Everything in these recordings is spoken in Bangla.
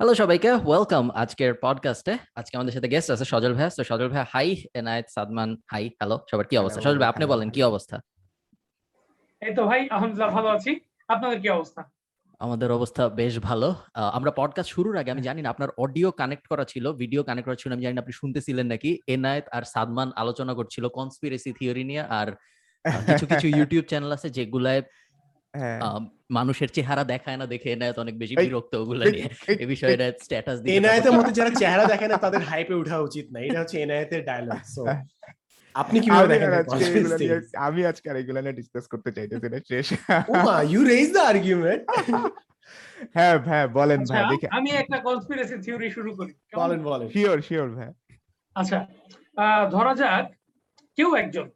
হ্যালো সবাইকে। ওয়েলকাম আজকের পডকাস্টে আজকে আমাদের সাথে গেস্ট আছে সজল ভাই তো সজল ভাই hi Enayet Sadman hi hello সবার কি অবস্থা? সজল ভাই আপনি বলেন কি অবস্থা? এই তো ভাই আলহামদুলিল্লাহ ভালো আছি। আপনাদের কি অবস্থা? আমাদের অবস্থা বেশ ভালো। আমরা পডকাস্ট শুরুর আগে আমি জানি না আপনার অডিও কানেক্ট করা ছিল ভিডিও কানেক্ট করা ছিল আমি জানি না আপনি শুনতেছিলেন নাকি। এনায়েত আর সাদমান আলোচনা করছিল কনস্পিরেসি থিওরি নিয়ে আর কিছু কিছু ইউটিউব চ্যানেল আছে যেগুলায় হ্যাঁ। আহ, মানুষের চেহারা দেখায় না দেখে এনায়েত অনেক বেশি বিরক্ত ওগুলা নিয়ে। এই- বিষয়ে এনায়েত স্ট্যাটাস দিয়ে এনায়েতের মধ্যে যারা চেহারা দেখে না তাদের হাইপে ওঠা উচিত না। এটা হচ্ছে এনায়েতের ডায়লগ সো আপনি কীভাবে দেখেন আমি আজকে আর এগুলা নিয়ে ডিসকাস করতে চাইতেছি না শেষ। ওমা ইউ রেজ দ্য আর্গুমেন্ট হ্যাঁ হ্যাঁ বলেন আচ্ছা ভাই দেখে। আমি একটা কনস্পিরেসি থিওরি শুরু করি। বলেন বলেন। শিওর শিওর ভাই। আচ্ছা আহ, ধরা যাক কেউ একজন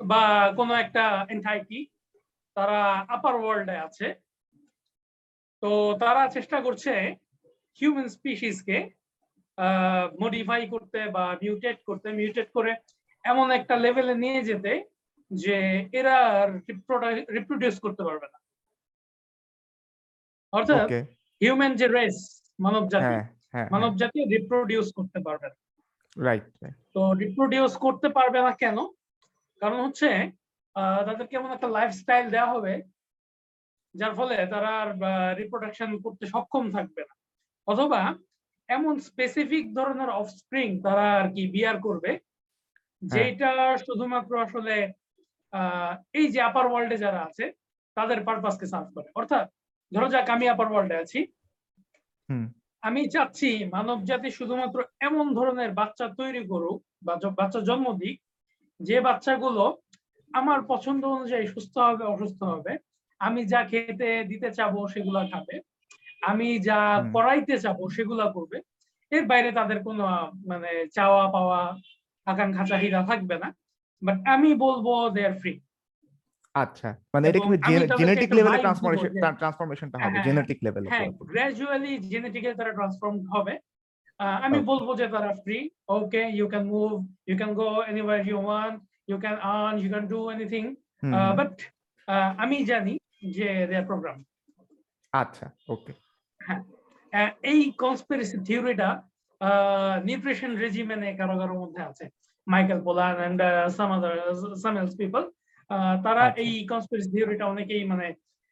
বা কোনো একটা এন্টাইটি তারা আপার ওয়ার্ল্ডে আছে। তো তারা চেষ্টা করছে হিউম্যান স্পিসিসকে মডিফাই করতে বা মিউটেট করতে মিউটেট করে এমন একটা লেভেলে নিয়ে যেতে যে এরা রিপ্রোডিউস করতে পারবে না। অর্থাৎ হিউম্যান যে রেস মানব জাতি হ্যাঁ হ্যাঁ মানব জাতি রিপ্রোডিউস করতে পারবে না। রাইট তো রিপ্রোডিউস করতে পারবে না কেন? কারণ হচ্ছে আহ, তাদেরকে এমন একটা লাইফস্টাইল দেওয়া হবে যার ফলে তারা আর রিপ্রোডাকশন করতে সক্ষম থাকবে না। অথবা এমন স্পেসিফিক ধরনের অফস্প্রিং তারা আর কি বিয়ার করবে যেটা শুধুমাত্র আসলে এই যে আপার ওয়ার্ল্ডে যারা আছে তাদের পারপাসকে সার্ভ করে। অর্থাৎ ধরো যাক আমি আপার ওয়ার্ল্ডে আছি। আমি চাচ্ছি মানব জাতি শুধুমাত্র এমন ধরনের বাচ্চা তৈরি করুক বা বাচ্চা জন্ম দিক যে বাচ্চাগুলো আমার পছন্দ অনুযায়ী সুস্থ হবে অসুস্থ হবে আমি যা খেতে দিতে চাবো সেগুলা খাবে আমি যা। করাইতে চাবো সেগুলা করবে এর বাইরে তাদের কোনো মানে চাওয়া পাওয়া আকাঙ্ক্ষা চাহিদা থাকবে না বাট আমি বলব দে আর ফ্রি আচ্ছা মানে এটা কি জেনেটিক লেভেলে ট্রান্সফরমেশন ট্রান্সফরমেশনটা হ্যাঁ, হবে হ্যাঁ, জেনেটিক লেভেলে হ্যাঁ গ্রাজুয়ালি জেনেটিক্যালি তারা ট্রান্সফর্ম হবে। আমি বলব যে তারা free okay you can move you can go anywhere you want you can earn you can do anything but আমি জানি যে দে আর প্রোগ্রাম আচ্ছা ওকে এই কনস্পিরেসি থিওরিটা নিউট্রিশন রেজিমেনে কারও কারও মধ্যে আছে। Michael Pollan and some other some else people তারা আচ্ছা। এই কনস্পিরেসি থিওরিটা অনেকেই মানে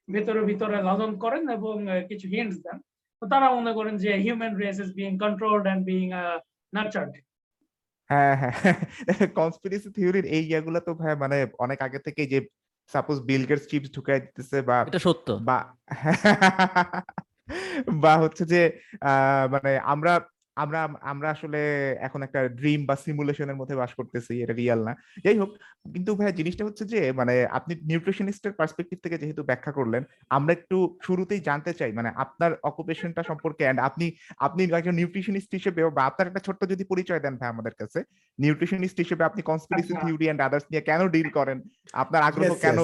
ভেতরে ভিতরে লালন করেন এবং কিছু হিন্টস দেন। তো তারা মনে করেন যে human race is being controlled and being nurtured হ্যাঁ হ্যাঁ। কনস্পিরেসি থিওরির এই ইয়াগুলো তো ভাই মানে অনেক আগে থেকে যে সাপোজ বিল গেটস চিপস ঢুকাই দিতেছে বা এটা সত্য। বা বা হচ্ছে যে আহ, মানে আমরা আমরা আমরা আসলে এখন একটা ড্রিম বা সিমুলেশনের মধ্যে বাস করতেছি এটা রিয়াল না। যাই হোক কিন্তু ভাই জিনিসটা হচ্ছে যে মানে আপনি নিউট্রিশনিস্টের পার্সপেক্টিভ থেকে যেহেতু ব্যাখ্যা করলেন আমরা একটু শুরুতেই জানতে চাই মানে আপনার অকুপেশনটা সম্পর্কে and আপনি আপনি একজন নিউট্রিশনিস্ট হিসেবে বা আপনার একটা ছোট্ট যদি পরিচয় দেন ভাই আমাদের কাছে নিউট্রিশনিস্ট হিসেবে আপনি কনস্পিরেসি। থিওরি এন্ড আদার্স নিয়ে কেন ডিল করেন? আপনার আগ্রহ কেন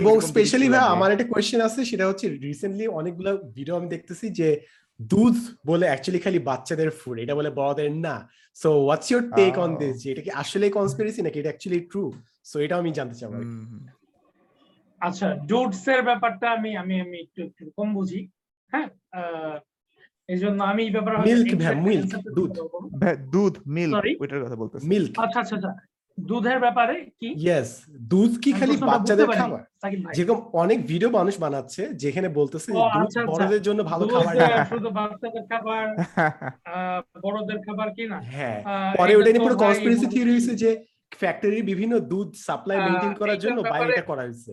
এবং স্পেশালি ভাই আমার একটা কোয়েশ্চেন আছে সেটা হচ্ছে রিসেন্টলি অনেকগুলো ভিডিও আমি দেখতেছি যে দুধ বলে অ্যাকচুয়ালি খালি বাচ্চাদের ফুড এটা বলে বড়দের না। So what's your take on. This যে এটা কি আসলে কনস্পিরেসি নাকি এটা অ্যাকচুয়ালি ট্রু সো এটা আমি জানতে হুম। আচ্ছা ডুডস এর ব্যাপারটা আমি আমি আমি একটু একটু কম বুঝি হ্যাঁ? এই জন্য আমি এই ব্যাপারে answer টা দুধ। দুধ মিল্ক ওইটার কথা বলতেছি। মিল্ক আচ্ছা আচ্ছা আচ্ছা। দুধের ব্যাপারে কি? ইয়েস দুধ কি খালি বাচ্চাদের খাবার? যেরকম অনেক ভিডিও মানুষ বানাচ্ছে যেখানে বলতেছে দুধ আচ্ছা, আচ্ছা। বড়দের জন্য ভালো খাবার শুধু বাচ্চাদের খাবার বড়দের খাবার কি না? হ্যাঁ পরে ওটা নিয়ে পুরো কনস্পিরেসি থিওরি হয়েছে যে ফ্যাক্টরির বিভিন্ন দুধ সাপ্লাই মেইনটেইন করার জন্য বাইরে এটা করা হয়েছে।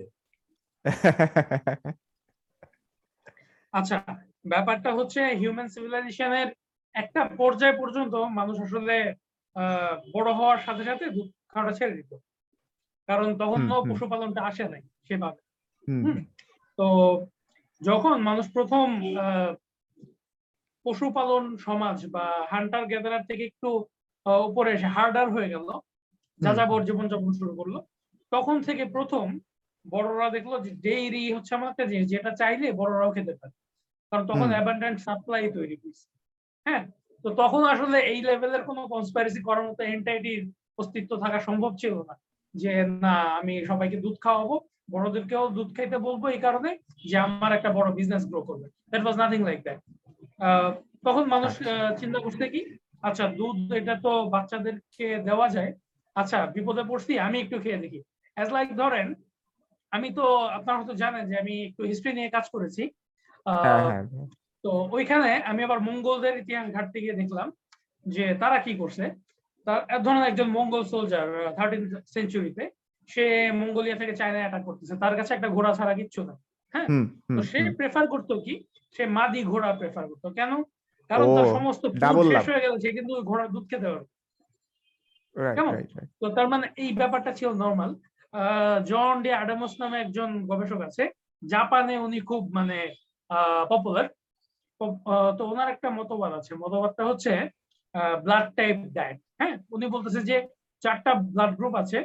আচ্ছা ব্যাপারটা হচ্ছে হিউম্যান সিভিলাইজেশনের একটা পর্যায় পর্যন্ত মানুষ আসলে আহ, বড় হওয়ার সাথে সাথে দুধ খাওয়াটা ছেড়ে দিত। কারণ তখন তো পশুপালনটা আসে নাই সেভাবে। তো যখন মানুষ প্রথম পশুপালন সমাজ বা হান্টার গ্যাদারার থেকে একটু উপরে এসে হার্ডার হয়ে গেল যাযাবর জীবনযাপন শুরু করল তখন থেকে প্রথম বড়রা দেখল যে ডেইরি হচ্ছে আমার একটা জিনিস যেটা চাইলে বড়রাও খেতে পারে। কারণ তখন। অ্যাবান্ডেন্ট সাপ্লাই তৈরি হয়েছে। হ্যাঁ? তো তখন আসলে এই লেভেলের কোনো কনস্পাইরেসি করার মতো এন্টাইটির অস্তিত্ব থাকা সম্ভব ছিল না। যে না আমি সবাইকে দুধ খাওয়াবো বড়দেরকেও দুধ খাইতে বলব এই কারণে যে আমার একটা বড় বিজনেস গ্রো করবে। That was nothing like that তখন মানুষ আচ্ছা। চিন্তা করছে কি আচ্ছা দুধ এটা তো বাচ্চাদেরকে দেওয়া যায়। আচ্ছা বিপদে পড়ছি আমি একটু খেয়ে দেখি। অ্যাজ লাইক ধরেন আমি তো আপনারা হয়তো জানেন যে আমি একটু হিস্ট্রি নিয়ে কাজ করেছি। আহ, হ্যাঁ হ্যাঁ। তো ওইখানে আমি আবার মঙ্গলদের ইতিহাস ঘাটতে গিয়ে দেখলাম যে তারা কি করছে? তার এক ধরনের একজন মঙ্গল সোলজার থার্টিন সেঞ্চুরিতে সে মঙ্গোলিয়া থেকে চায়না অ্যাটাক করতেছে। তার কাছে একটা ঘোড়া ছাড়া কিচ্ছু না হুম তো সে প্রেফার করতো কি? সে মাদি ঘোড়া প্রেফার করতো। কেন? কারণ তার সমস্ত শেষ হয়ে গেলে সে কিন্তু ঘোড়ার দুধ খেতে পারবে। কেমন? তো তার মানে এই ব্যাপারটা ছিল নর্মাল জন ডি অ্যাডামস নামে একজন গবেষক আছে। জাপানে উনি খুব মানে পপুলার তো ওনার একটা মতবাদ আছে। মতবাদটা হচ্ছে ব্লাড টাইপ দেয় হ্যাঁ? উনি বলতেছে যে চারটা ব্লাড গ্রুপ আছে।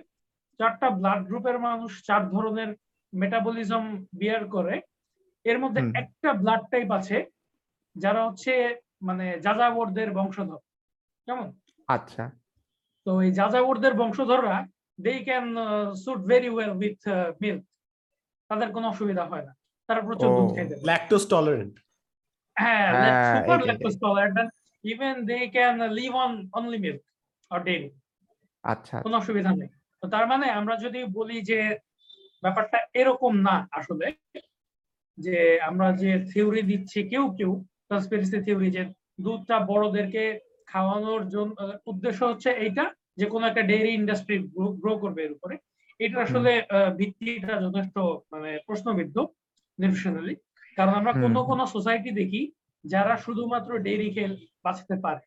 চারটা ব্লাড গ্রুপের মানুষ চার ধরনের মেটাবলিজম বিয়ার করে। এর মধ্যে একটা ব্লাড টাইপ আছে যারা হচ্ছে মানে যাযাবরদের বংশধর। কেমন? আচ্ছা। তো এই যাযাবরদের বংশধররা they can suit very well with milk তাদের কোনো অসুবিধা হয় না। তারা প্রচুর দুধ খেতে ল্যাকটোজ টলারেন্ট হ্যাঁ হ্যাঁ, super lactose tolerant even they can live on only milk or dairy আচ্ছা। কোনো অসুবিধা নেই। তো তার মানে আমরা যদি বলি যে ব্যাপারটা এরকম না আসলে যে আমরা যে থিওরি দিচ্ছি কেউ কেউ কনস্পিরেসি থিওরি যে দুধটা বড়দেরকে খাওয়ানোর জন্য উদ্দেশ্য হচ্ছে এইটা যে কোনো একটা ডেইরি ইন্ডাস্ট্রি গ্রো করবে এর উপরে। এটা আসলে ভিত্তিটা যথেষ্ট মানে প্রশ্নবিদ্ধ নিউট্রিশনালি কারণ আমরা কোনো। কোনো সোসাইটি দেখি যারা শুধুমাত্র ডেইরি খেয়ে বাঁচতে পারে।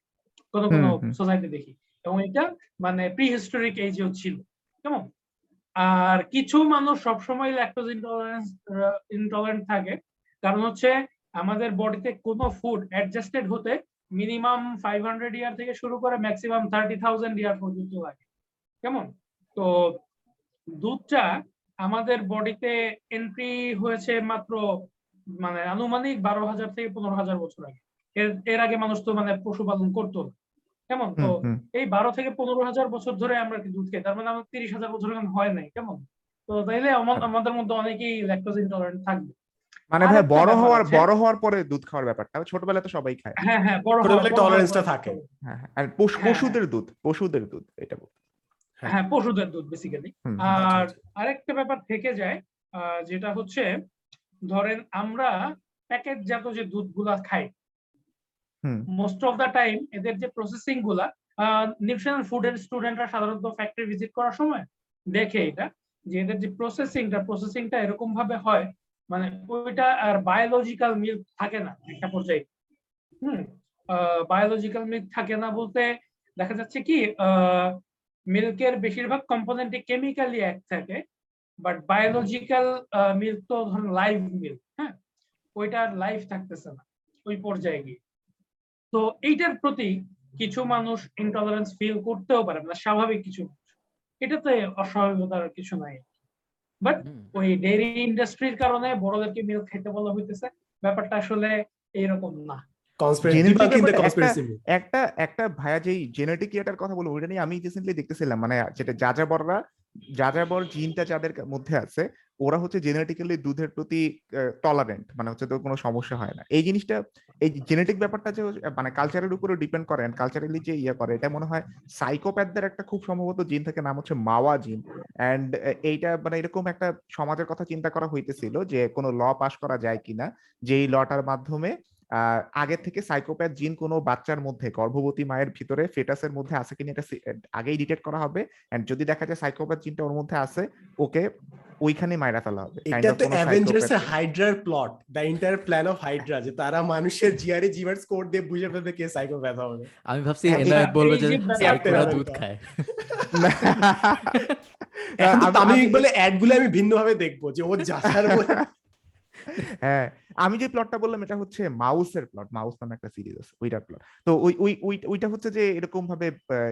কোনো কোনো। সোসাইটি দেখি। এবং এটা মানে প্রি হিস্টোরিক এজেও ছিল। কেমন? আর কিছু মানুষ সবসময় ল্যাকটোজ ইনটলারেন্স ইনটলারেন্ট থাকে। কারণ হচ্ছে আমাদের বডিতে কোনো ফুড অ্যাডজাস্টেড হতে মিনিমাম ফাইভ হান্ড্রেড ইয়ার থেকে শুরু করে ম্যাক্সিমাম থার্টি থাউজেন্ড ইয়ার পর্যন্ত লাগে। কেমন? তো দুধটা আমাদের বডিতে এন্ট্রি হয়েছে মাত্র মানে আনুমানিক বারো হাজার থেকে পনেরো হাজার বছর আগে। এর এর আগে মানুষ তো মানে পশুপালন করতো না। কেমন? তো এই বারো থেকে পনেরো হাজার বছর ধরে আমরা কি দুধ খাই তার মানে আমাদের তিরিশ হাজার বছর এখন হয় নাই কেমন? তো তাইলে আমাদের মধ্যে অনেকেই ল্যাকটোজ ইনটলারেন্ট থাকবে। মানে ভাই বড় হওয়ার বড় হওয়ার পরে দুধ খাওয়ার ব্যাপারটা ছোটবেলায় তো সবাই খায়। হ্যাঁ হ্যাঁ বড় হওয়ার- ছোটবেলায় বড় হওয়ার tolerance টা পরে- থাকে। হ্যাঁ হ্যাঁ। আর পশু- হ্যাঁ, পশুদের দুধ পশুদের দুধ এটা বলতে। হ্যাঁ পশুদের দুধ বেসিক্যালি হুম, আর আচ্ছা, আরেকটা ব্যাপার থেকে যায় আহ, যেটা হচ্ছে ধরেন আমরা প্যাকেটজাত যে দুধগুলা খাই হুম। মোস্ট অফ দা টাইম এদের যে প্রসেসিংগুলা নিউট্রিশনাল ফুডের স্টুডেন্টরা সাধারণত ফ্যাক্টরি ভিজিট করার সময় দেখে এটা যে এদের যে প্রসেসিংটা প্রসেসিংটা এরকম ভাবে হয় মানে ওইটা আর বায়োলজিক্যাল মিল্ক থাকে না একটা পর্যায়ে। হুম বায়োলজিক্যাল মিল্ক থাকে না বলতে দেখা যাচ্ছে কি মিল্কের বেশিরভাগ কম্পোনেন্টে কেমিক্যালি এক থাকে বাট বায়োলজিক্যাল মিল্ক তো ধরুন লাইভ মিল্ক হ্যাঁ? ওইটার লাইভ থাকতেছে না ওই পর্যায়ে গিয়ে। তো এইটার প্রতি কিছু মানুষ ইনটলারেন্স ফিল করতেও পারে মানে স্বাভাবিক কিছু এটাতে অস্বাভাবিকতার কিছু নাই। বাট ওই ডেইরি ইন্ডাস্ট্রির কারণে বড়দেরকে মিল্ক খেতে বলা হইতেছে। ব্যাপারটা আসলে এইরকম না। একটা একটা ভাইয়া যেই জেনেটিক ইয়েটার কথা বলব ওইটা নিয়ে আমি রিসেন্টলি দেখতেছিলাম মানে যেটা যাযাবররা যাযাবর জিনটা যাদের মধ্যে আছে, ওরা হচ্ছে জেনেটিক্যালি দুধের প্রতি টলারেন্ট মানে হচ্ছে তো কোনো সমস্যা হয় না। এই জিনিসটা, এই জেনেটিক ব্যাপারটা যে মানে কালচারের উপরে ডিপেন্ড করে কালচারালি যে ইয়ে করে, এটা মনে হয় সাইকোপ্যাথদের একটা খুব সম্ভবত জিন থেকে, নাম হচ্ছে মাওয়া জিন অ্যান্ড এইটা মানে এরকম একটা সমাজের কথা চিন্তা করা হইতেছিল যে কোনো ল পাস করা যায় কিনা যে এই লটার মাধ্যমে আগে থেকে সাইকোপ্যাথ জিন কোনো বাচ্চার মধ্যে গর্ভবতী মায়ের ভিতরে ফেটাসের মধ্যে আছে কিনা এটা আগেই ডিটেক্ট করা হবে। এন্ড যদি দেখা যায় সাইকোপ্যাথ জিনটা ওর মধ্যে আছে ওকে ওইখানে মাইরা ফেলা হবে। এটা তো অ্যাভেঞ্জার্স এর হাইড্রার plot the entire plan of Hydra যে তারা মানুষের জিআরএ জিভার স্কোর দিয়ে বুঝে ফেলবে কে সাইকোপ্যাথ হবে। আমি ভাবছি এনায়েত বলবে যে সাইকোরা দুধ খায়। আমি- আমি- অ্যাডগুলো আমি ভিন্ন ভাবে দেখব যে ও যাচার বলে। হ্যাঁ আমি যে প্লটটা বললাম, এটা হচ্ছে মাউসের প্লট মাউস নামে একটা সিরিজ আছে, ওইটার প্লট তো ওই ওই, ওই- ওইটা হচ্ছে যে এরকম ভাবে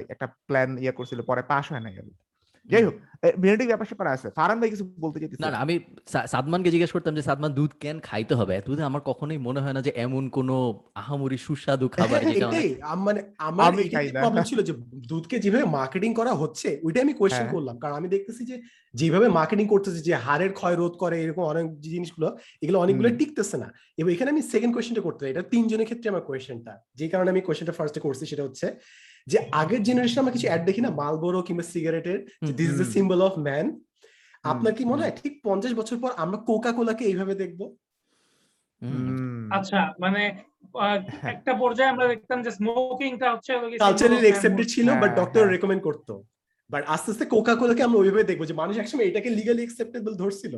একটা প্ল্যান ইয়ে করছিল, পরে পাস হয় না গেল যাই হোক জেনেটিক ব্যাপার স্যাপার আছে? ফারান ভাই কিছু বলতে চাইতেছে। না না আমি সাদমানকে জিজ্ঞেস করতাম যে সাদমান দুধ কেন খাইতে হবে? দুধে আমার কখনোই মনে হয় না যে এমন কোনো আহামরি সুস্বাদু খাবার যেটা মানে আমার। প্রবলেম ছিল যে দুধকে যেভাবে মার্কেটিং করা হচ্ছে ওইটা আমি কোয়েশ্চেন হ্যাঁ। করলাম। কারণ আমি দেখতেছি যে যেভাবে মার্কেটিং করতেছে যে হাড়ের ক্ষয় রোধ করে এরকম অনেক জিনিসগুলো এগুলো অনেকগুলো টিকতেছে না। এবার এখানে আমি সেকেন্ড কোয়েশ্চেনটা করতে চাই। এটা তিনজনের ক্ষেত্রে আমার কোয়েশ্চেনটা যে কারণে আমি কোয়েশ্চেনটা ফার্স্টে করছি সেটা হচ্ছে যে আগের জেনারেশন আমরা কিছু অ্যাড দেখি না? মালবোরো কিংবা সিগারেটের this is the symbol of man আপনার কি মনে হয় ঠিক পঞ্চাশ বছর পর আমরা কোকা কোলাকে এইভাবে দেখব। আচ্ছা মানে একটা পর্যায়ে আমরা দেখতাম যে স্মোকিংটা হচ্ছে কালচারালি symbol of একসেপ্টেড ছিল বাট হ্যাঁ, ডক্টর হ্যাঁ। রেকমেন্ড করতো। বাট আস্তে আস্তে কোকা কোলাকে আমরা ওইভাবে দেখব যে মানুষ একসময় এটাকে লিগালি একসেপ্টেবল ধরছিল।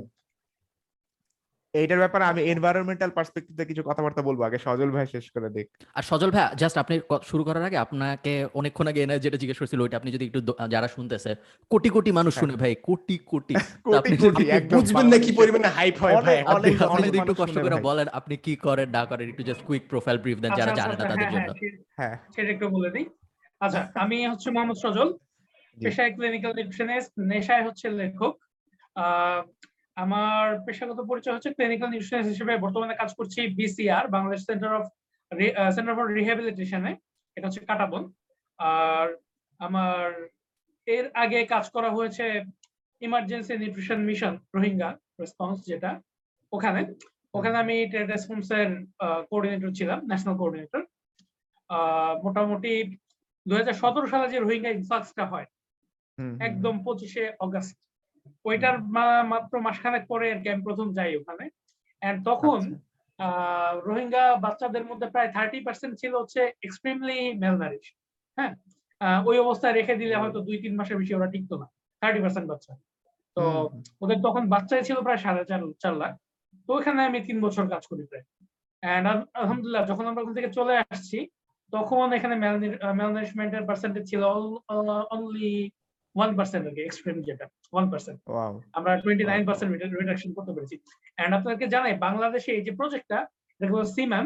এইটার ব্যাপারে আমি এনভায়রনমেন্টাল পার্সপেক্টিভ থেকে কিছু কথাবার্তা বলব আগে সজল ভাই শেষ করে দেখ আর সজল ভাই জাস্ট আপনি শুরু করার আগে আপনাকে অনেকক্ষণ আগে এনে যেটা জিজ্ঞেস করছিল ওইটা আপনি যদি একটু যারা শুনতেছে কোটি কোটি মানুষ শুনে ভাই কোটি কোটি। আপনি বুঝবেন না কি পরিমাণে হাইপ হয় ভাই অনেক- আপনি অনেক- যদি একটু কষ্ট করে বলেন আপনি কি করেন না করেন একটু জাস্ট কুইক প্রোফাইল ব্রিফ দেন যারা আচ্ছা, জানে আচ্ছা, না তাদের হ্যাঁ, জন্য। হ্যাঁ, হ্যাঁ। সেটা একটু বলে দিই। আচ্ছা আমি হচ্ছে মোহাম্মদ সজল পেশায় ক্লিনিক্যাল নিউট্রিশনিস্ট নেশায় হচ্ছে লেখক। আহ, আমার পেশাগত পরিচয় হচ্ছে ক্লিনিক্যাল নিউট্রিশনিস্ট হিসেবে বর্তমানে কাজ করছি BCR Bangladesh centre of centre for রিহ্যাবিলিটেশনে এটা হচ্ছে কাটাবন। আর আমার এর আগে কাজ করা হয়েছে emergency nutrition mission Rohingya response যেটা ওখানে। ওখানে আমি ট্রেড রেসপন্স এর কোঅর্ডিনেটর ছিলাম ন্যাশনাল কোঅর্ডিনেটর মোটামুটি দুই হাজার সতেরো সালে যে রোহিঙ্গা ইনফ্লাক্সটা হয় একদম পঁচিশে অগস্ট। ওইটার মাত্র মাসখানেক পরে আর কি আমি প্রথম যাই ওখানে। এন্ড তখন আচ্ছা। রোহিঙ্গা বাচ্চাদের মধ্যে প্রায় থার্টি পার্সেন্ট ছিল হচ্ছে এক্সট্রিমলি মেলনারিশ হ্যাঁ? ওই অবস্থায় রেখে দিলে হয়তো দুই তিন মাসের বেশি ওরা টিকতো না থার্টি পার্সেন্ট বাচ্চা। তো। ওদের তখন বাচ্চাই ছিল প্রায় সাড়ে চার চার লাখ। তো ওখানে আমি তিন বছর কাজ করি প্রায়। এন্ড আলহামদুলিল্লাহ যখন আমরা ওখান থেকে চলে আসছি তখন এখানে ম্যালনারিশমেন্টের পার্সেন্টেজ ছিল অনলি ওয়ান পার্সেন্ট আর কি এক্সট্রিম যেটা ওয়ান পার্সেন্ট আমরা টোয়েন্টি নাইন পার্সেন্ট রিডাকশন করতে পেরেছি। এন্ড আপনাদেরকে জানাই বাংলাদেশে এই যে প্রজেক্টটা দেখব সিম্যাম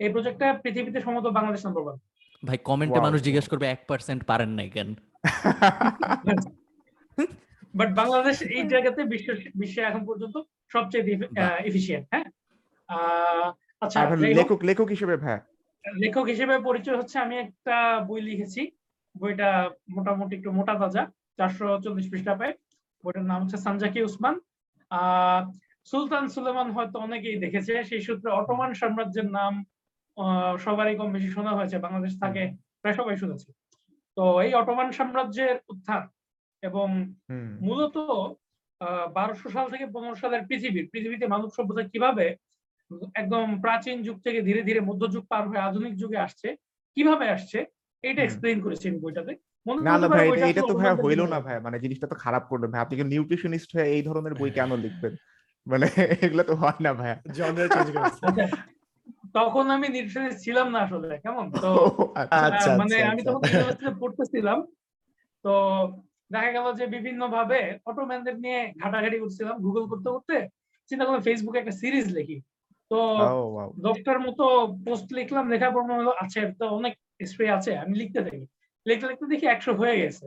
এই প্রজেক্টটা পৃথিবীতে সম্ভবত বাংলাদেশ নাম্বার ওয়ান ভাই কমেন্টে মানুষ জিজ্ঞেস করবে এক পার্সেন্ট পারেন নাই কেন? বাট বাংলাদেশ এই জায়গাতে বিশ্ব বিশ্বে এখন পর্যন্ত সবচেয়ে। এফিসিয়েন্ট হ্যাঁ? আহ, আচ্ছা লেখক লেখক হিসেবে ভাই। লেখক হিসেবে পরিচয় হচ্ছে আমি একটা বই লিখেছি। বইটা মোটামুটি একটু মোটা তাজা। চারশো চল্লিশ পৃষ্ঠা পায়। বইটার নাম হচ্ছে সানজাকি উসমান। সুলতান সুলেমান হয়তো অনেকেই দেখেছে সেই সূত্রে অটোমান সাম্রাজ্যের নাম সবারই কম বেশি শোনা হয়েছে বাংলাদেশ থাকে প্রায় সবাই শুনেছে। তো এই অটোমান সাম্রাজ্যের উত্থান এবং মূলত বারোশো সাল থেকে পনেরো সালের পৃথিবীর পৃথিবীতে মানব সভ্যতা কীভাবে একদম প্রাচীন যুগ থেকে ধীরে ধীরে মধ্যযুগ পার হয়ে আধুনিক যুগে আসছে কীভাবে আসছে এটা হুম। এক্সপ্লেইন করেছি আমি বইটাতে। না না ভাই এটা- তো ভাই হইল না ভাই মানে জিনিসটা তো খারাপ করলেন ভাই। আপনি কি নিউট্রিশনিস্ট হয়ে এই ধরনের বই কেন লিখবেন? মানে এগুলো তো হয় না ভাই জনরা চেঞ্জ করেছে আচ্ছা, তখন আমি নিউট্রিশনিস্ট ছিলাম না আসলে কেমন? তো আচ্ছা মানে আচ্ছা, আমি আচ্ছা। তখন ইউনিভার্সিটিতে পড়তেছিলাম। তো দেখা গেল যে বিভিন্ন ভাবে অটোম্যানদের নিয়ে ঘাটাঘাটি করছিলাম গুগল করতে করতে। চিন্তা করলাম ফেসবুকে একটা সিরিজ লিখি। তো Oh, wow. দশটার মতো পোস্ট লিখলাম লেখার পর মনে হলো আচ্ছা তো অনেক হিস্ট্রি আছে আমি লিখতে থাকি। লিখতে লিখতে দেখি একশো হয়ে গেছে।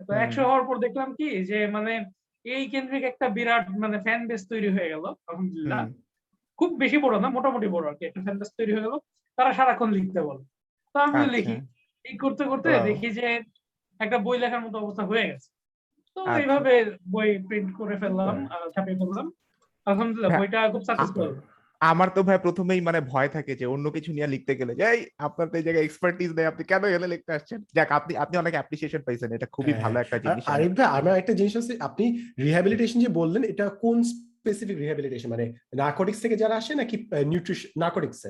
তো একশো হওয়ার পর দেখলাম কি যে মানে এই কেন্দ্রিক একটা বিরাট মানে ফ্যান বেস তৈরি হয়ে গেল আলহামদুলিল্লাহ। খুব বেশি বড় না মোটামুটি বড় আর কি। একটা ফ্যান বেস তৈরি হয়ে গেল তারা সারাক্ষণ লিখতে বলে। তো আমি আচ্ছা। লিখি। এই করতে করতে দেখি যে একটা বই লেখার মতো অবস্থা হয়ে গেছে। তো আচ্ছা। এইভাবে বই প্রিন্ট করে ফেললাম আর ছাপিয়ে ফেললাম। আলহামদুলিল্লাহ। বইটা খুব সাকসেসফুল আমার তো ভাই প্রথমেই মানে ভয় থাকে যে অন্য কিছু নিয়ে লিখতে গেলে যে এই আপনার তো এই জায়গায় এক্সপার্টিস নেই আপনি কেন এখানে লিখতে আসছেন? যাক আপনি আপনি অনেক অ্যাপ্রিসিয়েশন পাইছেন এটা খুবই হ্যাঁ। ভালো একটা আর জিনিস আরিফ ভাই আমার একটা জিনিস হচ্ছে আপনি রিহ্যাবিলিটেশন যে বললেন এটা কোন স্পেসিফিক রিহ্যাবিলিটেশন মানে নার্কোটিক্স থেকে যারা আসে নাকি নিউট্রিশন নার্কোটিক্স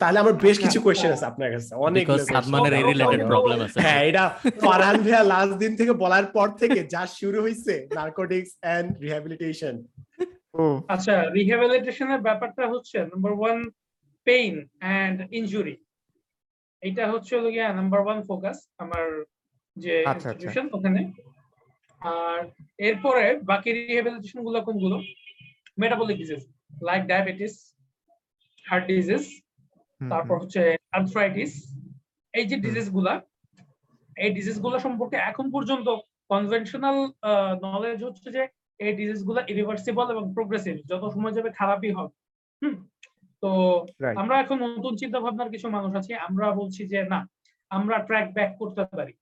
তাহলে আমার বেশ কিছু কোয়েশ্চেন আছে আপনার কাছে অনেক সাদমানের এই রিলেটেড প্রবলেম আছে। হ্যাঁ এটা ফারহান ভাইয়া লাস্ট দিন থেকে বলার পর থেকে যা শুরু হয়েছে নার্কোটিক্স এন্ড রিহ্যাবিলিটেশন আচ্ছা রিহ্যাবিলিটেশনের ব্যাপারটা হচ্ছে number one pain and injury এটা হচ্ছে হলো গিয়া নাম্বার ওয়ান ফোকাস আমার যে আচ্ছা, আচ্ছা। ইনস্টিটিউশন ওখানে। আর এরপরে বাকি রিহ্যাবিলিটেশনগুলো কোনগুলো? Metabolic disease like diabetes heart disease তারপর হচ্ছে আর্থ্রাইটিস এই যে ডিজিজগুলা এই ডিজিজগুলো সম্পর্কে এখন পর্যন্ত কনভেনশনাল নলেজ হচ্ছে যে এই ডিজিজগুলো ইরিভার্সিবল এবং প্রোগ্রেসিভ যত সময় যাবে খারাপই হবে। হুম? তো আমরা এখন নতুন চিন্তা ভাবনার কিছু মানুষ আছি আমরা বলছি যে না আমরা ট্র্যাক ব্যাক করতে পারি।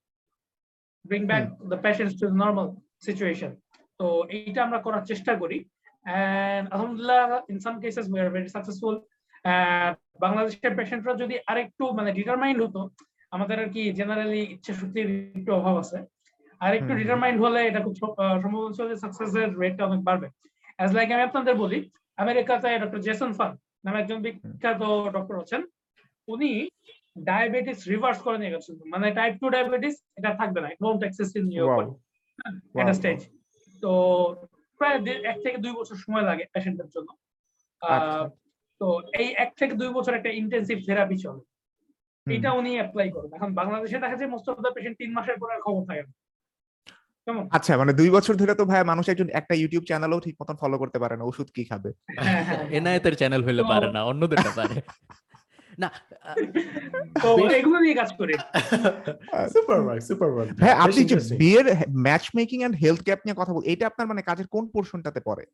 Bring back the patients to normal situation তো এইটা আমরা করার চেষ্টা করি। আলহামদুলিল্লাহ in some cases we are very successful বাংলাদেশের পেশেন্টরা যদি আরেকটু মানে ডিটারমাইন্ড হতো আমাদের আর কি জেনারেলি ইচ্ছা শক্তির একটু অভাব আছে। আর একটু ডিটারমাইন্ড হলে এটা খুব সম্ভব হচ্ছে যে সাকসেসের রেটটা অনেক বাড়বে। অ্যাজ লাইক আমি আপনাদের বলি আমেরিকাতে ডক্টর জেসন ফান নামে একজন বিখ্যাত ডক্টর আছেন। উনি ডায়াবেটিস রিভার্স করে নিয়ে গেছেন। মানে টাইপ টু ডায়াবেটিস এটা থাকবে না। Don't exist in your Wow. Stage তো প্রায় এক থেকে দুই বছর সময় লাগে পেশেন্টের জন্য। আচ্ছা। তো এই এক থেকে দুই বছর একটা ইন্টেন্সিভ থেরাপি চলে। এটা উনি অ্যাপ্লাই করেন। এখন বাংলাদেশে দেখা যায় মোস্ট অফ দ্য পেশেন্ট তিন মাসের পরে আর খবর থাকে না। আচ্ছা মানে দুই বছর ধরে তো ভাই মানুষ একজন একটা ইউটিউব চ্যানেলও ঠিক মতন ফলো করতে পারে না ওষুধ কি খাবে? এনায়েতের চ্যানেল হইলে পারে না অন্যদেরটা পারে। না আহ, তো বেশ- এগুলো নিয়ে কাজ করি। সুপার ওয়ার্ক সুপার ওয়ার্ক ভাই আপনি যে বিয়ের match making and health gap নিয়ে কথা বল এটা আপনার মানে কাজের কোন পোর্শনটাতে পড়ে?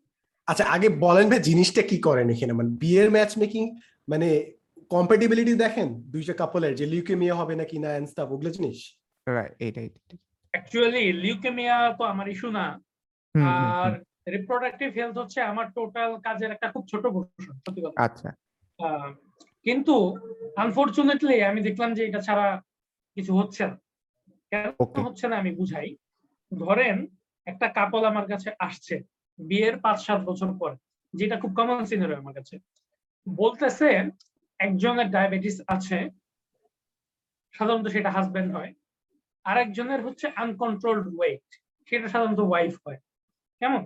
আচ্ছা আগে বলেন ভাই জিনিসটা কি করেন এখানে? মানে বিয়ের ম্যাচ মেকিং মানে কম্প্যাটিবিলিটি দেখেন? দুইটা কাপলের যে লিউকেমিয়া হবে নাকি না এন্ড স্টাফ ওগুলো জিনিস? রাইট এইটাই। অ্যাকচুয়ালি লিউকেমিয়া তো আমার ইস্যু না। আর। রিপ্রোডাক্টিভ হেলথ হচ্ছে আমার টোটাল কাজের একটা খুব ছোট পোর্শন সত্যি কথা। আচ্ছা। কিন্তু আনফরচুনেটলি আমি দেখলাম যে এটা ছাড়া কিছু হচ্ছে না। কেন হচ্ছে না আমি বুঝাই। ধরেন একটা কাপল আমার কাছে আসছে বিয়ের পাঁচ সাত বছর পর যেটা খুব কমন সিনারি আমার কাছে। বলতেছে একজনের ডায়াবেটিস আছে সাধারণত সেটা হাজবেন্ড হয় আরেকজনের হচ্ছে আনকন্ট্রোলড ওয়েট সেটা সাধারণত ওয়াইফ হয়। কেমন?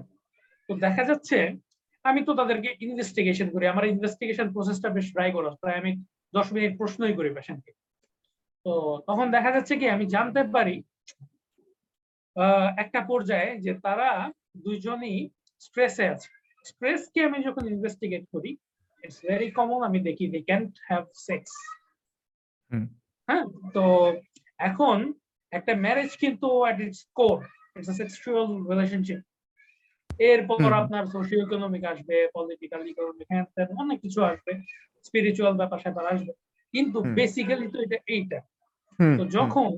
তো দেখা যাচ্ছে আমি তো তাদেরকে ইনভেস্টিগেশন করি আমার ইনভেস্টিগেশন প্রসেসটা বেশ করা প্রায় আমি দশ মিনিট প্রশ্নই করি পেশেন্টকে তো তখন দেখা যাচ্ছে কি আমি জানতে পারি একটা পর্যায়ে যে তারা দুইজনই স্ট্রেসে আছে। স্ট্রেসকে আমি যখন ইনভেস্টিগেট করি ইটস ভেরি কমন আমি দেখি দে ক্যান্ট হ্যাভ সেক্স। হ্যাঁ তো এখন একটা ম্যারেজ কিন্তু at its core it's a sexual relationship এরপর আপনার সোশিও ইকোনমিক আসবে পলিটিক্যাল ইকোনমিক হ্যান অনেক কিছু আসবে স্পিরিচুয়াল ব্যাপার স্যাপার আসবে। কিন্তু বেসিক্যালি তো এটা এইটা। তো যখন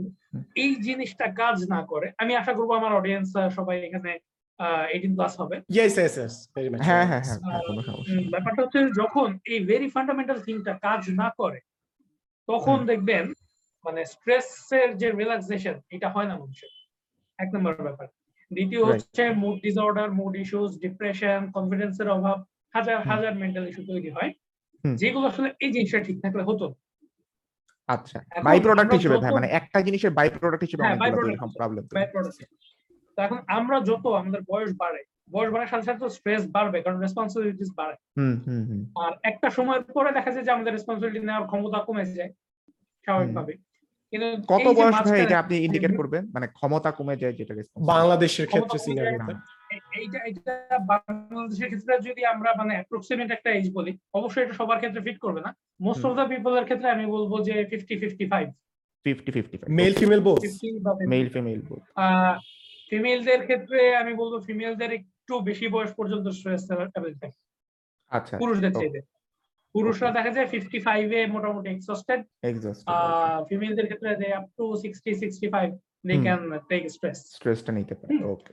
এই জিনিসটা কাজ না করে আমি আশা করব আমার অডিয়েন্স সবাই এখানে এইটিন প্লাস হবে। হ্যাঁ হ্যাঁ হ্যাঁ। ব্যাপারটা হচ্ছে যখন এই ভেরি ফান্ডামেন্টাল থিংটা কাজ না করে তখন দেখবেন মানে স্ট্রেসের যে রিল্যাক্সেশন এটা হয় না মানুষের। এক নম্বর ব্যাপার। দ্বিতীয় হচ্ছে mood disorder mood issues depression কনফিডেন্সের অভাব হাজার হাজার মেন্টাল ইস্যু তৈরি হয়। যেগুলো আসলে এই জিনিসটা ঠিক থাকলে হতো আচ্ছা। বাই প্রোডাক্ট হিসেবে ভাই মানে একটা জিনিসের বাই প্রোডাক্ট হিসেবে হ্যাঁ, হিসেবে। প্রবলেম। তো এখন আমরা যত আমাদের বয়স বাড়ে বয়স বাড়ার সাথে সাথে তো স্ট্রেস বাড়বে কারণ রেসপন্সিবিলিটিস বাড়ে হুম হুম হুম। আর একটা সময়ের পরে দেখা যায় যে আমাদের রেসপন্সিবিলিটি নেওয়ার ক্ষমতা কমে যায় স্বাভাবিকভাবে কত বয়স ভাই এটা আপনি ইন্ডিকেট করবেন? মানে ক্ষমতা কমে যায় যেটা বাংলাদেশের ক্ষেত্রে। এ- এইটা এইটা বাংলাদেশের ক্ষেত্রে যদি আমরা মানে অ্যাপ্রক্সিমেট একটা এজ বলি অবশ্যই এটা সবার ক্ষেত্রে ফিট করবে না। মোস্ট অফ দ্য পিপলের ক্ষেত্রে আমি বলব যে fifty fifty five 50 55 male female both male female both। ফিমেলদের ক্ষেত্রে আমি বলব ফিমেলদের একটু বেশি বয়স পর্যন্ত স্ট্রেস থাকে। আচ্ছা। পুরুষদের. চাইতে। পুরুষরা দেখা যায় ফিফটি ফাইভে মোটামুটি এক্সস্টেড এক্সস্ট ফিমেলদের ক্ষেত্রে যে up to sixty sixty five they can take stress স্ট্রেসটা নিতে পারে ওকে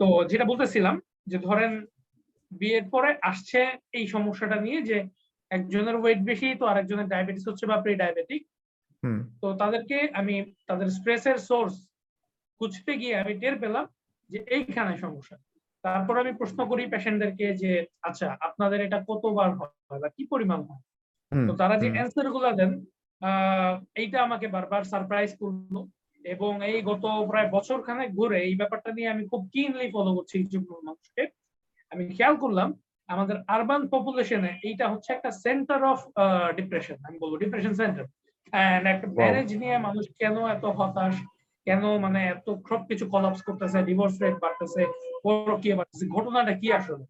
তো যেটা বলতেছিলাম যে ধরেন বিয়ের পরে আসছে এই সমস্যাটা নিয়ে যে একজনের ওয়েট বেশি তো আরেকজনের ডায়াবেটিস হচ্ছে বা প্রি ডায়াবেটিক হুম। তো তাদেরকে আমি তাদের স্ট্রেসের সোর্স খুঁজতে গিয়ে আমি টের পেলাম যে এইখানে সমস্যা। তারপর আমি প্রশ্ন করি পেশেন্টদেরকে যে আচ্ছা আপনাদের এটা কতবার হয় বা কি পরিমাণ হয়? তো তারা যে অ্যান্সারগুলা দেন এইটা আমাকে বারবার সারপ্রাইজ করল এবং এই গত প্রায় বছর খানেক ঘুরে এই ব্যাপারটা নিয়ে আমি খুব কিনলি ফলো করছি মানুষকে। আমি খেয়াল করলাম আমাদের আরবান পপুলেশনে এইটা হচ্ছে একটা সেন্টার অফ ডিপ্রেশন আমি বলব ডিপ্রেশন সেন্টার এন্ড একটা ম্যারেজ নিয়ে মানুষ কেন এত হতাশ কেন মানে এত সবকিছু কলাপস করতেছে ডিভোর্স রেট বাড়তেছে পরকীয় ঘটনাটা কি আসলে?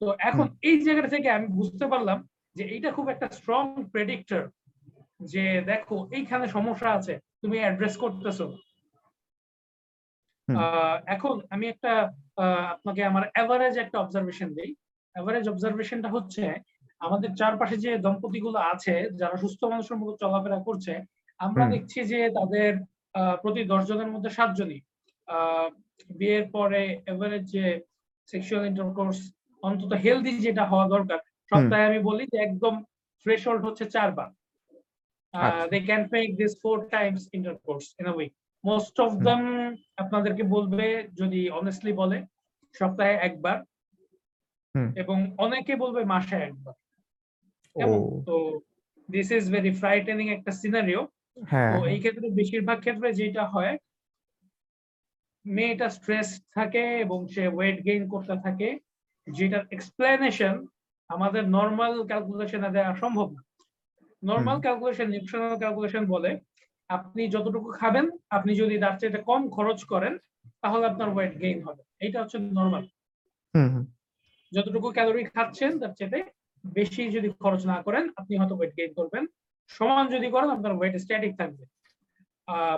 তো এখন এই জায়গাটা থেকে আমি বুঝতে পারলাম যে এইটা খুব একটা স্ট্রং প্রেডিক্টর যে দেখো এইখানে সমস্যা আছে তুমি অ্যাড্রেস করতেছো। এখন আমি একটা আপনাকে আমার এভারেজ একটা অবজারভেশন দিই। এভারেজ অবজারভেশনটা হচ্ছে আমাদের চারপাশে যে দম্পতিগুলো আছে যারা সুস্থ মানুষের মতো চলাফেরা করছে আমরা দেখছি যে তাদের আহ, প্রতি দশ জনের মধ্যে সাতজনই। আহ, বিয়ের পরে এভারেজ যে সেক্সুয়াল ইন্টারকোর্স অন্তত হেলদি যেটা হওয়া দরকার সপ্তাহে আমি বলি যে একদম থ্রেশহোল্ড হচ্ছে চারবার। They can make this four times intercourse in a week most of. Them আপনাদেরকে বলবে যদি অনেস্টলি বলে সপ্তাহে একবার। এবং অনেকে বলবে মাসে একবার। তো দিস ইজ ভেরি ফ্রাইটেনিং একটা সিনারিও হ্যাঁ। তো এই ক্ষেত্রে বেশিরভাগ ক্ষেত্রে যেটা হয় মেয়েটা স্ট্রেস থাকে এবং সে ওয়েট গেইন করতে থাকে যেটার এক্সপ্লেনেশন আমাদের নর্মাল ক্যালকুলেশনে দেওয়া সম্ভব না। নর্মাল ক্যালকুলেশন নিউট্রিশনাল ক্যালকুলেশন বলে আপনি যতটুকু খাবেন আপনি যদি তার চেয়ে কম খরচ করেন তাহলে আপনার ওয়েট গেইন হবে। এটা হচ্ছে নর্মাল যতটুকু ক্যালোরি খাচ্ছেন তার চেয়ে বেশি যদি খরচ না করেন আপনি হয়তো ওয়েট গেইন করবেন। সমান যদি করেন আপনার ওয়েট স্ট্যাটিক থাকবে।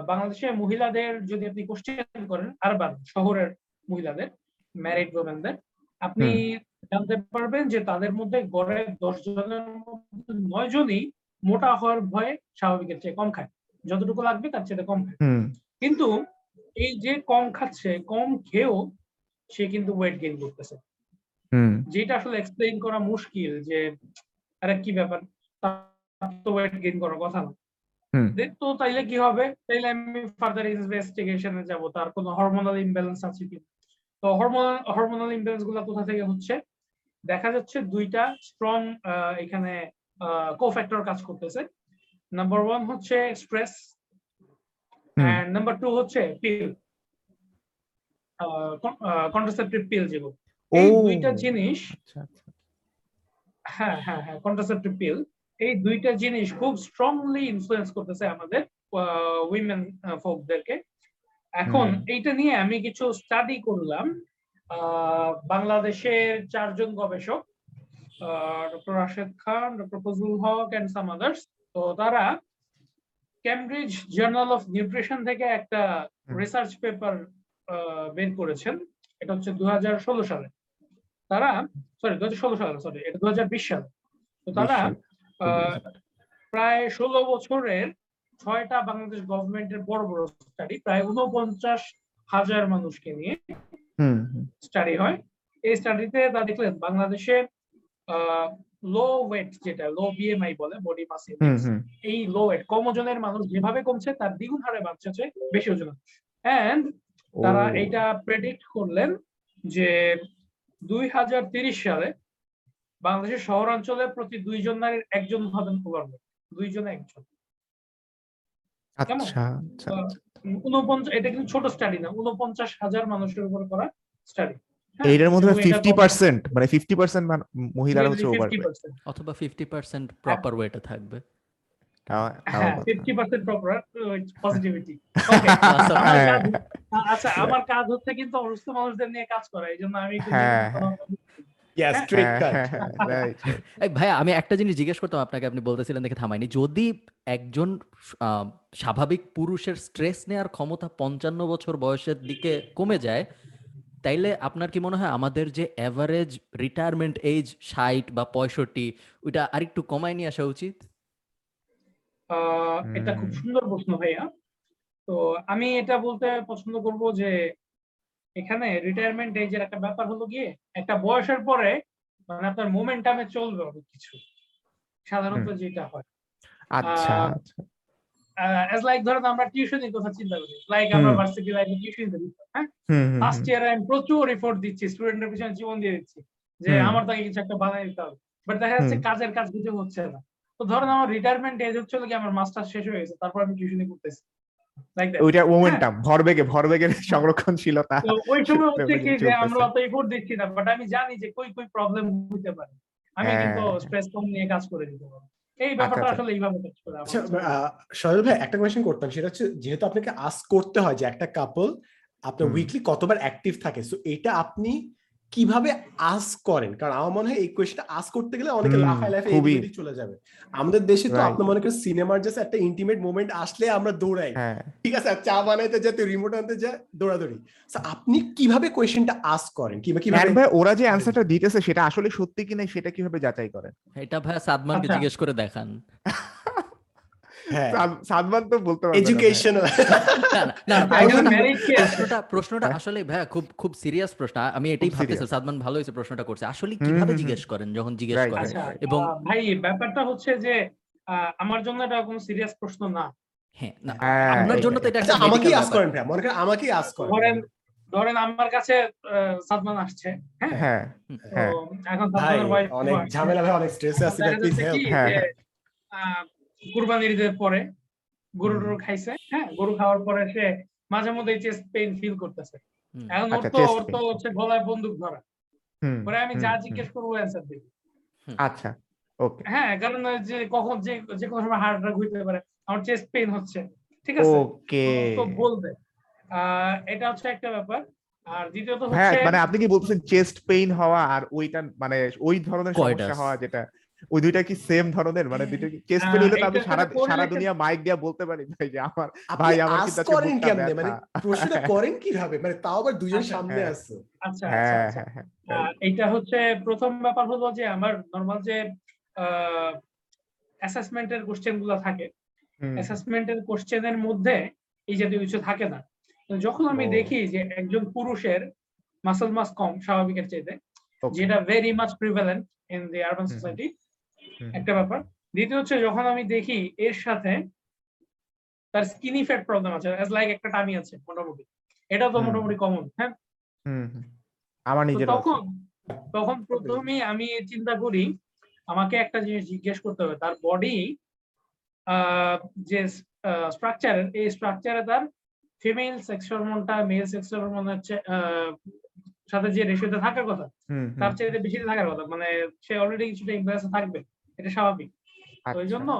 বাংলাদেশে মহিলাদের যদি আপনি কোশ্চেন করেন আরবান শহরের মহিলাদের ম্যারিড ওমেনদের আপনি জানতে পারবেন যে তাদের মধ্যে গড়ে দশ জনের মধ্যে নয় জনই মোটা হওয়ার ভয়ে স্বাভাবিকের চেয়ে কম খায়। যতটুকু লাগবে তার চেয়ে কম খায়। কিন্তু এই যে কম খাচ্ছে কম খেয়েও সে কিন্তু ওয়েট গেইন করতেছে। যেটা আসলে এক্সপ্লেইন করা মুশকিল যে আরে কি ব্যাপার? তার তো ওয়েট গেইন করার কথা না। তো তাইলে কি হবে? তাইলে আমি ফার্দার ইনভেস্টিগেশনে যাব। তার কোনো হরমোনাল ইমব্যালেন্স আছে কি তো হরমোনাল হরমোনাল ইমব্যালেন্সগুলা কোথা থেকে হচ্ছে? দেখা যাচ্ছে দুইটা স্ট্রং এখানে কোফ্যাক্টর কাজ করতেছে। নাম্বার ওয়ান হচ্ছে স্ট্রেস এন্ড নাম্বার টু হচ্ছে পিল কন্ট্রাসেপটিভ পিল যেগুলো। এই দুইটা জিনিস আচ্ছা আচ্ছা। হ্যাঁ হ্যাঁ হ্যাঁ কন্ট্রাসেপটিভ পিল এই দুইটা জিনিস খুব স্ট্রংলি ইনফ্লুয়েন্স করতেছে আমাদের উইমেন ফোকদেরকে এখন এইটা নিয়ে আমি কিছু স্টাডি করলাম বাংলাদেশের চারজন গবেষক doctor Rashed Khan doctor Fazlul Haque and some others তো তারা ক্যামব্রিজ জার্নাল অফ নিউট্রিশন থেকে একটা রিসার্চ পেপার বের করেছেন। এটা হচ্ছে দু হাজার ষোলো সালে। তারা সরি দু হাজার ষোলো সালে সরি এটা দু হাজার বিশ সালে। তো তারা প্রায় ষোলো বছরের ছয়টা বাংলাদেশ গভর্নমেন্টের বড় বড় স্টাডি প্রায় উনপঞ্চাশ হাজার মানুষকে নিয়ে স্টাডি হয়। এই স্টাডিতে তারা দেখলেন বাংলাদেশে লো ওয়েট যেটা লো বিএমআই বলে বডি মাস এই লো ওয়েট কম ওজনের মানুষ যেভাবে কমছে তার দ্বিগুণ হারে বাড়ছে বেশি ওজনের এন্ড তারা এইটা প্রেডিক্ট করলেন যে দুই হাজার তিরিশ সালে বাংলাদেশের শহরাঞ্চলে প্রতি দুইজন নারীর একজন হবেন ওভারওয়েট দুইজনে একজন। কেমন? আচ্ছা আচ্ছা। উনপঞ্চাশ এটা কিন্তু ছোট স্টাডি না উনপঞ্চাশ হাজার মানুষের উপর করা স্টাডি এইটার মধ্যে ফিফটি পার্সেন্ট মানে ফিফটি পার্সেন্ট মহিলারা হচ্ছে ওভার অথবা ফিফটি পার্সেন্ট প্রপার ওয়েটে থাকবে। হ্যাঁ ফিফটি পার্সেন্ট প্রপার পজিটিভিটি হ্যাঁ আচ্ছা আমার কাজ হচ্ছে কিন্তু অসুস্থ মানুষদের নিয়ে কাজ করা এই জন্য আমি হ্যাঁ, ইয়া স্ট্রেট কাট রাইট এই আমি একটা জিনিস জিজ্ঞেস করতাম আপনাকে আপনি বলতেছিলেন দেখে থামাইনি যদি একজন আহ, স্বাভাবিক পুরুষের স্ট্রেস নেওয়ার ক্ষমতা পঞ্চান্ন বছর বয়সের দিকে কমে যায় তাইলে আপনার কি মনে হয় আমাদের যে এভারেজ রিটায়ারমেন্ট এজ ষাট বা পঁয়ষট্টি ওইটা আরেকটু কমায় নিয়ে আসা উচিত? আহ, এটা খুব সুন্দর প্রশ্ন ভাইয়া। তো আমি এটা বলতে পছন্দ করব যে এখানে রিটায়ারমেন্ট এজের একটা ব্যাপার হলো গিয়ে একটা বয়সের পরে মানে আপনার মোমেন্টামে চলবে অনেক কিছু। সাধারণত যেটা হয়। আচ্ছা আচ্ছা। অ্যাজ লাইক ধরেন আমরা টিউশনের কথা চিন্তা করি। লাইক আমরা ভার্সিটি লাইফে টিউশন দিই হ্যাঁ? ফার্স্ট ইয়ারে আমি প্রচুর এফোর্ট দিচ্ছি স্টুডেন্টের পিছনে জীবন দিয়ে দিচ্ছি যে আমার তাকে কিছু একটা বানাই দিতে হবে। বাট দেখা যাচ্ছে কাজের কাজ কিছু হচ্ছে না। তো ধরেন আমার রিটায়ারমেন্ট এজ হচ্ছে কি আমার মাস্টার শেষ হয়ে গেছে তারপর আমি টিউশনি করতেছি ওইটা মোমেন্টাম ভরবেগে ভরবেগের সংরক্ষণশীলতা। তো ওই সময় হচ্ছে কি যে আমরা অত এফোর্ট দিচ্ছি না বাট আমি জানি যে কই কই প্রবলেম হতে পারে। আমি হ্যাঁ। কিন্তু স্ট্রেস কম নিয়ে কাজ করে দিতে পারব। এই ব্যাপারটা আচ্ছা। আসলে এইভাবে কাজ করে আচ্ছা ভাই একটা কোয়েশ্চেন করতাম সেটা হচ্ছে যেহেতু আপনাকে আস্ক করতে হয় যে একটা কাপল আপনার উইকলি কতবার অ্যাক্টিভ থাকে সো এটা আপনি কীভাবে আস করেন? কারণ আমার মনে হয় এই কোয়েশ্চেনটা আস করতে গেলে অনেকে হুম, লাফায় লাফায় এদিক ওদিক চলে যাবে। আমাদের দেশে তো. আপনি মনে করেন সিনেমার জাস্ট একটা ইন্টিমেট মোমেন্ট আসলে আমরা দৌড়াই। হ্যাঁ। ঠিক আছে? চা বানাইতে যা তুই রিমোট আনতে যা দৌড়াদৌড়ি। আপনি কীভাবে কোয়েশ্চেনটা আস করেন? কিংবা হ্যাঁ কীভাবে ভাই ওরা যে অ্যান্সারটা দিতেছে সেটা আসলে সত্যি কিনা সেটা কীভাবে যাচাই করেন? এটা ভাই সাদমানকে আচ্ছা। জিজ্ঞেস করে দেখান। সাদমান তো বলতে পারবে এডুকেশন না, প্রশ্নটা- প্রশ্নটা হ্যাঁ। আসলে ভাইয়া খুব খুব সিরিয়াস প্রশ্ন। আমি এটাই ভাবতেছি সাদমান ভালো হয়েছে প্রশ্নটা করছে। আসলে কীভাবে। জিজ্ঞেস করেন যখন জিজ্ঞেস করেন? আচ্ছা এবং ভাই ব্যাপারটা হচ্ছে যে আমার জন্য এটা কোনো সিরিয়াস প্রশ্ন না। হ্যাঁ না হ্যাঁ, আপনার জন্য তো এটা আচ্ছা একটা আমাকেই আস করেন ভাই মনে করেন আমাকেই আস করেন। ধরেন ধরেন আমার কাছে আহ, সাদমান আসছে হ্যাঁ? হ্যাঁ হ্যাঁ। এখন ভাই সাদমানের অনেক ঝামেলা ভাই অনেক স্ট্রেসে আছি প্লিজ হেল্প হ্যাঁ, হ্যাঁ। আহ, কুরবানির ঈদের পরে গরু টরু খাইছে হ্যাঁ গরু খাওয়ার পরে সে মাঝে মধ্যে চেস্ট পেইন ফিল করতেছে। এখন ওর আচ্ছা, তো ওর তো হচ্ছে গলায় বন্দুক ধরা। পরে আমি যা জিজ্ঞেস করব অ্যান্সার দিবি। আচ্ছা ওকে। হ্যাঁ কারণ যে কখন যে যে কোনো সময় হার্ট অ্যাটাক হইতে পারে আমার চেস্ট পেইন হচ্ছে ঠিক আছে? ওকে। তো বলবে। আহ, এটা হচ্ছে একটা ব্যাপার। আর দ্বিতীয়ত হ্যাঁ হচ্ছে মানে আপনি কি বলছেন চেস্ট পেইন হওয়া আর ওইটা মানে ওই ধরনের সমস্যা হওয়া যেটা? ওই দুইটা কি সেম ধরনের? মানে দুইটা কি চেস্ট আহ, হলে আমি সারা সারা দুনিয়া মাইক দিয়ে বলতে পারি ভাই যে আমার ভাই, আমার আস কিন্তু করেন কেমনে? মানে। প্রশ্নটা করেন কীভাবে? মানে তাও আবার দুজন আচ্ছা, সামনে হ্যাঁ। আছে। আচ্ছা আচ্ছা হ্যাঁ আচ্ছা। হ্যাঁ। হ্যাঁ আহ, এইটা হচ্ছে প্রথম ব্যাপার হলো যে আমার নর্মাল যে অ্যাসেসমেন্টের কোশ্চেনগুলো থাকে। অ্যাসেসমেন্টের কোশ্চেনের মধ্যে এই জাতীয় কিছু থাকে না। তো যখন আমি দেখি যে একজন পুরুষের মাসল মাস কম স্বাভাবিকের চাইতে যেটা very much prevalent in the urban society একটা ব্যাপার। দ্বিতীয় হচ্ছে যখন আমি দেখি এর সাথে তার স্কিনি ফ্যাট প্রবলেম আছে অ্যাজ লাইক একটা টামি আছে মোটামুটি। এটা তো মোটামুটি কমন হ্যাঁ। আমার নিজের তখন তখন প্রথমেই আমি চিন্তা করি আমাকে একটা জিনিস জিজ্ঞেস করতে হবে। তার বডি যে স্ট্রাকচার এই স্ট্রাকচারে তার ফিমেল সেক্স হরমোনটা মেল সেক্স হরমোনের সাথে যে রেশিওতে থাকার কথা তার চাইতে বেশি থাকার কথা। মানে সে অলরেডি কিছুটা ইমপ্রেস থাকবে। এটা স্বাভাবিক। ওই আচ্ছা। জন্য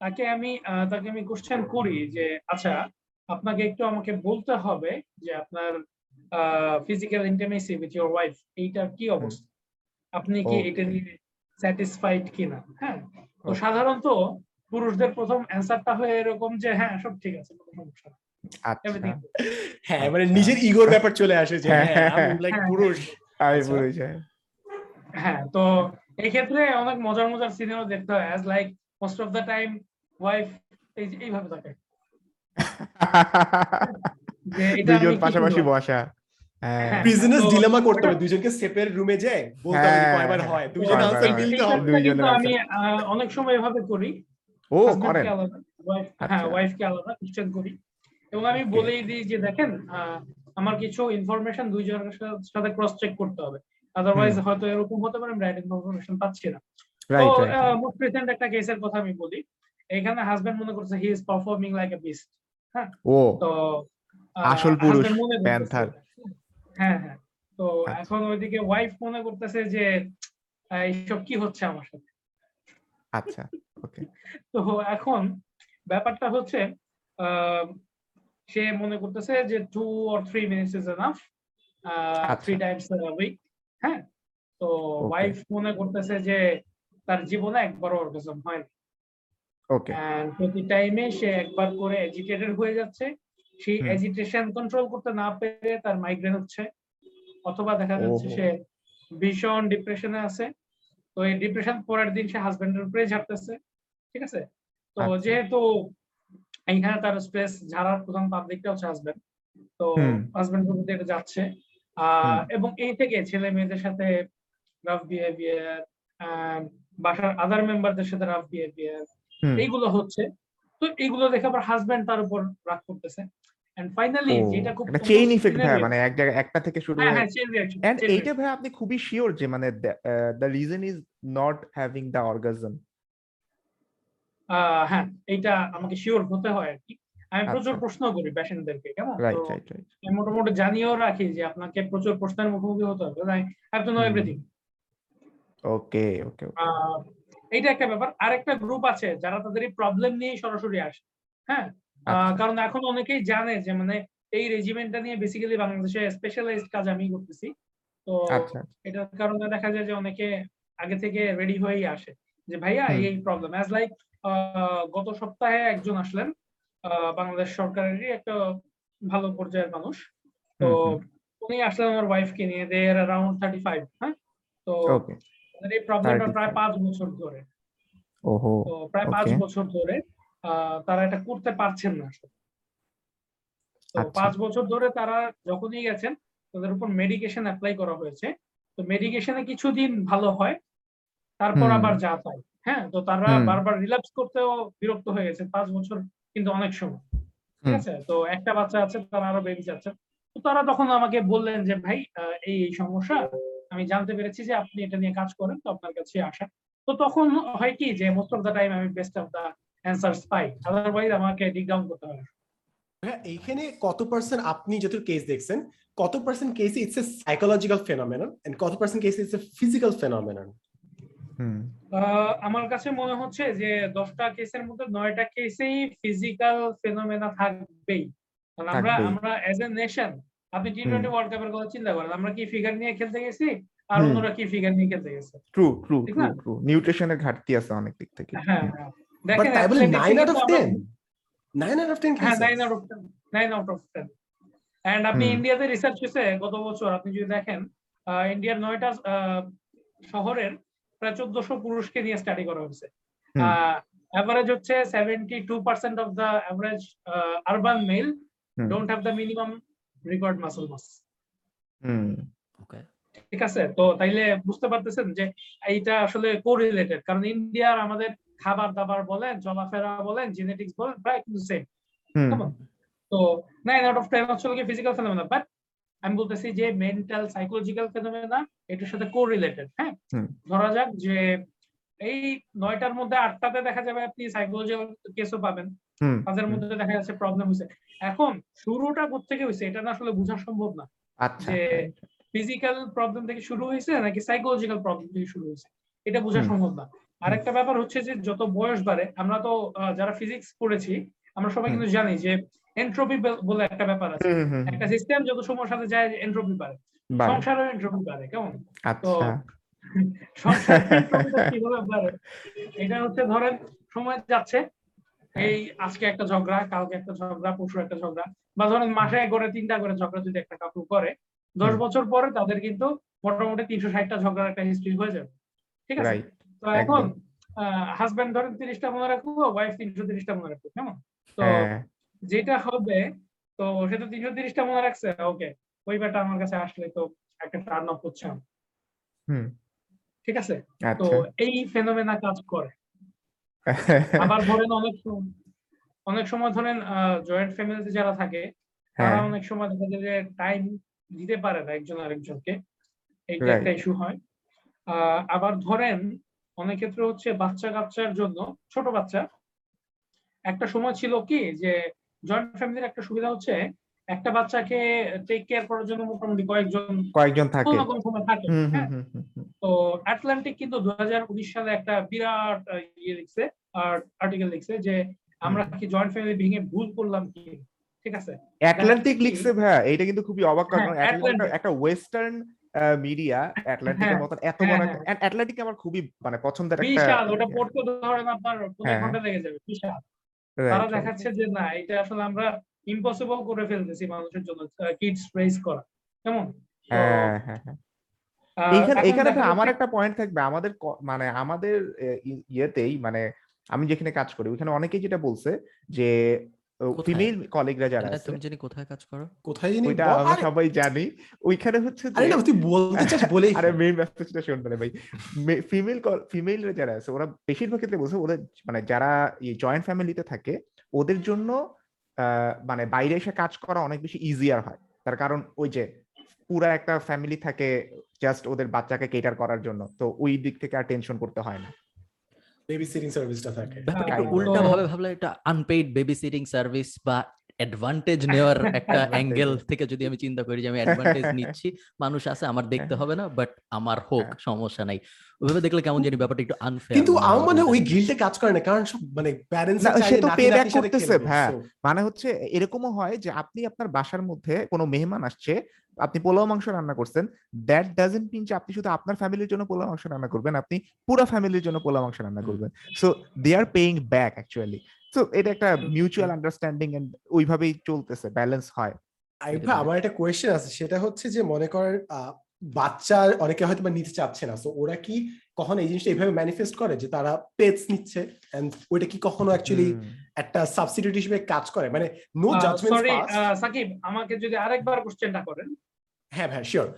তাকে আমি আহ, তাকে আমি কোশ্চেন করি যে আচ্ছা আপনাকে একটু আমাকে বলতে হবে যে আপনার physical intimacy with your wife এইটার কি অবস্থা? আপনি কি এটা নিয়ে স্যাটিসফাইড কিনা? হ্যাঁ? তো সাধারণত পুরুষদের প্রথম অ্যান্সারটা হয় এরকম যে হ্যাঁ সব ঠিক আছে কোনো সমস্যা আচ্ছা। হ্যাঁ মানে নিজের ইগোর ব্যাপার চলে আসে যে হ্যাঁ, হ্যাঁ হ্যাঁ, পুরুষ আচ্ছা। হ্যাঁ তো এই ক্ষেত্রে অনেক মজার মজার সিনেমা দেখতে হয় as like most of the time wife এইভাবে থাকে। দুইজন পাশাপাশি বসা। হ্যাঁ। হ্যাঁ। বিজনেস ডিলেমা করতে হবে দুজনকে সেপারেট রুমে যায় বলতে হবে যে হ্যাঁ, কয়বার হয় হ্যাঁ, দুজন আনসার মিলতে হবে। কাজটা আমি আহ, অনেক সময় এভাবে করি। ও করেন। হ্যাঁ আচ্ছা। ওয়াইফকে আলাদা কোশ্চেন করি। এবং আমি বলেই দিই যে দেখেন আহ, আমার কিছু ইনফরমেশন দুইজনের সাথে ক্রস চেক করতে হবে। আদারওয়াইজ হয়তো এরকম হতে পারে আমি রাইট ইনফরমেশন পাচ্ছি না। তো মোস্ট রিসেন্ট একটা কেসের কথা আমি বলি। এখানে হাজবেন্ড মনে করছে he is performing like a beast হ্যাঁ? ও তো আসল পুরুষ, panther। হ্যাঁ হ্যাঁ। তো আচ্ছা। এখন ওইদিকে ওয়াইফ মনে করতেছে যে এইসব কি হচ্ছে আমার সাথে? আচ্ছা ওকে তো এখন ব্যাপারটা হচ্ছে সে মনে করতেছে যে two or three minutes is enough. Three times week হ্যাঁ? তো ওয়াইফ মনে করতেছে যে তার জীবনে একবারও অর্গাজম হয় ওকে প্রতি টাইমে সে একবার করে এজিটেটেড হয়ে যাচ্ছে। সেই এজিটেশন কন্ট্রোল করতে না পেরে তার মাইগ্রেন হচ্ছে। অথবা দেখা যাচ্ছে সে ভীষণ ডিপ্রেশনে আছে। তো এই ডিপ্রেশন পরের দিন সে হাজবেন্ডের উপরে ঝাড়তেছে। ঠিক আছে? তো আচ্ছা। যেহেতু এইখানে তার স্ট্রেস ঝাড়ার প্রধান পাবলিকটা হচ্ছে হাজবেন্ড তো। হাজবেন্ডের প্রতি এটা যাচ্ছে। এবং এই থেকে ছেলে মেয়েদের সাথে রাফ বিহেভিয়ার বাসার আদার মেম্বারদের সাথে রাফ বিহেভিয়ার এইগুলো হচ্ছে। তো এইগুলো দেখে আবার হাজবেন্ড তার উপর রাগ করতেছে। এন্ড ফাইনালি যেটা খুব একটা চেইন ইফেক্ট ভাই মানে এক একটা থেকে শুরু হ্যাঁ হয়ে এন্ড এইটা ভাই আপনি খুবই শিওর যে মানে the reason is not having the orgasm হ্যাঁ এইটা আমাকে শিওর হতে হয় আর কি। আমি প্রচুর আচ্ছা। প্রশ্ন করি পেশেন্টদেরকে কেমন? তো আমি মোটামুটি জানিয়েও রাখি যে আপনাকে প্রচুর প্রশ্নের মুখোমুখি হতে হবে। Have to know everything okay okay এইটা একটা ব্যাপার। আরেকটা গ্রুপ আছে যারা তাদের এই প্রবলেম নিয়ে সরাসরি আসে হ্যাঁ? আচ্ছা। কারণ এখন অনেকেই জানে যে মানে এই রেজিমেন্টটা নিয়ে বেসিক্যালি বাংলাদেশে স্পেশালাইজড কাজ আমি করতেছি। তো তো আচ্ছা। এটার কারণে দেখা যায় যে অনেকে আগে থেকে রেডি হয়েই আসে যে ভাইয়া এই প্রবলেম অ্যাজ লাইক গত সপ্তাহে একজন আসলেন বাংলাদেশ সরকারেরই একটা ভালো পর্যায়ের মানুষ। তো উনি আসলে আমার ওয়াইফকে নিয়ে দের অ্যারাউন্ড থার্টি ফাইভ হ্যাঁ? তো ওকে তাদের এই প্রবলেমটা প্রায় পাঁচ বছর ধরে। ওহো তো প্রায় পাঁচ Okay. বছর ধরে তারা এটা করতে পারছেন না আসলে। তো আচ্ছা। পাঁচ বছর ধরে তারা যখনই গেছেন তাদের উপর মেডিকেশন অ্যাপ্লাই করা হয়েছে। তো মেডিকেশনে কিছুদিন ভালো হয় তারপর আবার যা তাই হ্যাঁ? তো তারা বারবার রিল্যাপস করতেও বিরক্ত হয়ে গেছে পাঁচ বছর কিন্তু অনেক সময়। ঠিক আছে? তো একটা বাচ্চা আছে তারা আরও বেবি চাচ্ছে তো তারা তখন আমাকে বললেন যে ভাই আহ, এই এই সমস্যা আমি জানতে পেরেছি যে আপনি এটা নিয়ে কাজ করেন তো আপনার কাছে আসা। তো তখন হয় কি যে মোস্ট অফ দা টাইম আমি বেস্ট অফ দ্য অ্যান্সার্স পাই। আদারওয়াইজ আমাকে ডিক ডাউন করতে হয় হ্যাঁ এইখানে কত পার্সেন্ট আপনি যত কেস দেখছেন কত percent case it's a psychological phenomenon and কত percent case it's a physical phenomenon আমার কাছে মনে হচ্ছে যে দশটা কেসের মধ্যে নয়টা কেসেই ফিজিক্যাল ফেনোমেনা থাকবেই। কারণ আমরা আমরা এজ এ নেশন আপনি টি টোয়েন্টি ওয়ার্ল্ড কাপের কথা চিন্তা করেন আমরা কি ফিগার নিয়ে খেলতে গেছি? আর অন্যরা কি ফিগার নিয়ে খেলতে গেছে? ট্রু ট্রু ট্রু ট্রু নিউট্রিশনের ঘাটতি আছে অনেক দিক থেকে। হ্যাঁ হ্যাঁ। দেখেন তাই বলে আউট অফ কিন্তু আমরা- ten nine out of ten হ্যাঁ nine out of ten nine out of ten and আপনি ইন্ডিয়াতে রিসার্চ হয়েছে গত বছর আপনি যদি দেখেন আহ, ইন্ডিয়ার নয়টা আহ, শহরের প্রায় চোদ্দশো পুরুষকে নিয়ে স্টাডি করা হয়েছে। অ্যাভারেজ হচ্ছে seventy two percent of the average urban male don't have the minimum required muscle mass হুম। ঠিক আছে? তো তাইলে বুঝতে পারতেছেন যে এইটা আসলে কোরিলেটেড কারণ ইন্ডিয়ার আমাদের খাবার দাবার বলেন চলাফেরা বলেন জেনেটিক্স বলেন প্রায় কিন্তু সেম হুম। Come on. তো নাইন আউট অফ টেন হচ্ছে কি ফিজিক্যাল ফেনোমেনা বাট আমি বলতেছি যে মেন্টাল সাইকোলজিক্যাল ফেনোমেনা এটার সাথে কোরিলেটেড হ্যাঁ? ধরা যাক যে এই নয়টার মধ্যে আটটাতে দেখা যাবে আপনি সাইকোলজিক্যাল কেসও পাবেন। তাদের মধ্যে দেখা যাচ্ছে প্রবলেম হয়েছে এখন শুরুটা কোথেকে হয়েছে এটা না আসলে বোঝা সম্ভব না। আচ্ছা। যে ফিজিক্যাল প্রবলেম থেকে শুরু হয়েছে নাকি সাইকোলজিক্যাল প্রবলেম থেকে শুরু হয়েছে এটা বোঝা সম্ভব না। আরেকটা ব্যাপার হচ্ছে যে যত বয়স বাড়ে আমরা তো যারা ফিজিক্স পড়েছি আমরা সবাই কিন্তু জানি যে এন্ট্রপি বলে একটা ব্যাপার আছে। একটা সিস্টেম যত সময়ের সাথে যায় এন্ট্রপি বাড়ে। সংসারেও এন্ট্রপি বাড়ে কেমন? তো সংসার entropy-টা কীভাবে বাড়ে? এটা হচ্ছে ধরেন সময় যাচ্ছে। এই আজকে একটা ঝগড়া কালকে একটা ঝগড়া পরশু একটা ঝগড়া। বা ধরেন মাসে করে তিনটা করে ঝগড়া যদি একটা কাপড় করে দশ বছর পরে তাদের কিন্তু মোটামুটি তিনশো ষাটটা ঝগড়ার একটা হিস্ট্রি হয়ে যাবে। ঠিক আছে? তো এখন হাজবেন্ড ধরেন তিরিশটা মনে রাখব ওয়াইফ তিনশো তিরিশটা মনে রাখব কেমন? তো হ্যাঁ। যেটা হবে তো সে তো তিনশো তিরিশটা মনে রাখছে? ওকে ওই ব্যাটা আমার কাছে আসলে তো একটা টার্ন অফ হচ্ছে। ঠিক আছে? তো আচ্ছা। এই ফেনোমেনা কাজ করে। আবার ধরেন অনেক অনেক সময় ধরেন জয়েন্ট ফ্যামিলিতে যারা থাকে তারা হ্যাঁ। অনেক সময় দেখা যায় যে টাইম দিতে পারে না একজন আরেকজনকে। এইটা. একটা ইস্যু হয়। আহ, আবার ধরেন অনেক ক্ষেত্রে হচ্ছে বাচ্চা কাচ্চার জন্য ছোট বাচ্চা একটা সময় ছিল কি যে জয়েন্ট ফ্যামিলির একটা সুবিধা হচ্ছে একটা বাচ্চাকে টেক কেয়ার করার জন্য মোটামুটি কয়েকজন কয়েকজন থাকে। কোনো কোনো সময় থাকে হ্যাঁ। তো আটলান্টিক কিন্তু দুই হাজার উনিশ সালে একটা বিরাট ইয়ে লিখছে আর্টিকেল লিখছে যে আমরা কি জয়েন্ট ফ্যামিলি ভেঙে ভুল করলাম কি? ঠিক আছে? অ্যাটলান্টিক লিখছে ভাইয়া এটা কিন্তু খুবই অবাক হ্যাঁ, কারণ অ্যাটলান্টিক একটা ওয়েস্টার্ন মিডিয়া অ্যাটলান্টিকের হ্যাঁ, মতন এত হ্যাঁ, বড় হ্যাঁ। একটা অ্যাটলান্টিক আমার খুবই মানে পছন্দের একটা বিশাল ওটা পড়তে ধরেন আপনার পনেরো হ্যাঁ। ঘণ্টা লেগে যাবে বিশাল। তারা. দেখাচ্ছে যে না এটা আসলে আমরা ইম্পসিবল করে ফেলতেছি মানুষের জন্য কিডস রেজ করা কেমন তো, হ্যাঁ হ্যাঁ হ্যাঁ আহ, এইখানে এখন এখানে দেখা আমার যাচ্ছে- একটা পয়েন্ট থাকবে আমাদের ক- মানে আমাদের এ, ই- ইয়েতেই মানে আমি যেখানে কাজ করি ওখানে অনেকেই যেটা বলছে যে? ফিমেল কলিগরা যারা আছে। তুমি জানি কোথায় কাজ করো? কোথায় জানি? ওইটা আমরা সবাই জানি। ওইখানে হচ্ছে আরে না তুই বলতে চাস বলেই আরে ফেল। মেইন মেসেজটা শুনবে না ভাই ফিমেল ফিমেল যারা আছে ওরা বেশিরভাগ ক্ষেত্রে বলছে ওদের মানে যারা এই জয়েন্ট ফ্যামিলিতে থাকে ওদের জন্য আহ, মানে বাইরে এসে কাজ করা অনেক বেশি ইজিয়ার হয়। তার কারণ ওই যে পুরা একটা ফ্যামিলি থাকে জাস্ট ওদের বাচ্চাকে কেটার করার জন্য। তো ওই দিক থেকে আর টেনশন করতে হয় না। বেবি সিটিং সার্ভিসটা থাকে। উল্টা ভাবে ভাবলে এটা আনপেইড বেবি সিটিং সার্ভিস বা অ্যাডভান্টেজ নেওয়ার একটা অ্যাঙ্গেল থেকে যদি আমি চিন্তা করি যে আমি অ্যাডভান্টেজ নিচ্ছি মানুষ আছে আমার দেখতে হবে না বাট আমার হোক হ্যাঁ। সমস্যা নাই। ওইভাবে দেখলে কেমন জানি ব্যাপারটা একটু আনফেয়ার কিন্তু আমার মনে ওই গিল্টে কাজ করে না কারণ সব মানে প্যারেন্টস সে তো pay back করতেছে, হ্যাঁ। মানে হচ্ছে এরকমও হয় যে আপনি আপনার বাসার মধ্যে কোনো মেহমান আসছে আপনি পোলাও মাংস রান্না করছেন দ্যাট ডাজেন্ট মিন যে আপনি শুধু আপনার ফ্যামিলির জন্য পোলাও মাংস রান্না করবেন আপনি পুরো ফ্যামিলির জন্য পোলাও মাংস রান্না করবেন। So they are paying back actually so এটা একটা মিউচুয়াল আন্ডারস্ট্যান্ডিং এন্ড ওইভাবেই চলতেছে ব্যালেন্স হয়। আমার একটা কোয়েশ্চেন আছে সেটা হচ্ছে যে মনে করেন আহ, বাচ্চা অনেকে হয়তো বা নিতে চাচ্ছে না। তো ওরা কি কখনো এই জিনিসটা এইভাবে ম্যানিফেস্ট করে যে তারা পেটস নিচ্ছে? এন্ড ওইটা কি কখনো অ্যাকচুয়ালি একটা সাবস্টিটিউট হিসেবে কাজ করে? মানে নো জাজমেন্ট সরি সাকিব আমাকে যদি আরেকবার কোশ্চেনটা করেন। হ্যাঁ হ্যাঁ শিওর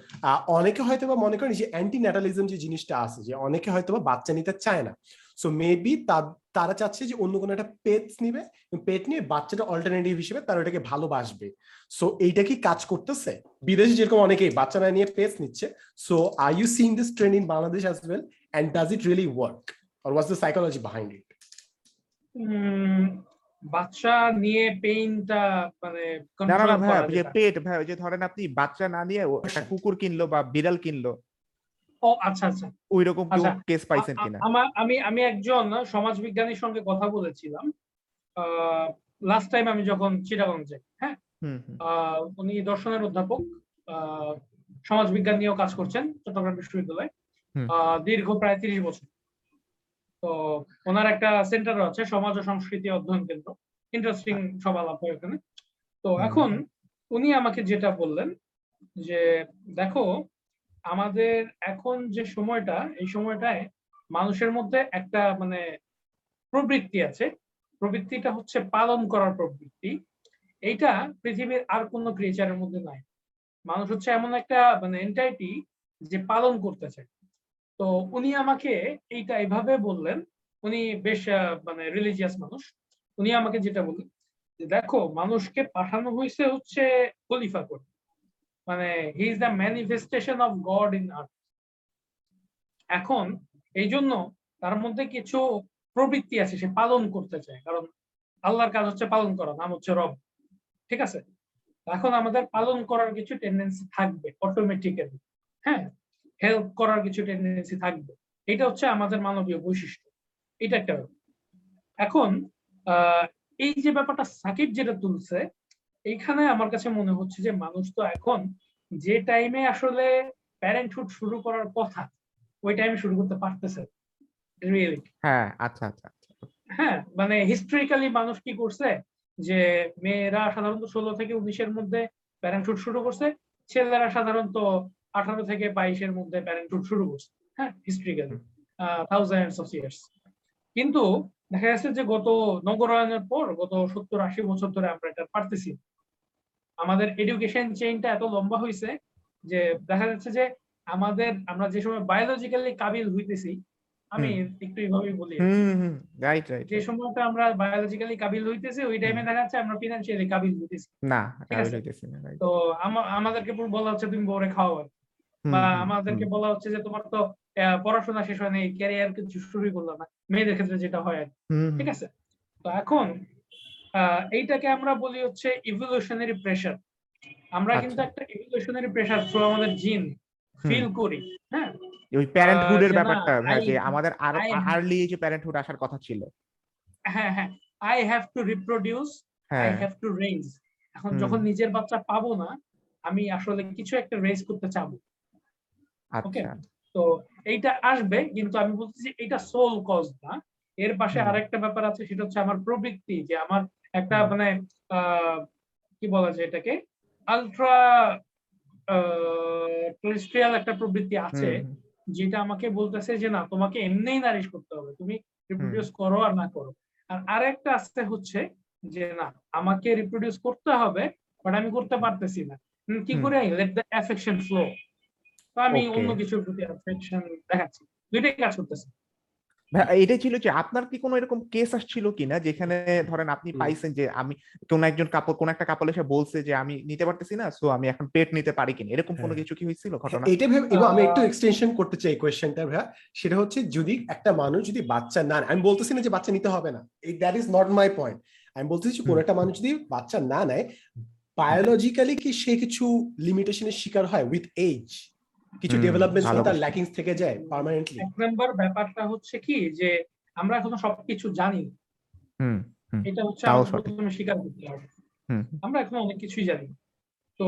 অনেকে হয়তো বা মনে করেন যে অ্যান্টি ন্যাটালিজম যে জিনিসটা আছে যে অনেকে হয়তো বা বাচ্চা নিতে চায় না। সো মেবি তারা চাচ্ছে যে অন্য কোনো একটা পেটস নিবে পেট নিয়ে বাচ্চাটা অল্টারনেটিভ হিসেবে তারা ওটাকে ভালোবাসবে। সো এইটা কি কাজ করতেছে? বিদেশে যেরকম অনেকেই বাচ্চা না নিয়ে পেটস নিচ্ছে so are you seeing this trend in Bangladesh as well and does it really work or was the psychology behind it বাচ্চা নিয়ে পেইনটা মানে না না না ভাই। পেট ভাই ওই যে ধরেন আপনি বাচ্চা না নিয়ে একটা কুকুর কিনলো বা বিড়াল কিনলো ও আচ্ছা আচ্ছা। ওই রকম কেউ আচ্ছা, কেস পাইছেন আ- আ- কিনা? আমার আমি আমি একজন সমাজবিজ্ঞানীর সঙ্গে কথা বলেছিলাম। লাস্ট টাইম আমি যখন চিটাগং যাই হ্যাঁ? উনি দর্শনের অধ্যাপক আহ, সমাজবিজ্ঞান নিয়েও কাজ করছেন চট্টগ্রাম বিশ্ববিদ্যালয়ে। দীর্ঘ প্রায় তিরিশ বছর। তো ওনার একটা সেন্টার আছে সমাজ ও সংস্কৃতি অধ্যয়ন কেন্দ্র। ইন্টারেস্টিং সব আলাপ হয় ওখানে। তো এখন উনি আমাকে যেটা বললেন যে দেখো আমাদের এখন যে সময়টা, এই সময়টায় মানুষের মধ্যে একটা মানে প্রবৃত্তি আছে। প্রবৃত্তিটা হচ্ছে পালন করার প্রবৃত্তি। এইটা পৃথিবীর আর কোনো ক্রিয়েচারের মধ্যে নাই। মানুষ হচ্ছে এমন একটা মানে এন্টাইটি যে পালন করতে চায়। তো উনি আমাকে এইটা এভাবে বললেন। উনি বেশ মানে রিলিজিয়াস মানুষ। উনি আমাকে যেটা বললেন দেখো, মানুষকে পাঠানো হয়েছে হচ্ছে খলিফা করে মানে he is the manifestation of God in earth এখন এই জন্য তার মধ্যে কিছু প্রবৃত্তি আছে, সে পালন করতে চায়। কারণ আল্লাহর কাজ হচ্ছে পালন করা, নাম হচ্ছে রব। ঠিক আছে? এখন আমাদের পালন করার কিছু টেন্ডেন্সি থাকবে অটোমেটিক্যালি হ্যাঁ? হেল্প করার কিছু টেন্ডেন্সি থাকবে। এটা হচ্ছে আমাদের মানবীয় বৈশিষ্ট্য। এটা একটা এখন এই যে ব্যাপারটা সাকিব যেটা তুলছে এইখানে আমার কাছে মনে হচ্ছে যে মানুষ তো এখন যে টাইমে আসলে প্যারেন্টহুড শুরু করার কথা ওই টাইমে শুরু করতে পারতেছে রিয়েলি হ্যাঁ আচ্ছা আচ্ছা আচ্ছা। হ্যাঁ মানে হিস্ট্রিক্যালি মানুষ কি করছে যে মেয়েরা সাধারণত ষোলো থেকে উনিশের মধ্যে প্যারেন্টহুড শুরু করছে ছেলেরা সাধারণত আঠারো থেকে বাইশের মধ্যে প্যারেন্টহুড শুরু করছে হ্যাঁ হিস্ট্রিক্যালি থাউজেন্ডস অফ ইয়ার্স কিন্তু দেখা যাচ্ছে যে গত নগরায়নের পর গত সত্তর আশি বছর ধরে আমরা এটা পারতেছি। আমাদের এডুকেশন চেইনটা এত লম্বা হয়েছে যে দেখা যাচ্ছে যে আমাদের আমরা যে সময় বায়োলজিক্যালি কাবিল হইতেছি আমি একটু এইভাবেই বলি। হুম হুম রাইট রাইট যে সময়টা আমরা বায়োলজিক্যালি কাবিল হইতেছি ওই টাইমে দেখা যাচ্ছে আমরা ফিনান্সিয়ালি কাবিল হইতেছি। না কাবিল হইতেছি না তো আমাদেরকে পুরো বলা হচ্ছে তুমি বউরে খাওয়া বা আমাদেরকে বলা হচ্ছে যে তোমার তো পড়াশোনা শেষ হয় নাই ক্যারিয়ার কিছু শুরুই করল না মেয়েদের ক্ষেত্রে যেটা হয় আর কি। ঠিক আছে? তো এখন এইটাকে আমরা বলি হচ্ছে ইভলিউশনারি প্রেশার আমরা কিন্তু আচ্ছা। একটা ইভলিউশনারি প্রেশার থ্রু আমাদের জিন ফিল করি হ্যাঁ? ওই প্যারেন্টহুড এর ব্যাপারটা ভাই যে আমাদের আর আর্লি এজে প্যারেন্টহুড আসার কথা ছিল। হ্যাঁ হ্যাঁ I have to reproduce I হ্যাঁ। হ্যাভ টু রেইজ এখন যখন নিজের বাচ্চা পাবো না আমি আসলে কিছু একটা রেজ করতে চাবো। আচ্ছা। তো এইটা আসবে কিন্তু আমি বলতেছি এটা সোল কজ না। এর পাশে আরেকটা ব্যাপার আছে সেটা হচ্ছে আমার প্রবৃত্তি যে আমার একটা মানে কি বলা যায় এটাকে? আলট্রা টেরিস্ট্রিয়াল একটা প্রবৃত্তি আছে যেটা আমাকে বলতেছে যে না তোমাকে এমনিই নারিশ করতে হবে। তুমি রিপ্রোডিউস করো আর না করো। আর আরেকটা আসতে হচ্ছে যে না আমাকে রিপ্রোডিউস করতে হবে বাট আমি করতে পারতেছি না। কি। করে? লেট দ্য অ্যাফেকশন ফ্লো তো আমি অন্য কিছুর প্রতি অ্যাফেকশন দেখাচ্ছি। দুইটাই কাজ করতেছে। এটাই ছিল যে আপনার কি কোনো এরকম কেস আসছিল কিনা? যেখানে ধরেন আপনি পাইছেন যে আমি কোন একজন কাপড় কোন একটা কাপড় এসে বলছে যে আমি নিতে পারতেছি না সো আমি এখন পেট নিতে পারি কিনা? এরকম কোনো হ্যাঁ। কিছু কি হয়েছিল ঘটনা? এটা ভেবে এবং আমি একটু এক্সটেনশন করতে চাই কোয়েশ্চেনটা ভাইয়া। সেটা হচ্ছে যদি একটা মানুষ যদি বাচ্চা না নেয়, আমি বলতেছি না যে বাচ্চা নিতে হবে না। That is not my point আমি বলতেছি যে কোনো একটা মানুষ যদি বাচ্চা না নেয় বায়োলজিক্যালি কি সে কিছু লিমিটেশনের শিকার হয় উইথ এজ কিছু ডেভেলপমেন্ট ভালো তার ল্যাকিংস থেকে যায় পার্মানেন্টলি এক নম্বর ব্যাপারটা হচ্ছে কি যে আমরা এখনও সবকিছু জানি। হুম এটা হচ্ছে প্রথমে স্বীকার করতে হবে। হুম আমরা এখনও অনেক কিছুই জানি। তো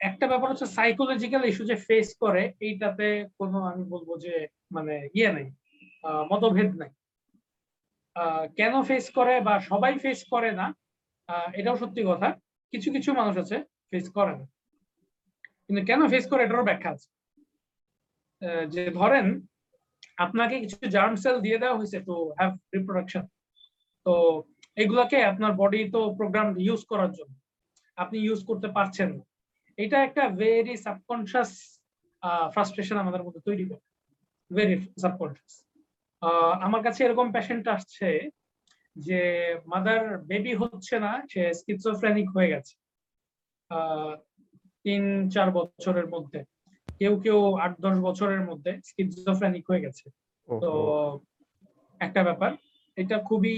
একটা ব্যাপার হচ্ছে সাইকোলজিক্যাল ইস্যু যে ফেস করে এইটাতে কোনো আমি বলব যে মানে ইয়ে নেই আহ, মতভেদ নাই। আহ, কেন ফেস করে বা সবাই ফেস করে না আহ, এটাও সত্যি কথা। কিছু কিছু মানুষ আছে ফেস করে না। কিন্তু কেন ফেস করে? এটারও ব্যাখ্যা আছে। যে ধরেন, আপনাকে কিছু জার্ম সেল দিয়ে দেওয়া হয়েছে টু হ্যাভ রিপ্রোডাকশন তো এগুলাকে আপনার বডি তো প্রোগ্রাম ইউজ করার জন্য। আপনি ইউজ করতে পারছেন না। এটা একটা ভেরি সাবকনশিয়াস ফ্রাস্ট্রেশন আমাদের মধ্যে তৈরি করে। ভেরি সাবকনশিয়াস আমার কাছে এরকম পেশেন্ট আসছে যে মাদার বেবি হচ্ছে না, সে স্কিজোফ্রেনিক হয়ে গেছে। তিন চার বছরের মধ্যে। কেউ কেউ আট দশ বছরের মধ্যে স্কিজোফ্রেনিক হয়ে গেছে। তো একটা ব্যাপার এটা খুবই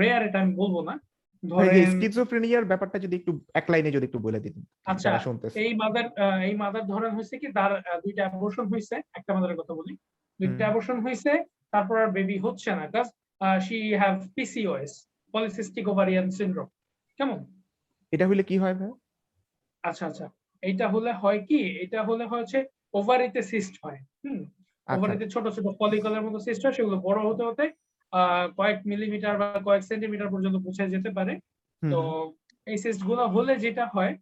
রেয়ার এটা আমি বলব না। স্কিজোফ্রেনিয়ার ব্যাপারটা যদি একটু এক লাইনে যদি একটু বলে দিতেন আচ্ছা এই মাদার এই মাদার ধরেন হয়েছে কি তার দুইটা অ্যাবর্শন হয়েছে একটা মাদারের কথা বলি। দুইটা। অ্যাবর্শন হয়েছে তারপর আর বেবি হচ্ছে না কাজ she have PCOS polycystic ovarian syndrome কেমন? এটা হলে কি হয় ভাই? আচ্ছা আচ্ছা। এটা হলে হয় কি? এটা হলে হচ্ছে ওভারিতে সিস্ট হয়। হুম? আচ্ছা। ওভারিতে ছোট ছোট পলিকলের মতো সিস্ট হয় সেগুলো বড় হতে হতে কয়েক মিলিমিটার বা কয়েক সেন্টিমিটার পর্যন্ত পৌঁছে যেতে পারে। তো এই সিস্টগুলো হলে যেটা হয়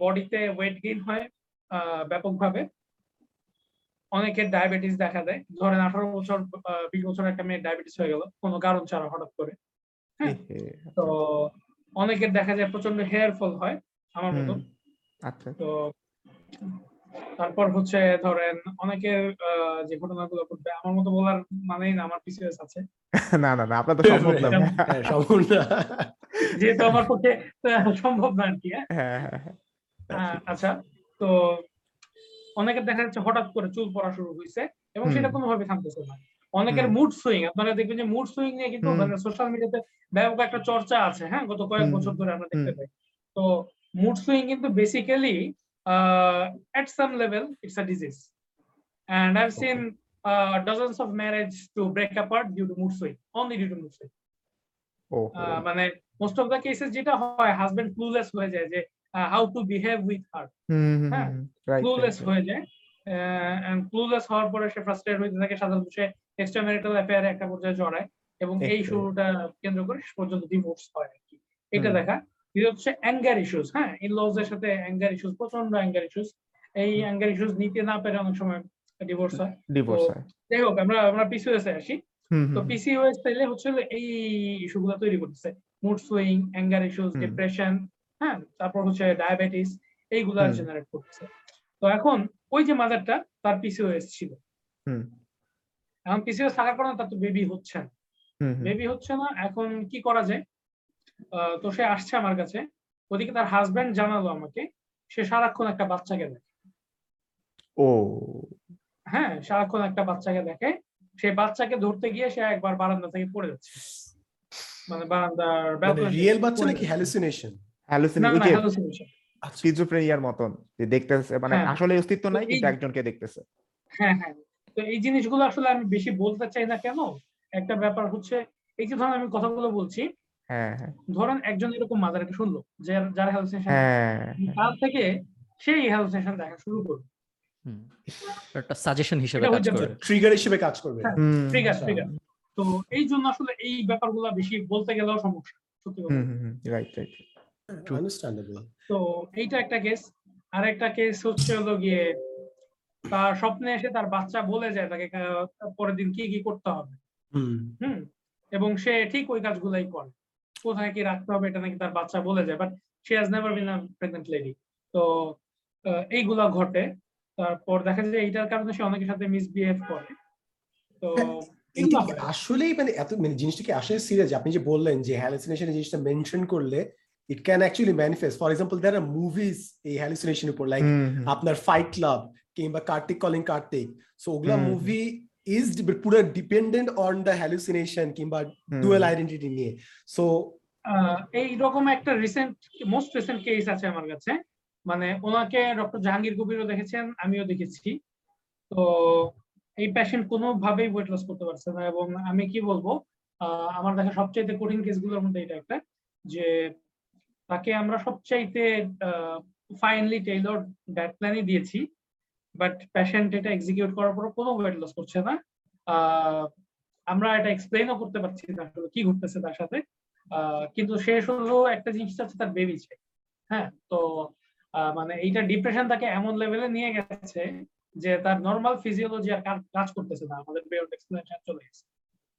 বডিতে ওয়েট গেইন হয় আহ, ব্যাপকভাবে। অনেকের ডায়াবেটিস দেখা দেয়। ধরেন আঠারো বছর বিশ বছর একটা মেয়ের ডায়াবেটিস হয়ে গেল কোনো কারণ ছাড়া হঠাৎ করে। হ্যাঁ। তো অনেকের দেখা যায় প্রচণ্ড হেয়ার ফল হয়। আমার মতো। আচ্ছা। তো তারপর হচ্ছে ধরেন অনেকের আহ, যে ঘটনাগুলো ঘটবে আমার মতো বলার মানেই না আমার পিসিএস আছে। না না না আপনার তো সম্ভব না। হ্যাঁ, সম্পূর্ণ যেহেতু আমার পক্ষে সম্ভব না আর কি হ্যাঁ? হ্যাঁ হ্যাঁ আচ্ছা তো অনেকের দেখা যাচ্ছে হঠাৎ করে চুল পড়া শুরু হয়েছে এবং। সেটা কোনোভাবে থামতেছে না। অনেকের মুড সুইং আপনারা দেখবেন যে মুড সুইং নিয়ে কিন্তু সোশ্যাল মিডিয়াতে ব্যাপক একটা চর্চা আছে হ্যাঁ? গত কয়েক বছর ধরে আমরা দেখতে পাই। তো মুড সুইং কিন্তু basically at some level it's a disease. And i've seen uh, dozens of marriage to break apart due to mood swing only due to mood swing. আহ, মানে মোস্ট অফ দ্য কেসেস যেটা হয় হাজবেন্ড ক্লুলেস হয়ে যায় যে how to behave with her হ্যাঁ, ক্লুলেস হয়ে যায় এন্ড ক্লুলেস হওয়ার পরে সে ফ্রাস্ট্রেট হইতে থাকে সাধারণত সে এক্সট্রা ম্যারিটাল অ্যাফেয়ারে একটা পর্যায়ে জড়ায় এবং এই। শুরুটা কেন্দ্র করে শেষ পর্যন্ত ডিভোর্স হয় আর কি। এটা দেখা হচ্ছে অ্যাঙ্গার ইস্যুস হ্যাঁ ইন লজ এর সাথে অ্যাঙ্গার ইস্যুস প্রচণ্ড অ্যাঙ্গার ইস্যুস এই অ্যাঙ্গার ইস্যুস নিতে না পেরে অনেক সময় ডিভোর্স হয়। ডিভোর্স হয়। যাই হোক আমরা আমরা পিসিওএস আসি। তো পিসিওএস তাইলে হচ্ছে এই ইস্যুগুলো তৈরি করতেছে। Mood swing anger issues depression হ্যাঁ? তারপর হচ্ছে ডায়াবেটিস এইগুলা জেনারেট করতেছে। তো এখন ওই যে মাদারটা তার পিসিওএস ছিল। হুম। এখন পিসিওএস থাকার কারণে তার তো বেবি হচ্ছে না। বেবি হচ্ছে না এখন কি করা যায়? তো সে আসছে আমার কাছে। ওদিকে তার হাজবেন্ড জানালো আমাকে সে সারাক্ষণ একটা বাচ্চাকে দেখে। ও। হ্যাঁ সারাক্ষণ একটা বাচ্চাকে দেখে। সে বাচ্চাকে ধরতে গিয়ে সে একবার বারান্দা থেকে পড়ে যাচ্ছে। মানে বারান্দার মানে রিয়েল বাচ্চা নাকি। হ্যালুসিনেশন হ্যালুসিনি না ওই না যে hallucination। স্কিজোফ্রেনিয়ার মতন যে দেখতেছে মানে হ্যাঁ। আসলে অস্তিত্ব নাই কিন্তু একজনকে দেখতেছে। হ্যাঁ হ্যাঁ। তো এই জিনিসগুলো আসলে আমি বেশি বলতে চাই না কেন? একটা ব্যাপার হচ্ছে এই যে ধরেন আমি কথাগুলো বলছি ধরেন একজন এরকম মাদারকে শুনলো যে যার হ্যালুসিনেশন হ্যাঁ তার থেকে সেই হ্যালুসিনেশন দেখা শুরু করবে একটা সাজেশন হিসেবে কাজ হচ্ছে করে। ট্রিগার হিসেবে কাজ করবে। হ্যাঁ। ট্রিগার। ট্রিগার তো এই জন্য আসলে এই ব্যাপারগুলো বেশি বলতে গেলেও সমস্যা সত্যি কথা। Hmm hmm right right. Understandable তো এইটা একটা কেস আর একটা কেস হচ্ছে হলো গিয়ে তার স্বপ্নে এসে তার বাচ্চা বলে যায় তাকে পরের দিন কি কি করতে হবে। হুম। হুম এবং সে ঠিক ওই কাজগুলাই করে। কোথায় কি রাখতে হবে এটা নাকি তার বাচ্চা বলে যায় but say has never been a pregnant lady তো এইগুলা ঘটে। তারপর দেখা যায় এইটার কারণে সে অনেকের সাথে মিসবিহেভ করে। তো হয়। আসলেই মানে এত মানে জিনিসটা কি আসলে সিরিয়াস আপনি যে বললেন যে হ্যালুসিনেশন জিনিসটা মেনশন করলে it can actually manifest for example there are movies এই হ্যালুসিনেশনের উপর লাইক আপনার ফাইট ক্লাব কিংবা কার্তিক কলিং কার্তিক সো ওগুলা মুভি ইজ পুরো ডিপেন্ডেন্ট অন দ্য হ্যালুসিনেশন কিংবা ডুয়েল আইডেন্টিটি নিয়ে। সো আহ, এই রকম একটা রিসেন্ট মোস্ট রিসেন্ট কেস আছে আমার কাছে। মানে ওনাকে ডক্টর জাহাঙ্গীর কবিরও দেখেছেন আমিও দেখেছি। তো এই পেশেন্ট কোনোভাবেই ওয়েট লস করতে পারছে না এবং আমি কি বলব আহ, আমার দেখা সবচাইতে কঠিন কেসগুলোর মধ্যে এটা একটা যে তাকে আমরা সবচাইতে ফাইনলি টেইলর ডায়েট প্ল্যানই দিয়েছি। বাট পেশেন্ট এটা এক্সিকিউট করার পর কোনো ওয়েট লস করছে না। আমরা এটা এক্সপ্লেনও করতে পারছি না আসলে কি ঘটতেছে তার সাথে। কিন্তু সে শুধু একটা জিনিস চাচ্ছে তার বেবি চাই হ্যাঁ তো মানে এইটা ডিপ্রেশন তাকে এমন লেভেলে নিয়ে গেছে যে তার নর্মাল ফিজিওলজি আর কাজ- করতেছে না। আমাদের বেরোড এক্সপ্লেনেশন চলে গেছে।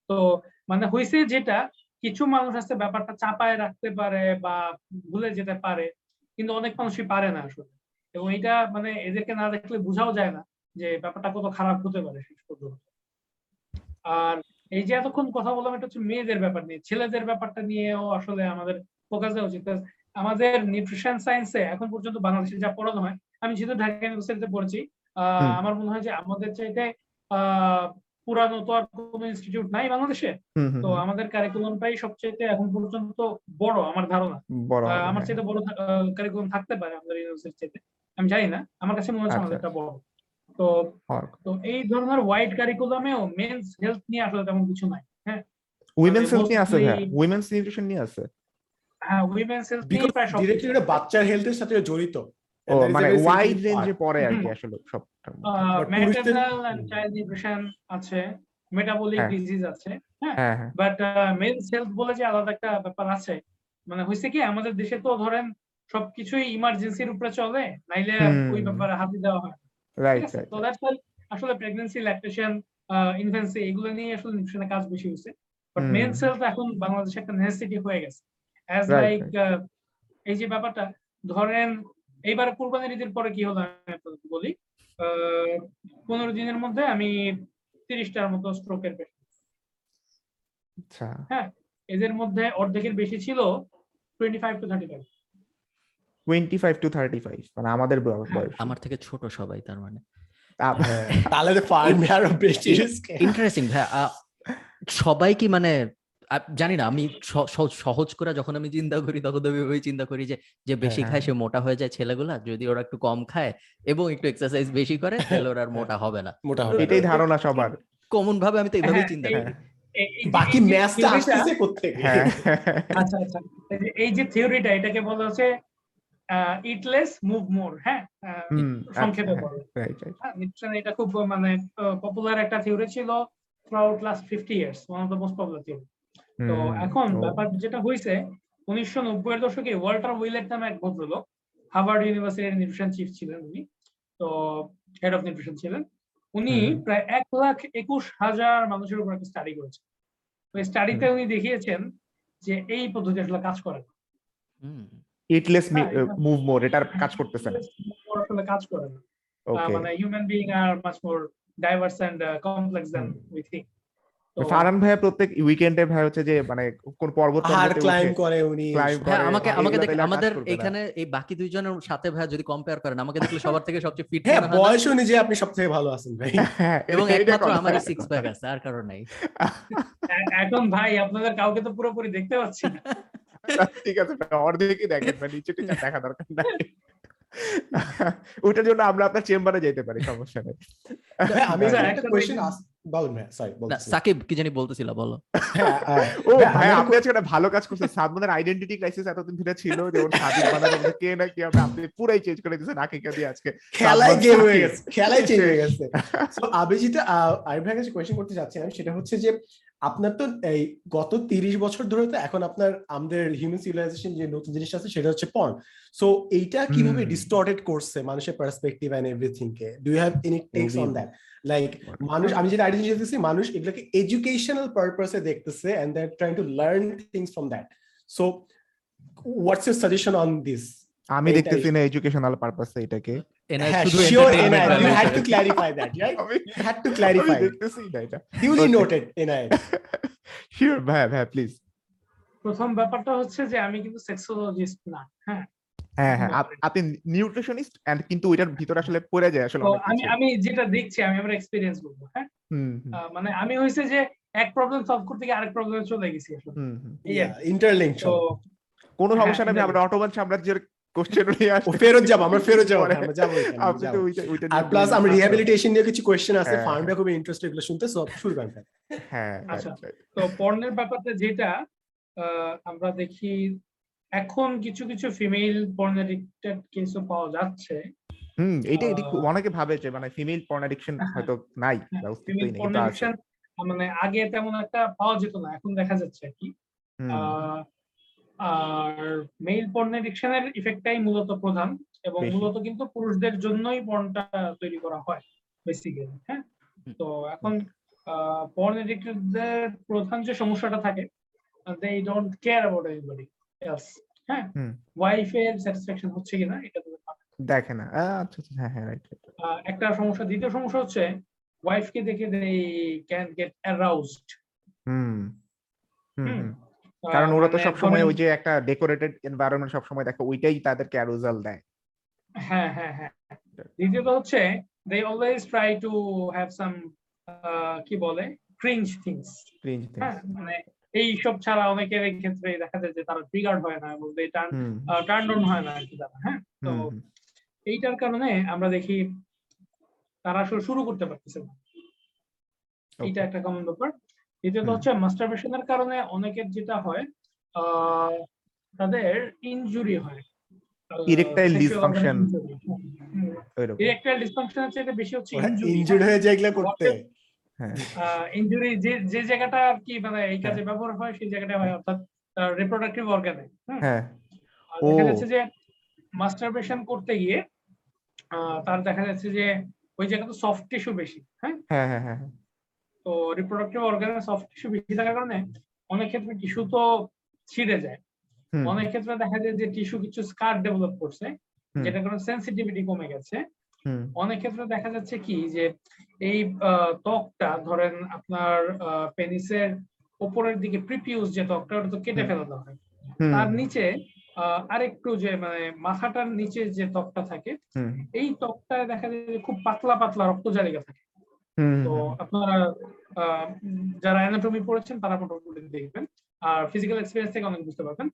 তো মানে হয়েছে যেটা, কিছু মানুষ আছে ব্যাপারটা চাপায় রাখতে পারে বা ভুলে যেতে পারে, কিন্তু অনেক মানুষই পারে না আসলে। এবং এটা মানে এদেরকে না দেখলে বোঝাও যায় না যে ব্যাপারটা কত খারাপ হতে পারে শেষ পর্যন্ত। আর এই যে এতক্ষণ কথা বললাম এটা হচ্ছে মেয়েদের ব্যাপার নিয়ে। ছেলেদের ব্যাপারটা নিয়েও আসলে আমাদের ফোকাস দেওয়া উচিত। আমাদের নিউট্রিশন সায়েন্সে এখন পর্যন্ত বাংলাদেশে যা পড়ানো হয় আমি যেহেতু ঢাকা ইউনিভার্সিটিতে পড়ছি আহ, আমার মনে হয় যে আমাদের চাইতে আহ পুরানো তো আর কোনো ইনস্টিটিউট নাই বাংলাদেশে। তো। আমাদের কারিকুলামটাই সবচাইতে এখন পর্যন্ত বড় আমার ধারণা। আমার হ্যাঁ। চাইতে বড় কারিকুলাম থাকতে পারে আমাদের ইউনিভার্সিটি চাইতে আমি জানি না আমার কাছে মনে হচ্ছে আচ্ছা। আমাদেরটা বড়। তো তো এই ধরনের ওয়াইড কারিকুলামেও মেন্স হেলথ নিয়ে আসলে তেমন কিছু নাই হ্যাঁ? উইমেন্স হেলথ নিয়ে আছে ভাইয়া উইমেন্স নিউট্রিশন নিয়ে আছে। হ্যাঁ উইমেন্স হেলথ নিয়ে প্রায় সব ডিরেক্টলি এটা বাচ্চার হেলথের সাথে জড়িত। ও মানে ওয়াইড রেঞ্জে পড়ে আর কি আসলে সব ম্যাটারনাল এন্ড চাইল্ড নিউট্রিশন আছে মেটাবলিক হ্যাঁ। ডিজিজ আছে হ্যাঁ? হ্যাঁ হ্যাঁ। বাট মেন্স হেলথ বলে যে আলাদা একটা ব্যাপার আছে। মানে হয়েছে কি আমাদের দেশে তো ধরেন সবকিছুই ইমার্জেন্সির উপরে চলে নাইলে ওই ব্যাপারে হাতে দেওয়া হয় রাইট তো দ্যাটস আসলে প্রেগন্যান্সি ল্যাকটেশন ইনফেন্সি এগুলো নিয়ে আসলে নিউট্রিশনে কাজ বেশি হয়েছে বাট হুম। মেন্স হেলথ এখন বাংলাদেশে একটা নেসেসিটি হয়ে গেছে। অ্যাজ লাইক এই যে ব্যাপারটা ধরেন এইবার কুরবানির ঈদের পরে কি হলো? আমি আপনাদের বলি পনেরো দিনের মধ্যে আমি তিরিশটার মতো স্ট্রোকের পেশেন্ট আচ্ছা। এদের মধ্যে অর্ধেকের বেশি ছিল twenty five to thirty five twenty five to thirty five মানে আমাদের বয়স। আমার থেকে ছোট সবাই তার মানে। তাহলে তো ফার্মে আরও বেশি ইন্টারেস্টিং ভাই সবাই কি মানে জানি না আমি সহজ করে যখন আমি চিন্তা করি তখন আমি ওই চিন্তা করি যে যে বেশি হ্যাঁ, খায় সে মোটা হয়ে যায় ছেলেগুলা যদি ওরা একটু কম খায় এবং একটু এক্সারসাইজ বেশি করে তাহলে ওরা আর মোটা হবে না। মোটা হবে এটাই ধারণা সবার। কমন ভাবে আমি তো এইভাবেই হ্যাঁ, চিন্তা করি বাকি ম্যাচটা theory আসতেছে কোত্থেকে? হ্যাঁ। আচ্ছা আচ্ছা। এই যে- এই যে থিওরিটা এটাকে বলা হচ্ছে ইটলেস মুভ মোর হ্যাঁ? সংক্ষেপে বলে রাইট রাইট হ্যাঁ, নিশ্চয়ই এটা খুব মানে পপুলার একটা থিওরি ছিল throughout last fifty years one of the most popular theory তো এখন ব্যাপার যেটা হয়েছে উনিশশো নব্বই এর দশকে ওয়াল্টার উইলেট নামে এক ভদ্রলোক হার্ভার্ড ইউনিভার্সিটির নিউট্রিশন চিফ ছিলেন উনি তো হেড অফ নিউট্রিশন ছিলেন উনি প্রায় এক লাখ একুশ হাজার মানুষের উপর একটা স্টাডি করেছেন। ওই স্টাডিতে উনি দেখিয়েছেন যে এই পদ্ধতি আসলে কাজ করে হুম। ইটলেস মুভ মোর এটার কাজ করতেছে না। আসলে কাজ করে না। মানে human being are much more diverse and complex than we think Faran ভাইয়া প্রত্যেক উইকেন্ডে ভাই হচ্ছে যে মানে কোন পর্বত আর পর্বতে ক্লাইম করে উনি। হ্যাঁ আমাকে আমাকে দেখ আমাদের এখানে এই বাকি দুইজনের সাথে ভাই যদি কম্পেয়ার করেন আমাকে দেখলে সবার থেকে সবচেয়ে ফিট হ্যাঁ বয়স অনুযায়ী আপনি সব থেকে ভালো আছেন ভাই। হ্যাঁ, এবং এটা- এটা একমাত্র কথা। আমারই সিক্স প্যাক আছে আর কারণ নাই। এখন ভাই আপনাদের কাউকে তো পুরোপুরি দেখতে পাচ্ছি না। ঠিক আছে অর্ধেকই দেখেন মানে নিচে টিচে দেখা দরকার নাই। ওইটার জন্য আমরা আপনার চেম্বারে যেতে পারি সমস্যা নেই। আমি আচ্ছা, একটা কোয়েশ্চেন বলুন ভাই সরি সাকিব কি জানি বলতেছিল বলো। হ্যাঁ, হ্যাঁ। ও ভাই, ভাই আপনি আজকে একটা ভালো কাজ করছেন সাদমানের আইডেন্টিটি ক্রাইসিস এতদিন ধরে ছিল সাদিক মধ্যে কে না কি আপনি পুরাই চেঞ্জ করে দিয়েছেন আকিকা দিয়ে আজকে খেলায় গেম হয়ে গেছে খেলায় চেঞ্জ হয়ে গেছে। তো আমি যেটা আরিফ ভাইয়ের কাছে কোয়েশ্চেন করতে সেটা হচ্ছে যে আপনার তো এই গত তিরিশ বছর ধরে তো এখন আপনার আমাদের হিউম্যান সিভিলাইজেশন যে নতুন জিনিসটা আছে সেটা হচ্ছে পর্ন সো এইটা কীভাবে। ডিস্টর্টেড করছে মানুষের perspective and everything K do you have any takes on that like মানুষ আমি যেটা আইডেন্টি দেখতেছি মানুষ এগুলোকে এডুকেশনাল পারপাসে দেখতেছে and they are trying to learn things from that so what's your suggestion on this আমি দেখতেছি না এডুকেশনাল পারপাসে এটাকে। হ্যাঁ প্রথম ব্যাপারটা হচ্ছে যে আমি কিন্তু সেক্সোলজিস্ট না হ্যাঁ? হ্যাঁ হ্যাঁ। আপ- আপনি নিউট্রিশনিস্ট এন্ড কিন্তু ওইটার ভিতরে আসলে পড়ে যায় আসলে আমি আমি যেটা দেখছি আমি আমার এক্সপিরিয়েন্স বলব হ্যাঁ? মানে আমি হয়েছে যে এক প্রবলেম সলভ করতে গিয়ে আরেক প্রবলেমে চলে গেছি আসলে। interlinked. তো কোনো হ্যাঁ, সমস্যা নেই আমরা অটোমান সাম্রাজ্যের কোশ্চেন নিয়ে ফেরত যাব আমরা ফেরত যাব পরে। হ্যাঁ, আমরা যাব এখানে, আপনি তো ওইটা ওইটা আর প্লাস আমরা রিহ্যাবিলিটেশন নিয়ে কিছু কোয়েশ্চেন আছে হ্যাঁ। ইন্টারেস্ট এগুলো শুনতে সব শুরু করেন হ্যাঁ আচ্ছা। তো পর্নের ব্যাপারটা যেটা আহ, আমরা দেখি এখন কিছু কিছু ফিমেল পর্ন এডিক্টেড কেসও পাওয়া যাচ্ছে। হুম এটা অনেকে ভাবে যে মানে ফিমেল পর্ন অ্যাডিকশন হ্যাঁ, হয়তো নাই বা ফিমেল অস্তিত্বই নেই পর্ন এটা আছে। এডিকশন মানে আগে তেমন একটা পাওয়া যেত না এখন দেখা যাচ্ছে আর কি। আর মেইল পর্ন এডিকশনের ইফেক্টটাই মূলত প্রধান এবং মূলত কিন্তু পুরুষদের জন্যই পর্নটা তৈরি করা হয় বেসিক্যালি হ্যাঁ? তো এখন পর্ন এডিক্টেডদের প্রধান যে সমস্যাটা থাকে they don't care about anybody হ্যাঁ। হুম। ওয়াইফের স্যাটিসফ্যাকশন হচ্ছে কিনা এটা দেখে না। আচ্ছা আচ্ছা হ্যাঁ হ্যাঁ রাইট একটা সমস্যা দ্বিতীয় সমস্যা হচ্ছে ওয়াইফকে দেখে they can get aroused hmm. Hmm. কারণ ওরা তো মানে সব সময় ওই যে একটা ডেকোরেটেড এনভায়রনমেন্ট সব সময় দেখে ওইটাই তাদেরকে অ্যারোজাল দেয়। হ্যাঁ হ্যাঁ হ্যাঁ। দ্বিতীয়ত হচ্ছে they always try to have some কি বলে ক্রিঞ্জ থিংস ক্রিঞ্জ হ্যাঁ মানে এই সব ছাড়া অনেকের এই ক্ষেত্রে দেখা যায় যে তারা ট্রিগার্ড হয় না এবং টার্ন টার্ন অন হয় না আর কি তারা হ্যাঁ? তো। এইটার কারণে আমরা দেখি তারা আসলে শুরু করতে পারতেছে না। এইটা Okay. একটা কমন ব্যাপার। দ্বিতীয়ত। হচ্ছে মাস্টারবেশনের কারণে অনেকের যেটা হয় আহ, তাদের ইনজুরি হয়। dysfunction। ওইরকম। ইরেকটাইল ডিসফাংশনের চাইতে বেশি হচ্ছে ইনজুরি হয়ে যায় এগুলা করতে। হ্যাঁ ইনজুরি যে যে জায়গাটা আর কি মানে এই কাজে ব্যবহার হয় সেই জায়গাটা হয় অর্থাৎ রিপ্রোডাক্টিভ অর্গানে হ্যাঁ। দেখা যাচ্ছে যে মাস্টারবেশন করতে গিয়ে তার দেখা যাচ্ছে যে ওই জায়গাতে সফট টিস্যু বেশি হ্যাঁ? হ্যাঁ হ্যাঁ হ্যাঁ তো রিপ্রোডাক্টিভ অর্গানে সফট টিস্যু বেশি থাকার কারণে অনেক ক্ষেত্রে টিস্যু তো ছিঁড়ে যায়। অনেক ক্ষেত্রে দেখা যায় যে টিস্যু কিছু স্কার ডেভেলপ করছে যেটা কারণে সেন্সিটিভিটি কমে গেছে। অনেক ক্ষেত্রে দেখা যাচ্ছে কি যে এই ত্বকটা ধরেন আপনার পেনিসের উপরের দিকে প্রিপিউস যে ত্বকটা ওটা তো কেটে। ফেলাতে হয়। তার নিচে আহ, আরেকটু যে মানে মাথাটার নিচে যে ত্বকটা থাকে এই ত্বকটায় দেখা যায় যে খুব পাতলা পাতলা রক্তজালিকা থাকে। তো আপনারা আহ, যারা অ্যানাটমি পড়েছেন তারা মোটামুটি দেখবেন। আর ফিজিক্যাল এক্সপিরিয়েন্স থেকে অনেক বুঝতে পারবেন।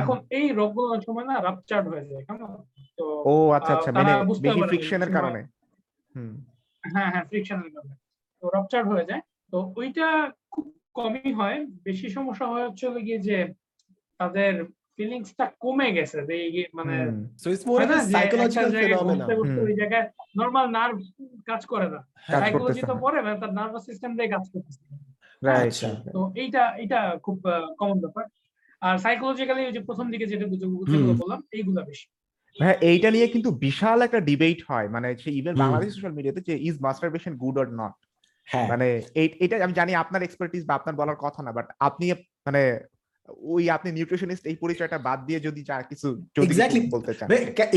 এখন এই রোগগুলো অনেক সময় না রাপচার্ড হয়ে যায় কেমন? তো ও আচ্ছা আচ্ছা মানে বেশি ফ্রিকশনের কারণে। হুম। হ্যাঁ হ্যাঁ ফ্রিকশনের কারণে। তো রাপচার্ড হয়ে যায়। তো ওইটা খুব কমই হয়। বেশি সমস্যা হয় হচ্ছে হলো গিয়ে যে তাদের ফিলিংসটা কমে গেছে যে মানে so it's more psychological phenomena. ওই জায়গায় নর্মাল নার্ভ কাজ করে না। সাইকোলজি তো না। পরে মানে তার নার্ভাস সিস্টেম দিয়ে কাজ করতেছে। আচ্ছা। তো এইটা এইটা খুব কমন ব্যাপার। আর সাইকোলজিক্যালি ওই যে প্রথম দিকে যেটা যেগুলো বললাম এইগুলা বেশি। হ্যাঁ এইটা নিয়ে কিন্তু বিশাল একটা ডিবেট হয়। মানে ইভেন বাংলাদেশ সোশ্যাল মিডিয়াতে যে is masturbation good or not হ্যাঁ। মানে এটা আমি জানি আপনার এক্সপার্টিস বা আপনার বলার কথা না বাট আপনি মানে ওই আপনি নিউট্রিশনিস্ট এই পরিচয়টা বাদ দিয়ে যদি যা কিছু Exactly. বলতে চান।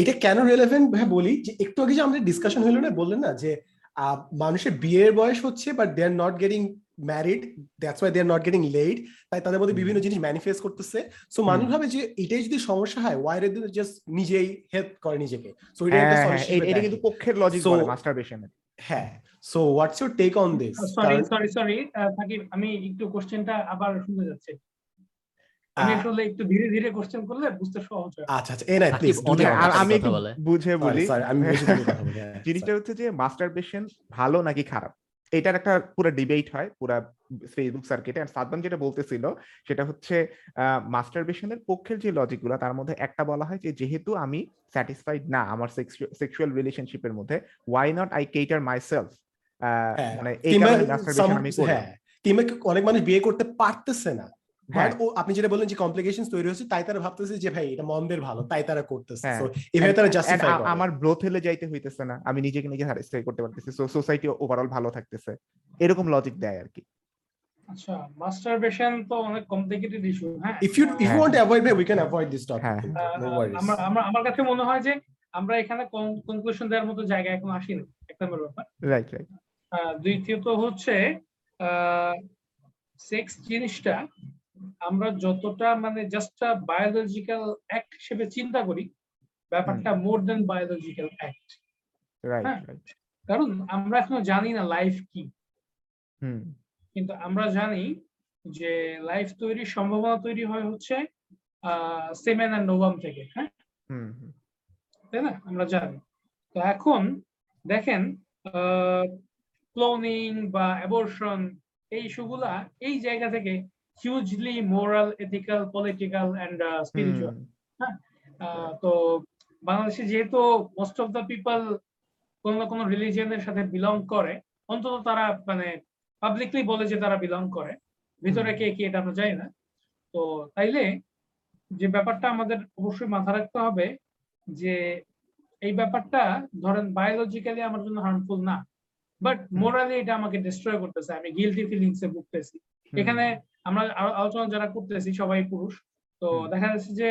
এটা কেন রেলেভেন্ট ভাই বলি যে একটু আগে যে আমাদের ডিসকাশন হলো না বললেন না যে মানুষের বিয়ের বয়স হচ্ছে but they are not getting married that's why they are not getting laid তাই তাদের মধ্যে বিভিন্ন জিনিস ম্যানিফেস্ট করতেছে। সো মানুষ ভাবে যে এটাই যদি সমস্যা হয় ওয়াই রে জাস্ট নিজেই হেল্প করে নিজেকে? সো এটা একটা হ্যাঁ, হ্যাঁ, এটা- কিন্তু পক্ষের লজিক বলে মাস্টারবেশনের হ্যাঁ so what's your take on this sorry sorry sorry থাকি আমি একটু কোশ্চেনটা আবার শুনতে যাচ্ছি। আমি আসলে একটু ধীরে ধীরে কোশ্চেন করলে বুঝতে সহজ হয়। আচ্ছা আচ্ছা এই না প্লিজ আর আমি বুঝে বলি। আমি বুঝে বলি হ্যাঁ, জিনিসটা. হচ্ছে যে মাস্টারবেশন ভালো নাকি খারাপ? এটার একটা পুরো ডিবেট হয় পুরো ফেসবুক সার্কিটে আর সাদ্দাম যেটা বলতেছিল সেটা হচ্ছে মাস্টারবেশনের পক্ষের যে লজিকগুলো তার মধ্যে একটা বলা হয় যে যেহেতু আমি স্যাটিসফাইড না আমার সেক্সুয়াল রিলেশনশিপের মধ্যে why not I cater myself মানে এই কারণে মাস্টারবেশন আমি করি হ্যাঁ। কিংবা অনেক মানুষ বিয়ে করতে পারতেছে না। আপনি যেটা বললেন যে কমপ্লিকেশন তৈরি হচ্ছে তাই তারা ভাবতেছে যে ভাই এটা মন্দের ভালো তাই তারা করতেছে। হ্যাঁ। এভাবে তারা জাস্টিফাই করে। আমার ব্রোথ হেলে যাইতে হইতেছে না আমি নিজেকে নিজে স্যাটিসফাই করতে পারতেছি। সো সোসাইটি ওভারঅল ভালো থাকতেছে। এরকম লজিক দেয় আর কি। আচ্ছা মাস্টারবেশন তো অনেক কমপ্লিকেটেড ইস্যু হ্যাঁ? ইফ ইউ ইফ ইউ হ্যাঁ। Want to avoid we can avoid this topic হ্যাঁ। নো আহ, ওয়ারিজ আমরা আমরা আমার কাছে মনে হয় যে আমরা এখানে কনক্লুশন দেওয়ার মতো জায়গায় এখন আসিনি এক নম্বর ব্যাপার রাইট রাইট দ্বিতীয়ত হচ্ছে সেক্স জিনিসটা আমরা যতটা মানে জাস্ট বায়োলজিক্যাল অ্যাক্ট হিসেবে চিন্তা করি ব্যাপারটা মোর দেন বায়োলজিক্যাল অ্যাক্ট। কারণ আমরা এখনও জানি না লাইফ কি। হুম। কিন্তু আমরা জানি যে লাইফ তৈরির সম্ভাবনা তৈরি হয় হচ্ছে সেমেন অ্যান্ড নোভাম থেকে হ্যাঁ? তাই না? আমরা জানি। তো এখন দেখেন ক্লোনিং বা অ্যাবর্শন এই ইস্যুগুলা এই জায়গা থেকে hugely moral ethical political and spiritual তো বাংলাদেশে যেহেতু মোস্ট অফ দ্য পিপল কোন না কোনো রিলিজিয়নের সাথে বিলং করে অন্তত তারা মানে পাবলিকলি বলে যে তারা বিলং করে ভিতরে কে কি এটা আমরা জানি না। তো তাইলে যে ব্যাপারটা আমাদের অবশ্যই মাথা রাখতে হবে যে এই ব্যাপারটা ধরেন বায়োলজিক্যালি আমার জন্য হার্মফুল না বাট মোরালি এটা আমাকে ডিস্ট্রয় করতেছে আমি গিলটি ফিলিংসে ভুগতেছি। এখানে আমরা আলোচনা যারা করতেছি সবাই পুরুষ তো দেখা যাচ্ছে যে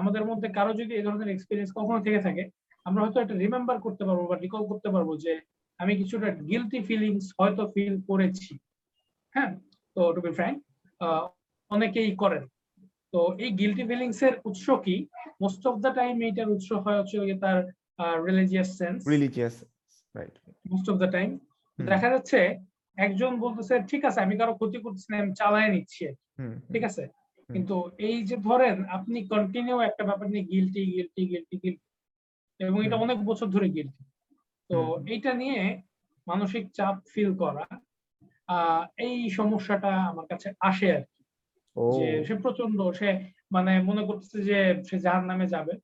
আমাদের মধ্যে কারও যদি এই ধরনের এক্সপিরিয়েন্স কখনো থেকে থাকে আমরা হয়তো একটা রিমেম্বার করতে পারব বা রিকল করতে পারব যে আমি কিছুটা গিলটি ফিলিংস হয়তো ফিল করেছি। হ্যাঁ? তো টু বি ফ্র্যাঙ্ক অনেকেই করেন। তো এই গিলটি ফিলিংস এর উৎস কি? মোস্ট অফ দ্য টাইম এইটার উৎস হয় হচ্ছে তার religious sense religious right most of the time দেখা যাচ্ছে একজন বলতেছে ঠিক আছে আমি কারও ক্ষতি করতেছি না আমি চালায় নিচ্ছি ঠিক আছে? কিন্তু এই যে ধরেন আপনি কন্টিনিউ একটা ব্যাপার নিয়ে গিলটি গিলটি গিলটি গিলটি এবং এটা অনেক বছর ধরে গিলটি তো। এইটা নিয়ে মানসিক চাপ ফিল করা এই সমস্যাটা আমার কাছে আসে আর কি। যে সে প্রচণ্ড সে মানে মনে করতেছে যে সে যার নামে যাবে।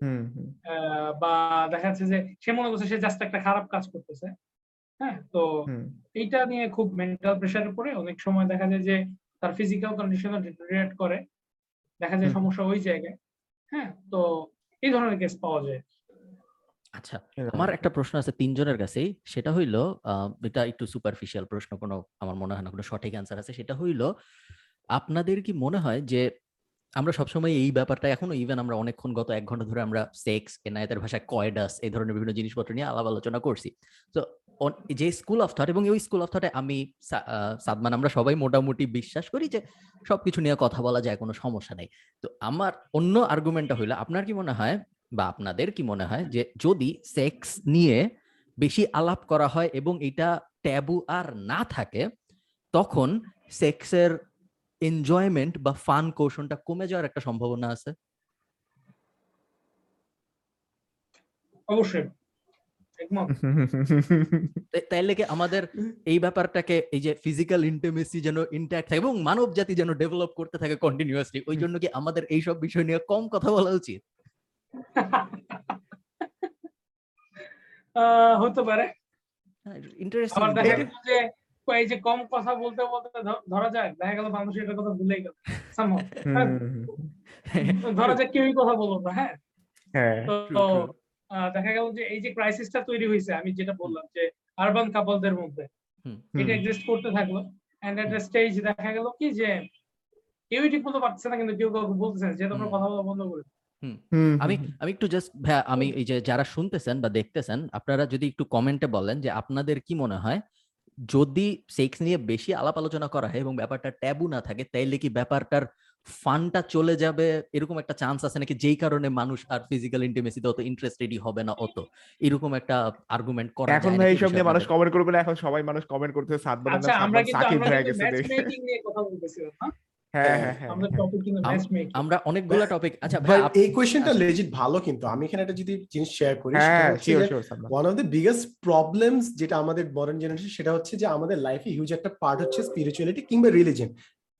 হুম হুম। আহ, বা দেখা যাচ্ছে যে সে মনে করছে সে জাস্ট একটা খারাপ কাজ করতেছে। হ্যাঁ তো এইটা নিয়ে খুব মেন্টাল প্রেশারে পড়ে। অনেক সময় দেখা যায় যে তার ফিজিক্যাল কন্ডিশনও ডিটোরিয়েট করে। দেখা যায় সমস্যা ওই জায়গায়। হ্যাঁ তো এই ধরনের কেস পাওয়া যায়। আচ্ছা আমার একটা প্রশ্ন আছে তিনজনের কাছেই। সেটা হইল আহ, এটা একটু সুপারফিশিয়াল প্রশ্ন কোনো আমার মনে হয় না কোনো সঠিক অ্যান্সার আছে। সেটা হইল আপনাদের কি মনে হয় যে আমরা সবসময় এই ব্যাপারটা এখনও ইভেন আমরা অনেকক্ষণ গত এক ঘণ্টা ধরে আমরা সেক্স এনায়েতের ভাষায় কয়ডাস এই ধরনের বিভিন্ন জিনিসপত্র নিয়ে আলাপ আলোচনা করছি। তো যে স্কুল অফ থট এবং ওই স্কুল অফ থটে আমি সাদমান, আমরা সবাই মোটামুটি বিশ্বাস করি যে সবকিছু নিয়ে কথা বলা যায়, কোনো সমস্যা নেই। তো আমার অন্য আর্গুমেন্টটা হইল, আপনার কি মনে হয় বা আপনাদের কি মনে হয় যে যদি সেক্স নিয়ে বেশি আলাপ করা হয় এবং এটা ট্যাবু আর না থাকে, তখন সেক্সের এনজয়মেন্ট বা ফান কৌশলটা কমে যাওয়ার একটা সম্ভাবনা আছে? অবশ্যই তাইলে কি আমাদের এই ব্যাপারটাকে এই যে ফিজিক্যাল ইন্টিমেসি যেন ইন্ট্যাক্ট থাকে এবং মানব জাতি যেন ডেভেলপ করতে থাকে কন্টিনিউয়াসলি ওই জন্য কি আমাদের এই সব বিষয় নিয়ে কম কথা বলা উচিত? হতে পারে। ইন্টারেস্টিং আবার দেখা গেল যে এই যে কম কথা বলতে বলতে ধরা যায় দেখা গেল মানুষ এটার কথা ভুলেই গেল ধরা যাক কেউই কথা বলব না হ্যাঁ? হ্যাঁ তো দেখা গেল যে এই যে ক্রাইসিসটা তৈরি হয়েছে আমি যেটা বললাম যে আরবান কাপলদের মধ্যে এটা এক্সিস্ট করতে থাকল এন্ড এট স্টেজ দেখা গেল কি যে কেউই ঠিক মতো পারছে না কিন্তু কেউ কাউকে বলতেছে যে তোমরা কথা বলা বন্ধ করে। আমি আমি একটু জাস্ট আমি এই যে যারা শুনতেছেন বা দেখতেছেন আপনারা যদি একটু কমেন্টে বলেন যে আপনাদের কি মনে হয় যদি সেক্স নিয়ে বেশি আলাপ আলোচনা করা হয় এবং ব্যাপারটা ট্যাবু না থাকে তাইলে কি ব্যাপারটার ফানটা চলে যাবে? এরকম একটা চান্স আছে নাকি যেই কারণে মানুষ আর ফিজিক্যাল ইন্টিমেসিতে অত ইন্টারেস্টেডই হবে না অত? এরকম একটা আর্গুমেন্ট করা এখন ভাই এইসব নিয়ে মানুষ কমেন্ট করবে না এখন সবাই মানুষ কমেন্ট করতে সাত আচ্ছা আমরা কিন্তু সাকিব আমরা হয়ে কিন্তু গেছে ম্যাচ মেকিং নিয়ে কথা বলতেছিলাম না হ্যাঁ হ্যাঁ হ্যাঁ আমরা অনেকগুলো টপিক আচ্ছা ভাই এই কোয়েশ্চেনটা আচ্ছা। লেজিট ভালো কিন্তু আমি এখানে একটা যদি জিনিস শেয়ার করি one of the biggest problems যেটা আমাদের মডার্ন জেনারেশন সেটা হচ্ছে যে আমাদের লাইফে হিউজ একটা পার্ট হচ্ছে স্পিরিচুয়ালিটি কিংবা religion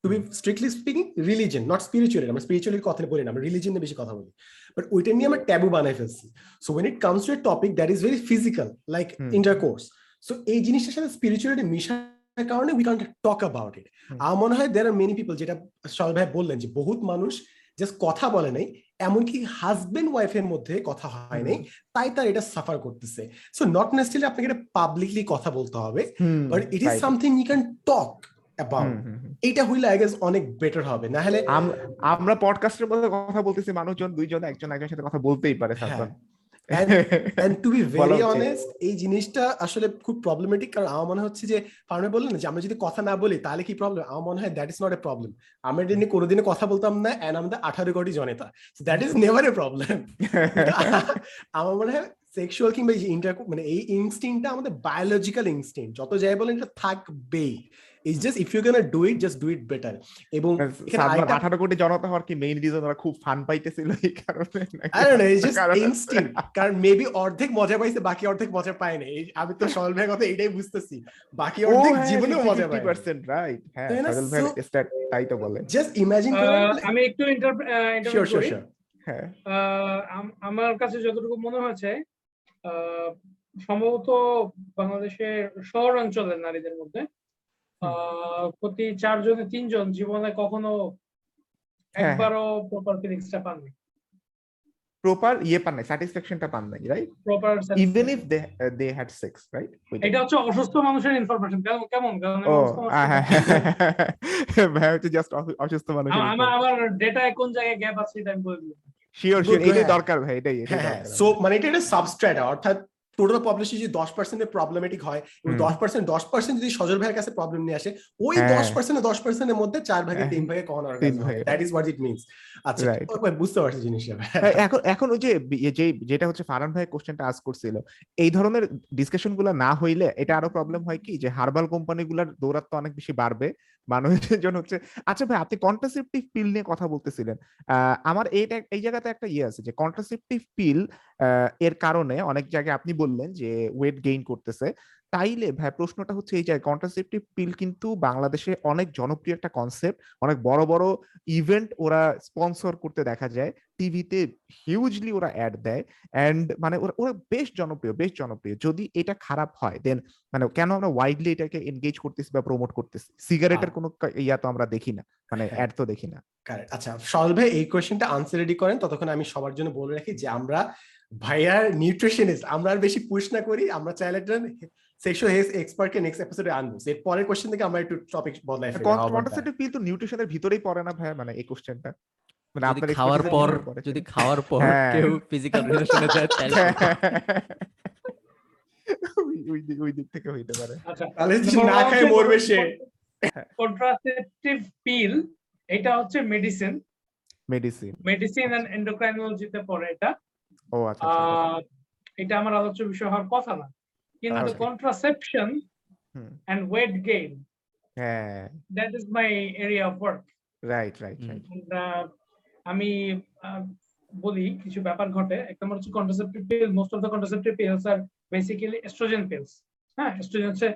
to be strictly speaking religion not spirituality আমরা স্পিরিচুয়ালিটির কথা বলি না আমরা রিলিজন নিয়ে বেশি কথা বলি। বাট ওইটা নিয়ে আমরা ট্যাবু বানাই ফেলছি। So when it comes to a topic that is very physical like. Intercourse so এই জিনিসটার সাথে স্পিরিচুয়ালিটি মিশার কারণে we can't talk about it আমার মনে হয় দের আর মেনি পিপল যেটা সল ভাই বললেন যে বহুত মানুষ জাস্ট কথা বলে নাই এমনকি হাজবেন্ড ওয়াইফের মধ্যে কথা হয় নাই তাই তার এটা সাফার করতেছে। সো নট নেসেসারি আপনাকে এটা পাবলিকলি কথা বলতে হবে but it is something you can talk hmm. হইলে আই গেস অনেক বেটার হবে। না হলে আমরা পডকাস্টের মধ্যে কথা বলতেছি মানুষজন দুইজন একজন একজনের সাথে কথা বলতেই পারে Sadman and to be very honest এই জিনিসটা আসলে খুব প্রবলেমেটিক কারণ আমার মনে হচ্ছে যে ফার্মে বললেন যে আমরা যদি কথা না বলি তাহলে কি প্রবলেম আমার মনে হয় that is not a problem আমরা এটা নিয়ে কোনোদিনও কথা বলতাম না এন্ড আমাদের আঠারো কোটি জনতা। That is never a problem আমার মনে হয় সেক্সুয়াল কিংবা ইন্টার মানে এই ইনস্টিংটা আমাদের বায়োলজিক্যাল ইনস্টিং যত যাই বলেন এটা থাকবেই। It's just if you can do it just do it better এবং এখানে সাদমান আরেকটা- আঠারো কোটি জনতা হওয়ার কি মেইন রিজন ওরা খুব ফান পাইতেছিল এই কারণে নাকি? I don't know, it's just কারণ- মেবি অর্ধেক মজা পাইছে বাকি অর্ধেক মজা পায় না আমি তো সরল ভাইয়ের কথা এটাই বুঝতেছি। বাকি অর্ধেক হ্যাঁ, জীবনেও মজা পায় 50% রাইট হ্যাঁ না? So- stat তাই তো বলে। জাস্ট ইমাজিন আমি একটু ইন্টার শিওর শিওর শিওর হ্যাঁ। আহ, আমার কাছে যতটুকু মনে হয়েছে আহ, সম্ভবত বাংলাদেশের শহর অঞ্চলের নারীদের মধ্যে প্রতি চারজনে তিনজন জীবনে কখনো হ্যাঁ। একবারও প্রপার ফিলিংসটা পাননি প্রপার ইয়ে পান নাই স্যাটিসফ্যাকশনটা পান নাই right proper even if they they had sex right এটা হচ্ছে অসুস্থ মানুষের ইনফরমেশন কেমন কারণ মানুষ। আহ, হ্যাঁ। হ্যাঁ, ভাই হচ্ছে জাস্ট অসুস্থ মানুষ আমার আমার ডেটায় কোন জায়গায় গ্যাপ আছে এটা আমি বলে দিই শিওর শিওর এটাই হ্যাঁ। দরকার ভাই এটাই হ্যাঁ সো মানে এটা একটা সাবস্ট্রেটা অর্থাৎ টোটাল পপুলেশন যদি দশ পার্সেন্টের প্রবলেমেটিক হয় এবং দশ পার্সেন্ট দশ পার্সেন্ট যদি সজল ভাইয়ের কাছে প্রবলেম নিয়ে আসে ওই হ্যাঁ। দশ পার্সেন্ট দশ পার্সেন্টের মধ্যে চার ভাগে হ্যাঁ। তিন ভাগে কখন that is what it means আচ্ছা বুঝতে পারছি জিনিসটা। হ্যাঁ, এখন এখন ওই যে যেটা হচ্ছে ফারান ভাই কোশ্চেনটা আস করছিল এই ধরনের ডিসকাশনগুলো না হইলে এটা আরও প্রবলেম হয় কি? যে হার্বাল কোম্পানি গুলার দৌরাত্ম অনেক বেশি বাড়বে। মানুষের জন্য হচ্ছে আচ্ছা ভাই আপনি কন্ট্রাসেপটিভ পিল নিয়ে কথা বলতেছিলেন। আহ, আমার এইটা এই জায়গাতে একটা ইয়ে আছে যে কন্ট্রাসেপটিভ পিল এর কারণে অনেক জায়গায় আপনি বললেন যে ওয়েট গেইন করতেছে। তাইলে ভাই প্রশ্নটা হচ্ছে এই জায়গায় কন্ট্রাসেপটিভ পিল কিন্তু বাংলাদেশে অনেক জনপ্রিয় একটা কনসেপ্ট অনেক বড় বড় ইভেন্ট ওরা স্পন্সর করতে দেখা যায়। টিভিতে হিউজলি ওরা অ্যাড দেয়। অ্যান্ড মানে ওরা ওরা বেশ জনপ্রিয় বেশ জনপ্রিয়। যদি এটা খারাপ হয় দেন মানে কেন আমরা ওয়াইডলি এটাকে এনগেজ করতেছি বা প্রমোট করতেছি? সিগারেটের কোনো ইয়া তো আমরা দেখি না। মানে। অ্যাড তো দেখি না। আচ্ছা সরল ভাই এই কোয়েশ্চেনটা আনসার রেডি করেন। ততক্ষণ আমি সবার জন্য বলে রাখি যে আমরা ভাইয়ার নিউট্রিশনিস্ট আমরা আর বেশি পুশ না করি আমরা চাইলে একজন সেক্সুয়াল হেলথ এক্সপার্টকে নেক্সট এপিসোডে আনব। এর পরের কোয়েশ্চেন থেকে আমরা একটু টপিক বদলাই ফেলি? কন্ট্রাসেপটিভ পিল তো নিউট্রিশনের ভিতরেই পড়ে না ভাই মানে এই কোশ্চেনটা মানে যদি আপনার খাওয়ার পর যদি খাওয়ার পর হ্যাঁ। কেউ ফিজিক্যাল রিলেশনে যায় তাহলে ওই- ওই দিক ওই দিক থেকে হইতে পারে। আচ্ছা। তাহলে যে না খায় মরবে সে। কন্ট্রাসেপটিভ পিল এটা হচ্ছে মেডিসিন মেডিসিন মেডিসিন এন্ড এন্ডোক্রাইনোলজিতে পড়ে এটা। ও আচ্ছা আচ্ছা, আচ্ছা। এটা আমার আলোচ্য বিষয় হওয়ার কথা না। কিন্তু। কন্ট্রাসেপশন এন্ড ওয়েট গেইন হ্যাঁ। That is my area of work right right right আমি বলি কিছু ব্যাপার ঘটে। এক নম্বর হচ্ছে contraceptive pill most of the contraceptive pills R basically oestrogen pills হ্যাঁ এস্ট্রোজেন হচ্ছে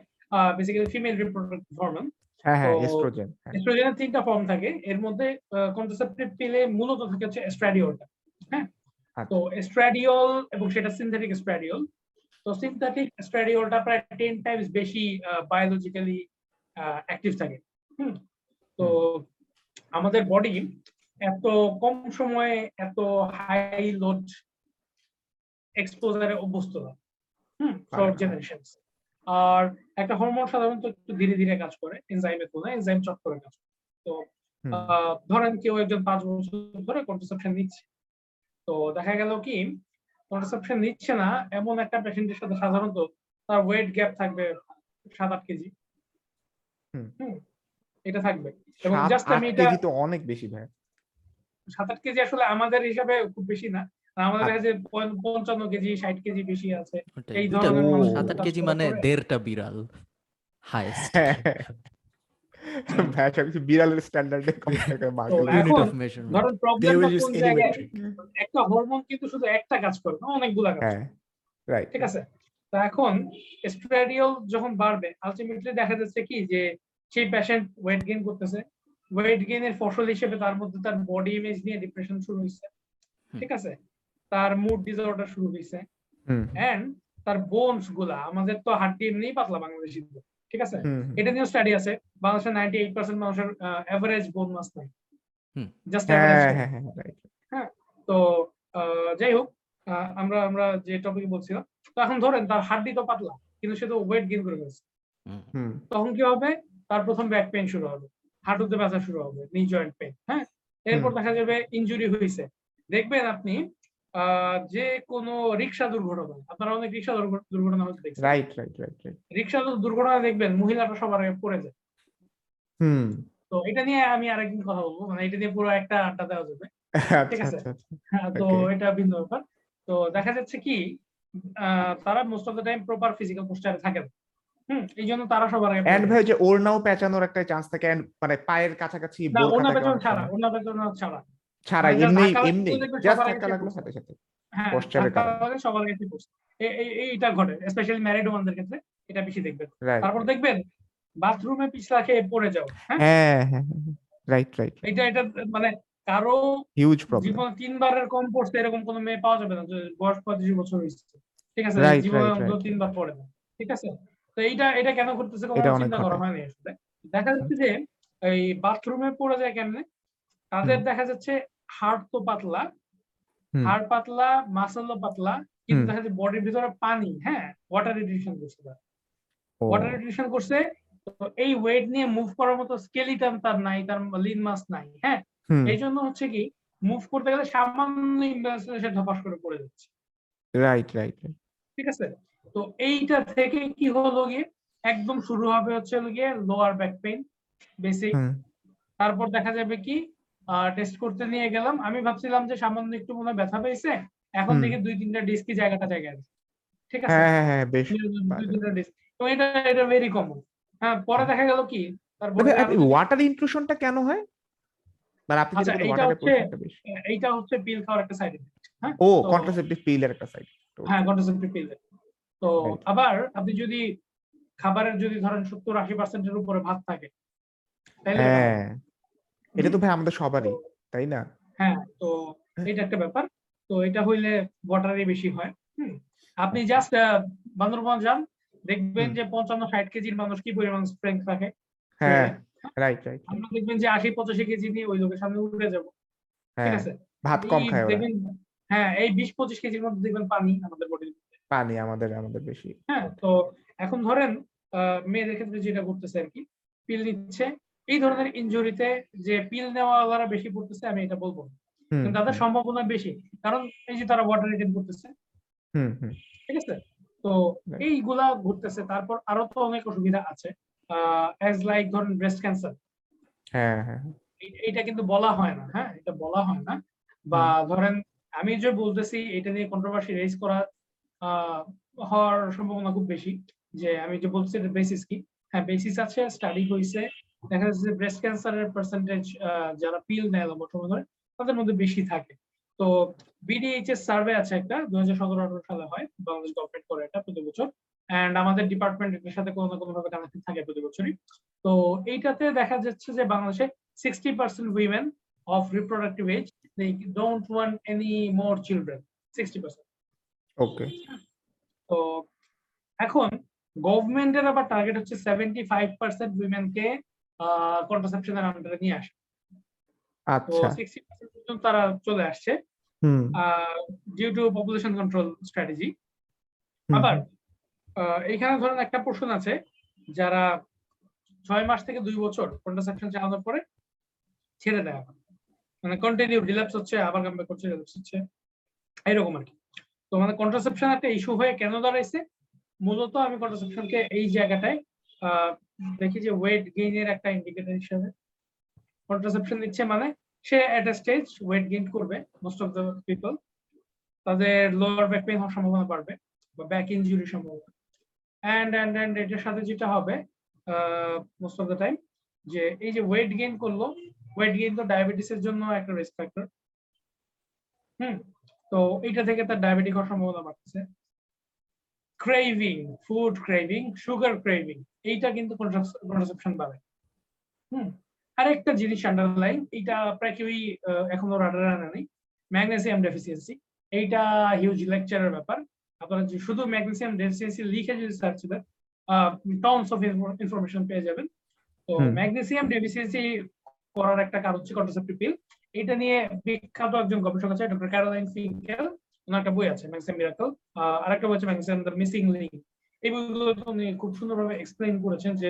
বেসিক্যালি ফিমেল রিপ্রোডাক্টিভ হরমোন হ্যাঁ হ্যাঁ এস্ট্রোজেন হ্যাঁ। এস্ট্রোজেনের তিনটা ফর্ম থাকে। এর মধ্যে কন্ট্রাসেপ্টিভ পিলে মূলত থাকে হচ্ছে এস্ট্রাডিওলটা হ্যাঁ। তো এস্ট্রাডিওল এবং সেটা সিনথেটিক এস্ট্রাডিওল তো সিনথেটিক এস্ট্রাডিওলটা প্রায় টেন টাইমস বেশি বায়োলজিক্যালি অ্যাক্টিভ থাকে। হুম। তো আমাদের বডি এত কম সময়ে এত হাই লোড এক্সপোজারে অভ্যস্ত না হুম ফর। জেনারেশন আর একটা হরমোন সাধারণত একটু ধীরে ধীরে কাজ করে এনজাইমের তুলনায় এনজাইম চট করে কাজ করে। তো ধরেন কেউ একজন পাঁচ বছর ধরে কন্ট্রাসেপশন নিচ্ছে। তো দেখা গেল কি কন্ট্রাসেপশন নিচ্ছে না এমন একটা পেশেন্টের সাথে সাধারণত তার ওয়েট গ্যাপ থাকবে সাত আট কেজি। হুম। হুম এটা থাকবে। এবং জাস্ট আমি এটা তো অনেক বেশি ভাই। সাত আট কেজি আসলে আমাদের হিসাবে খুব বেশি না। আমাদের। কাছে পঞ্চান্ন কেজি ষাট কেজি বেশি আছে। এই ধরনের সাত আট কেজি মানে দেড়টা বিড়াল হাইস্ট ভাই সবকিছু বিড়ালের স্ট্যান্ডার্ডে কম থাকে মার্কেট ইউনিট অফ মেজারমেন্ট ধরেন জায়গায় metric. একটা হরমোন কিন্তু শুধু একটা কাজ করে না অনেকগুলা কাজ হ্যাঁ রাইট ঠিক আছে? তো এখন এস্ট্রাডিওল যখন বাড়বে আলটিমেটলি দেখা যাচ্ছে কি যে সেই পেশেন্ট ওয়েট গেইন করতেছে। ওয়েট গেইনের ফসল হিসেবে তার মধ্যে তার বডি ইমেজ নিয়ে ডিপ্রেশন শুরু হয়েছে ঠিক আছে? তার মুড ডিসঅর্ডার শুরু হয়েছে হুম। এন্ড তার বোনসগুলা আমাদের তো হাড্ডি এমনিই পাতলা বাংলাদেশি ঠিক আছে। এটা নিয়েও স্টাডি আছে। বাংলাদেশের নাইনটি এইট পার্সেন্ট মানুষের অ্যাভারেজ বোন মাস নাই। জাস্ট হ্যাঁ হ্যাঁ হ্যাঁ রাইট তো আহ, যাই হোক আহ, আমরা আমরা যে টপিক বলছিলাম তো এখন ধরেন তার হাড্ডি তো পাতলা কিন্তু সে তো ওয়েট গেইন করে ফেলছে। তখন কি হবে? তার প্রথম ব্যাক পেন শুরু হবে। হাঁটুতে ব্যথা শুরু হবে নি জয়েন্ট পেইন হ্যাঁ? এরপর দেখা যাবে ইনজুরি হয়েছে দেখবেন আপনি যে কোনো রিক্সা দুর্ঘটনা আপনারা অনেক রিক্সা দুর্ঘটনা হতে দেখছেন। রাইট রাইট রাইট রাইট রিক্সা দুর্ঘটনা দেখবেন মহিলাটা সবার আগে পড়ে যায়। হুম। তো এটা নিয়ে আমি আরেকদিন কথা বলব মানে এটা নিয়ে পুরো একটা আড্ডা দেওয়া যাবে। ঠিক আচ্ছা আছে। আচ্ছা আচ্ছা। হ্যাঁ, তো এটা ভিন্ন ব্যাপার। তো দেখা যাচ্ছে কি তারা most of the time proper physical পোস্টারে থাকে না। হুম এই জন্য তারা সবার আগে এন্ড। ভাই যে ওড়নাও পেঁচানোর একটা চান্স থাকে মানে পায়ের কাছাকাছি না বেতন অনেক ছাড়া। ওনা বেতন ছাড়া। ছাড়া মানে এমনি এমনি জাস্ট ধাক্কা লাগল সাথে সাথে। হ্যাঁ এর ধাক্কা কারণে। সবার এ- এইটা ঘটে স্পেশালি ম্যারিড ওয়ানদের ক্ষেত্রে এটা বেশি দেখবেন। তারপর দেখবেন বাথরুমে পিছলা খেয়ে পড়ে যাও হ্যাঁ? হ্যাঁ হ্যাঁ রাইট রাইট এটা এটা মানে কারও হিউজ প্রবলেম জীবনে তিনবারের কম পড়ছে এরকম কোনো মেয়ে পাওয়া যাবে না যে বয়স পঁয়ত্রিশ বছর হয়েছে। ঠিক আছে জীবনে অন্তত তিনবার পড়ে না। ঠিক আছে? তো এইটা এটা কেন করতেছে কোনো চিন্তা করা হয়নি আসলে। দেখা যাচ্ছে যে এই বাথরুমে পড়ে যায় কেমনে? তাদের দেখা যাচ্ছে হাড় তো পাতলা। হাড় পাতলা মাসলও পাতলা কিন্তু দেখা যাচ্ছে বডির ভিতরে পানি হ্যাঁ ওয়াটার রিডিউশন করছে ওয়াটার রিডিউশন করছে তো এই ওয়েট নিয়ে মুভ করার মতো স্কেলিটান তার নাই তার লিন মাস নাই হ্যাঁ? এই জন্য হচ্ছে কি মুভ করতে গেলে সামান্য ইমব্যালেন্স সে ধপাস করে পড়ে যাচ্ছে। রাইট রাইট ঠিক আছে? তো এইটা থেকে কি হলো গিয়ে? একদম শুরু হবে হচ্ছে গিয়ে লোয়ার ব্যাক পেইন বেসিক তারপর দেখা যাবে কি টেস্ট করতে নিয়ে গেলাম। আমি ভাবছিলাম যে সামান্য একটু মনে হয় ব্যথা পেয়েছে। এখন। থেকে দুই তিনটা ডিস্কি জায়গাটা জায়গায় আছে। ঠিক আছে? হ্যাঁ হ্যাঁ হ্যাঁ বেশ দুই তিনটা ডিস্ক তো এটা এটা ভেরি কমন হ্যাঁ পরে দেখা গেল কি? তারপরে ওয়াটার ইনক্লুশনটা কেন হয়? মানে আপনি আচ্ছা, যেটা এইটা হচ্ছে- পোর্শনটা বেশি। এইটা হচ্ছে পিল খাওয়ার একটা সাইড এফেক্ট হ্যাঁ? ও কন্ট্রাসেপটিভ পিলের একটা সাইড হ্যাঁ কন্ট্রাসেপ্টিভ পিল তো আবার আপনি যদি খাবারের যদি ধরেন সত্তর আশি পার্সেন্টের উপরে ভাত থাকে তাহলে হ্যাঁ। এটা তো ভাই আমাদের সবারই তাই না? হ্যাঁ তো এটা একটা ব্যাপার। তো এটা হইলে ওয়াটারই বেশি হয় হুম? আপনি জাস্ট বান্দরবান যান দেখবেন যে পঞ্চান্ন ষাট কেজির মানুষ কি পরিমাণ স্ট্রেংথ রাখে হ্যাঁ রাইট রাইট আপনি দেখবেন যে আশি পঁচাশি কেজি নিয়ে ওই লোকের সামনে উঠে যাব ঠিক হ্যাঁ আছে? ভাত কম খায় ওরা। দেখবেন হ্যাঁ এই বিশ পঁচিশ কেজির মধ্যে দেখবেন পানি আমাদের বডির পানি আমাদের আমাদের বেশি। হ্যাঁ তো এখন ধরেন মেয়েদের ক্ষেত্রে যেটা করতেছে আর কি পিল নিচ্ছে এই ধরনের ইনজুরিতে যে পিল নেওয়াওয়ালারা বেশি পড়তেছে আমি এটা বলব। কিন্তু তাদের সম্ভাবনা বেশি। কারণ এই যে তারা ওয়াটার রিটেন করতেছে। ঠিক আছে? তো এইগুলা ঘটতেছে তারপর আরও তো অনেক অসুবিধা আছে। অ্যাজ লাইক ধরেন ব্রেস্ট ক্যান্সার হ্যাঁ এটা কিন্তু বলা হয় না হ্যাঁ? এটা বলা হয় না। বা ধরেন আমি যে বলতেছি এটা নিয়ে কন্ট্রোভার্সি রেজ করা হওয়ার সম্ভাবনা খুব বেশি। যে আমি যে বলছি বেসিস কি? হ্যাঁ বেসিস আছে স্টাডি হয়েছে দেখা যাচ্ছে যে ব্রেস্ট ক্যান্সারের পার্সেন্টেজ যারা পিল নেয় লম্বা সময় ধরে তাদের মধ্যে বেশি থাকে। তো বিডিএইচএস সার্ভে আছে একটা দু হাজার সতেরো আঠারো সালে হয় বাংলাদেশ গভর্নমেন্ট করে এটা প্রতি বছর। অ্যান্ড আমাদের ডিপার্টমেন্ট এর সাথে কোনো না কোনো ভাবে কানেক্টেড থাকে প্রতি বছরই। তো এইটাতে দেখা যাচ্ছে যে বাংলাদেশে sixty percent women of reproductive age they don't want any more children 60% okay তো এখন গভর্নমেন্টের আবার টার্গেট হচ্ছে 75% পার্সেন্ট উইমেনকে কন্ট্রাসেপশনের আন্ডারে নিয়ে আসে। তো আচ্ছা। 60% পর্যন্ত তারা চলে আসছে। Due to population control strategy আবার এখানে ধরেন একটা পোর্শন আছে যারা ছয় মাস থেকে দুই বছর কন্ট্রাসেপশন চালানোর পরে ছেড়ে দেয় আবার। মানে কন্টিনিউ রিল্যাপস হচ্ছে আবার কামব্যাক করছে রিল্যাপস হচ্ছে। এইরকম আর কি। তো মানে কন্ট্রাসেপশন একটা ইস্যু হয়ে কেন দাঁড়াইছে? মূলত আমি কন্ট্রাসেপশনকে এই জায়গাটায় আহ, দেখি যে ওয়েট গেইনের একটা ইন্ডিকেটর হিসেবে কন্ট্রাসেপশন নিচ্ছে মানে সে at a stage weight gain করবে মোস্ট অফ দ্য পিপল তাদের লোয়ার ব্যাক পেইন হওয়ার সম্ভাবনা বাড়বে বা ব্যাক ইনজুরি সম্ভাবনা। অ্যান্ড অ্যান্ড অ্যান্ড এটার সাথে যেটা হবে মোস্ট অফ দ্য টাইম যে এই যে ওয়েট গেইন করল ওয়েট গেইন তো ডায়াবেটিসের জন্য একটা রিস্ক ফ্যাক্টর হুম, তো এইটা থেকে তার ডায়াবেটিক হওয়ার সম্ভাবনা বাড়তেছে craving food craving sugar craving এইটা কিন্তু কন্ট্রাসেপশন বাড়ে হুম আরেকটা জিনিস আন্ডারলাইন এইটা প্রায় কেউই এখনও রাডারে আনা নেই ম্যাগনেসিয়াম ডেফিসিয়েন্সি এইটা হিউজ লেকচারের ব্যাপার। আপনারা শুধু ম্যাগনেসিয়াম ডেফিসিয়েন্সি লিখে যদি সার্চ দেন টনস অফ ইনফরমেশন পেয়ে যাবেন। তো ম্যাগনেসিয়াম ডেফিসিয়েন্সি করার একটা কারণ হচ্ছে কন্ট্রাসেপ্টিভ পিল এটা নিয়ে বিখ্যাত একজন গবেষক আছে ডক্টর ক্যারোলাইন ফিঙ্কেল ওনার একটা বই আছে ম্যাগনেসিয়াম মিরাকল আরেকটা বই আছে ম্যাগনেসিয়াম দ্য মিসিং লিঙ্ক এই বইগুলো উনি খুব সুন্দরভাবে এক্সপ্লেইন করেছেন যে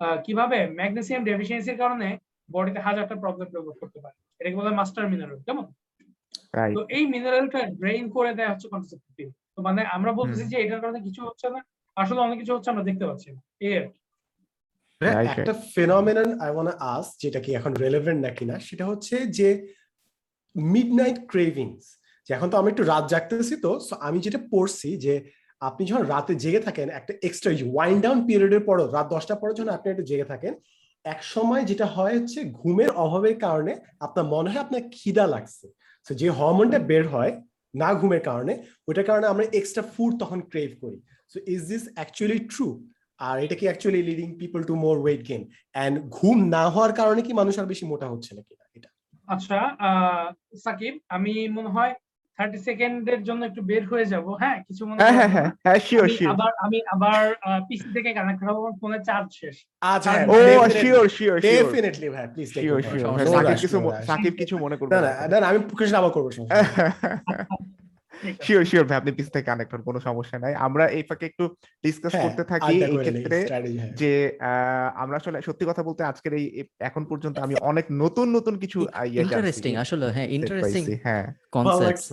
আহ, কীভাবে ম্যাগনেসিয়াম ডেফিসিয়েন্সির কারণে বডিতে হাজারটা প্রবলেম প্রয়োগ করতে পারে। এটাকে বলে মাস্টার মিনারেল কেমন? তো এই মিনারেলটা ড্রেইন করে দেয় হচ্ছে কন্ট্রাসেপ্টিভ পিল তো মানে আমরা বলতেছি যে এটার কারণে কিছু হচ্ছে না আসলে অনেক কিছু হচ্ছে আমরা দেখতে পাচ্ছি না। এই আর কি। একটা ফেনোমেনন আই ওয়ান্ট আস যেটা কি এখন রেলেভেন্ট নাকি না সেটা হচ্ছে যে মিডনাইট ক্রেভিংস যে এখন তো আমি একটু রাত জাগতেছি তো আমি যেটা পড়ছি যে আপনি যখন রাতে জেগে থাকেন, একটা এক্সট্রা ওয়াইন্ড ডাউন পিরিয়ডের পরও, রাত দশটার পরে যখন আপনি একটু জেগে থাকেন, এক সময় যেটা হয় হচ্ছে ঘুমের অভাবের কারণে আপনার মনে হয় আপনার খিদা লাগছে। তো যে হরমোনটা বের হয় না ঘুমের কারণে, ওইটার কারণে আমরা এক্সট্রা ফুড তখন ক্রেভ করি। So is this actually true আর এটা কি actually leading people to more weight gain and ঘুম না হওয়ার কারণে কি মানুষ আর বেশি মোটা হচ্ছে না এটা। আচ্ছা সাকিব, আমি মনে হয় থার্টি সেকেন্ডের জন্য একটু বের হয়ে যাব হ্যাঁ? কিছু মনে হ্যাঁ হ্যাঁ হ্যাঁ। হ্যাঁ শিওর আমি শিওর আবার আমি আবার পিসি থেকে কানেক্ট হব আমার ফোনে চার্জ শেষ। আচ্ছা হ্যাঁ, ও শিওর শিওর শিওর ডেফিনেটলি ভাই প্লিজ শিওর শিওর সাকিব কিছু সাকিব কিছু মনে করবে না না না, না, আমি কৃষ্ণ আবার করব শিওর শিওর ভাই আপনি পিছ থেকে কানেক্ট হন কোনো সমস্যা নাই আমরা এই ফাঁকে একটু ডিসকাস হ্যাঁ, করতে থাকি এই ক্ষেত্রে হ্যাঁ। যে আহ, আমরা আসলে সত্যি কথা বলতে আজকের এই এখন পর্যন্ত আমি অনেক নতুন নতুন কিছু ইয়ে ইন্টারেস্টিং আসলে হ্যাঁ ইন্টারেস্টিং হ্যাঁ কনসেপ্ট।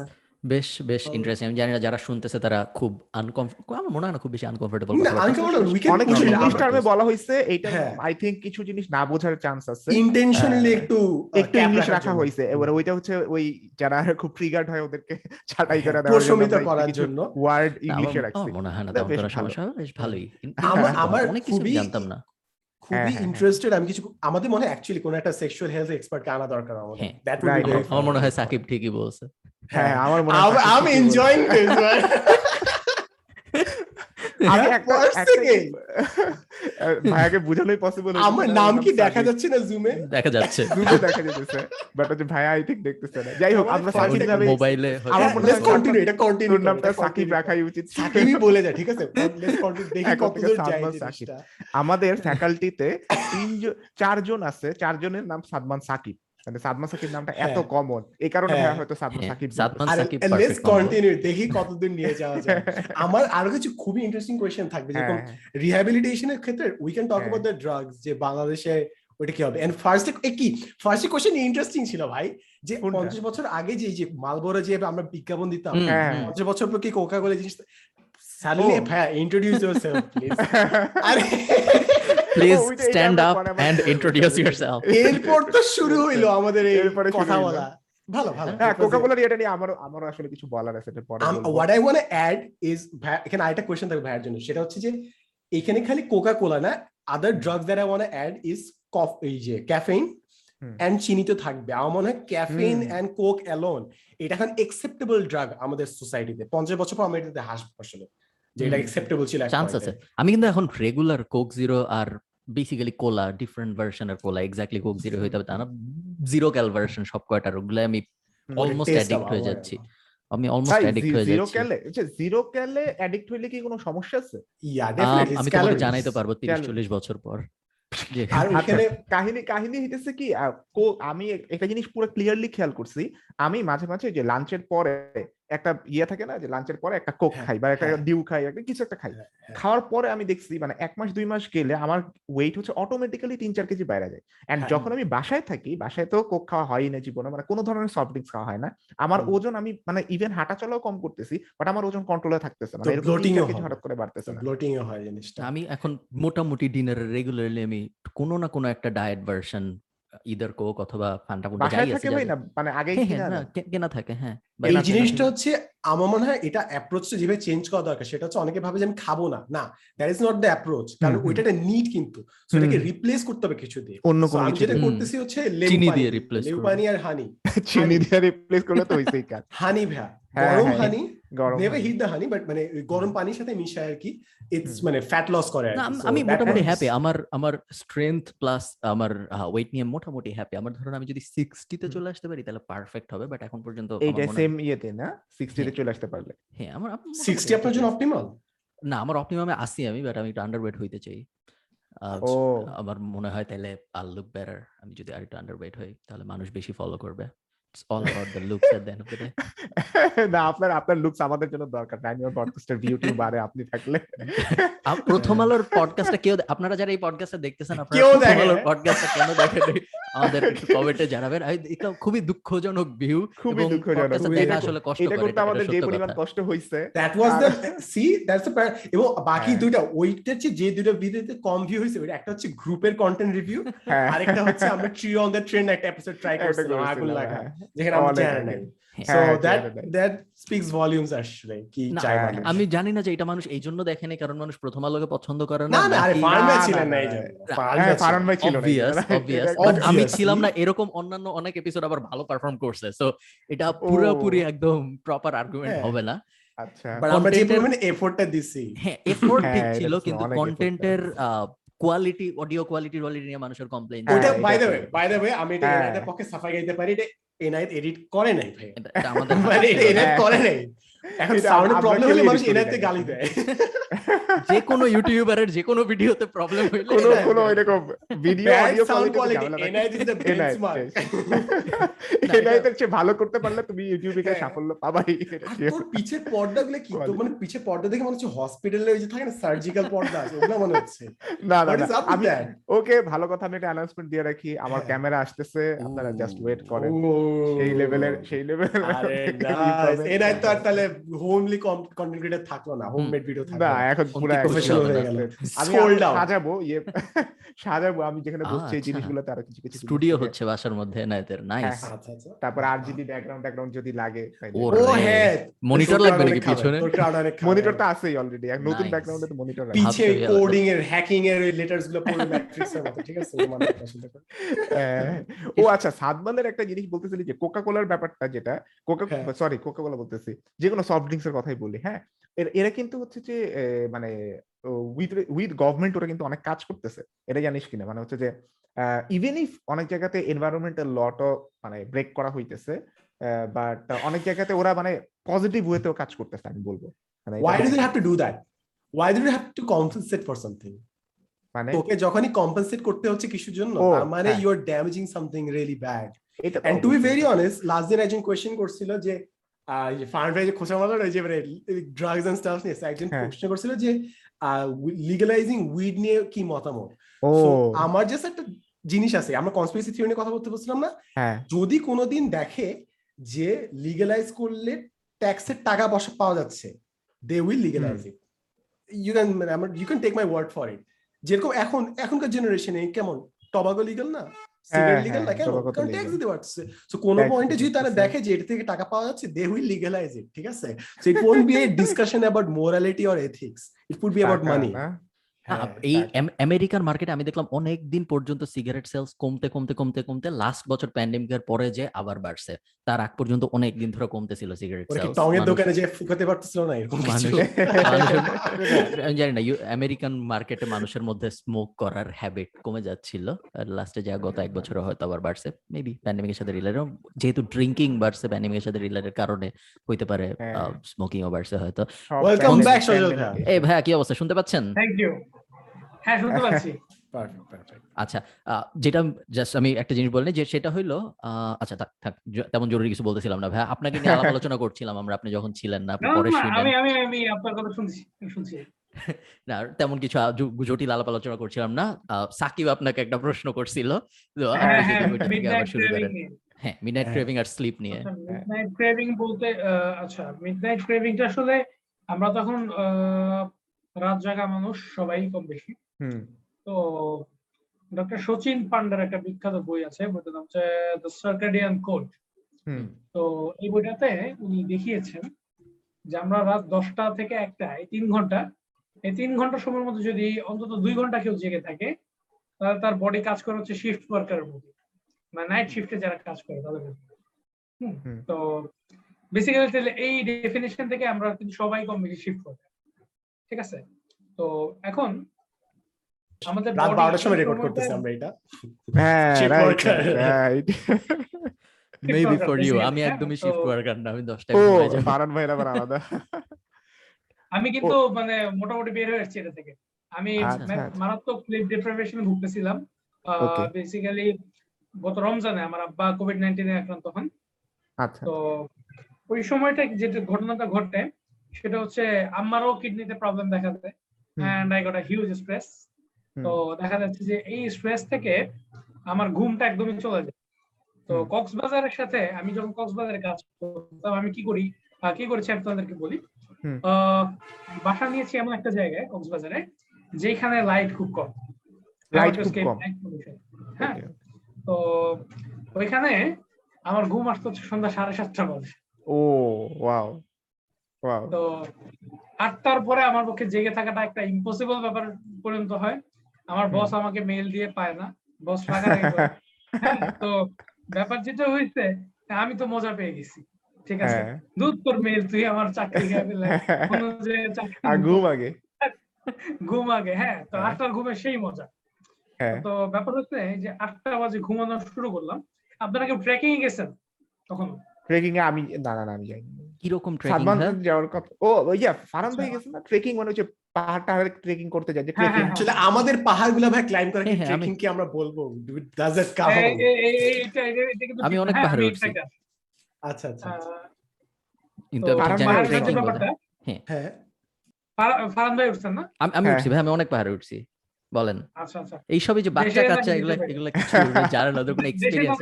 বেশ বেশ। ইন্টারেস্টিং আমি জানি না যারা শুনতেছে তারা খুব আনকমফোর্টেবল আমার মনে হয় না খুব বেশি আনকমফোর্টেবল না, uncomfortable, we can অনেক কিছু ইংলিশ টার্মে বলা হয়েছে এইটা হ্যাঁ। আই থিংক কিছু জিনিস না বোঝার চান্স আছে ইন্টেনশনালি হ্যাঁ। একটু একটু ইংলিশ রাখা। হয়েছে এবারে ওইটা হচ্ছে ওই যারা খুব ট্রিগার্ড হয় ওদেরকে ছাঁটাই করে দেওয়ার প্রশমিত করার জন্য ওয়ার্ড ইংলিশে রাখছি আমার মনে হয় না তেমন বেশ কোনো সমস্যা হবে, বেশ ভালোই আমার- আমার অনেক কিছু জানতাম না খুবই হ্যাঁ, হ্যাঁ। ইন্টারেস্টেড আমি কিছু আমাদের মনে হয় অ্যাকচুয়ালি কোন একটা সেক্সুয়াল হেলথ এক্সপার্টকে আনা দরকার আমাদের হ্যাঁ। Very right. fun. আমার মনে হয় সাকিব ঠিকই বলছে হ্যাঁ আমার মনে হয় enjoying this, man. বলছে। আমি একটা ভাইয়াকে বোঝানোই পসিবল আমার নাম কি দেখা যাচ্ছে না জুমে দেখা যাচ্ছে। জুমে দেখা যেতেছে বাট হচ্ছে ভাইয়া আই থিংক দেখতেছে না। যাই হোক আমরা সাকিব নামে মোবাইলে আমার মনে হয় কন্টিনিউ এটা কন্টিনিউ নামটা সাকিব রাখাই উচিত। সাকিবই বলে যায় ঠিক আছে? লেটস কন্টিনিউ দেখি কতদূর যায় সাকিব। আমাদের ফ্যাকাল্টিতে তিনজন চারজন আছে চারজনের নাম সাদমান সাকিব। মানে সাদমান সাকিব নামটা এত হ্যাঁ। কমন এই কারণে হ্যাঁ। হয়তো সাদমান হ্যাঁ, সাকিব সাদমান আরে সাকিব লেটস কন্টিনিউ দেখি কতদূর নিয়ে যাওয়া যায় আমার আরও কিছু খুবই ইন্টারেস্টিং কোয়েশ্চেন থাকবে যেরকম হ্যাঁ রিহ্যাবিলিটেশনের ক্ষেত্রে উই ক্যান টক হ্যাঁ। অ্যাবাউট দ্য ড্রাগস যে বাংলাদেশে ওইটা কি হবে এন্ড ফার্স্ট কি ফার্স্ট কোশ্চেন ইন্টারেস্টিং ছিল ভাই যে? পঞ্চাশ বছর আগে যে যে মালবোরো যে আমরা বিজ্ঞাপন দিতাম হ্যাঁ। পঞ্চাশ বছর পর কি কোকা কোলা জিনিস সাডেনলি ও। ইন্ট্রোডিউস ইয়োরসেলফ প্লিজ আরে please stand up and introduce yourself এরপর তো শুরু হইল আমাদের এই কথা বলা। ভালো ভালো। হ্যাঁ কোকা কোলার এটা নিয়ে আমারও আমারও আসলে কিছু বলার আছে এটা পরে what I want add is এখানে আরেকটা কোয়েশ্চেন থাকবে ভাইয়ের জন্য। সেটা হচ্ছে যে এখানে খালি কোকা কোলা না other drugs that I want add is cough এই যে ক্যাফেইন। এন্ড চিনি তো থাকবে। আমার মনে হয় ক্যাফেইন। এন্ড কোক অ্যালোন এটা এখন একসেপ্টেবল ড্রাগ আমাদের সোসাইটিতে পঞ্চাশ বছর পর আমরা এটাতে হাসবো আসলে। যে এটা হুম। ছিল চান্স আছে। আমি কিন্তু এখন রেগুলার কোক জিরো আর বেসিক্যালি কোলা ডিফারেন্ট ভার্সনের কোলা এক্স্যাক্টলি কোক জিরো হইতে হবে তা না। জিরো ক্যাল ভার্সন সব কয়টার ওগুলো আমি। অলমোস্ট taste অ্যাডিক্ট হয়ে যাচ্ছি। আমি অলমোস্ট অ্যাডিক্ট হয়ে জিরো যাচ্ছি। ক্যালে জিরো ক্যালে অ্যাডিক্ট হইলে কি কোনো সমস্যা আছে? আম, definitely, আমি তোমাকে জানাইতে পারব তিরিশ Calories. চল্লিশ বছর পর। আর আচ্ছা, ওইখানে কাহিনী কাহিনী হইতেছে কি আমি একটা জিনিস পুরো ক্লিয়ারলি খেয়াল করছি। আমি মাঝে মাঝে যে লাঞ্চের পরে একটা ইয়ে থাকে না যে লাঞ্চের পরে একটা কোক হ্যাঁ, খাই বা একটা হ্যাঁ। ডিউ খাই একটা কিছু একটা খাই হ্যাঁ। খাওয়ার পরে আমি দেখছি মানে এক মাস দুই মাস গেলে আমার ওয়েট হচ্ছে অটোমেটিক্যালি তিন চার কেজি বাইরে যায় এন্ড হ্যাঁ। যখন আমি বাসায় থাকি বাসায় তো কোক খাওয়া হয়ই না জীবনে মানে কোনো ধরনের সফট ড্রিঙ্কস খাওয়া হয় না আমার ওজন আমি মানে ইভেন হাঁটা চলাও কম করতেছি বাট আমার ওজন কন্ট্রোলে থাকতেছে না মানে এরকম। হঠাৎ করে বাড়তেছে না ব্লোটিং হয় জিনিসটা আমি এখন মোটামুটি ডিনারে রেগুলারলি আমি কোনো না কোনো একটা ডায়েট ভার্সন ইদার কোক অথবা ফান্টা ফুন্টা যাই আছে না মানে আগেই হ্যাঁ, কিনে হ্যাঁ, কেনা থাকে হ্যাঁ। এই জিনিসটা হচ্ছে আমার মনে হয় এটা অ্যাপ্রোচটা যেভাবে চেঞ্জ করা দরকার সেটা হচ্ছে অনেকে ভাবে যে আমি খাব না। না that is not the approach কারণ। ওইটা একটা নিড কিন্তু। So এটাকে রিপ্লেস করতে হবে কিছু দিয়ে অন্য কোনো আমি কিছু যেটা করতেছি হচ্ছে চিনি দিয়ে replace লেবু পানি আর হানি চিনি দিয়ে রিপ্লেস করলে তো হইছেই কাজ। হানি ভ্যা হ্যাঁ, গরম হ্যাঁ। হানি গরম নেভার হিট হানি বাট মানে গরম পানির সাথে মিশায় আর কি ইটস মানে ফ্যাট লস করে আর। আম- মোটামুটি হ্যাপি আমার আমার স্ট্রেংথ প্লাস আমার ওয়েট নিয়ে মোটামুটি হ্যাপি আমার ধরুন আমি যদি সিক্সটিতে হুম। চলে আসতে পারি তাহলে পারফেক্ট হবে বাট এখন পর্যন্ত আমার এইটা মনে হয়- সেম ইয়েতে না? সিক্সটিতে হ্যাঁ। চলে আসতে পারলে। হ্যাঁ আমার আমার 60 আপনার জন্য অপটিমাল না আমার অপটিমামে আসি আমি বাট আমি একটু আন্ডারওয়েট হইতে চাই। আমার মনে হয় তাহলে আল লুক বেটার আমি যদি আরেকটু আন্ডারওয়েট হই তাহলে মানুষ বেশি ফলো করবে। It's all about the looks at the end of the day না আপনার আপনার লুকস আমাদের জন্য দরকার নাই আমার পডকাস্টের ভিউটি বাড়ে আপনি থাকলে প্রথম আলোর পডকাস্টটা কেউ আপনারা যারা এই পডকাস্টটা দেখতেছেন আপনারা প্রথম আলোর না। পডকাস্টটা কেন দেখেন আমাদের কমেন্টে জানাবেন দেখলাম খুবই দুঃখজনক ভিউ খুবই দুঃখজনক এটা- আসলে কষ্ট এটা করে করতে আমাদের যে পরিমাণ। কষ্ট হইছে that was the see that's the এবং বাকি হ্যাঁ। দুইটা ওইটার চেয়ে যে দুইটা ভিডিওতে কম ভিউ হয়েছে ওইটা একটা হচ্ছে গ্রুপের কন্টেন্ট রিভিউ হ্যাঁ আরেকটা হচ্ছে আমরা ট্রি অন দ্য ট্রেন একটা এপিসোড ট্রাই করছিলাম আগুন করেছিলাম, লাগা হ্যাঁ। যেখানে আমরা জানি আগে। হ্যাঁ। সো হ্যাঁ, দ্যাট দ্যাট স্পিক্স ভলিউমস আসলে কি চাই হ্যাঁ, আমি জানি না যে এটা মানুষ এই জন্য দেখেনি কারণ মানুষ প্রথম আলোকে পছন্দ করে না আরে ফার্মে ছিলেন এই ফার্মে হ্যাঁ ছিল but আমি ছিলাম না এরকম অন্যান্য অনেক এপিসোড আবার ভালো পারফর্ম করছে সো এটা পুরোপুরি একদম প্রপার আর্গুমেন্ট হ্যাঁ। হবে না। আচ্ছা। But আমরা যে এফোর্টটা দিছি। হ্যাঁ এফোর্ট ঠিক হ্যাঁ, ছিল কিন্তু কন্টেন্টের কোয়ালিটি অডিও কোয়ালিটি কোয়ালিটি নিয়ে মানুষের কমপ্লেইন হ্যাঁ, ওটা by the way by the way আমি এটা এর এনায়েতের পক্ষে সাফাই গাইতে পারি এটা এনআইট এডিট করে নাই ভাই। আমাদের এডিট এটা আমাদের হ্যাঁ। করে নাই। এখন এটা সাউন্ডের প্রবলেম হলে মানুষ নাই। গালি দেয়। যে কোনো ইউটিউবারের যে কোনো ভিডিওতে প্রবলেম হইলে কোনো কোনো। এরকম video audio sound quality Enayet benchmark. চেয়ে ভালো করতে পারলে তুমি ইউটিউবে গিয়ে হ্যাঁ। সাফল্য পাবাই। তোর পিছের পর্দাগুলো কি? তো মানে পিছের পর্দা দেখে মনে হচ্ছে হসপিটালে ওই যে থাকে না সার্জিক্যাল পর্দা আছে ওগুলো মনে হচ্ছে। না না না, আমি ওকে ভালো কথা আমি একটা অ্যানাউন্সমেন্ট দিয়ে রাখি। আমার। ক্যামেরা আসতেছে আপনারা জাস্ট ওয়েট করেন। সেই লেভেলের সেই লেভেলের আরে এনায়েত তো আর তাহলে হোমলি কন্টেন্ট ক্রিয়েটর থাকল না হোমমেড ভিডিও থাকল না। এখন পুরো প্রফেশনাল হয়ে গেল। আমি সাজাবো ইয়ে সাজাবো আমি যেখানে বসছি এই আচ্ছা। জিনিসগুলোতে আরও কিছু কিছু স্টুডিও হচ্ছে বাসার মধ্যে এনায়েতের নাইস হ্যাঁ, আচ্ছা আচ্ছা। তারপর আর যদি ব্যাকগ্রাউন্ড ব্যাকগ্রাউন্ড যদি লাগে ও হ্যাঁ মনিটর লাগবে নাকি পিছনে? মনিটর তো আছেই অলরেডি নতুন ব্যাকগ্রাউন্ডে তো মনিটর আছে। পিছে কোডিং এর হ্যাকিং এর ওই লেটারসগুলো পড়ে ম্যাট্রিক্স এর মতো ঠিক আছে? করে। হ্যাঁ। ও আচ্ছা সাদমানের একটা জিনিস বলতেছিলি যে কোকা কোলার ব্যাপারটা যেটা কোকা হ্যাঁ। সরি কোকা কোলা বলতেছি। যে কোনো সফট ড্রিঙ্কস এর কথাই বলি হ্যাঁ? এরা কিন্তু হচ্ছে যে মানে উইথ উইথ গভর্নমেন্ট ওরা কিন্তু অনেক কাজ করতেছে। এটা জানিস কিনা? মানে হচ্ছে যে ইভেন ইফ অনেক জায়গাতে এনভায়রনমেন্টাল লটও মানে ব্রেক করা হইতেছে বাট অনেক জায়গাতে ওরা মানে পজিটিভ ওয়েতেও কাজ করতেছে আমি বলব। মানে why do they have to do that? Why do they have to compensate for something? মানে তোকে যখনই কম্পেনসেট করতে হচ্ছে কিছুর জন্য তার মানে। You are damaging something really bad and to be very honest last দিন একজন কোয়েশ্চেন করছিল যে ভাই যে খোঁচা মারলো না, যে মানে ড্রাগস এন্ড স্টাফ নিয়ে। একজন হ্যাঁ। কোয়েশ্চেন করছিল যে লিগালাইজিং উইড নিয়ে কি মতামত? আমার জাস্ট একটা জিনিস আছে আমরা কনস্পিরেসি থিওরি নিয়ে কথা বলতে বলছিলাম না। হ্যাঁ। যদি কোনোদিন দেখে যে লিগালাইজ করলে ট্যাক্সের টাকা পয়সা পাওয়া যাচ্ছে they will legalise it you can you can take my word for it যেরকম এখন এখনকার জেনারেশনে কেমন টবাগো লিগাল না? হ্যাঁ, লিগাল না হ্যাঁ, কেন তো কারণ ট্যাক্স দিতে পারছে সো কোনো পয়েন্টে যদি তারা দেখে যে এটা থেকে টাকা পাওয়া যাচ্ছে দে উইল লিগালাইজ ইট ঠিক আছে? So it won't be a discussion about morality or ethics it would be about money এই টাকা। আমেরিকান মার্কেটে আমি দেখলাম অনেক দিন পর্যন্ত সিগারেট সেলস কমতে কমতে কমতে কমতে লাস্ট বছর প্যান্ডেমিকের পরে যে আবার বাড়ছে তার আগ পর্যন্ত অনেক দিন ধরে কমতেছিল সিগারেট সেলস। টঙের দোকানে যে ফুকাতে পারতেছিল না এরকম আমি জানি না আমেরিকান মার্কেটে মানুষের মধ্যে স্মোক করার হ্যাবিট কমে যাচ্ছিল। আর লাস্টে যা গত এক বছরে হয়তো আবার বাড়ছে মেবি প্যান্ডেমিকের সাথে রিলেটেড যেহেতু ড্রিঙ্কিং বাড়ছে প্যান্ডেমিকের সাথে রিলেটেড কারণে হইতে পারে হ্যাঁ। স্মোকিংও বাড়ছে হয়তো। Back, সজল এই ভাইয়া কি অবস্থা? শুনতে পাচ্ছেন? থ্যাংক ইউ হ্যাঁ শুনতে পাচ্ছি। আচ্ছা আহ, যেটা জাস্ট আমি একটা জিনিস বলিনি যে সেটা হইল আহ, আচ্ছা থাক থাক তেমন জরুরি কিছু বলতেছিলাম না ভাই। আপনাকে নিয়ে আলাপ আলোচনা করছিলাম আমরা আপনি যখন ছিলেন না পরে না, শুনেন আমি আমি আমি আপনার কথা শুনছি শুনছি। না তেমন কিছু জটিল আলাপ আলোচনা করছিলাম না। সাকিব আপনাকে একটা প্রশ্ন করছিল। তো আপনি হ্যাঁ যদি হ্যাঁ আবার শুরু করেন। হ্যাঁ মিডনাইট হ্যাঁ। ক্রেভিং আর স্লিপ নিয়ে। মিডনাইট ক্রেভিং বলতে আচ্ছা মিডনাইট ক্রেভিংটা আসলে আমরা তখন রাত জাগা মানুষ সবাই কম বেশি। তো ডক্টর সচিন পান্ডার একটা বিখ্যাত বই আছে বইটার নাম হচ্ছে দ্য সার্কাডিয়ান কোড হুম, তো এই বইটাতে উনি দেখিয়েছেন যে আমরা রাত দশটা থেকে একটা এই তিন ঘণ্টা এই তিন ঘণ্টা সময়ের মধ্যে যদি অন্তত দুই ঘণ্টা কেউ জেগে থাকে তাহলে তার বডি কাজ করে হচ্ছে শিফট ওয়ার্কারের মধ্যে মানে নাইট শিফটে যারা কাজ করে তাদের। তো বেসিক্যালি তাহলে এই ডেফিনেশন থেকে আমরা কিন্তু সবাই কম বেশি শিফট ওয়ার্কার ঠিক আছে? তো এখন আমাদের রাত body বারোটার সময় রেকর্ড করতেছি আমরা এটা। হ্যাঁ worker. right. Maybe for you আমি একদমই শিফট ওয়ার্কার না আমি ঘুমাই। ফারান আবার আলাদা। আমি কিন্তু মানে মোটামুটি বের হয়ে এসেছি এটা থেকে। আমি আচ্ছা, আচ্ছা। মারাত্মক স্লিপ ডিপ্রাইভেশনে ভুগতেছিলাম. বেসিক্যালি গত রমজানে আমার আব্বা কোভিড নাইন্টিনে আক্রান্ত হন। আচ্ছা। তো ওই সময়টা যেটা ঘটনাটা ঘটে সেটা হচ্ছে আমারও কিডনিতে প্রবলেম দেখা দেয়। And I got a huge stress তো দেখা যাচ্ছে যে এই স্ট্রেস থেকে আমার ঘুমটা একদমই চলে যায়। তো কক্সবাজারের সাথে আমি যখন কক্সবাজারে কাজ করতাম আমি কি করি? কি করেছি আমি তোমাদেরকে বলি? বাসা নিয়েছি এমন একটা জায়গায় কক্সবাজারে যেখানে লাইট খুব কম। কম। হ্যাঁ। তো ওইখানে আমার ঘুম আসতো হচ্ছে সন্ধ্যা সাড়ে সাতটা বাজে। ও ওয়াও ওয়াও তো আটটার পরে আমার পক্ষে জেগে থাকাটা একটা ইম্পসিবল ব্যাপার পর্যন্ত হয়। আমার বস আমাকে মেল দিয়ে পায় না। বস। হ্যাঁ, তো ব্যাপার যেটা হয়েছে আমি তো মজা পেয়ে গেছি ঠিক আছে? হ্যাঁ। দুধ তোর মেইল তুই আমার চাকরি ঘুম আগে? ঘুম আগে হ্যাঁ। তো হ্যাঁ। আটটার ঘুমে সেই মজা। হ্যাঁ। তো ব্যাপার হচ্ছে যে আটটা বাজে ঘুমানো শুরু করলাম। আপনারা কেউ ট্রেকিং গেছেন তখন ট্রেকিং এ আমি না না আমি যাইনি। কীরকম ট্রেকিং হ্যাঁ? যাওয়ার কথা। ও ওই যে ফারান ভাই গেছে না? ট্রেকিং মানে হচ্ছে পাহাড় টাহাড় ট্রেকিং করতে যায় যে হ্যাঁ, ট্রেকিং হ্যাঁ, আসলে আমাদের পাহাড়গুলো ভাই ক্লাইম্ব করা কি হ্যাঁ, হ্যাঁ, ট্রেকিং কি আমরা বলব? ডাজ কিন্তু আমি অনেক হ্যাঁ, পাহাড়ে উঠছি। আচ্ছা আচ্ছা আচ্ছা। হ্যাঁ। ফারান ভাই উঠছেন না? আমি হ্যাঁ। উঠছি ভাই আমি অনেক পাহাড়ে উঠছি। বলেন। আচ্ছা আচ্ছা। এইসবই যে বাচ্চা দেশের কাচ্চা এগুলা বাইরে? কিছু জানে না ওদের কোনো এক্সপিরিয়েন্স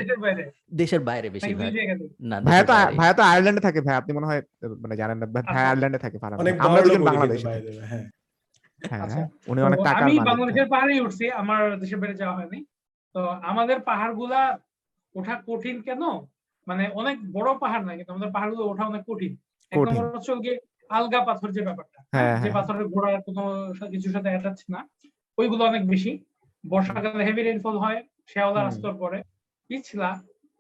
দেশের বাইরে। বেশি ভাই না ভাইয়া তো। ভাইয়া তো আয়ারল্যান্ডে থাকে ভাই আপনি মনে হয় মানে জানেন না ভাই আচ্ছা। আয়ারল্যান্ডে থাকে ফারান। অনেক আমরা দুজন বাংলাদেশে। হ্যাঁ। হ্যাঁ উনি অনেক টাকার আমি বাংলাদেশের পাহাড়েই উঠছি আমার দেশের বাইরে যাওয়া হয়নি। তো আমাদের পাহাড়গুলা ওঠা কঠিন কেন? মানে অনেক বড় পাহাড় না কিন্তু আমাদের পাহাড়গুলো ওঠা অনেক কঠিন। এক। নম্বর হচ্ছে আলগা পাথর যে ব্যাপারটা হ্যাঁ, যে হ্যাঁ। পাথরের গোড়ার কোনো কিছুর সাথে অ্যাটাচ না। ওইগুলো অনেক বেশি। বর্ষাকালে হেভি রেইনফল হয় শেওলা। রাস্তার পরে। পিছলা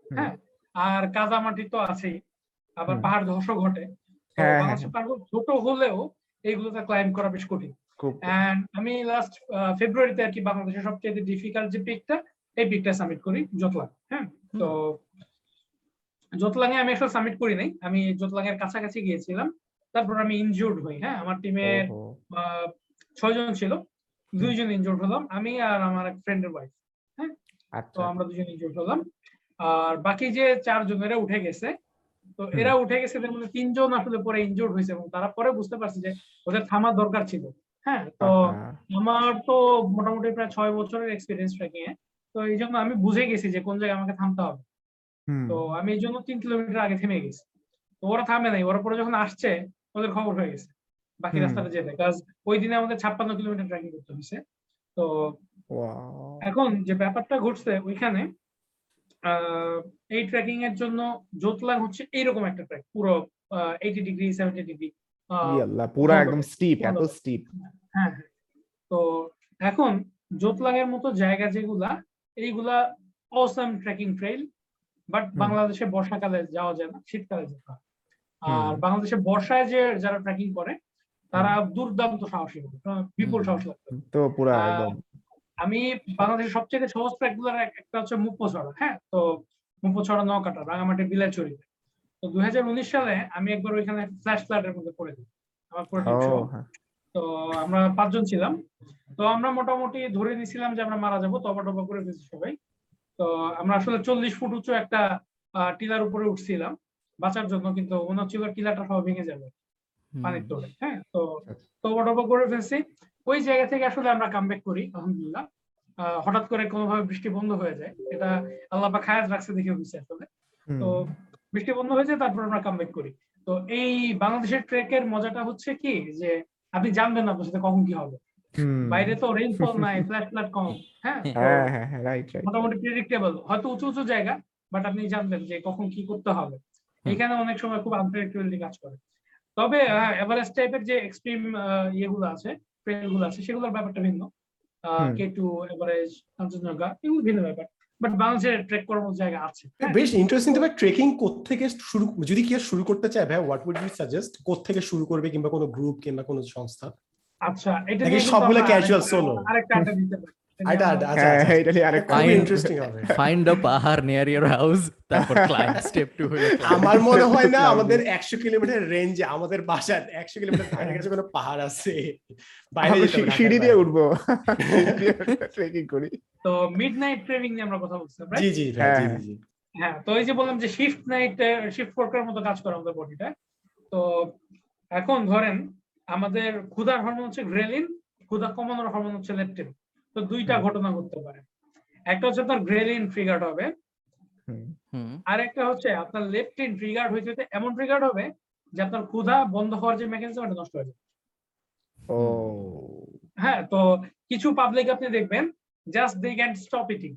হ্যাঁ? আর কাদা মাটি তো আছেই। আবার পাহাড় ধসও ঘটে। হ্যাঁ, হ্যাঁ, ছোট হলেও এইগুলোতে ক্লাইম্ব করা বেশ কঠিন। এন্ড আমি লাস্ট ফেব্রুয়ারিতে আর কি বাংলাদেশের সবচেয়ে ডিফিকাল্ট যে পিকটা এই পিকটা সাবমিট করি জোতলাং হ্যাঁ? তো জোতলাঙে আমি আসলে সাবমিট করি নাই। আমি জোতলাং এর কাছাকাছি গিয়েছিলাম। তারপর আমি ইনজুর্ড হই হ্যাঁ? আমার টিমের ওহো, ছয় ছিল। দুইজন ইনজুর্ড হলাম আমি আর আমার এক ফ্রেন্ডের ওয়াইফ হ্যাঁ? তো আচ্ছা আমরা দুজন ইনজুর্ড হলাম। আর বাকি যে চারজন এরা উঠে গেছে তো এরা উঠে গেছে এদের মধ্যে তিনজন আসলে পরে ইনজুর্ড হয়েছে এবং তারা পরে বুঝতে পারছে যে ওদের থামার দরকার ছিল হ্যাঁ? তো আমার তো মোটামুটি প্রায় ছয় বছরের এক্সপিরিয়েন্স ট্রেকিং এ তো এই জন্য আমি বুঝে গেছি যে কোন জায়গায় আমাকে থামতে হবে। তো আমি এই জন্য তিন কিলোমিটার আগে থেমে গেছি। তো ওরা থামে নাই ওরা পরে যখন আসছে ওদের খবর হয়ে গেছে। বাকি। রাস্তাটা যেতে কাজ ওই দিনে আমাদের ছাপ্পান্ন কিলোমিটার ট্রেকিং করতে হয়েছে তো এখন যে ব্যাপারটা ঘটছে ওইখানে এই ট্রেকিং এর জন্য জোতলাং হচ্ছে এইরকম একটা ট্র্যাক পুরো এইটি ডিগ্রি সেভেন্টি ডিগ্রি পুরা একদম স্টিপ এত স্টিপ হ্যাঁ হ্যাঁ। তো এখন জোতলাঙের মতো জায়গা যেগুলা এইগুলা অসাম ট্রেকিং ট্রেইল বাট বাংলাদেশে বর্ষাকালে যাওয়া যায় না শীতকালে যেতে হয়। আর বাংলাদেশে বর্ষায় যে যারা ট্রেকিং করে তারা দুর্দান্ত সাহসী বিপুল। সাহস তো পুরা একদম। আমি বাংলাদেশের সবচেয়ে সহজ ট্র্যাক একটা হচ্ছে মুপ্পছড়া হ্যাঁ? তো মুপ্পছড়া নকাটা রাঙামাটি বিলাইছড়িতে তো দুই সালে আমি একবার ওইখানে ফ্ল্যাশ ফ্ল্যাটের মধ্যে পড়ে দিই আমার পুরো। হ্যাঁ, তো আমরা পাঁচজন ছিলাম। তো আমরা মোটামুটি ধরে নিয়েছিলাম যে আমরা মারা যাব তবা টবা করে ফেলছি সবাই। তো আমরা আসলে চল্লিশ ফুট উঁচু একটা টিলার উপরে উঠছিলাম। বাঁচার জন্য কিন্তু মনে হচ্ছিল টিলাটা সব ভেঙে যাবে। পানির তোলে হ্যাঁ? তো আচ্ছা। তবা টবা করে ফেলছি। ওই জায়গা থেকে আসলে আমরা কামব্যাক করি আলহামদুলিল্লাহ। হঠাৎ করে কোনোভাবে বৃষ্টি বন্ধ হয়ে যায়। এটা আল্লাহ বা খায়াত রাখছে দেখে হয়েছে আসলে। তো বৃষ্টি বন্ধ হয়েছে তারপর আমরা কামব্যাক করি। তো এই বাংলাদেশের ট্রেকের মজাটা হচ্ছে কি? যে আপনি জানবেন না আপনার সাথে কখন কি হবে। বাইরে তো রেইনফল নাই ফ্ল্যাট ফ্ল্যাট কম হ্যাঁ? হ্যাঁ হ্যাঁ হ্যাঁ মোটামুটি প্রেডিক্টেবল হয়তো উঁচু উঁচু জায়গা বাট আপনি জানবেন যে কখন কি করতে হবে। এখানে অনেক সময় খুব আনপ্রেডিক্টেবিলিটি কাজ করে। তবে এভারেস্ট টাইপের যে এক্সট্রিম ইয়েগুলো আছে ট্রেলগুলো আছে সেগুলোর ব্যাপারটা ভিন্ন। কে টু এভারেজ কাঞ্চনজঙ্ঘা এগুলো ভিন্ন ব্যাপার। বাট বাংলাদেশের ট্রেক করার মতো জায়গা আছে। হ্যাঁ। বেশ ইন্টারেস্টিং তবে ট্রেকিং থেকে শুরু যদি কেউ শুরু করতে চায় ভাই হোয়াট উড ইউ সাজেস্ট থেকে শুরু করবে কিংবা কোনো গ্রুপ কিংবা কোনো সংস্থা? আচ্ছা এটা সবগুলো আমরা casual আরেকটা- দিতে পারি। আচ্ছা আচ্ছা হ্যাঁ আচ্ছা হ্যাঁ, এটা আরেক ইন্টারেস্টিং হবে find a pahar near your house তারপর ক্লাইম্ব স্টেপ টু climb. আমার মনে হয় না আমাদের একশো কিলোমিটার রেঞ্জে আমাদের বাসার একশো কিলোমিটার ধারে কাছে কোনো পাহাড় আছে বাইরে যেতে সিঁড়ি দিয়ে উঠবো ট্রেকিং করি তো মিড নাইট ট্রেনিং নিয়ে আমরা কথা বলছিলাম জি জি জি হ্যাঁ। জি জি হ্যাঁ তো এই যে বললাম যে শিফট নাইট শিফট ওয়ার্কের মতো কাজ করে আমাদের বডিটা তো এখন ধরেন আমাদের ক্ষুধার হরমোন হচ্ছে গ্রেলিন ক্ষুধা কমানোর হরমোন হচ্ছে লেপটিন তো দুইটা ঘটনা ঘটতে পারে। একটা হচ্ছে আপনার গ্রেলিন ট্রিগার্ড হবে। আর একটা হচ্ছে আপনার লেপটিন ট্রিগার্ড হইতে হইতে এমন ট্রিগার্ড হবে যে আপনার ক্ষুধা বন্ধ হওয়ার যে মেকানিজম এটা নষ্ট হয়ে যাবে। ও। হ্যাঁ তো কিছু পাবলিক আপনি দেখবেন just they can stop eating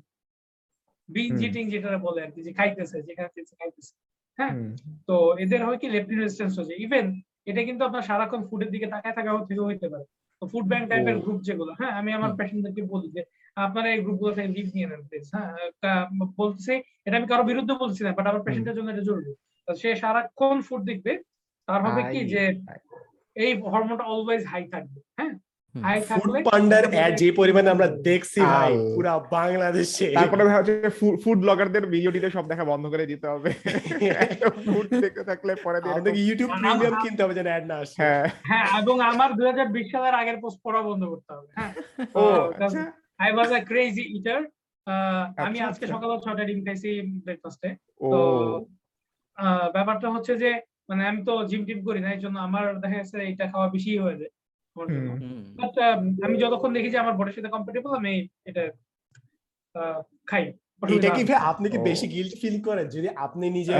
binge. Eating যেটা বলে আর কি যে খাইতেছে যেখানে খাইতেছে, খাইতেছে। হ্যাঁ তো এদের হয় কি লেপটিন রেজিস্ট্যান্স হচ্ছে। ইভেন এটা কিন্তু আপনার সারাক্ষণ ফুডের দিকে তাকায় থাকা থেকে হইতে পারে। ফুড ব্যাংক টাইপের গ্রুপ যেগুলো হ্যাঁ আমি আমার। পেশেন্টদেরকে বলি যে আপনারা এই গ্রুপগুলো থেকে লিভ নিয়ে নেন প্লিজ হ্যাঁ বলছে এটা আমি কারও বিরুদ্ধে বলছি না বাট আমার পেশেন্টের জন্য এটা জরুরি। সে সারাক্ষণ ফুড দেখবে তার হবে কি যে এই হরমোনটা অলওয়েজ হাই থাকবে হ্যাঁ ফুড পান্ডার অ্যাড যে পরিমাণে আমরা দেখছি ভাই। পুরা বাংলাদেশে। তারপরে ভাই হচ্ছে ফুড ব্লগারদের ভিডিওটিতে সব দেখা বন্ধ করে দিতে হবে। ফুড দেখতে থাকলে পরে দিয়ে ইউটিউব প্রিমিয়াম কিনতে হবে যেন অ্যাড না আসে। হ্যাঁ। হ্যাঁ এবং আমার দুই হাজার বিশ সালের আগের পোস্ট পড়া বন্ধ করতে হবে। হ্যাঁ ও আই ওয়াজ আ ক্রেজি ইটার আমি আজকে আচ্ছা। সকালে ছয়টা ডিম খাইছি ব্রেকফাস্টে তো আহ, ব্যাপারটা হচ্ছে যে মানে আমি তো জিম টিম করি না এই জন্য আমার দেখা যাচ্ছে এটা খাওয়া বেশি হয়ে যায়। আমার জন্য। বাট আমি যতক্ষণ দেখি যে আমার বডির সাথে কম্পারেবল আমি এটা আহ, খাই। এটা কি ভাই? আপনি কি বেশি গিল্ট ফিল করেন যদি আপনি নিজে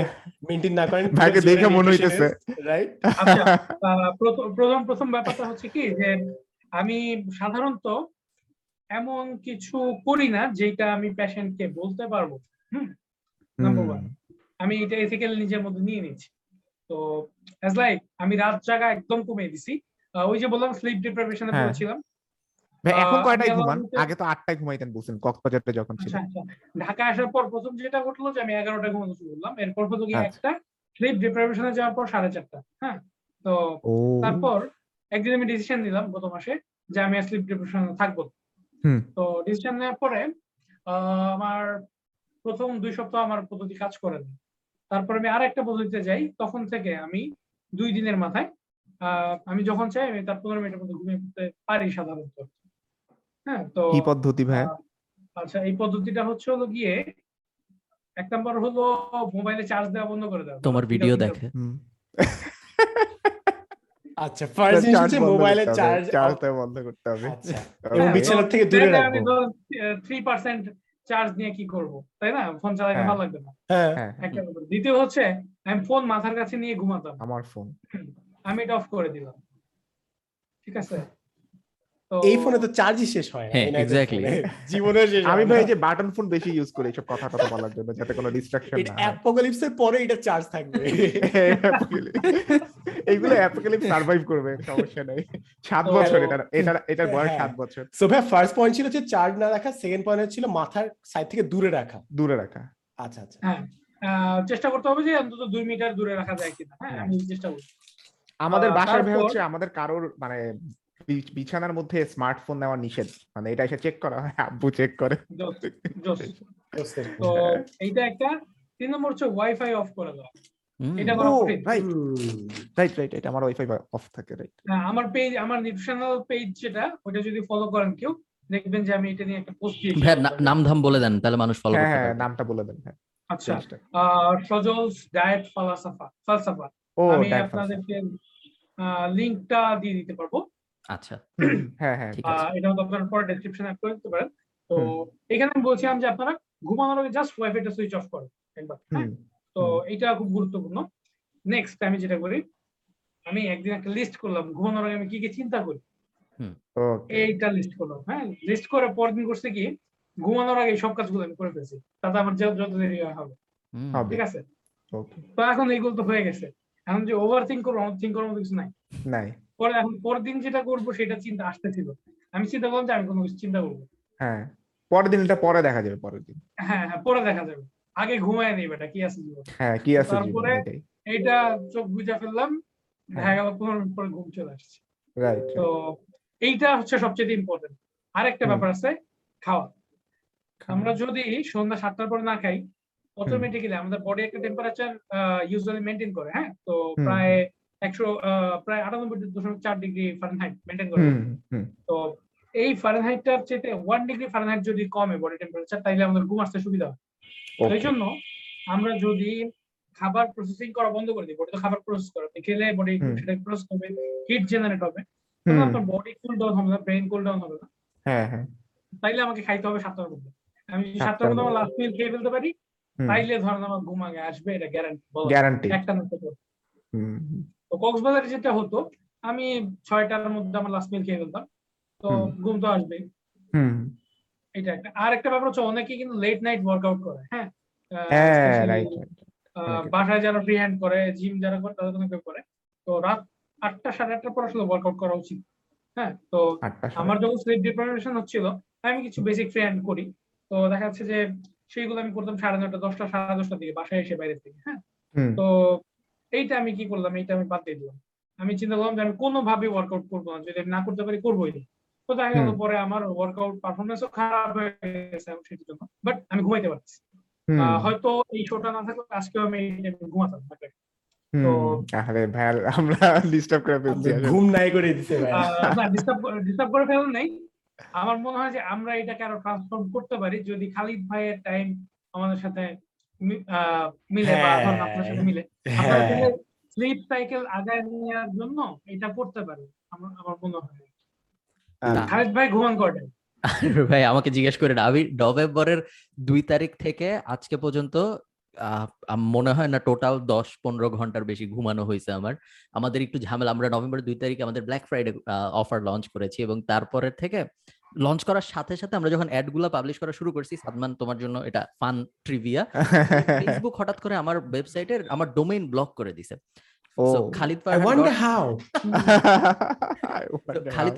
মেনটেন না করেন? ভাইকে দেখে মনে হইতেছে। রাইট আচ্ছা আহ, প্রথম- প্রথম ব্যাপারটা হচ্ছে কি যে আমি সাধারণত এমন কিছু করি না যেটা আমি পেশেন্টকে বলতে পারব। হুম? নাম্বার ওয়ান আমি এটা এথিক্যাল নিজের মধ্যে নিয়ে নিচ্ছি। তো অ্যাজ লাইক আমি রাত জাগা একদম কমিয়ে দিছি। ওই যে বললাম স্লিপ ডিপ্রাইভেশনে। পড়েছিলাম এখন কয়টায় ঘুমান? আগে তো আটটায় ঘুমাইতেন বলছেন কক্সবাজারে যখন ছিল। আচ্ছা আচ্ছা। ঢাকা আসার পর প্রথম যেটা ঘটলো যে আমি এগারোটা ঘুমানো শুরু করলাম। এরপর হলো গিয়ে আচ্ছা। একটা স্লিপ ডিপ্রাইভেশনে যাওয়ার পর সাড়ে চারটা হ্যাঁ? তো তারপর একদিন আমি ডিসিশন নিলাম গত মাসে যে আমি স্লিপ ডিপ্রেশনে থাকব। তো ডিসিশন নেওয়ার পরে আহ, আমার প্রথম দুই সপ্তাহ আমার পদ্ধতি কাজ করে না। তারপর আমি আর একটা পদ্ধতিতে যাই তখন থেকে আমি দুই দিনের মাথায় আমি যখন চাই আমি তার পনেরো মিনিটের মধ্যে ঘুমিয়ে পড়তে পারি সাধারণত। হ্যাঁ তো কি পদ্ধতি ভাই? আচ্ছা এই পদ্ধতিটা হচ্ছে হলো গিয়ে এক নম্বর হলো মোবাইলে চার্জ দেওয়া বন্ধ করে দেওয়া। তোমার ভিডিও দেখে। আচ্ছা ফার্স্ট হচ্ছে মোবাইলে চার্জ চার্জটা বন্ধ করতে হবে। আচ্ছা. এবং বিছানা থেকে দূরে রাখব। থ্রি পার্সেন্ট চার্জ নিয়ে কি করব তাই না? ফোন চালাইতে হ্যাঁ। ভালো লাগবে না। হ্যাঁ। হ্যাঁ। একটা ব্যাপার। দ্বিতীয় হচ্ছে আমি ফোন মাথার কাছে নিয়ে ঘুমাতাম। আমার ফোন আমি এটা অফ করে দিলাম। ঠিক আছে? এই ফোনে তো চার্জই শেষ হয় হ্যাঁ. ফোনে। জীবনেও শেষ আমি ভাই যে বাটন ফোন বেশি ইউজ করি এইসব কথা কথা বলার জন্য যাতে কোনো ডিস্ট্রাকশন এটা না অ্যাপোকালিপসের পরে এটা চার্জ থাকবে। এইগুলো অ্যাপোকালিপস সার্ভাইভ করবে সমস্যা নেই। সাত বছর এটা এটা এটার বয়স হ্যাঁ। সাত বছর। সো ভাই ফার্স্ট পয়েন্ট ছিল হচ্ছে চার্জ না রাখা সেকেন্ড পয়েন্ট ছিল মাথার সাইড থেকে দূরে রাখা। দূরে রাখা। আচ্ছা আচ্ছা। হ্যাঁ চেষ্টা করতে হবে যে অন্তত দুই মিটার দূরে রাখা যায় কিনা। হ্যাঁ আমি চেষ্টা করছি। আমাদের বাসার ভাই হচ্ছে আমাদের কারোর মানে বিছানার মধ্যে স্মার্টফোন নেওয়া নিষেধ। মানে এটা এসে চেক করা হয় আব্বু চেক করে। তো এইটা একটা। তিন নম্বর হচ্ছে ওয়াইফাই অফ করে দেওয়া এটা করা রাইট রাইট রাইট এটা আমার ওয়াইফাই অফ থাকে রাইট হ্যাঁ, আমার পেজ আমার নিউট্রিশনাল পেজ যেটা ওটা যদি ফলো করেন কেউ দেখবেন যে আমি এটা নিয়ে একটা পোস্ট দিয়েছি। না- নাম ধাম বলে দেন তাহলে মানুষ ফলো হ্যাঁ করতে হ্যাঁ নামটা বলে দেন হ্যাঁ। আচ্ছা সজলস ডায়েট ফালাসাফা ফালসাফা আমি আপনাদেরকে লিংকটা দিয়ে দিতে পারব। আচ্ছা। হ্যাঁ হ্যাঁ ঠিক আছে। আহ, এটা আপনারা পরে ডেসক্রিপশন অ্যাড করে দিতে পারেন। তো এখানে আমি বলছিলাম যে আপনারা ঘুমানোর আগে জাস্ট ওয়াইফাইটা সুইচ অফ করেন একবার হ্যাঁ? তো এটা খুব গুরুত্বপূর্ণ। নেক্সট আমি যেটা করি আমি একদিন একটা লিস্ট করলাম ঘুমানোর আগে আমি কি কি চিন্তা করি? এইটা লিস্ট করলাম হ্যাঁ? লিস্ট করে পরের দিন করছে কি ঘুমানোর আগে এই সব কাজগুলো আমি করে ফেলছি তাতে আমার যত যত দেরি হবে। ঠিক আছে? তো এখন এইগুলো তো হয়ে গেছে। এখন যে ওভার থিঙ্ক করব থিঙ্ক করার মতো কিছু নাই। নাই। পরে এখন পরের দিন যেটা করব সেটা চিন্তা আসতেছিল। আমি চিন্তা করলাম যে আমি কোনো কিছু চিন্তা করব হ্যাঁ পরের দিন এটা পরে দেখা যাবে পরের দিন। হ্যাঁ হ্যাঁ পরে দেখা যাবে। আগে ঘুমায় নেই বেটা কি আছে জীবন? হ্যাঁ কি আছে তারপরে এইটা চোখ বুঝা ফেললাম দেখা হ্যাঁ। গেল পনেরো মিনিট পরে ঘুম চলে আসছে। রাইট তো এইটা হচ্ছে সবচেয়ে ইম্পর্টেন্ট আরেকটা। ব্যাপার আছে খাওয়া। আমরা যদি সন্ধ্যা সাতটার পর না খাই অটোমেটিক্যালি আমাদের বডি একটা টেম্পারেচার ইউজুয়ালি মেনটেন করে হ্যাঁ? তো প্রায় একশো প্রায় আটানব্বই দশমিক চার ডিগ্রি ফারেনহাইট মেনটেন করে। তো এই ফারেনহাইটটার চেয়ে ওয়ান ডিগ্রি ফারেনহাইট যদি কমে বডি টেম্পারেচার তাইলে আমাদের ঘুম আসতে সুবিধা হয়। এই জন্য আমরা যদি খাবার প্রসেসিং করা বন্ধ করে দিই বডি তো খাবার প্রসেস করে খেলে বডি। সেটা প্রসেস করবে হিট জেনারেট হবে। তখন আপনার বডি কুল ডাউন হবে না ব্রেন কুল ডাউন হবে না। হ্যাঁ হ্যাঁ। তাইলে আমাকে খাইতে হবে সাতটার মধ্যে। আমি সাতটার মধ্যে আমার। লাস্ট মিল খেয়ে ফেলতে পারি তাইলে ধরেন আমার ঘুম আগে আসবে এটা গ্যারান্টি গ্যারান্টি একটা না তো তো কক্সবাজারে যেটা হতো আমি ছয়টার মধ্যে আমার লাস্ট মিল খেয়ে ফেলতাম তো ঘুম তো আসবেই। এটা একটা। আর একটা ব্যাপার হচ্ছে অনেকে কিন্তু লেট নাইট ওয়ার্কআউট করে হ্যাঁ? হ্যাঁ. বাসায় যারা ফ্রি হ্যান্ড করে জিম যারা করে তাদের অনেকে করে। তো রাত আটটা সাড়ে আটটার পর আসলে ওয়ার্কআউট করা উচিত হ্যাঁ? তো আমার যখন স্লিপ ডিপ্রাইভেশন হচ্ছিল আমি কিছু বেসিক ফ্রি হ্যান্ড করি। তো দেখা যাচ্ছে যে সেইগুলো আমি করতাম সাড়ে নটা দশটা সাড়ে দশটার দিকে বাসায় এসে বাইরে থেকে হ্যাঁ? তো এইটা আমি কি করলাম এইটা আমি বাদ দিয়ে দিলাম। আমি চিন্তা করলাম যে আমি কোনোভাবে ওয়ার্কআউট করব না যদি আমি না করতে পারি করবোই না। তো দেখা গেল পরে আমার ওয়ার্কআউট পারফরমেন্সও খারাপ হয়ে গেছে সেটার জন্য বাট আমি ঘুমাইতে পারছি হয়তো এই শোটা না থাকলে আজকেও আমি ঘুমাতাম। তো- আরে ভাই আমরা ডিস্টার্ব করে ফেলছি। ঘুম নাই করে দিতে ভাই। না ডিস্টার্ব ডিস্টার্ব করে ফেলেন নাই আমার মনে হয় যে আমরা এটাকে আরও ট্রান্সফর্ম করতে পারি যদি খালিদ ভাইয়ের টাইম আমাদের সাথে আহ, মিলে বা হ্যাঁ। আপনার সাথে মিলে হ্যাঁ। স্লিপ সাইকেল আগায় নেওয়ার জন্য এটা করতে পারি আমার আমার মনে হয়। খালিদ ভাই ঘুমান করেন। ভাই আমাকে জিজ্ঞেস করে আমি নভেম্বরের দুই তারিখ থেকে আজকে পর্যন্ত মনে হয় না টোটাল দশ পনেরো ঘণ্টার বেশি ঘুমানো হয়েছে আমার। আমাদের একটু ঝামেলা আমরা নভেম্বর দুই তারিখে আমাদের ব্ল্যাক ফ্রাইডে অফার লঞ্চ করেছি এবং তারপরের থেকে লঞ্চ করার সাথে সাথে আমরা যখন অ্যাডগুলা পাবলিশ করা শুরু করছি সাদমান তোমার জন্য এটা ফান ট্রিভিয়া ফেসবুক হঠাৎ করে আমার ওয়েবসাইটের আমার ডোমেইন ব্লক করে দিছে। খালিদ.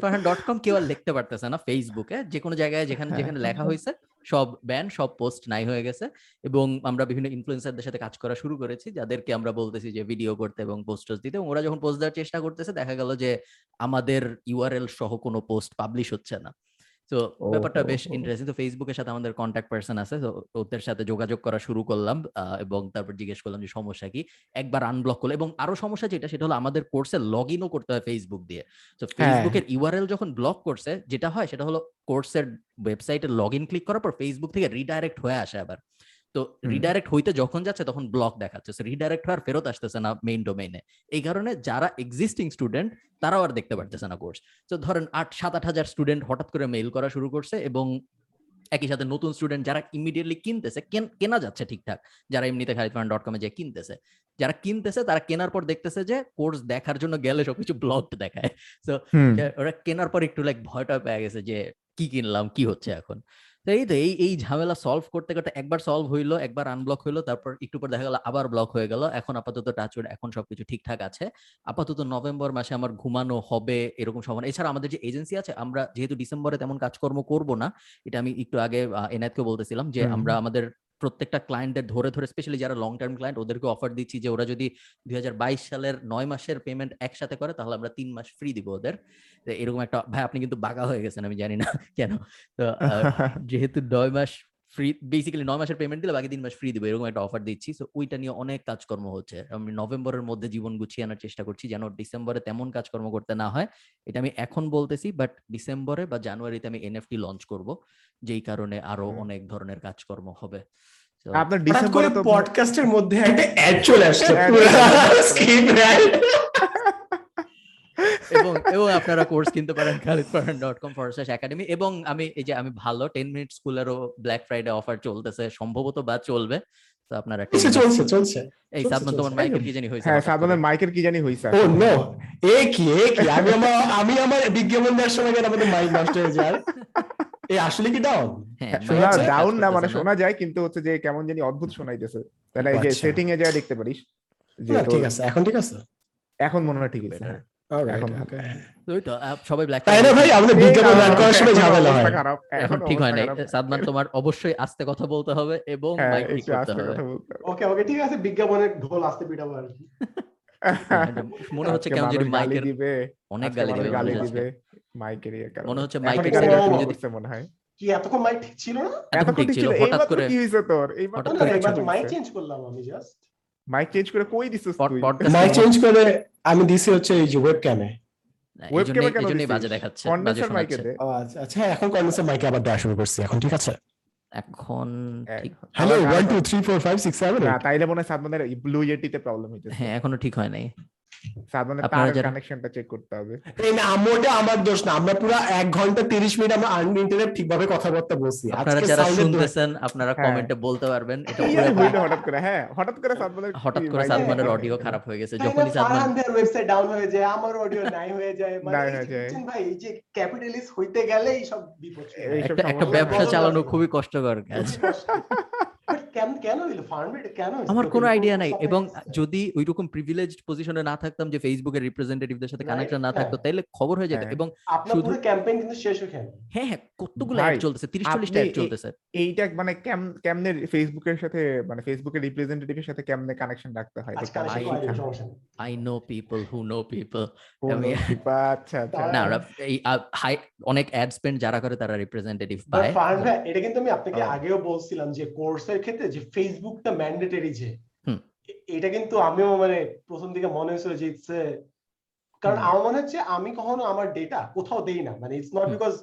ফারহান ডট কম কেউ আর লিখতে পারতেছে না ফেসবুকে যে কোনো জায়গায় যেখানে যেখানে লেখা হয়েছে সব ব্যান সব পোস্ট নাই হয়ে গেছে এবং আমরা বিভিন্ন ইনফ্লুয়েন্সারদের সাথে কাজ করা শুরু করেছি, যাদেরকে আমরা বলতেছি যে ভিডিও করতে এবং পোস্টার্স দিতে ওরা যখন পোস্ট দেওয়ার চেষ্টা করতেছে, দেখা গেল যে আমাদের ইউআরএল সহ কোনো পোস্ট পাবলিশ হচ্ছে না। তো ব্যাপারটা বেশ। ইন্টারেস্টিং তো ফেসবুকের সাথে আমাদের কন্ট্যাক্ট পার্সন আছে তো ওদের সাথে যোগাযোগ করা শুরু করলাম এবং তারপর জিজ্ঞেস করলাম যে সমস্যা কি? একবার আনব্লক করল এবং আরও সমস্যা যেটা সেটা হলো আমাদের কোর্সে লগ ইনও করতে হয় ফেসবুক দিয়ে। তো ফেসবুকের ইউআরএল যখন ব্লক করছে যেটা হয় সেটা হলো কোর্সের ওয়েবসাইটে লগ ইন ক্লিক করার পর ফেসবুক থেকে রিডাইরেক্ট হয়ে আসে আবার। তো রিডাইরেক্ট হইতে যখন যাচ্ছে তখন ব্লক দেখাচ্ছে। রিডাইরেক্ট হওয়ার ফেরত আসতেছে না মেইন ডোমেইনে এই কারণে যারা এক্সিস্টিং স্টুডেন্ট তারাও আর দেখতে পারতেছে না কোর্স তো ধরেন আট সাত আট হাজার স্টুডেন্ট হঠাৎ করে মেইল করা শুরু করছে এবং একই সাথে নতুন স্টুডেন্ট যারা ইমিডিয়েটলি কিনতেছে কেনা যাচ্ছে ঠিকঠাক যারা এমনিতে খালিদ ডট কমে যে কিনতেছে। যারা কিনতেছে তারা কেনার পর দেখতেছে যে কোর্স দেখার জন্য গেলে সবকিছু ব্লকড দেখায়। তো ওরা কেনার পর একটু লাইক ভয়টা পেয়ে গেছে যে কি কিনলাম কি হচ্ছে এখন? তো এই তো এই এই ঝামেলা সলভ করতে করতে একবার সলভ হইল একবার আনব্লক হইল তারপর একটু পর দেখা গেল আবার ব্লক হয়ে গেল। এখন আপাতত টাচউড এখন সবকিছু ঠিকঠাক আছে। আপাতত নভেম্বর মাসে আমার ঘুমানো হবে এরকম সম্ভাবনা এছাড়া আমাদের যে এজেন্সি আছে আমরা যেহেতু ডিসেম্বরে তেমন কাজকর্ম করব না এটা আমি একটু আগে এনায়তকে বলতেছিলাম যে আমরা আমাদের প্রত্যেকটা ক্লায়েন্টদের ধরে ধরে স্পেশালি যারা লং টার্ম ক্লায়েন্ট ওদেরকে অফার দিচ্ছি যে ওরা যদি দুই হাজার বাইশ সালের নয় মাসের পেমেন্ট একসাথে করে তাহলে আমরা তিন মাস ফ্রি দিব ওদের। এরকম একটা ভাই আপনি কিন্তু বাগা হয়ে গেছেন আমি জানি না কেন। তো যেহেতু নয় মাস ফ্রি বেসিক্যালি নয় মাসের পেমেন্ট দিলে বাকি তিন মাস ফ্রি দিব এরকম একটা অফার দিচ্ছি। তো ওইটা নিয়ে অনেক কাজকর্ম হচ্ছে। আমি নভেম্বরের মধ্যে জীবন গুছিয়ে আনার চেষ্টা করছি যেন ডিসেম্বরে তেমন কাজকর্ম করতে না হয়। এটা আমি এখন বলতেছি বাট ডিসেম্বরে বা জানুয়ারিতে আমি এনএফটি লঞ্চ করব। যেই কারণে আরও অনেক ধরনের কাজকর্ম হবে। আপনার ডিসেম্বরে তো পডকাস্টের মধ্যে একটা অ্যাড চলে আসছে। এবং এবং আপনারা কোর্স কিনতে পারেন Khalid Farhan dot com academy এবং আমি এই যে আমি ভালো টেন মিনিট স্কুলেরও ব্ল্যাক ফ্রাইডে অফার চলতেছে সম্ভবত বা চলবে। তো আপনারা চলছে চলছে চলছে এই তোমার মাইকের কি জানি হয়েছে? হ্যাঁ মাইকের কি জানি হইছে ও নো এ কি এ কি? আমি আমার আমি আমার বিজ্ঞাপন দেওয়ার সময় আমাদের মাইক নষ্ট হয়ে যায়। এই আসলে কি ডাউন হ্যাঁ, শোনা ডাউন না মানে শোনা যায়। কিন্তু হচ্ছে যে কেমন জানি অদ্ভুত শোনাইতেছে। তাহলে এই যে আচ্ছা। সেটিং এ যা দেখতে পারিস ঠিক আছে। এখন ঠিক আছে? এখন মনে হয় ঠিক আছে হ্যাঁ। হয়। হয়। তোমার অবশ্যই আস্তে কথা বলতে হবে এবং হ্যাঁ। ওকে ওকে ঠিক আছে বিজ্ঞাপনের ঢোল আসতে পিটাবো আর কি। হ্যাঁ, মনে হচ্ছে কেমন যদি গালি মাইকের অনেক গালি দিবে। মাইকের ইয়ে কারণে। মনে হচ্ছে এখন মাইকের যদি মনে হয়। কি এতক্ষণ মাইক ঠিক ছিল? না এতক্ষণ ঠিক ছিল, হঠাৎ করে- কি হয়েছে তোর? এবার মাইক চেঞ্জ করলাম আমি জাস্ট মাইক চেঞ্জ করে কই দিছিস তুই? মাইক চেঞ্জ করে আমি দিছি হচ্ছে এই যে ওয়েবক্যামে না, এই Webcam এ জন্যই- কেন এই বাজে দেখাচ্ছে কন্ডেন্সার মাইকে দে। আচ্ছা আচ্ছা হ্যাঁ, এখন কন্ডেন্সার মাইকে আবার দেওয়া শুরু করছি এখন ঠিক আছে? এখন হ্যাঁ, হ্যালো আবার ওয়ান টু গান- three four five six seven না তাইলে মনে হয় সাদমানের ব্লু ইয়েটিতে প্রবলেম হইতেছে। হ্যাঁ এখনও ঠিক হয় নাই। সাদমানের তার কানেকশনটা চেক করতে হবে। এই না মোটে আমার দোষ না। আমরা পুরো এক ঘণ্টা তিরিশ মিনিট আমরা আনলিমিটেড ঠিকভাবে কথাবার্তা বলছি। আপনারা যারা শুনতেছেন আপনারা হ্যাঁ। কমেন্টে বলতে পারবেন এটা পুরো হঠাৎ করে হ্যাঁ হঠাৎ করে সাদমানের হঠাৎ করে হ্যাঁ, অডিও হ্যাঁ। খারাপ হয়ে গেছে যখনই ওয়েবসাইট ডাউন হয়ে যায় আমার অডিও নাই হয়ে যায়। মানে হয়ে ভাই এই যে ক্যাপিটালিস্ট হইতে গেলে এই সব বিপদ হয়। একটা ব্যবসা চালানো খুবই কষ্টকর কাজ আমার কোনো আইডিয়া নাই। এবং? যদি ওইরকম প্রিভিলেজড পজিশনে না থাকতাম যে ফেসবুকের রিপ্রেজেন্টেটিভদের সাথে কানেকশন না থাকতো হ্যাঁ। তাইলে খবর হয়ে যেত। হ্যাঁ। এবং শুধু- ক্যাম্পেইন কিন্তু শেষ ওখানে হ্যাঁ হ্যাঁ কতগুলো অ্যাড চলতেছে? তিরিশ চল্লিশটা আপনি অ্যাড চলতেছে। এইটা মানে কেম কেমনে ফেসবুকের সাথে মানে ফেসবুকের রিপ্রেজেন্টেটিভের সাথে কেমনে কানেকশন রাখতে হয়? I know people who know people আমি- আচ্ছা আচ্ছা। না এই হাই অনেক অ্যাড স্পেন্ড যারা করে তারা রিপ্রেজেন্টেটিভ পায়। এটা কিন্তু আমি আপনাকে হ্যাঁ। আগেও বলছিলাম যে কোর্সের ক্ষেত্রে যে ফেসবুকটা ম্যান্ডেটরি যে এটা কিন্তু আমিও মানে প্রথম দিকে মনে হয়েছিল যে ইটস কারণ আমার মনে হচ্ছে আমি কখনো আমার ডেটা কোথাও দেই না। মানে ইটস নট বিকজ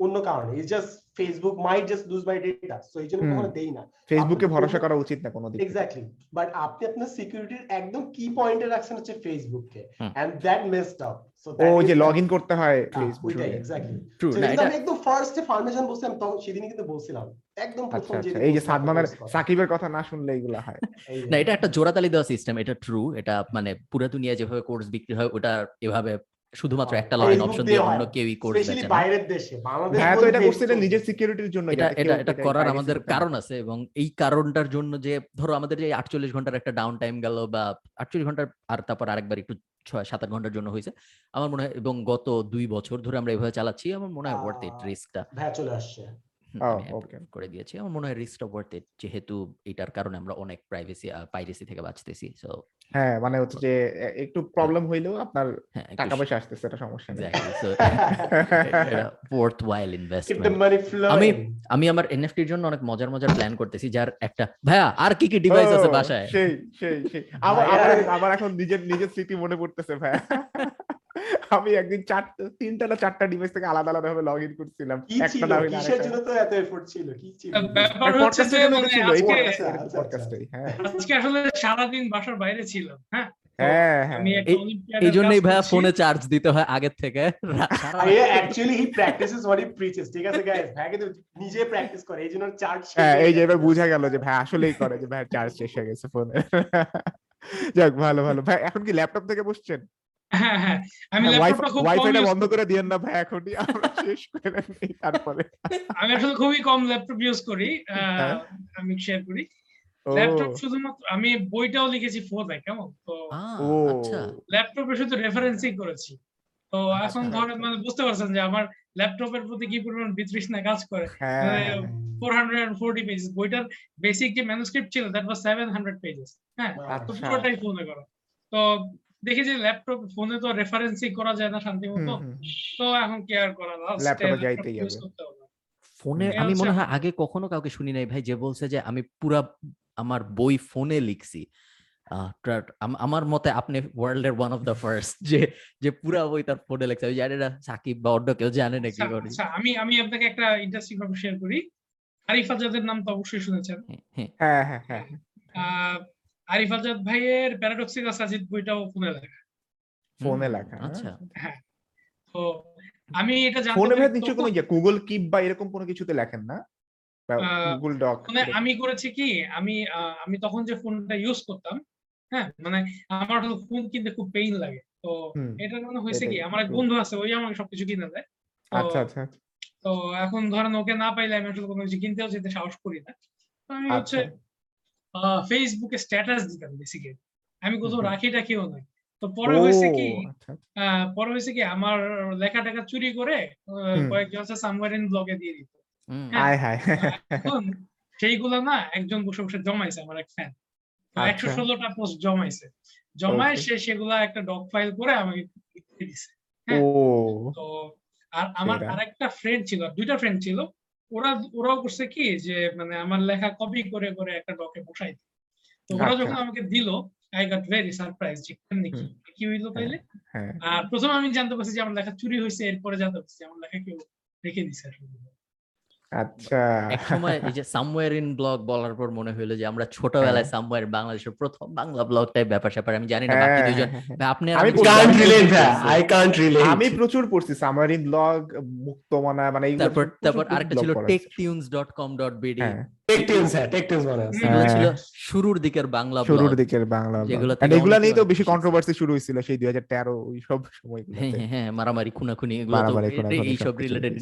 অন্য কারণে it's just Facebook might just lose my data so এই জন্য কখনো দেই না। ফেসবুকে ভরসা করা উচিত না কোনো এক্স্যাক্টলি বাট আপনি আপনার সিকিউরিটির একদম কি পয়েন্টে রাখছেন হচ্ছে ফেসবুককে। And that messed up so ও যে লগ ইন করতে হয় ফেসবুক এক্স্যাক্টলি ট্রু না এটা একদম ফার্স্টে ফাউন্ডেশন বলছিলাম তখন সেদিনই কিন্তু বলছিলাম। একদম আচ্ছা প্রথম যে আচ্ছা এই যে সাদমানের সাকিবের কথা না শুনলে এগুলা হয়। না এটা একটা জোড়াতালি দেওয়া সিস্টেম এটা ট্রু এটা মানে পুরো দুনিয়া যেভাবে কোর্স বিক্রি হয় ওটা এভাবে শুধুমাত্র হ্যাঁ, একটা Facebook অপশন দিয়ে অন্য কেউই কোর্স বেচে বাইরের দেশে বাংলাদেশ হ্যাঁ তো এটা করছিলেন চলছে। নিজের সিকিউরিটির জন্য এটা এটা এটা এটা করার আমাদের কারণ আছে এবং এই কারণটার জন্য যে ধরো আমাদের যে আটচল্লিশ ঘণ্টার একটা ডাউন টাইম গেল বা আটচল্লিশ ঘণ্টার আর তারপর আরেকবার একটু ছয় সাত আট ঘণ্টার জন্য হয়েছে আমার মনে হয় এবং গত দুই বছর ধরে আমরা এভাবে চালাচ্ছি আমার মনে হয় ওয়ার্থ ইট রিস্কটা ভাইয়া চলে আসছে। আমি করে দিয়েছি। আমার মনে হয় রিস্কটা ওয়ার্থ ইট যেহেতু এটার কারণে আমরা অনেক প্রাইভেসি পাইরেসি থেকে বাঁচতেছি সো হ্যাঁ মানে হচ্ছে যে একটু প্রবলেম হইলেও আপনার হ্যাঁ টাকা পয়সা আসতেছে এটা সমস্যা নেই। ওয়ার্থ ওয়াইল ইনভেস্টমেন্ট আমি- আমি আমার এনএফটির জন্য অনেক মজার মজার প্ল্যান করতেছি যার একটা ভাইয়া আর কি কি ডিভাইস আছে বাসায়? সেই সেই সেই। আমার আমার এখন নিজের নিজের স্মৃতি মনে পড়তেছে ভাই আমি একদিন চারটা তিনটা না চারটা ডিভাইস থেকে আলাদা আলাদা ভাবে লগ ইন করছিলাম একটা ছিল? না হইলে কিসের জন্য তো এত এফোর্ট ছিল? কি ছিল? ব্যাপার হচ্ছে যে মানে আজকে পডকাস্টে আচ্ছা, আচ্ছা। হ্যাঁ। আজকে আসলে সারাদিন বাসার বাইরে ছিলাম হ্যাঁ? হ্যাঁ হ্যাঁ। এই- জন্যই ভাইয়া ফোনে চার্জ দিতে হয় আগের থেকে। রা- সারা রাত- ভাইয়া actually he practises what he preaches ঠিক আছে গাইস নিজে প্র্যাকটিস করে এই জন্য চার্জ হ্যাঁ এই যে এবার বোঝা গেল যে ভাই আসলেই করে যে ভাই চার্জ শেষ হয়ে গেছে ফোনে যাক ভালো ভালো। ভাই এখন কি ল্যাপটপ থেকে বসছেন? হ্যাঁ হ্যাঁ। আমি ল্যাপটপটা খুব কম ওয়াইফাইটা বন্ধ করে দিয়েন না ভাই এখনই আমরা শেষ করে নেই তারপরে। আমি আসলে খুবই কম ল্যাপটপ ইউজ করি আহ, হ্যাঁ। আমি শেয়ার করি। ল্যাপটপ শুধুমাত্র আমি বইটাও লিখেছি ফোনে কেমন? তো আচ্ছা। ল্যাপটপে শুধু রেফারেন্সই করেছি। তো এখন আচ্ছা, ধরেন আচ্ছা। মানে বুঝতে পারছেন যে আমার ল্যাপটপের প্রতি কি পরিমাণ বিতৃষ্ণা কাজ করে? Four hundred and forty pages বইটার বেসিক যে ম্যানুস্ক্রিপ্ট ছিল that was seven hundred pages হ্যাঁ তো আচ্ছা। পুরোটাই ফোনে করা। তো দেখি যে ল্যাপটপ ফোনে তো রেফারেন্সই করা যায় না শান্তি হুম, মতো। হুম, হুম। তো এখন কি আর করা ল্যাপটপে যাইতেই হবে। ফোনে আমি মনে হয় আগে কখনো কাউকে শুনি নাই। ভাই যে বলছে যে আমি পুরা আমার বই ফোনে লিখছি। আমার মতে আপনি ওয়ার্ল্ডের ওয়ান অফ দ্য ফার্স্ট যে যে পুরা বই তার ফোনে লিখছে। আমি জানি না সাকিব বা অন্য কেউ জানে নাকি আচ্ছা, করি আচ্ছা, আমি আমি আপনাকে একটা ইন্টারেস্টিং ভাবে শেয়ার করি। আরিফ আজাদের নাম তো অবশ্যই শুনেছেন। হ্যাঁ, হ্যাঁ। হ্যাঁ হ্যাঁ হ্যাঁ। আহ, আরিফ আজাদ ভাইয়ের প্যারাডক্সিকাল সাজিদ বইটাও ফোনে লেখা। ফোনে লেখা আচ্ছা। হ্যাঁ। তো আমি এটা জানতে ফোনে ভাই নিশ্চয় কোনো ইয়ে গুগল কিপ বা এরকম কোনো কিছুতে লেখেন না? গুগল ডক মানে আমি করেছি কি আমি আহ, আমি তখন যে ফোনটা ইউজ করতাম হ্যাঁ মানে আমার ফোন কিনতে খুব পেইন লাগে। তো এটার মানে হয়েছে কি আমার এক বন্ধু আছে ওই আমাকে সবকিছু কিনে দেয়। তো- আচ্ছা আচ্ছা। তো এখন ধরেন ওকে না পাইলে আমি আসলে কোনো কিছু কিনতেও যেতে সাহস করি না। আমি হচ্ছে আচ্ছা। ফেসবুকে স্ট্যাটাস দিতাম বেসিক্যালি আমি কোথাও। রাখি টাখিও নাই। তো পরে হয়েছে কি আচ্ছা আহ, পরে হয়েছে কি আমার লেখা টাকা চুরি করে কয়েকজন ইন ব্লগে দিয়ে দিত। হ্যাঁ। সেইগুলা না একজন বসে বসে জমাইছে আমার এক ফ্যান একশো আচ্ছা। ষোলোটা পোস্ট জমাইছে। জমায় সে সেগুলা একটা ডক ফাইল করে আমাকে দিছে। তো আর আমার। আরেকটা ফ্রেন্ড ছিল দুইটা ফ্রেন্ড ছিল। ওরা ওরাও করছে কি যে মানে আমার লেখা কপি করে করে একটা ডকে বসাই। তো ওরা আচ্ছা। যখন আমাকে দিল আই গট ভেরি সারপ্রাইজ যে কেমনি কি কি হইল তাইলে হ্যাঁ আর প্রথমে আমি জানতে পারছি যে আমার লেখা চুরি হয়েছে এরপরে জানতে পারছি যে আমার লেখা কেউ রেখে দিছে আসলে আচ্ছা। এক সময় এই যে সামওয়্যার ইন ব্লগ বলার পর মনে হলো যে আমরা ছোটবেলায় সামওয়্যার বাংলাদেশের প্রথম বাংলা ব্লগ টাইপ ব্যাপার স্যাপার আমি জানি না বাকি হ্যাঁ। ভাই, আপনি আমি can't relate. I can't relate আমি প্রচুর পড়ছি সামারিন ব্লগ মুক্তমনা মানে তারপর তারপর আরেকটা কম ছিল পড়া হ্যাঁ হ্যাঁ। শুরুর দিকের বাংলা শুরুর দিকের এগুলা অনেকে তো বেশি কন্ট্রোভার্সি শুরু হয়েছিল সেই দুই হাজার তেরো ওই সব সময় হ্যাঁ হ্যাঁ মারামারি খুনাখুনি এগুলো রিলেটেড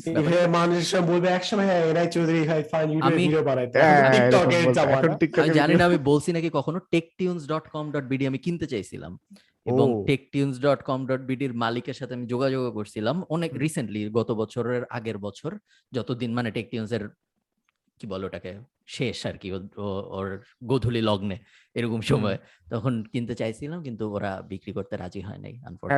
বলবে একসময় এরাই চৌধুরী ফাইন আমি- ভিডিও বানাইতে। জানি না বলছি নাকি কখনো tech dot com dot BD আমি কিনতে চাইছিলাম। এবং ও। Techtunes dot com dot বিডির মালিকের সাথে আমি যোগাযোগ করছিলাম। অনেক রিসেন্টলি গত বছরের আগের বছর যতদিন মানে টেক টিউনস এর কি বলো ওটাকে? শেষ আর কি ওর গোধূলি লগ্নে এরকম সময়। তখন কিনতে চাইছিলাম কিন্তু ওরা বিক্রি করতে রাজি হয় নাই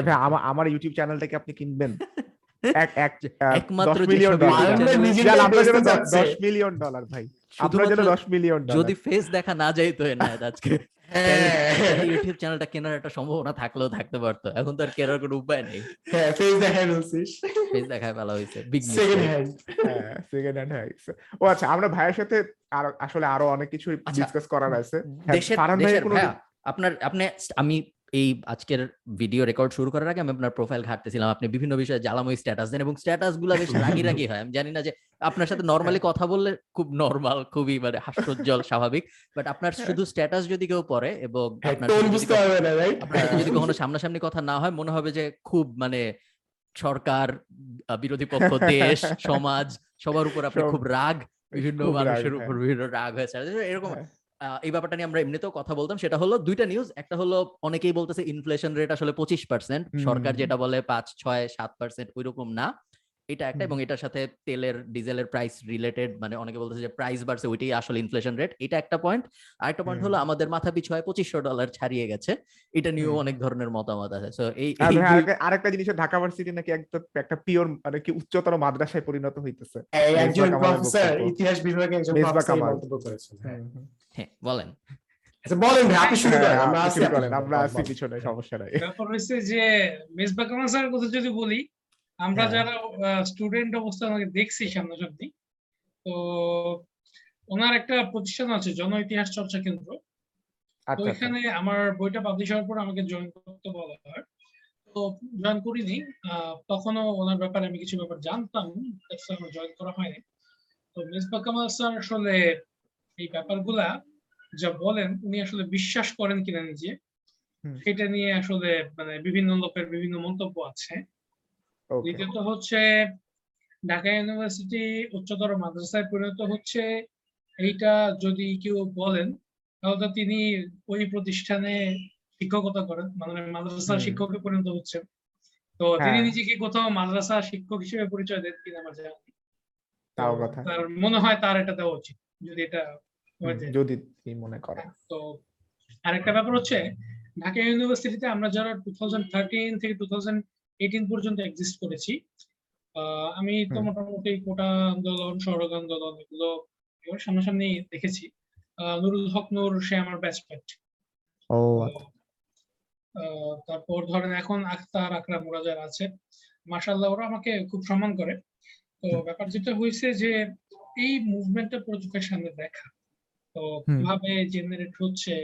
হ্যাঁ আমার ইউটিউব চ্যানেলটাকে আপনি কিনবেন। এক এক একমাত্র দশ মিলিয়ন ডলার channel- নিজেদের আপনার জন্য বেচতে যাচ্ছে। দশ মিলিয়ন ডলার ভাই। আপনার জন্য শুধুমাত্র দশ মিলিয়ন ডলার যদি ফেস দেখা না যাইতো এনায়েত আজকে। ইউটিউব চ্যানেলটা কেনার একটা সম্ভাবনা থাকলেও থাকতে পারতো। এখন তো আর কেনার কোনো উপায় নেই। হ্যাঁ ফেস দেখাই বলছিস ফেস দেখায় ভালো হয়েছে বিগ সেকেন্ড হ্যান্ড হ্যাঁ সেকেন্ড হ্যান্ড হয়ে গেছে। ও আচ্ছা আমরা ভাইয়ের সাথে আর আসলে আরও অনেক কিছু আচ্ছা, ডিসকাস করার আছে। হ্যাঁ, দেশের দেশের আপনার আপনি আমি এই আজকের ভিডিও রেকর্ড শুরু করার আগে আমি আপনার প্রোফাইল ঘাটতেছিলাম। আপনি বিভিন্ন বিষয়ে জ্বালাময় স্ট্যাটাস দেন এবং স্ট্যাটাসগুলা বেশ রাগি রাগি হয়। আমি জানি না যে আপনার সাথে নর্মালি কথা বললে খুব নর্মাল খুবই মানে হাস্যোজ্জ্বল স্বাভাবিক। বাট আপনার শুধু স্ট্যাটাস যদি কেউ পড়ে এবং আপনার টোন সাথে যদি বুঝতে হবে না রাইট আপনার সাথে যদি কখনো সামনাসামনি কথা না হয় মনে হবে যে খুব মানে সরকার বিরোধী পক্ষ দেশ সমাজ সবার উপর আপনার খুব রাগ বিভিন্ন মানুষের হ্যাঁ। উপর বিভিন্ন রাগ হয়েছে এরকম হ্যাঁ। এই ব্যাপারটা নিয়ে আমরা এমনিতেও কথা বলতাম। সেটা হলো দুইটা নিউজ একটা হলো অনেকেই বলতেছে ইনফ্লেশন রেট আসলে পঁচিশ পার্সেন্ট সরকার যেটা বলে পাঁচ ছয় সাত পার্সেন্ট ওই রকম না। এটা একটা এবং এটার সাথে তেলের ডিজেলের প্রাইস রিলেটেড মানে অনেকে বলতেছে যে প্রাইস বাড়ছে ওইটাই আসলে ইনফ্লেশন রেট এটা একটা পয়েন্ট আর একটা পয়েন্ট হলো আমাদের মাথা পিছু হয় পঁচিশশো ডলার ছাড়িয়ে গেছে। এটা নিয়েও অনেক ধরনের মতামত আছে। তো এই আরেকটা- জিনিস ঢাকা ভার্সিটি নাকি একটা একটা পিওর মানে কি উচ্চতর মাদ্রাসায় পরিণত হইতেছে। একজন প্রফেসর ইতিহাস বিভাগে একজন প্রফেসর কামাল। মন্তব্য করেছেন। হ্যাঁ। হুম। হ্যাঁ বলেন। আচ্ছা বলেন ভাই আপনি শুরু করেন হ্যাঁ, আমরা আপনি আছি শুরু আপনার আমরা আছি পিছনে সমস্যা নাই। ব্যাপার হচ্ছে যে মেজবা কামাল স্যারের কথা যদি বলি আমরা হ্যাঁ। যারা স্টুডেন্ট অবস্থায় ওনাকে দেখছি সামনাসামনি তো ওনার একটা প্রতিষ্ঠান আছে জন ইতিহাস চর্চা কেন্দ্র। তো আচ্ছা আচ্ছা। ওইখানে আমার বইটা পাবলিশ হওয়ার পর আমাকে জয়েন করতে বলা হয়। তো জয়েন করিনি তখনও ওনার ব্যাপারে আমি কিছু ব্যাপার জানতাম আমার জয়েন করা হয়নি। তো মেজবা কামাল স্যার আসলে এই ব্যাপারগুলা যা বলেন উনি আসলে বিশ্বাস করেন কিনা নিজে সেটা নিয়ে আসলে মানে বিভিন্ন লোকের বিভিন্ন মন্তব্য আছে। দ্বিতীয়ত হচ্ছে ঢাকা ইউনিভার্সিটি উচ্চতর মাদ্রাসায় পরিণত হচ্ছে। এইটা যদি কেউ বলেন তাহলে তিনি ওই প্রতিষ্ঠানে শিক্ষকতা করেন মানে মাদ্রাসার হুম। শিক্ষকে পরিণত হচ্ছেন তো তিনি হ্যাঁ। নিজেকে কোথাও মাদ্রাসা শিক্ষক হিসেবে পরিচয় দেন কিনা আমার জানা তাও কথা। তার মনে হয় তার এটা দেওয়া উচিত যদি এটা যদি তিনি মনে করেন। তো আরেকটা ব্যাপার হচ্ছে ঢাকা ইউনিভার্সিটিতে আমরা যারা টু থাউজেন্ড থার্টিন থেকে টু থাউজেন্ড এইটিন পর্যন্ত এক্সিস্ট করেছি। আমি তো মোটামুটি কোটা আন্দোলন সড়ক আন্দোলন এগুলো সামনাসামনি দেখেছি। নুরুল হক নূর সে আমার ব্যাচমেট ও তারপর ধরেন এখন আখতার আকরাম ওরা যারা আছে মার্শাল্লাহ ওরা আমাকে খুব সম্মান করে। তো ব্যাপার যেটা হয়েছে যে এই মুভমেন্টটা পুরো চোখের সামনে দেখা। তো। কীভাবে জেনারেট হচ্ছে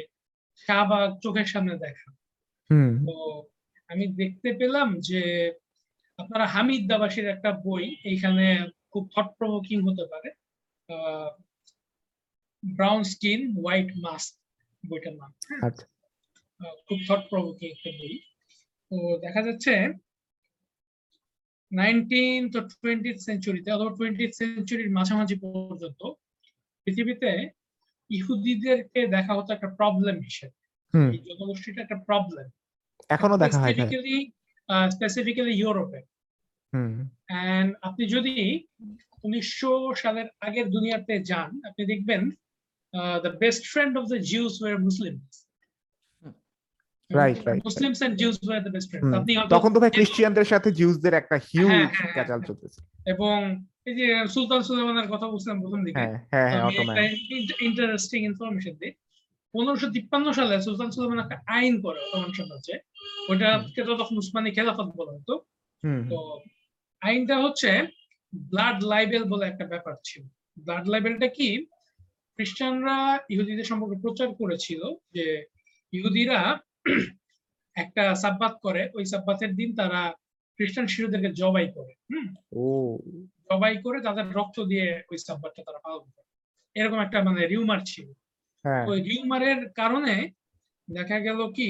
শাহবাগ চোখের সামনে দেখা। তো আমি দেখতে পেলাম যে আপনারা হামিদ দাবাসীর একটা বই এইখানে খুব থট প্রভোকিং হতে পারে ব্রাউন স্কিন হোয়াইট মাস্ক বইটার নাম। আচ্ছা। খুব থট প্রভোকিং একটা বই। তো দেখা যাচ্ছে নাইনটিন তো টোয়েন্টি সেঞ্চুরিতে অথবা টোয়েন্টি সেঞ্চুরির মাঝামাঝি পর্যন্ত পৃথিবীতে ইহুদিদেরকে দেখা হতো একটা প্রবলেম হিসেবে। জনগোষ্ঠীটা একটা প্রবলেম এখনও দেখা হয় স্পেসিফিক্যালি স্পেসিফিক্যালি ইউরোপে হুম। এন্ড আপনি যদি উনিশশো সালের আগের দুনিয়াতে যান আপনি দেখবেন the best friend of the Jews are Muslim Right, right, Muslims and Jews are the best friend আপনি তখন তো ভাই খ্রিস্টিয়ানদের সাথে জিউসদের একটা হিউজ হ্যাঁ, হ্যাঁ, ক্যাচাল হ্যাঁ। চলতেছে। এবং এই যে সুলতান সুলেমানের কথা বলছিলাম প্রথম দিকে হ্যাঁ হ্যাঁ ইন্টারেস্টিং ইনফরমেশন দিই। পনেরোশো তিপ্পান্ন সালে সুলতান সুলেমান একটা আইন করে অটোমান সাম্রাজ্যে। ওইটাকে তো তখন উসমানী খেলাফত বলা হতো। তো আইনটা হচ্ছে ব্লাড লাইবেল বলে একটা ব্যাপার ছিল। ব্লাড লাইব্রেরিটা কি? খ্রিস্টানরা ইহুদিদের সম্পর্কে প্রচার করেছিল যে ইহুদিরা একটা সাব্বাত করে ওই সাব্বাতের দিন তারা খ্রিস্টান শিশুদেরকে জবাই করে হুম? জবাই করে তাদের রক্ত দিয়ে ওই সাব্বাতটা তারা পালন করে। এরকম একটা মানে রিউমার ছিল। হ্যাঁ। ওই রিউমারের কারণে দেখা গেল কি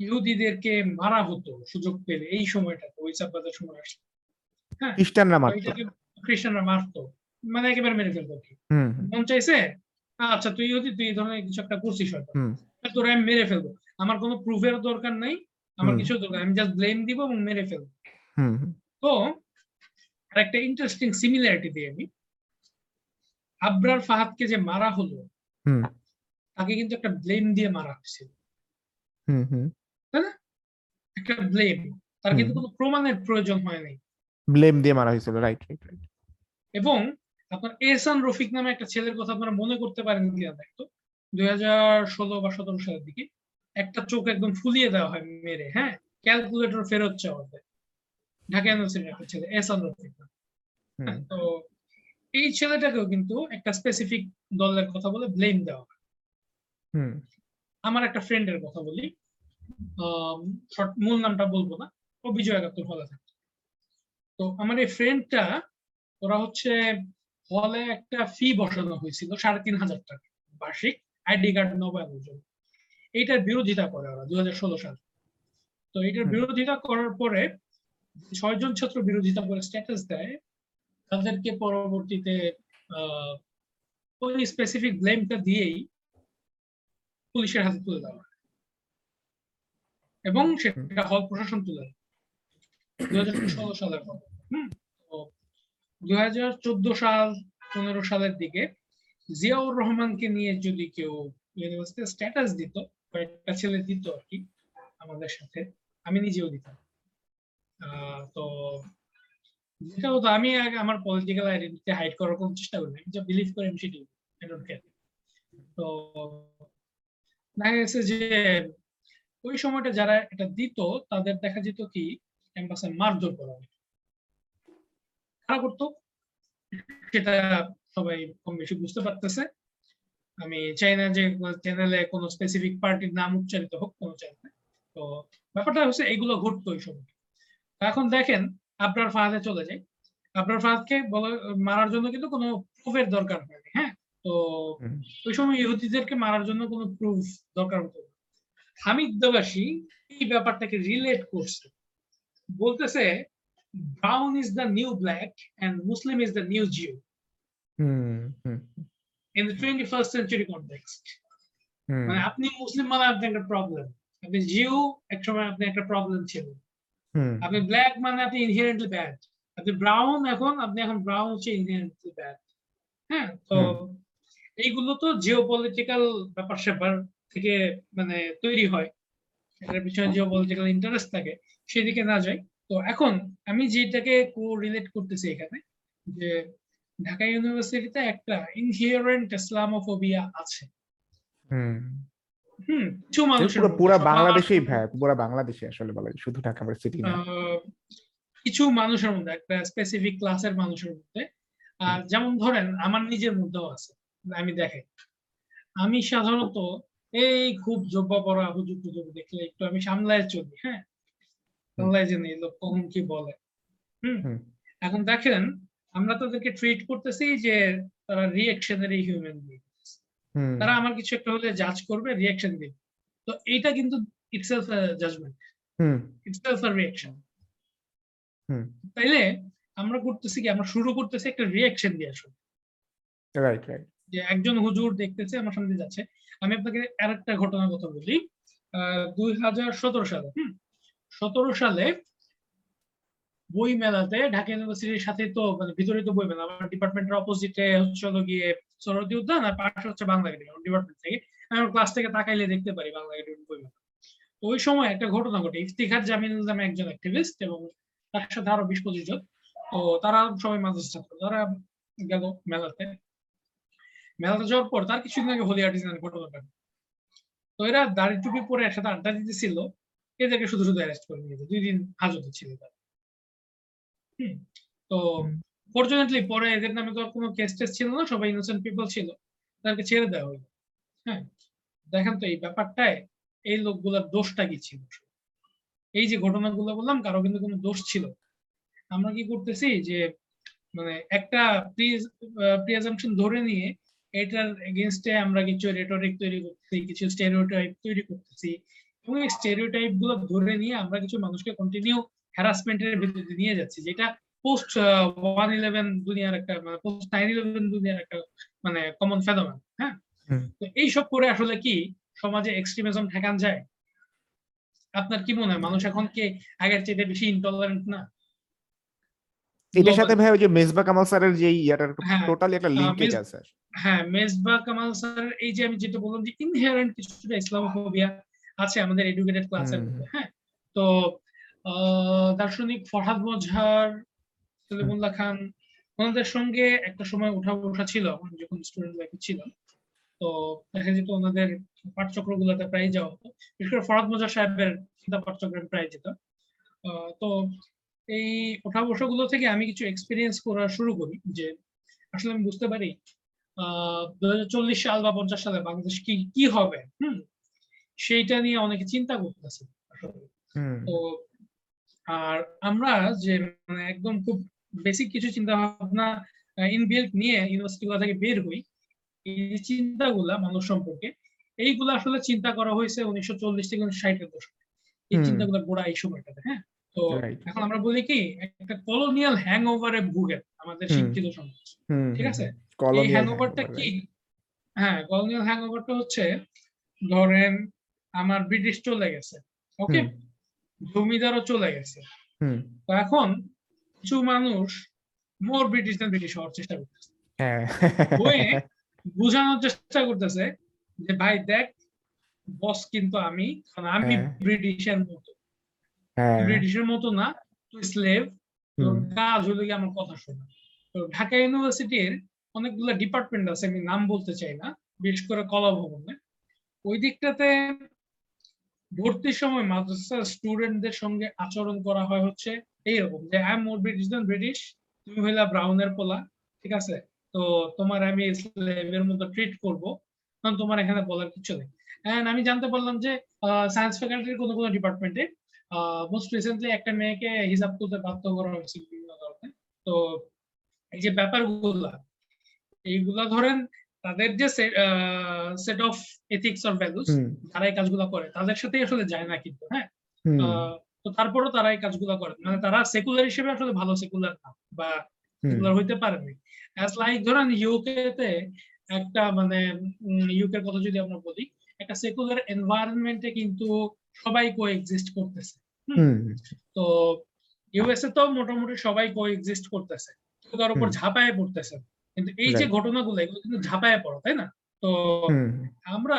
ইহুদিদেরকে মারা হতো সুযোগ পেলে এই সময়টাতে ওই সাব্বাতের সময় আসলে হ্যাঁ? খ্রিস্টানরা মারতো। খ্রিস্টানরা মারতো। মানে একেবারে মেরে ফেলতো কি। মন চাইছে আচ্ছা তুই ইহুদি তুই এই ধরনের কিছু একটা করছিস হয়তো। তোরা আমি মেরে ফেলব। আমার কোনো প্রুফের দরকার নাই আমার কিছু দরকার আমি জাস্ট ব্লেম দিব এবং মেরে ফেলব। তো একটা ইন্টারেস্টিং সিমিলারিটি দিই আমি। আবরার ফাহাদকে যে মারা হলো তাকে কিন্তু একটা ব্লেম দিয়ে মারা হয়েছিল। একটা ব্লেম তার কিন্তু কোনো প্রমাণের প্রয়োজন হয় নাই। ব্লেম দিয়ে মারা হয়েছিল রাইট রাইট রাইট এবং আপনার এহসান রফিক নামে একটা ছেলের কথা আপনারা মনে করতে পারেন কিনা দেখতো দুই হাজার ষোলো বা সতেরো সালের দিকে একটা চোখ একদম ফুলিয়ে দেওয়া হয় মেরে হ্যাঁ? ক্যালকুলেটর ফেরত চাওয়া হয়। ঢাকা ইউনিভার্সিটির একটা ছেলে এহসান রফিক নাম। তো এই ছেলেটাকেও কিন্তু একটা স্পেসিফিক দলের কথা বলে ব্লেম দেওয়া হয়। হুম। আমার একটা ফ্রেন্ডের কথা বলি। মূল নামটা বলব না। ও বিজয় একাত্তর হলে থাকে তো আমার এই ফ্রেন্ডটা ওরা হচ্ছে হলে একটা ফি বসানো হয়েছিল সাড়ে তিন হাজার টাকা বার্ষিক আইডি কার্ড নবায়নের জন্য এইটার বিরোধিতা করে ওরা দু হাজার ষোলো সালে। তো এটার বিরোধিতা করার পরে ছয়জন ছাত্র বিরোধিতা করে স্ট্যাটাস দেয়। তাদেরকে পরবর্তীতে আহ, ওই স্পেসিফিক ব্লেমটা দিয়েই পুলিশের হাতে তুলে দেওয়া। এবং সেটা হল প্রশাসন তুলে দু হাজার ষোলো সালের কথা হুম? তো দুই হাজার চোদ্দ সাল পনেরো সালের দিকে জিয়াউর রহমানকে নিয়ে যদি কেউ ইউনিভার্সিটি স্ট্যাটাস দিত কয়েকটা ছেলে দিত আর কি আমাদের সাথে আমি নিজেও দিতাম। আহ, তো যেটা হতো আমি আগে আমার পলিটিক্যাল আইডেন্টিটি হাইড করার কোনো চেষ্টা করি। আমি যা বিলিভ করি আমি সেটাই। আই ডোন্ট কেয়ার তো দেখা গেছে যে ওই সময়টা যারা এটা দিত তাদের দেখা যেত কি ক্যাম্পাসে মারধর করা হতো কারা করতো? সেটা সবাই কম বেশি বুঝতে পারতেছে। আমি চাই না যে চ্যানেলে কোনো স্পেসিফিক পার্টির নাম উচ্চারিত হোক কোনো চ্যানেলে তো ব্যাপারটা হচ্ছে এগুলো ঘটতো ওই সময়। এখন দেখেন আপনার ফাঁদে চলে যায়। আপনার ফাঁদকে বলে মারার জন্য কিন্তু কোনো প্রুফের দরকার হয়নি হ্যাঁ? তো ওই সময় ইহুদিদেরকে মারার জন্য কোনো প্রুফ দরকার হতো না। হামিদ দেবাসী এই ব্যাপারটাকে রিলেট করছে। বলতেছে brown is the new black and Muslim is the new Jew in the twenty first century context মানে আপনি মুসলিম মানে আপনি একটা প্রবলেম আপনি জিও এক সময় আপনি একটা প্রবলেম ছিল। আপনি ব্ল্যাক মানে আপনি ইনহেরেন্টলি ব্যাড আপনি ব্রাউন এখন আপনি এখন ব্রাউন হচ্ছে ইনহেরেন্টলি ব্যাড হ্যাঁ? তো এইগুলো তো জিও পলিটিক্যাল ব্যাপার স্যাপার থেকে মানে তৈরি হয়। এটার পিছনে জিও পলিটিক্যাল ইন্টারেস্ট থাকে সেদিকে না যাই তো এখন আমি যেটাকে কো রিলেট করতেছি এখানে যে ঢাকা ইউনিভার্সিটিতে একটা ইনহিয়ারেন্ট ইসলামোফোবিয়া আছে। হুম। হুম কিছু মানুষের পুরো বাংলাদেশেই ভাই পুরা বাংলাদেশে আসলে বলা শুধু ঢাকা ভার্সিটি না। কিছু মানুষের মধ্যে একটা স্পেসিফিক ক্লাসের মানুষের মধ্যে। আর যেমন ধরেন আমার নিজের মধ্যেও আছে আমি দেখাই আমি সাধারণত এই খুব জব্বা পড়া হুজুর টুজুর দেখলে একটু আমি সামলায় চলি হ্যাঁ? সামলায় যে নেই লোক কখন কি বলে? হুম। এখন দেখেন আমরা তাদেরকে ট্রিট করতেছি যে তারা রিয়েকশনারি হিউম্যান বিং তারা আমার কিছু একটা হলে জাজ করবে রিয়েকশন দিবে। তো এইটা কিন্তু ইটসেলফ জাজমেন্ট হুম। ইটসেলফ রিয়েকশন হুম। তাইলে আমরা করতেছি কি আমরা শুরু করতেছি একটা রিয়াকশন দিয়ে আসলে। রাইট রাইট যে একজন হুজুর দেখতেছে আমার সামনে যাচ্ছে আমি আপনাকে আরেকটা ঘটনার কথা বলি। দুই হাজার সতেরো সালে, হম, সতেরো সালে বই মেলাতে ঢাকা ইউনিভার্সিটির সাথে তো মানে ভিতরে তো বই মেলা, আমার ডিপার্টমেন্টের অপোজিটে হচ্ছে হলো গিয়ে সরদি উদ্যান আর পাশে হচ্ছে বাংলা ডিপার্টমেন্ট থেকে। আমি ক্লাস থেকে তাকাইলে দেখতে পারি বাংলা একাডেমি বই মেলা। ওই সময় একটা ঘটনা ঘটে। ইফতিখার জামিল নামে একজন অ্যাক্টিভিস্ট এবং তার সাথে আরও বিশ পঁচিশ জন। তো তারা সবাই মাদ্রাসা ছাত্র, তারা গেল মেলাতে। মেলাতে যাওয়ার পর তার কিছুদিন আগে হোলি আর্টিজানের ঘটনাটা তো এরা দাড়ি টুপি পরে একসাথে আড্ডা দিতেছিল, এদেরকে শুধু শুধু অ্যারেস্ট করে নিয়েছে দুই দিন হাজতে ছিল তারা। তো। ফরচুনেটলি পরে এদের নামে তো কোনো কেস টেস ছিল না, সবাই ইনোসেন্ট পিপল ছিল। তাদেরকে ছেড়ে দেওয়া হলো হ্যাঁ দেখেন তো এই ব্যাপারটায় এই লোকগুলোর দোষটা কি ছিল? এই যে ঘটনাগুলো বললাম, কারও কিন্তু কোনো দোষ ছিল আমরা কি করতেছি যে মানে একটা প্রিয়াজামশন ধরে নিয়ে এটার এগেনস্টে আমরা কিছু রেটরিক তৈরি করতেছি কিছু স্টেরিওটাইপ তৈরি করতেছি এবং এই স্টেরিওটাইপগুলো ধরে নিয়ে আমরা কিছু মানুষকে কন্টিনিউ হ্যারাসমেন্টের ভিতরে নিয়ে যাচ্ছি যেটা পোস্ট ওয়ান ইলেভেন দুনিয়ার একটা মানে পোস্ট নাইন ইলেভেন দুনিয়ার একটা মানে কমন ফেনোমেন হ্যাঁ? তো এইসব করে আসলে কি সমাজে এক্সট্রিমিজম ঠেকান যায়? আপনার কি মনে হয়? মানুষ এখন কি আগের চেয়ে বেশি ইনটলারেন্ট না? এটার সাথে ভাই ওই যে মেজবা কামাল স্যারের যে ইয়াটার হ্যাঁ, টোটালি একটা আহ, লিঙ্কেজ মেজ- আছে। হ্যাঁ মেজবা কামাল স্যার এই যে আমি যেটা বললাম যে ইনহেরেন্ট কিছুটা ইসলামোফোবিয়া আছে আমাদের এডুকেটেড ক্লাসের হ্যাঁ? তো দার্শনিক ফরহাদ মজহার সলিমুল্লাহ খান ওনাদের সঙ্গে একটা সময় উঠা বসা ছিল যখন স্টুডেন্ট লাইফে ছিল তো দেখা যেত ওনাদের পাঠচক্র গুলোতে প্রায় যাওয়া হতো। বিশেষ করে ফরহাদ মজার সাহেবের চিন্তা পাঠচক্রে প্রায় যেত। তো এই ওঠা বসা গুলো থেকে আমি কিছু এক্সপিরিয়েন্স করা শুরু করি যে আসলে আমি বুঝতে পারি চল্লিশ সাল বা পঞ্চাশ সালে বাংলাদেশ কি কি হবে? হুম সেইটা নিয়ে অনেকে চিন্তা করতেছে তো আর আমরা যে মানে একদম খুব বেসিক কিছু চিন্তা ভাবনা ইনবিল্ট নিয়ে ইউনিভার্সিটি গুলো থেকে বের হই এই চিন্তাগুলা মানুষ সম্পর্কে এইগুলা আসলে চিন্তা করা হয়েছে উনিশশো চল্লিশ থেকে উনিশশো ষাটের দশকে। এই। চিন্তাগুলা গোড়া এই সময়টাতে হ্যাঁ? তো এখন আমরা বলি কি একটা কলোনিয়াল হ্যাং ওভারে ভুগে আমাদের। শিক্ষিত সমাজ ঠিক আছে? কলোনিয়াল হ্যাংওভারটা কি? হ্যাঁ কলোনিয়াল হ্যাংওভারটা হচ্ছে ধরেন আমার ব্রিটিশ চলে গেছে ওকে। জমিদারও চলে গেছে। তো এখন কিছু মানুষ মোর ব্রিটিশ দেন ব্রিটিশ হওয়ার চেষ্টা করতেছে। হ্যাঁ। হয়ে বোঝানোর চেষ্টা করতেছে যে ভাই দেখ বস কিন্তু আমি আমি হ্যাঁ। ব্রিটিশের মতো। হ্যাঁ। ব্রিটিশের মতো না তুই স্লেভ তোর কাজ হলো গিয়ে আমার কথা শোনা। তো ঢাকা ইউনিভার্সিটির অনেকগুলো ডিপার্টমেন্ট আছে, আমি নাম বলতে চাই না, বিশেষ করে কলা ভবনে। ওই দিকটাতে ভর্তির সময় মাদ্রাসার স্টুডেন্টদের সঙ্গে আচরণ করা হয় হচ্ছে এইরকম যে I am more British than British তুমি হইলা ব্রাউনের পোলা, ঠিক আছে? তো তোমার আমি স্লেভের মতো ট্রিট করব, কারণ তোমার এখানে বলার কিছু নেই। এন্ড আমি জানতে পারলাম যে সায়েন্স ফ্যাকাল্টির কোনো কোনো ডিপার্টমেন্টে মোস্ট রিসেন্টলি একটা মেয়েকে হিসাব করতে বাধ্য করা হয়েছে বিভিন্ন কারণে তো এই যে ব্যাপারগুলা এইগুলা ধরেন তাদের যে set of ethics or values তারা এই কাজগুলো করে। তাদের সাথে আসলে যায় না কিন্তু হ্যাঁ? তো তারপরও তারা এই কাজগুলো করে। মানে তারা সেকুলার হিসেবে আসলে ভালো সেকুলার না বা সেকুলার হইতে পারেনি অ্যাজ লাইক ধরেন ইউকে তে একটা মানে ইউকের কথা যদি আমরা বলি একটা সেকুলার এনভায়রনমেন্টে কিন্তু সবাই কো এক্সিস্ট করতেছে তো ইউএসএ তো মোটামুটি সবাই কো এক্সিস্ট করতেছে তার উপর। ঝাঁপায় পড়তেছে। কিন্তু এই যে ঘটনাগুলো এগুলো কিন্তু ঝাঁপায় পড়া তাই না? তো আমরা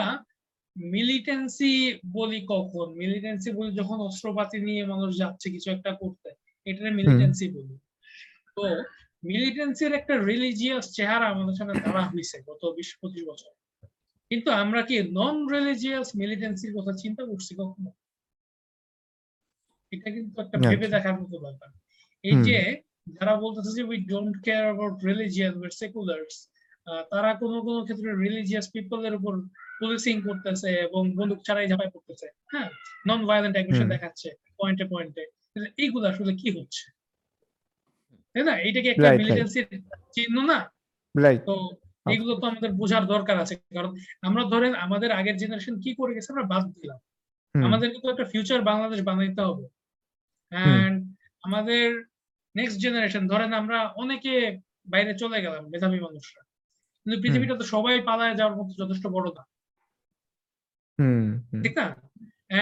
মিলিটেন্সি বলি কখন? মিলিটেন্সি বলি যখন অস্ত্রপাতি নিয়ে মানুষ যাচ্ছে কিছু একটা করতে এটা মিলিটেন্সি বলি। তো মিলিটেন্সির একটা রিলিজিয়াস চেহারা আমাদের সামনে দাঁড়া হয়েছে গত বিশ পঁচিশ বছর। কিন্তু আমরা কি নন রিলিজিয়াস মিলিটেন্সির কথা চিন্তা করছি কখনো? এটা কিন্তু একটা। ভেবে দেখার মতো ব্যাপার। এই যে যারা বলতেছে যে we don't care about religious we're seculars তারা কোনো কোনো ক্ষেত্রে রিলিজিয়াস পিপলের উপর পুলিশিং করতেছে এবং বন্দুক ছাড়াই ঝাঁপাই করতেছে হ্যাঁ নন ভায়োলেন্ট অ্যাগ্রেশন। দেখাচ্ছে পয়েন্টে পয়েন্টে এইগুলো আসলে কি হচ্ছে? তাই না? এইটা কি একটা. মিলিটেন্সির চিহ্ন না? তো এইগুলো তো আমাদের বোঝার দরকার আছে। কারণ আমরা ধরেন আমাদের আগের জেনারেশন কি করে গেছে আমরা বাদ দিলাম। আমাদের কিন্তু একটা ফিউচার বাংলাদেশ বানাইতে হবে। এন্ড আমাদের নেক্সট জেনারেশন ধরেন আমরা অনেকে বাইরে চলে গেলাম মেধাবী মানুষরা। কিন্তু পৃথিবীটা তো সবাই পালায় যাওয়ার মতো যথেষ্ট বড় না। ঠিক না?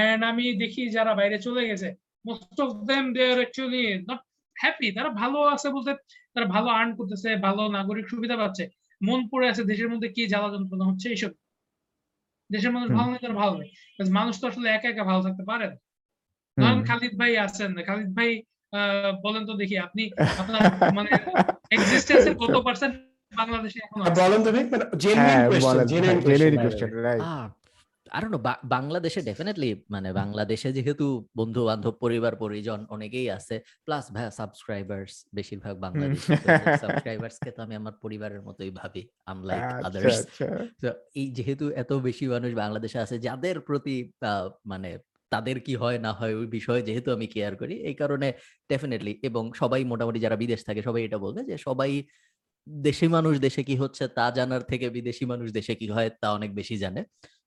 এন্ড আমি দেখি যারা বাইরে চলে গেছে most of them they are actually not happy তারা ভালো আছে বলতে তারা ভালো আর্ন করতেছে ভালো নাগরিক সুবিধা পাচ্ছে। মন পড়ে আছে দেশের মধ্যে কি জ্বালা যন্ত্রণা হচ্ছে এইসব। দেশের মানুষ ভালো নেই তারা ভালো নেই। মানুষ তো আসলে একা একা ভালো থাকতে পারে না। ধরেন খালিদ ভাই আছেন খালিদ ভাই বলেন তো দেখি আপনি আপনার মানে এক্সিস্টেন্সের কত পার্সেন্ট বাংলাদেশে এখন বলেন তো মানে হ্যাঁ genuine question genuine genuine question right ah, বাংলাদেশে ডেফিনেটলি মানে বাংলাদেশে যেহেতু বন্ধু বান্ধব পরিবার পরিজন অনেকেই আছে প্লাস ভাইয়া সাবস্ক্রাইবার্স বেশিরভাগ বাংলাদেশি সাবস্ক্রাইবার্স কে তো আমি আমার পরিবারের মতোই ভাবি আনলাইক আচ্ছা আদার্স আচ্ছা। তো এই যেহেতু এত বেশি মানুষ বাংলাদেশে আছে যাদের প্রতি আহ, মানে তাদের কি হয় না হয় ওই বিষয়ে যেহেতু আমি কেয়ার করি এই কারণে ডেফিনেটলি এবং সবাই মোটামুটি যারা বিদেশ থাকে সবাই এটা বলবে যে সবাই দেশি মানুষ দেশে কি হচ্ছে তা জানার থেকে বিদেশি মানুষ দেশে কি হয় তা অনেক বেশি জানে।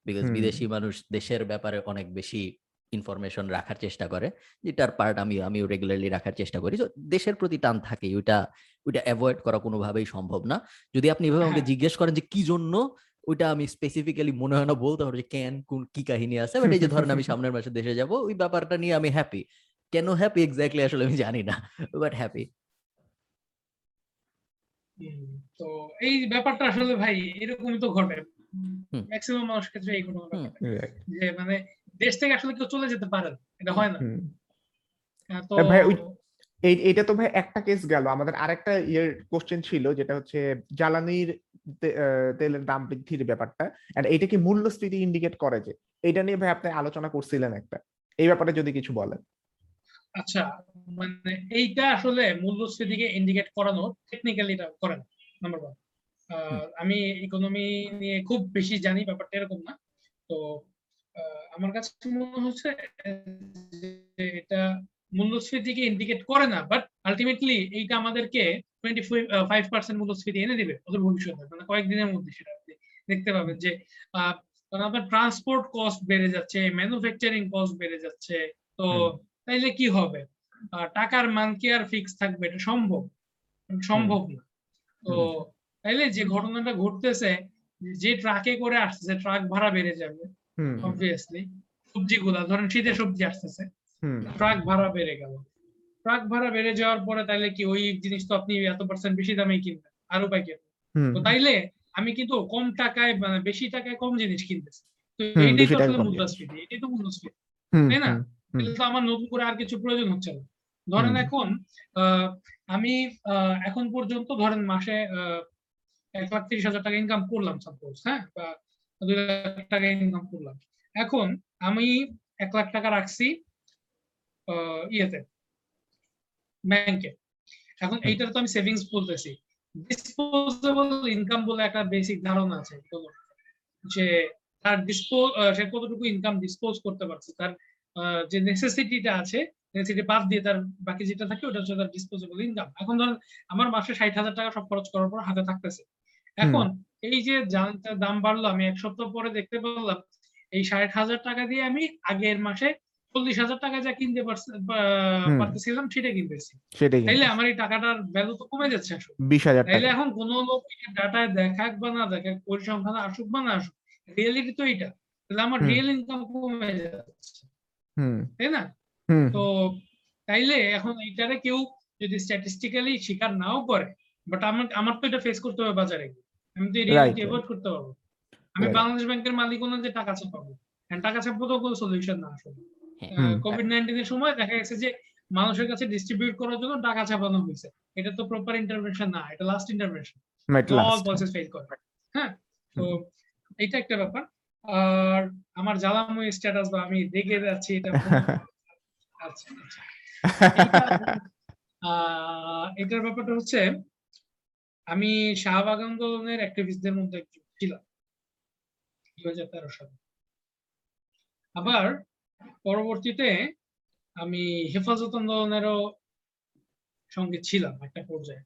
বিকজ বিদেশি মানুষ দেশের ব্যাপারে অনেক বেশি ইনফরমেশন রাখার চেষ্টা করে যেটার পার্ট আমি আমিও রেগুলারলি রাখার চেষ্টা করি। তো দেশের প্রতি টান থাকে ওইটা ওইটা অ্যাভয়েড করা কোনোভাবেই সম্ভব না। যদি আপনি এভাবে আমাকে হ্যাঁ। জিজ্ঞেস করেন যে কি জন্য ওইটা আমি স্পেসিফিক্যালি মনে হয় না বলতে পারব যে কেন কোন কি কাহিনী আছে বাট এই যে ধরেন আমি সামনের মাসে দেশে যাব ওই ব্যাপারটা নিয়ে আমি হ্যাপি কেন হ্যাপি এক্স্যাক্টলি আসলে আমি জানি না বাট হ্যাপি হুম, তো এই ব্যাপারটা আসলে ভাই এরকমই তো ঘটে। ম্যাক্সিমাম মানুষের ক্ষেত্রে এই ঘটনাটা হুম। ঘটে Right. যে মানে দেশ থেকে আসলে কেউ চলে যেতে পারে এটা হয় না তো ভাই ওই- এই এটা তো ভাই একটা কেস গেল। আমাদের আরেকটা ইয়ের কোশ্চেন ছিল যেটা হচ্ছে জ্বালানির তেলের দাম বৃদ্ধির ব্যাপারটা এন্ড এটা কি মূল্যস্ফীতি ইন্ডিকেট করে যে? এটা নিয়ে ভাই আপনি আলোচনা করছিলেন একটা। এই ব্যাপারে যদি কিছু বলেন। আচ্ছা মানে এইটা আসলে মূল্যস্ফীতিকে ইন্ডিকেট করানো টেকনিক্যালি এটা করে না নাম্বার ওয়ান আমি ইকোনমি নিয়ে খুব বেশি জানি ব্যাপারটা এরকম না। তো আমার কাছে মনে হচ্ছে এটা মূল্যস্ফীতিকে ইন্ডিকেট করে না বাট আলটিমেটলি এইটা আমাদেরকে টোয়েন্টি ফাইভ পার্সেন্ট মূল্যস্ফীতি এনে দেবে ওদের ভবিষ্যতে। মানে কয়েকদিনের মধ্যে সেটা আপনি দেখতে পাবেন যে কারণ আপনার ট্রান্সপোর্ট কস্ট বেড়ে যাচ্ছে ম্যানুফ্যাকচারিং কস্ট বেড়ে যাচ্ছে তো তাইলে কি হবে? টাকার মান কি আর ফিক্স থাকবে? এটা সম্ভব? সম্ভব না। তো তাইলে যে ঘটনাটা ঘটতেছে যে ট্রাকে করে আসতেছে ট্রাক ভাড়া বেড়ে যাবে অবভিয়াসলি সবজিগুলা ধরেন শীতের সবজি আসতেছে। ট্রাক ভাড়া বেড়ে গেল। ট্রাক ভাড়া বেড়ে যাওয়ার পরে তাইলে কি ওই জিনিস তো আপনি এত পার্সেন্ট বেশি দামে কিনবেন? আর উপায় কিনবেন তো তাইলে আমি কিন্তু কম টাকায় মানে বেশি টাকায় কম জিনিস কিনতেছি। তো এইটাই তো আসলে মুদ্রাস্ফীতি এটাই তো মুদ্রাস্ফীতি তাই না? তাহলে তো আমার নতুন করে আর কিছু প্রয়োজন হচ্ছে না। ধরেন এখন আহ, আমি এখন পর্যন্ত ধরেন মাসে আহ, এক লাখ তিরিশ হাজার টাকা ইনকাম করলাম সাপোজ হ্যাঁ? বা দুই লাখ টাকা ইনকাম করলাম। এখন আমি এক লাখ টাকা রাখছি ইয়েতে ব্যাংকে এখন এইটার তো আমি সেভিংস বলতেছি। ডিসপোজেবল ইনকাম বলে একটা বেসিক ধারণা আছে যে তার ডিসপোজ সে কতটুকু ইনকাম ডিসপোজ করতে পারছে তার যে নেসেসিটিটা আছে নেসেসিটি বাদ দিয়ে তার বাকি যেটা থাকে ওটা হচ্ছে তার ডিসপোজেবল ইনকাম এখন ধরেন আমার মাসে ষাট হাজার টাকা সব খরচ করার পর হাতে থাকতেছে। এখন এই যে দাম বাড়লো আমি এক সপ্তাহ পরে দেখতে পেলাম এই ষাট হাজার টাকা দিয়ে আমি আগের মাসে চল্লিশ হাজার টাকা যা কিনতে পারতেছিলাম সেটা কিনতেছি। তাইলে আমার এই টাকাটার ভ্যালু তো কমে যাচ্ছে আসলে। বিশ হাজার তাইলে এখন কোন লোক ডাটায় দেখাক বা না দেখাক পরিসংখ্যান আসুক বা না আসুক রিয়েলিটি তো এইটা। তাহলে আমার রিয়েল ইনকাম কমে যাচ্ছে। তাই না? তো তাইলে এখন এইটারে কেউ যদি স্ট্যাটিস্টিক্যালি স্বীকার নাও করে বাট আমার আমার তো এটা ফেস করতে হবে বাজারে। আমি তো রিয়েলিটি. অ্যাভয়েড করতে পারব। আমি বাংলাদেশ ব্যাংকের মালিকও না যে টাকা ছাপাবো। টাকা ছাপাবো তো কোনো সলিউশন না আসলে। কোভিড নাইন্টিনের সময় দেখা গেছে যে মানুষের কাছে ডিস্ট্রিবিউট করার জন্য টাকা ছাপানো হয়েছে। এটা তো প্রপার ইন্টারভেনশন না এটা last intervention all process fail করে হ্যাঁ? তো এটা একটা ব্যাপার। আর আমার জ্বালাময় স্ট্যাটাস বা আমি রেগে যাচ্ছি এটা আচ্ছা আচ্ছা। এটার ব্যাপারটা হচ্ছে আমি শাহবাগ আন্দোলনের অ্যাক্টিভিস্টদের মধ্যে একজন ছিলাম দুই হাজার তেরো সালে। আবার পরবর্তীতে আমি হেফাজত আন্দোলনেরও সঙ্গে ছিলাম একটা পর্যায়ে।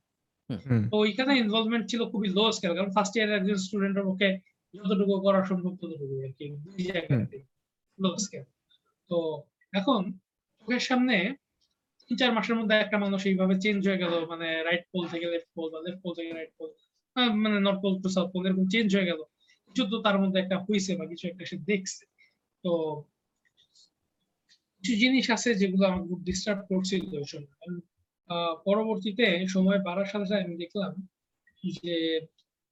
তো ওইখানে ইনভলভমেন্ট ছিল খুবই লো স্কেল কারণ ফার্স্ট ইয়ার একজন স্টুডেন্টের পক্ষে যতটুকু করা সম্ভব ততটুকু আর কি দুই জায়গাতে লো স্কেল তো এখন চোখের সামনে তিন চার মাসের মধ্যে একটা মানুষ এইভাবে চেঞ্জ হয়ে গেল মানে রাইট পোল থেকে লেফট পোল বা লেফট পোল থেকে রাইট পোল মানে north pole to south pole এরকম চেঞ্জ হয়ে গেল। কিছু তো তার মধ্যে একটা হয়েছে বা কিছু একটা সে দেখছে। তো কিছু জিনিস আছে যেগুলো আমাকে খুব ডিস্টার্ব করছিল ওই সময়। পরবর্তীতে সময় বাড়ার সাথে সাথে আমি দেখলাম যে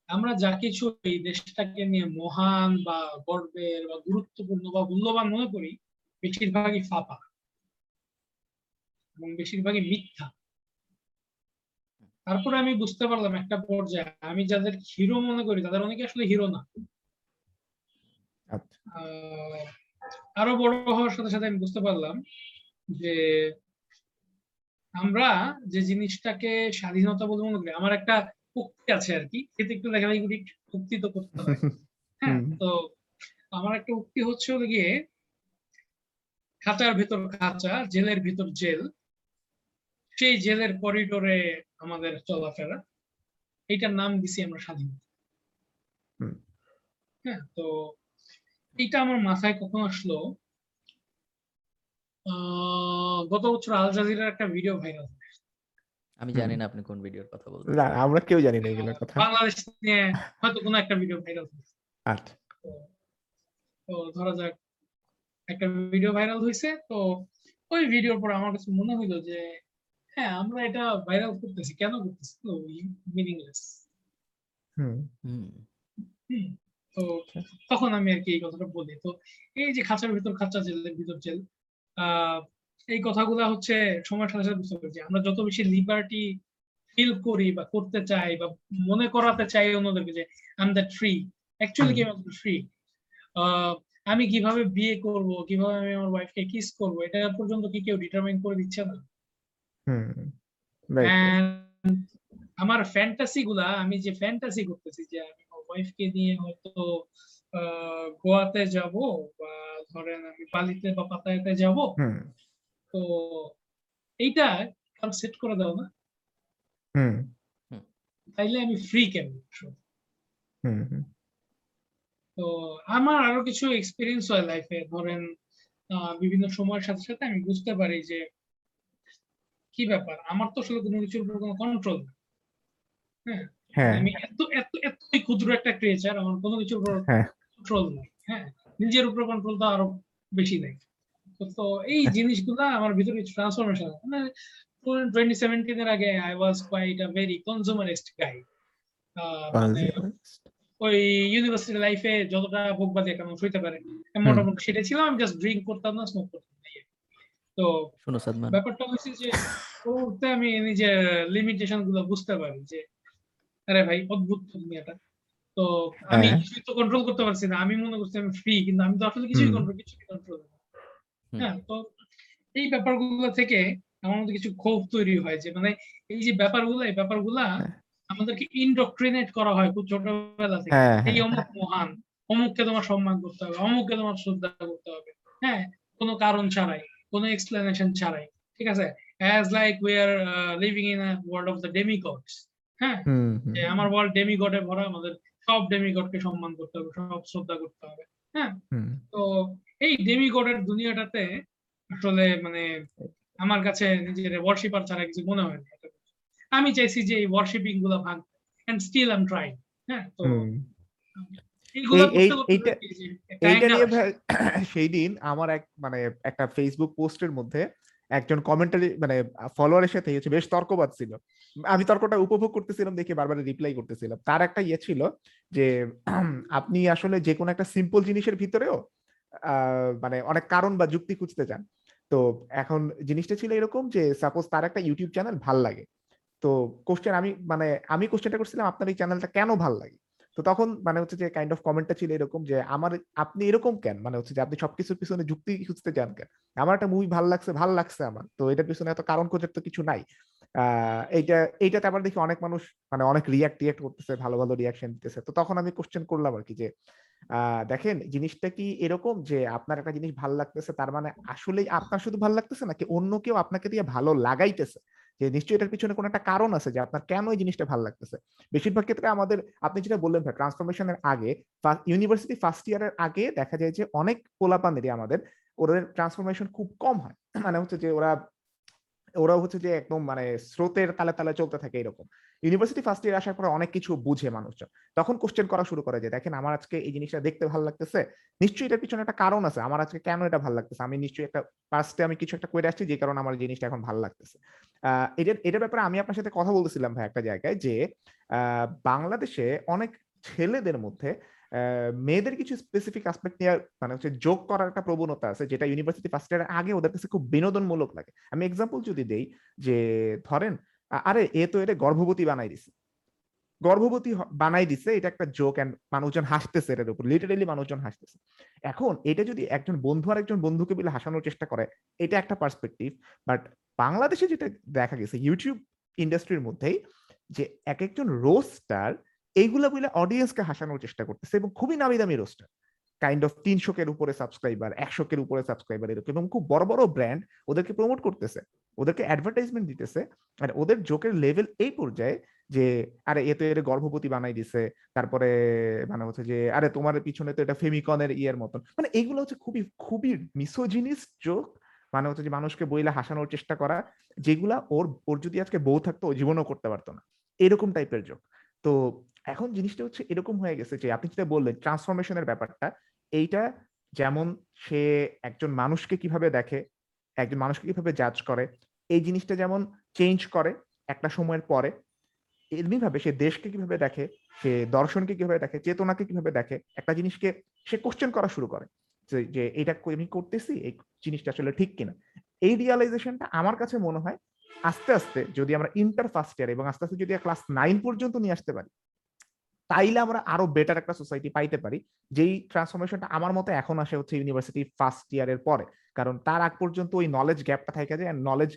আমরা যা কিছু এই দেশটাকে নিয়ে মহান বা গর্বের বা গুরুত্বপূর্ণ বা মূল্যবান মনে করি বেশিরভাগই ফাঁপা এবং বেশিরভাগই মিথ্যা। তারপরে আমি বুঝতে পারলাম একটা পর্যায়ে আমি যাদের হিরো মনে করি তাদের অনেকে আসলে হিরো না। আচ্ছা। আহ, আরও বড় হওয়ার সাথে সাথে আমি বুঝতে পারলাম যে আমরা যে জিনিসটাকে স্বাধীনতা বলে মনে করি আমার একটা উক্তি আছে আর কি সেটা একটু লেখালেখি করি উক্তি তো করতে হয় হ্যাঁ তো আমার একটা উক্তি হচ্ছে হলো গিয়ে খাঁচার ভেতর খাঁচা জেলের ভিতর জেল সেই জেলের করিডোরে আমাদের চলাফেরা এইটার নাম দিছি আমরা স্বাধীনতা। হ্যাঁ তো এইটা আমার মাথায় কখন আসলো? আহ, গত বছর আল জাজিরার একটা ভিডিও ভাইরাল আমি। জানি না আপনি কোন ভিডিওর কথা বলছেন। না আমরা কেউ জানি না এগুলোর কথা। বাংলাদেশ নিয়ে হয়তো কোনো একটা ভিডিও ভাইরাল আচ্ছা। তো ধরা যাক একটা ভিডিও ভাইরাল হয়েছে। তো ওই ভিডিওর পর আমার কাছে মনে হইল যে হ্যাঁ আমরা এটা ভাইরাল করতেছি। কেন করতেছি? তো মিনিংলেস হুম। হুম। তো তখন আমি আর কি এই কথাটা বলি। তো এই যে খাঁচার ভিতর খাঁচা জেলের ভিতর জেল এই কথাগুলা হচ্ছে সময়ের সাথে সাথে বুঝতে পারছি। আমরা যত বেশি লিবার্টি ফিল করি বা করতে চাই বা মনে করাতে চাই অন্যদেরকে যে I am that free actually কি ফ্রি আমি কীভাবে বিয়ে করব কীভাবে আমি আমার ওয়াইফকে কিস করব এটা পর্যন্ত কি কেউ ডিটারমাইন করে দিচ্ছে না? আমার ফ্যান্টাসি গুলা আমি যে ফ্যান্টাসি করতেছি যে আমি ওয়াইফকে নিয়ে হয়তো আহ, গোয়াতে যাব বা ধরেন আমি বালিতে বা পাতায়াতে যাব হুম। তো এইটা কাল সেট করে দাও না। তাইলে আমি ফ্রি কেন? হুম হুম। তো আমার আরও কিছু এক্সপিরিয়েন্স হয় লাইফে ধরেন আহ, বিভিন্ন সময়ের সাথে সাথে আমি বুঝতে পারি যে কি ব্যাপার? আমার তো আসলে কোনো কিছুর উপর কোনো কন্ট্রোল হ্যাঁ? আমি এত এত এতই ক্ষুদ্র একটা ক্রিয়েচার আমার কোনো কিছুর উপর হ্যাঁ। কন্ট্রোল নাই হ্যাঁ। নিজের উপর কন্ট্রোল তো আরও বেশি নাই। তো- তো এই জিনিসগুলা আমার ভিতরে কিছু ট্রান্সফরমেশন মানে টোয়েন্টি সেভেন্টিন এর আগে I was quite a very consumerist guy মানে ওই ইউনিভার্সিটি লাইফে যতটা ভোগবাদী মানুষ হইতে পারে মোটামুটি সেটা ছিলাম আমি জাস্ট ড্রিঙ্ক করতাম না স্মোক করতাম। তো শোনো সাদমান। ব্যাপারটা হচ্ছে যে ওতে আমি নিজের লিমিটেশনগুলো বুঝতে পারি যে আরে ভাই অদ্ভুত দুনিয়াটা। তো আমি হ্যাঁ। কিছুই তো কন্ট্রোল করতে পারছি না। আমি মনে করছি আমি ফ্রি কিন্তু আমি তো আসলে কিছুই কন্ট্রোল কিছুই কন্ট্রোল হ্যাঁ তো এই ব্যাপারগুলো থেকে আমার মধ্যে কিছু ক্ষোভ তৈরি হয় যে মানে এই যে ব্যাপারগুলো এই ব্যাপারগুলা হ্যাঁ। আমাদেরকে ইনডক্ট্রিনেট করা হয় খুব ছোটবেলা থেকে। হ্যাঁ এই অমুক মহান অমুককে তোমার সম্মান করতে হবে অমুককে তোমার শ্রদ্ধা করতে হবে। হ্যাঁ কোনো কারণ ছাড়াই কোনো এক্সপ্লেনেশন ছাড়াই ঠিক আছে? As like we are living in a world of the demigods হ্যাঁ? যে আমার ওয়ার্ল্ড ডেমিগডে ভরা আমাদের সব ডেমিগডকে সম্মান করতে হবে সব শ্রদ্ধা করতে হবে হ্যাঁ? তো এই ডেমিগডের দুনিয়াটাতে আসলে মানে আমার কাছে নিজের ওয়ার্শিপার ছাড়া কিছু মনে হয় না আমি চাইছি যে এই ওয়ার্শিপিংগুলো ভাঙ and still I am trying হ্যাঁ? তো হুম। এইগুলো এই- এই- করতে করতে এইটা- দেখি যে একটা এইটা anger নিয়ে আসে। ভাই সেই দিন আমার এক মানে একটা ফেসবুক পোস্টের মধ্যে একজন কমেন্টারি মানে ফলোয়ারের সাথে বেশ তর্কবাদ ছিল। আমি তর্কটা উপভোগ করতেছিলাম দেখে বারবার রিপ্লাই করতেছিলাম। তার একটা ইয়ে ছিল যে, আপনি আসলে যে কোনো একটা সিম্পল জিনিসের ভিতরেও মানে অনেক কারণ বা যুক্তি খুঁজতে চান। তো এখন জিনিসটা ছিল এরকম যে সাপোজ তার একটা ইউটিউব চ্যানেল ভালো লাগে। তো কোশ্চেন আমি মানে আমি কোশ্চেনটা করছিলাম, আপনার এই চ্যানেলটা কেন ভালো লাগে? তো তখন মানে হচ্ছে যে কাইন্ড অফ কমেন্টটা ছিল এরকম যে, আমার, আপনি এরকম কেন? মানে হচ্ছে যে, আপনি সবকিছুর পিছনে যুক্তি খুঁজতে চান কেন? আমার একটা মুভি ভালো লাগছে ভালো লাগছে আমার। তো এটার পিছনে এত কারণ খোঁজার তো কিছু নাই। এইটা, এইটাতে আবার দেখি অনেক মানুষ মানে অনেক রিয়াক্ট রিয়াক্ট করতেছে, ভালো ভালো রিয়াকশন দিতেছে। তো তখন আমি কোশ্চেন করলাম আর কি যে দেখেন জিনিসটা কি এরকম যে, আপনার একটা জিনিস ভালো লাগতেছে, তার মানে আসলেই আপনার শুধু ভালো লাগতেছে, নাকি অন্য কেউ আপনাকে দিয়ে ভালো লাগাইতেছে? যে, নিশ্চয়ই এটার পিছনে কোনো একটা কারণ আছে যে, আপনার কেন এই জিনিসটা ভালো লাগতেছে? বেশিরভাগ ক্ষেত্রে আমাদের, আপনি যেটা বললেন ভাই ট্রান্সফরমেশনের আগে ইউনিভার্সিটি ফার্স্ট ইয়ারের আগে দেখা যায় যে, অনেক পোলাপানেরই আমাদের, ওদের ট্রান্সফরমেশন খুব কম হয়। মানে হচ্ছে যে, ওরা ওরা হচ্ছে যে একদম মানে স্রোতের তালে তালে চলতে থাকে এরকম। ইউনিভার্সিটি ফার্স্ট ইয়ার আসার পরে অনেক কিছু বুঝে মানুষজন। তখন কোশ্চেন করা শুরু করে যে, দেখেন, আমার আজকে এই জিনিসটা দেখতে ভালো লাগতেছে। নিশ্চয়ই এটার পিছনে একটা কারণ আছে। আমার আজকে কেন এটা ভালো লাগতেছে? আমি নিশ্চয়ই একটা পাস্টে আমি কিছু একটা করে আসছি যে কারণে আমার জিনিসটা এখন ভালো লাগতেছে। এটার এটার ব্যাপারে আমি আপনার সাথে কথা বলতেছিলাম ভাই একটা জায়গায় যে বাংলাদেশে অনেক ছেলেদের মধ্যে মেয়েদের কিছু স্পেসিফিক আসপেক্ট নিয়ে মানে হচ্ছে যোগ করার একটা প্রবণতা আছে, যেটা ইউনিভার্সিটি ফার্স্ট ইয়ারের আগে ওদের কাছে খুব বিনোদনমূলক লাগে। আমি এক্সাম্পল যদি দেই যে, ধরেন আরে এ তো এটা গর্ভবতী বানাই দিছে। গর্ভবতী বানাই দিছে, এটা একটা জোক এন্ড মানুষজন হাসতেছে এটার উপর লিটারেলি মানুষজন হাসতেছে। এখন এটা যদি একজন বন্ধু আর একজন বন্ধুকে মিলে হাসানোর চেষ্টা করে, এটা একটা পার্সপেক্টিভ বাট বাংলাদেশে যেটা দেখা গেছে ইউটিউব ইন্ডাস্ট্রির মধ্যেই যে এক একজন রোস্টার এইগুলা বলে অডিয়েন্সকে হাসানোর চেষ্টা করতেছে এবং খুবই নামি দামি রোস্টার কাইন্ড অফ তিনশো কের উপরে সাবস্ক্রাইবার একশো কের উপরে সাবস্ক্রাইবার এরকম এবং খুব বড় বড় ব্র্যান্ড ওদেরকে প্রমোট করতেছে, ওদেরকে অ্যাডভার্টাইজমেন্ট দিতেছে আর ওদের জোকের লেভেল এই পর্যায়ে যে, আরে এ তো এর গর্ভবতী বানাই দিছে, তারপরে মানে হচ্ছে যে, আরে তোমার পিছনে তো এটা ফেমিকনের ইয়ের মতন। মানে এইগুলো হচ্ছে খুবই খুবই মিসোজিনিস জোক মানে হচ্ছে যে মানুষকে বইলে হাসানোর চেষ্টা করা যেগুলা ওর ওর যদি আজকে বউ থাকতো, ও জীবনও করতে পারতো না। এরকম টাইপের জোক তো এখন জিনিসটা হচ্ছে এরকম হয়ে গেছে যে আপনি যেটা বললেন ট্রান্সফরমেশনের ব্যাপারটা, এইটা যেমন সে একজন মানুষকে কীভাবে দেখে, একজন মানুষকে কীভাবে জাজ করে, এই জিনিসটা যেমন চেঞ্জ করে একটা সময়ের পরে এমনি ভাবে সে দেশকে কীভাবে দেখে, সে দর্শনকে কীভাবে দেখে, চেতনাকে কীভাবে দেখে, একটা জিনিসকে সে কোশ্চেন করা শুরু করে যে এটা আমি করতেছি, এই জিনিসটা আসলে ঠিক কিনা। এই রিয়ালাইজেশনটা আমার কাছে মনে হয় আস্তে আস্তে যদি আমরা ইন্টার ফার্স্ট ইয়ার এবং আস্তে আস্তে যদি ক্লাস নাইন পর্যন্ত নিয়ে আসতে পারি তাইলে আমরা আরও বেটার একটা সোসাইটি পাইতে পারি, যেই ট্রান্সফরমেশনটা আমার মতে এখন আসে হচ্ছে ইউনিভার্সিটি ফার্স্ট ইয়ারের পরে। কারণ তার আগ পর্যন্ত ওই নলেজ গ্যাপটা থাকে যায় নলেজ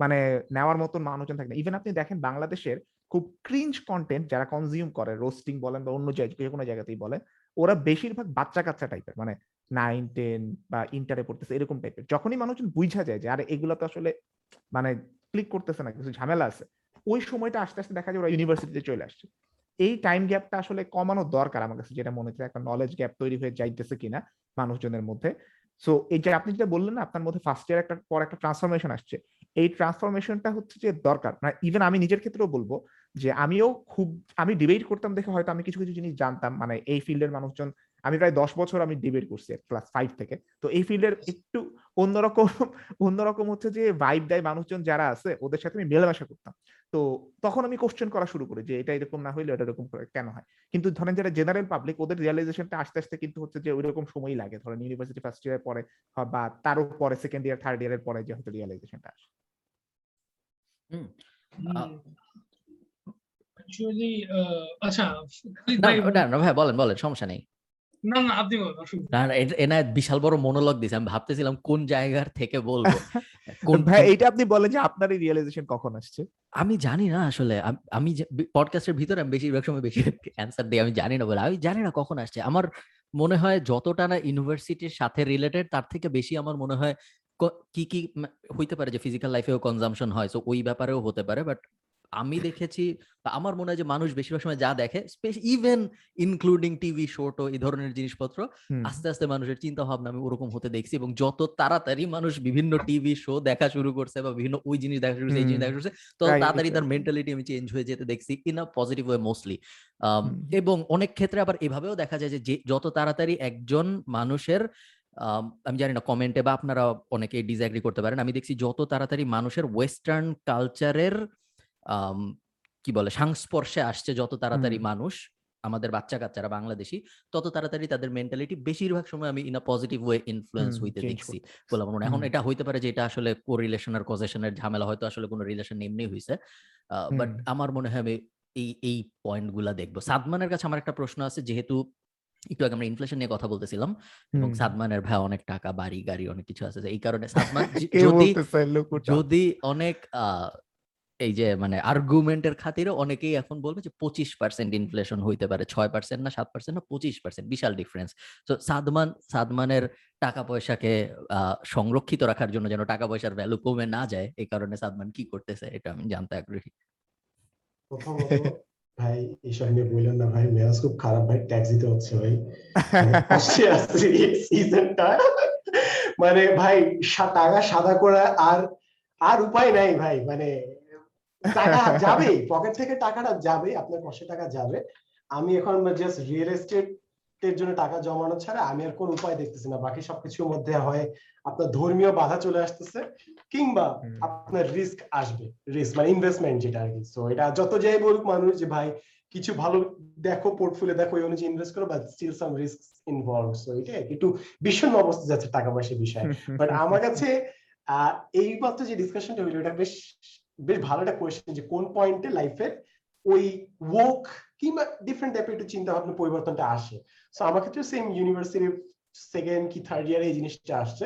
মানে নেওয়ার মতন মানুষজন থাকে না। ইভেন আপনি দেখেন বাংলাদেশের খুব ক্রিঞ্জ কন্টেন্ট যারা কনজিউম করে রোস্টিং বলেন বা অন্য যে কোনো জায়গাতেই বলেন, ওরা বেশিরভাগ বাচ্চা কাচ্চা টাইপের মানে নাইন টেন বা ইন্টারে পড়তেছে এরকম টাইপের যখনই মানুষজন বুঝা যায় যে, আরে, এগুলো তো আসলে মানে ক্লিক করতেছে না, কিছু ঝামেলা আছে। ওই সময়টা আস্তে আস্তে দেখা যায় ওরা ইউনিভার্সিটিতে চলে আসছে। এই টাইম গ্যাপটা আসলে কমানো দরকার আমার কাছে, যেটা মনে হচ্ছে একটা নলেজ গ্যাপ তৈরি হয়ে যাইতেছে কিনা মানুষজনের মধ্যে। সো এই যে আপনি যেটা বললেন না, আপনার মধ্যে ফার্স্ট ইয়ার একটা, পর একটা ট্রান্সফরমেশন আসছে। এই ট্রান্সফরমেশনটা হচ্ছে যে দরকার। মানে ইভেন আমি নিজের ক্ষেত্রেও বলব যে আমিও খুব, আমি ডিবেট করতাম দেখে হয়তো আমি কিছু কিছু জিনিস জানতাম। মানে এই ফিল্ডের মানুষজন, আমি প্রায় দশ বছর আমি ডিবেট করছি ক্লাস ফাইভ থেকে। তো এই ফিল্ডের একটু অন্যরকম অন্যরকম হচ্ছে যে ভাইব দেয় মানুষজন যারা আছে, ওদের সাথে আমি মেলামেশা করতাম। তো তখন আমি কোশ্চেন করা শুরু করি যে এটা এরকম না হইলে এটা এরকম করে কেন হয়? কিন্তু ধরেন যারা জেনারেল পাবলিক ওদের রিয়ালাইজেশনটা আস্তে আস্তে কিন্তু হচ্ছে যে ওই রকম সময়ই লাগে। ধরেন ইউনিভার্সিটি ফার্স্ট ইয়ার পরে বা তারও পরে সেকেন্ড ইয়ার থার্ড ইয়ারের পরে যে হয়তো রিয়ালাইজেশনটা আসে। হুম আচ্ছা ভাই বলেন বলেন সমস্যা নেই। না না আপনি না না, এটা- বিশাল বড় মনোলগ দিছে আমি ভাবতেছিলাম কোন জায়গার থেকে বলব। কোন ভাই এইটা আপনি বলেন যে আপনার রিয়ালাইজেশন কখন আসছে? আমি জানি না আসলে আমি পডকাস্টের ভিতরে আমি বেশিরভাগ সময় বেশি অ্যান্সার দিই আমি জানি না বলে। আমি জানি না কখন আসছে। আমার মনে হয় যতটা না ইউনিভার্সিটির সাথে রিলেটেড তার থেকে বেশি আমার মনে হয় কি কি হইতে পারে যে ফিজিক্যাল লাইফেও কনজাম্পশন হয়। সো ওই ব্যাপারেও হতে পারে বাট আমি দেখেছি আমার মনে হয় যে মানুষ বেশিরভাগ সময় যা দেখে ইভেন ইনক্লুডিং টিভি শোট ও এই ধরনের জিনিসপত্র আস্তে আস্তে মানুষের চিন্তা ভাবনা আমি ওরকম হতে দেখছি এবং যত তাড়াতাড়ি মানুষ বিভিন্ন টিভি শো দেখা শুরু করছে বা বিভিন্ন ওই জিনিস দেখা শুরু করছে এই জিনিস দেখা শুরু করছে তত তাড়াতাড়ি তার মেন্টালিটি আমি চেঞ্জ হয়ে যেতে দেখছি in a positive way mostly. এবং অনেক ক্ষেত্রে আবার এভাবেও দেখা যায় যে যত তাড়াতাড়ি একজন মানুষের আম, আমি জানি না কমেন্টে বা আপনারা অনেকে ডিসঅ্যাগ্রি করতে পারেন আমি দেখছি যত তাড়াতাড়ি মানুষের ওয়েস্টার্ন কালচারের কি বলে সংস্পর্শে আসছে যত তাড়াতাড়ি মানুষ আমাদের বাচ্চা কাচ্চারা বাংলাদেশি তত তাড়াতাড়ি তাদের মেন্টালিটি বেশিরভাগ সময় আমি in a positive way influence হইতে দেখছি। বলে আমার মনে এখন এটা হইতে পারে যে এটা আসলে কোরিলেশন আর কজেশনের ঝামেলা হয়তো আসলে কোনো রিলেশন এমনি হইছে। বাট আমার মনে হয় আমি এই এই পয়েন্টগুলা দেখব। সাদমানের কাছে আমার একটা প্রশ্ন আছে যেহেতু একটু আগে আমরা ইনফ্লেশন নিয়ে কথা বলতেছিলাম এবং সাদমানের ভাই অনেক টাকা বাড়ি গাড়ি অনেক কিছু আছে এই কারণে সাদমান যদি যদি অনেক আহ, এই যে মানে আর্গুমেন্টের খাতিরে অনেকেই এখন বলবে যে পঁচিশ পার্সেন্ট ইনফ্লেশন হইতে পারে ছয় পার্সেন্ট না সাত পার্সেন্ট না পঁচিশ পার্সেন্ট বিশাল ডিফারেন্স তো সাদমান সাদমানের টাকা পয়সাকে সংরক্ষিত রাখার জন্য যেন টাকা পয়সার ভ্যালু কমে না যায় এই কারণে সাদমান কি করতেছে এটা আমি জানতে আগ্রহী। ভাই এইসব নিয়ে বললেন না ভাই মেজাজ খুব খারাপ ভাই ট্যাক্স দিতে হচ্ছে ভাই। সিজনটা মানে ভাই টাকা সাদা করা আর আর উপায় নাই ভাই মানে টাকা যাবে পকেট থেকে টাকাটা যাবে আপনার কষ্টে টাকা যাবে। আমি এখন জাস্ট রিয়েল এস্টেট এর জন্য টাকা জমানো ছাড়া আমি আর কোন উপায় দেখতেছি না। বাকি সবকিছুর মধ্যে হয় আপনার ধর্মীয় বাধা চলে আসতেছে কিংবা আপনার রিস্ক আসবে। রিস্ক মানে ইনভেস্টমেন্ট যেটা আর কি। সো এটা যত যাই বলুক মানুষ যে ভাই কিছু ভালো দেখো পোর্টফোলিও দেখো ওই অনুযায়ী ইনভেস্ট করো but still some risk involve so এটা একটু বিষণ্ণ অবস্থা যাচ্ছে টাকা পয়সা বিষয়ে। বাট আমার কাছে এই মাত্র যে ডিসকাশনটা হইল এটা বেশ বেশ ভালো একটা কোয়েশ্চেন যে কোন পয়েন্টে লাইফের ওই ওক কিংবা ডিফারেন্ট টাইপের একটু চিন্তা ভাবনা পরিবর্তনটা আসে। সো আমার ক্ষেত্রে সেম ইউনিভার্সিটি সেকেন্ড কি থার্ড ইয়ারে এই জিনিসটা আসছে।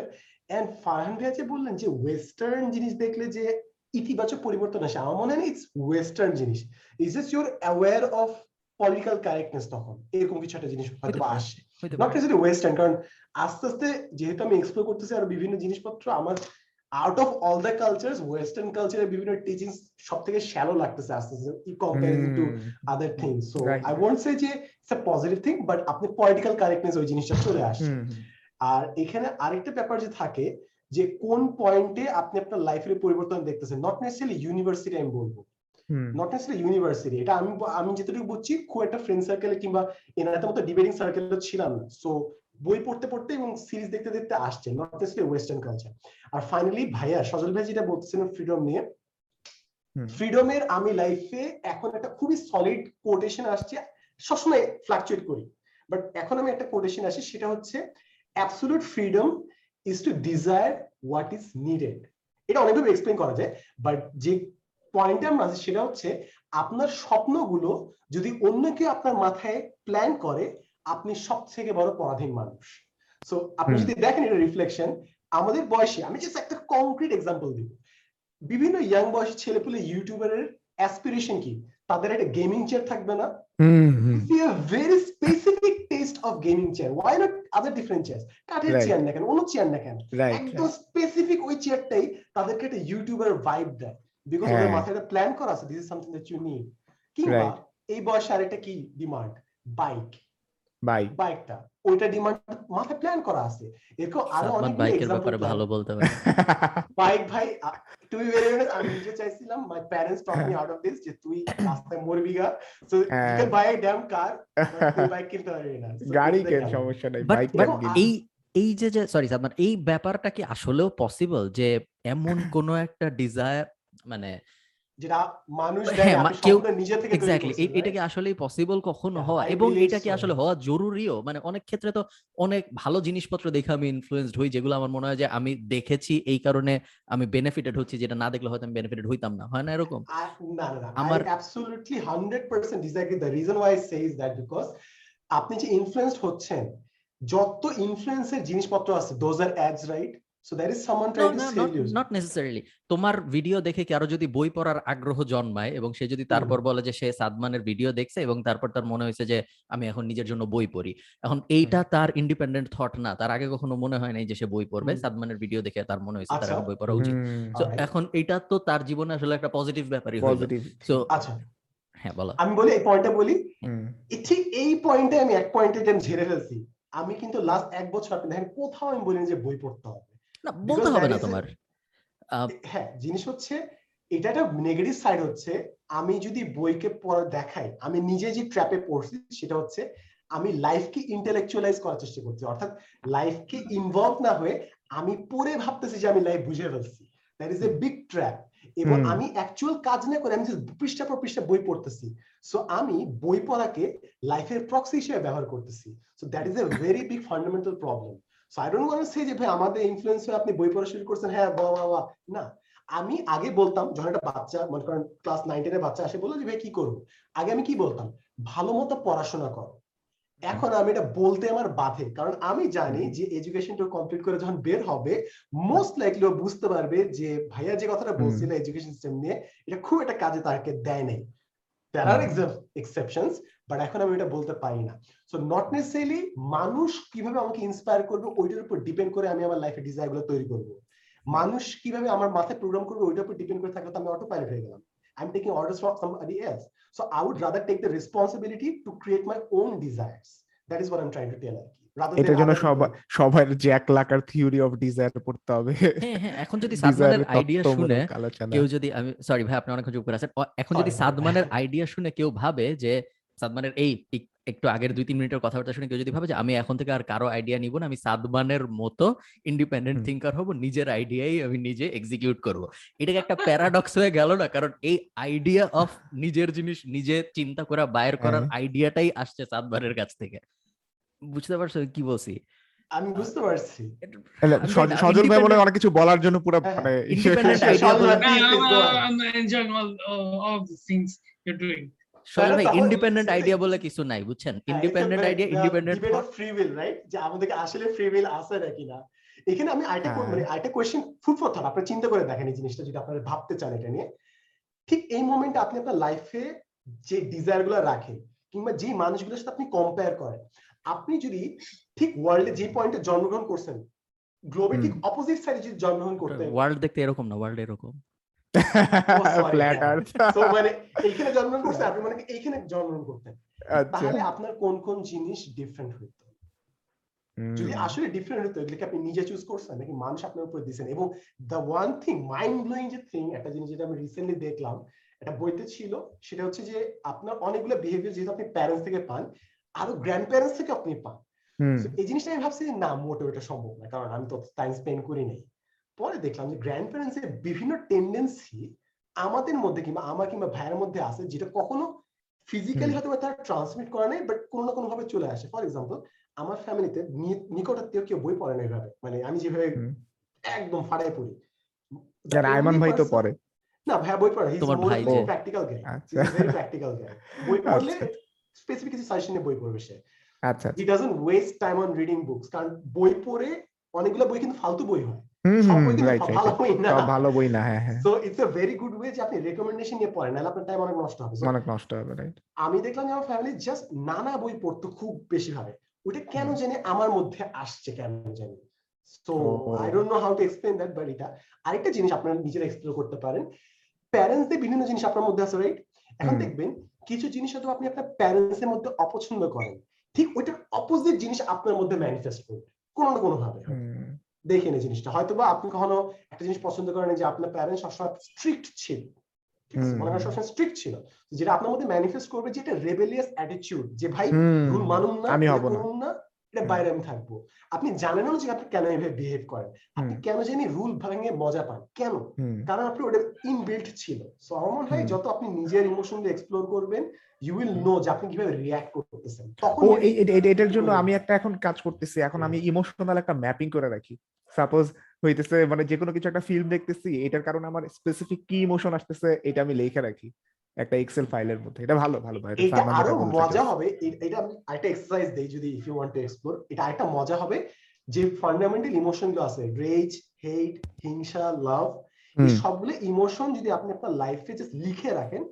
এন্ড ফারহান ভাইয়া যে বললেন যে ওয়েস্টার্ন জিনিস দেখলে যে ইতিবাচক পরিবর্তন আসে আমার মনে হয় ইটস ওয়েস্টার্ন জিনিস। Is is your aware of political correctness তখন? এরকম কিছু একটা জিনিস হয়তো আসে। নট ওয়েস্টার্ন কারণ আস্তে আস্তে যেহেতু আমি এক্সপ্লোর করতেছি আর বিভিন্ন জিনিসপত্র আমার out of all the cultures western কালচারের বিভিন্ন টিচিং সব থেকে শ্যালো লাগতেছে আস্তে আস্তে comparison to other things so I want say যে ইটস পজিটিভ থিং বাট আপনি পলিটিক্যাল কারেক্টনেস ওই জিনিসটা চলে আসে হুম, হুম, আর এখানে আরেকটা ব্যাপার যে থাকে যে কোন পয়েন্টে আপনি আপনার লাইফের পরিবর্তন দেখতেছেন নট নেসেসারি ইউনিভার্সিটি আমি বলব। নট নেসেসারি ইউনিভার্সিটি এটা আমি আমি যেটুকু বুঝছি খুব একটা ফ্রেন্ড সার্কেলে কিংবা এনাদের মতো ডিবেটিং সার্কেলে ছিলাম। না সো বই পড়তে পড়তে এবং সিরিজ দেখতে দেখতে আসছে নট নেসেসারি ওয়েস্টার্ন কালচার আর ফাইনালি ভাইয়া সজল ভাই যেটা বলতেছিলেন ফ্রিডম নিয়ে ফ্রিডমের আমি লাইফে এখন একটা খুবই সলিড কোটেশন আসছে সবসময় ফ্লাকচুয়েট করি। বাট এখন আমি একটা কোটেশন আসি সেটা হচ্ছে absolute freedom is to desire what is needed এটা অনেকভাবে এক্সপ্লেন করা যায় বাট যে পয়েন্টটা আমরা আছে সেটা হচ্ছে আপনার স্বপ্নগুলো যদি অন্য কেউ আপনার মাথায় প্ল্যান করে আপনি সব থেকে বড় পরাধীন মানুষ। সো আপনি যদি দেখেন এটা রিফ্লেকশন আমাদের বয়সে আমি জাস্ট একটা কংক্রিট এক্সাম্পল দিব। বিভিন্ন ইয়াং বয়সী ছেলেপুলে ইউটিউবারের অ্যাসপিরেশন কি? তাদের একটা গেমিং চেয়ার থাকবে না? very specific taste of gaming chair. Why not other different chairs? কাঠের চেয়ার না কেন অন্য চেয়ার না কেন একদম স্পেসিফিক ওই চেয়ারটাই তাদেরকে একটা ইউটিউবার ভাইব দেয়। বিকজ ওদের হ্যাঁ। মাথায় একটা প্ল্যান করা আছে this is something that you need কিংবা এই বয়সে আরেকটা কি? ডিমান্ড বাইক বাইকটা ওইটা ডিমান্ড মাথায় প্ল্যান করা আছে। এরকম আরও অনেক বাইকের ব্যাপারে ভালো বলতে পারে। বাইক ভাই টু বি ভেরি অনেস্ট আমি নিজে চাইছিলাম my parents talk me out of this যে তুই রাস্তায় মরবি গা। So you. Can buy a damn car তুই বাইক কিনতে পারবি না। গাড়ি কেন? সমস্যা নাই বাইক এই এই যে যে সরি সাদমান এই ব্যাপারটা কি আসলেও পসিবল যে এমন কোন একটা ডিজায়ার মানে যেটা মানুষ হ্যাঁ, কেউ- নিজে থেকে এক্স্যাক্টলি এটা কি আসলে পসিবল কখনো হওয়া এবং এটা কি আসলে হওয়া জরুরিও? মানে অনেক ক্ষেত্রে তো অনেক ভালো জিনিসপত্র দেখে আমি ইনফ্লুয়েন্সড হই যেগুলো আমার মনে হয় যে আমি দেখেছি এই কারণে আমি বেনিফিটেড হচ্ছি যেটা না দেখলে হয়তো আমি বেনিফিটেড হইতাম না। হয় না এরকম? না না না আমার- আমার absolutely 100% disagree the reason why I say is আপনি যে ইনফ্লুয়েন্সড হচ্ছেন যত ইনফ্লুয়েন্সের জিনিসপত্র আছে those are ads right so that is someone trying to sell you not necessarily তোমার ভিডিও দেখে কারও যদি বই পড়ার আগ্রহ জন্মায় এবং সে যদি তারপর বলে যে সে সাদমানের ভিডিও দেখছে এবং তারপর তার মনে হয়েছে যে আমি এখন নিজের জন্য বই পড়ি। এখন এইটা তার ইন্ডিপেন্ডেন্ট থট না। তার আগে কখনো মনে হয় নাই যে সে বই পড়বে। সাদমানের ভিডিও দেখে তার মনে হয়েছে তার আচ্ছা। বই পড়া উচিত। তো. এখন এটা তো তার জীবনে আসলে একটা পজিটিভ ব্যাপারই হলো positive. সো আচ্ছা। হ্যাঁ বলো। আমি বলি এই পয়েন্টটা বলি। ঠিক এই পয়েন্টে আমি এক পয়েন্টে আমি ঝেড়ে ফেলছি। আমি কিন্তু লাস্ট এক বছর আপনি দেখেন কোথাও আমি বলিনি যে বই পড়তে হবে। না বলতে হবে না তোমার। হ্যাঁ জিনিস হচ্ছে এটা একটা নেগেটিভ সাইড হচ্ছে আমি যদি বইকে দেখাই আমি নিজে যে ট্র্যাপে পড়ছি সেটা হচ্ছে আমি লাইফকে ইন্টেলেকচুয়ালাইজ করার চেষ্টা করছি। অর্থাৎ লাইফকে ইনভলভ না হয়ে আমি পড়ে ভাবতেছি যে আমি লাইফ বুঝে ফেলছি। That is a big trap এবং আমি অ্যাকচুয়াল কাজ না করে আমি পৃষ্ঠা পর পৃষ্ঠা বই পড়তেছি। সো আমি বই পড়াকে লাইফের প্রক্সি হিসেবে ব্যবহার করতেছি। So that is a very big fundamental problem so I don't want say যে ভাই আমাদের ইনফ্লুয়েন্স হয়ে আপনি বই পড়া শুরু করছেন। হ্যাঁ বাহ বাহ বাহ। না। আমি আগে বলতাম যখন একটা বাচ্চা মনে করেন ক্লাস নাইন টেনের বাচ্চা আসে বলল যে ভাই কি করব? আগে আমি কি বলতাম? ভালো মতো পড়াশোনা করো। এখন আমি এটা বলতে আমার বাধে। কারণ আমি জানি যে এডুকেশনটা কমপ্লিট করে যখন বের হবে মোস্ট লাইকলি ও বুঝতে পারবে যে ভাইয়া যে কথাটা। বলছিল এডুকেশন সিস্টেম নিয়ে এটা খুব একটা কাজে তাকে দেয় নাই। দেয়ার are এক্সেপশনস বাট এখন আমি এটা বলতে পারি না। সো নট নেসেসারিলি মানুষ কীভাবে আমাকে ইন্সপায়ার করবে ওইটার উপর ডিপেন্ড করে আমি আমার লাইফে ডিজায়ারগুলো তৈরি করব। মানুষ কীভাবে আমার মাথায় প্রোগ্রাম করবে ওইটার উপর ডিপেন্ড করে থাকলে তো আমি অটো পাইলট হয়ে গেলাম। I am taking orders from somebody else so I would rather take the responsibility to create my own desires that is what I am trying to tell আর কি। এটার জন্য. সবার Jacques Lacan theory of desire পড়তে হবে হ্যাঁ হ্যাঁ এখন যদি সাদমানের আইডিয়া শুনে কেউ যদি আমি সরি ভাই আপনি অনেকক্ষণ চুপ করে আছেন এখন যদি সাদমানের আইডিয়া শুনে কেউ ভাবে যে সাদমানের এই একটু আগের দুই তিন মিনিটের কথাবার্তা শুনে কেউ যদি ভাবে যে আমি এখন থেকে আর কারও আইডিয়া নিব না আমি সাদমানের মতো ইন্ডিপেন্ডেন্ট। থিঙ্কার হব নিজের আইডিয়াই আমি নিজে এক্সিকিউট করব এটাকে একটা প্যারাডক্স হয়ে গেল না কারণ এই আইডিয়া অফ নিজের জিনিস নিজে চিন্তা করা বাইর করার হ্যাঁ। আইডিয়াটাই আসছে সাদমানের কাছ থেকে বুঝতে পারছ কি বলছি? আমি বুঝতে পারছি। না, সজল ভাই মনে অনেক কিছু বলার জন্য পুরো হ্যাঁ, মানে হ্যাঁ, সজল ভাই, ইন্ডিপেন্ডেন্ট আইডিয়া বলে কিছু নাই বুঝছেন? হ্যাঁ, independent idea independent free will right যে আমাদেরকে আসলে ফ্রি উইল আছে নাকি না? এখানে আমি আরেকটা হ্যাঁ। মানে আরেকটা কোয়েশ্চেন ফুড ফর থট আপনি চিন্তা করে দেখেন এই জিনিসটা যদি আপনারা ভাবতে চান এটা নিয়ে। ঠিক এই মোমেন্টে আপনি আপনার লাইফে যে ডিজায়ারগুলো রাখেন কিংবা যে মানুষগুলোর সাথে আপনি কম্পেয়ার করেন আপনি যদি ঠিক ওয়ার্ল্ডে যে পয়েন্টে জন্মগ্রহণ করছেন গ্লোবে ঠিক অপোজিট সাইডে যদি জন্মগ্রহণ করতেন ওয়ার্ল্ড দেখতে এরকম না ওয়ার্ল্ড এরকম। ফ্ল্যাট। আর্থ তো মানে এইখানে জন্মগ্রহণ করছেন আপনি মানে এইখানে জন্মগ্রহণ করতেন। আচ্ছা। তাহলে আপনার কোন কোন জিনিস ডিফারেন্ট হইতো? যদি আসলে ডিফারেন্ট হতো এগুলো আপনি নিজে চুজ করছেন নাকি মানুষ আপনার উপর দিয়েছেন এবং the one thing mind blowing যে থিং একটা জিনিস যেটা আমি রিসেন্টলি দেখলাম একটা বইতে ছিল সেটা হচ্ছে যে আপনার অনেকগুলো বিহেভিয়ার যেহেতু আপনি প্যারেন্টস থেকে পান আরও গ্র্যান্ড প্যারেন্টস থেকে আপনি পান। এই জিনিসটা আমি ভাবছি না মোটেও এটা সম্ভব না কারণ আমি তো টাইম স্পেন্ড করি নাই। পরে দেখলাম যে গ্র্যান্ড প্যারেন্টস এর বিভিন্ন টেন্ডেন্সি আমাদের মধ্যে কিংবা আমার কিংবা ভাইয়ের মধ্যে আছে যেটা কখনো ফিজিক্যালি হয়তো বা তারা ট্রান্সমিট করে নাই বাট কোনো না কোনো ভাবে চলে আসে। ফর এক্সাম্পল আমার ফ্যামিলিতে নিকটাত্মীয় কেউ বই পড়ে না এভাবে। মানে আমি যেভাবে একদম ফাড়াই পড়ি। যার আইমান ভাই তো পরে না ভাইয়া বই পড়ে তোমার ভাই প্র্যাকটিক্যাল গাই প্র্যাকটিক্যাল গাই বই পড়লে আচ্ছা। স্পেসিফিক কিছু সাজেশনে বই পড়বে সে। আচ্ছা he doesn't waste time on reading books কারণ বই পড়ে অনেকগুলো বই কিন্তু ফালতু বই হয়। ভালো বই না। ভালো হ্যাঁ হ্যাঁ। So it's a very good way যে আপনি রেকমেন্ডেশন নিয়ে পড়েন নাহলে আপনার টাইম অনেক নষ্ট হবে। অনেক নষ্ট হবে রাইট আমি দেখলাম যে আমার ফ্যামিলি জাস্ট নানা বই পড়তো খুব বেশি ভাবে। ওইটা কেন জানি আমার মধ্যে আসছে কেন জানি। So O. I don't know how to explain that but এটা আরেকটা জিনিস আপনারা নিজেরা এক্সপ্লোর করতে পারেন। প্যারেন্টসদের বিভিন্ন জিনিস আপনার মধ্যে আছে রাইট এখন দেখবেন কিছু জিনিস হয়তো আপনি আপনার প্যারেন্টস এর মধ্যে অপছন্দ করেন। ঠিক ওইটার অপোজিট জিনিস আপনার মধ্যে ম্যানিফেস্ট করবে। কোনো না কোনো ভাবে দেখে নে জিনিসটা। হয়তো বা আপনি কখনো একটা জিনিস পছন্দ করেন যে আপনার প্যারেন্টস সবসময় স্ট্রিক্ট ছিল। মনে করেন সবসময় স্ট্রিক্ট ছিল। যেটা আপনার মধ্যে ম্যানিফেস্ট করবে যে এটা রেবেলিয়াস অ্যাটিটিউড যে ভাই ভুল মানুন না আমি হব না। এটা বাইরে আমি থাকব। আপনি জানেনও যে আপনি কেন এভাবে বিহেভ করেন? আপনি কেন জানি রুল ভাঙে মজা পান? কেন? কারণ আপনি ওটা ইনবিল্ট ছিল। সো আমার মনে হয় যত আপনি নিজের ইমোশন এক্সপ্লোর করবেন ইউ উইল নো যে আপনি কীভাবে রিয়াক্ট করতেছেন। তখন এটার জন্য আমি একটা এখন কাজ করতেছি। এখন আমি ইমোশনাল একটা ম্যাপিং করে রাখি। সাপোজ হইতেছে মানে যে কোনো কিছু একটা ফিল্ম দেখতেছি এটার কারণে আমার স্পেসিফিক কি ইমোশন আসতেছে এটা আমি লিখে রাখি। একটা এক্সেল ফাইলের মধ্যে। এটা ভালো ভালো ভাই এটা আরও মজা হবে এটা আমি আরেকটা এক্সারসাইজ দেই যদি if you want to explore এটা আরেকটা মজা হবে যে ফান্ডামেন্টাল ইমোশনগুলো আছে রেজ হেট হিংসা লাভ এই সবগুলো ইমোশন যদি আপনি আপনার লাইফে জাস্ট লিখে রাখেন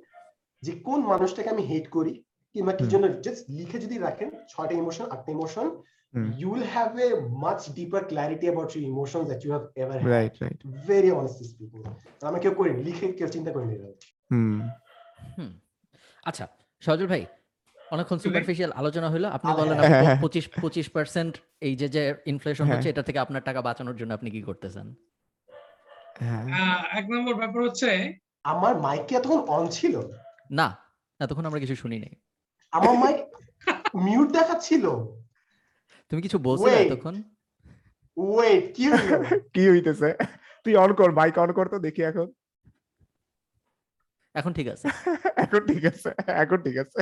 যে কোন মানুষটাকে আমি হেট করি কিংবা কি জন্য জাস্ট লিখে যদি রাখেন ছয়টা ইমোশন আটটা emotion you will have a much deeper clarity about your emotions that you have ever had. Right right Very honestly speaking. আমি কেউ করিনি লিখে কেউ চিন্তা করিনি। হুম। হুম। আচ্ছা সজল ভাই অনেকক্ষণ সুপারফিশিয়াল আলোচনা হলো আপনি হ্যাঁ, বলেন হ্যাঁ, আপনি হ্যাঁ। পঁচিশ পঁচিশ পার্সেন্ট এই যে যে ইনফ্লেশন হ্যাঁ। হচ্ছে এটা থেকে আপনার টাকা বাঁচানোর জন্য আপনি কি করতেছেন? হ্যাঁ। এক নম্বর ব্যাপার হচ্ছে আমার মাইক কি এতক্ষণ অন ছিল? না এতক্ষণ আমরা কিছু শুনি নাই। আমার মাইক মিউট দেখাচ্ছিল? তুমি কিছু Wait. এতক্ষণ? ওয়েট কি কি হইতেছে? তুই অন কর মাইক অন কর তো দেখি এখন। এখন ঠিক আছে। এখন ঠিক আছে এখন ঠিক আছে।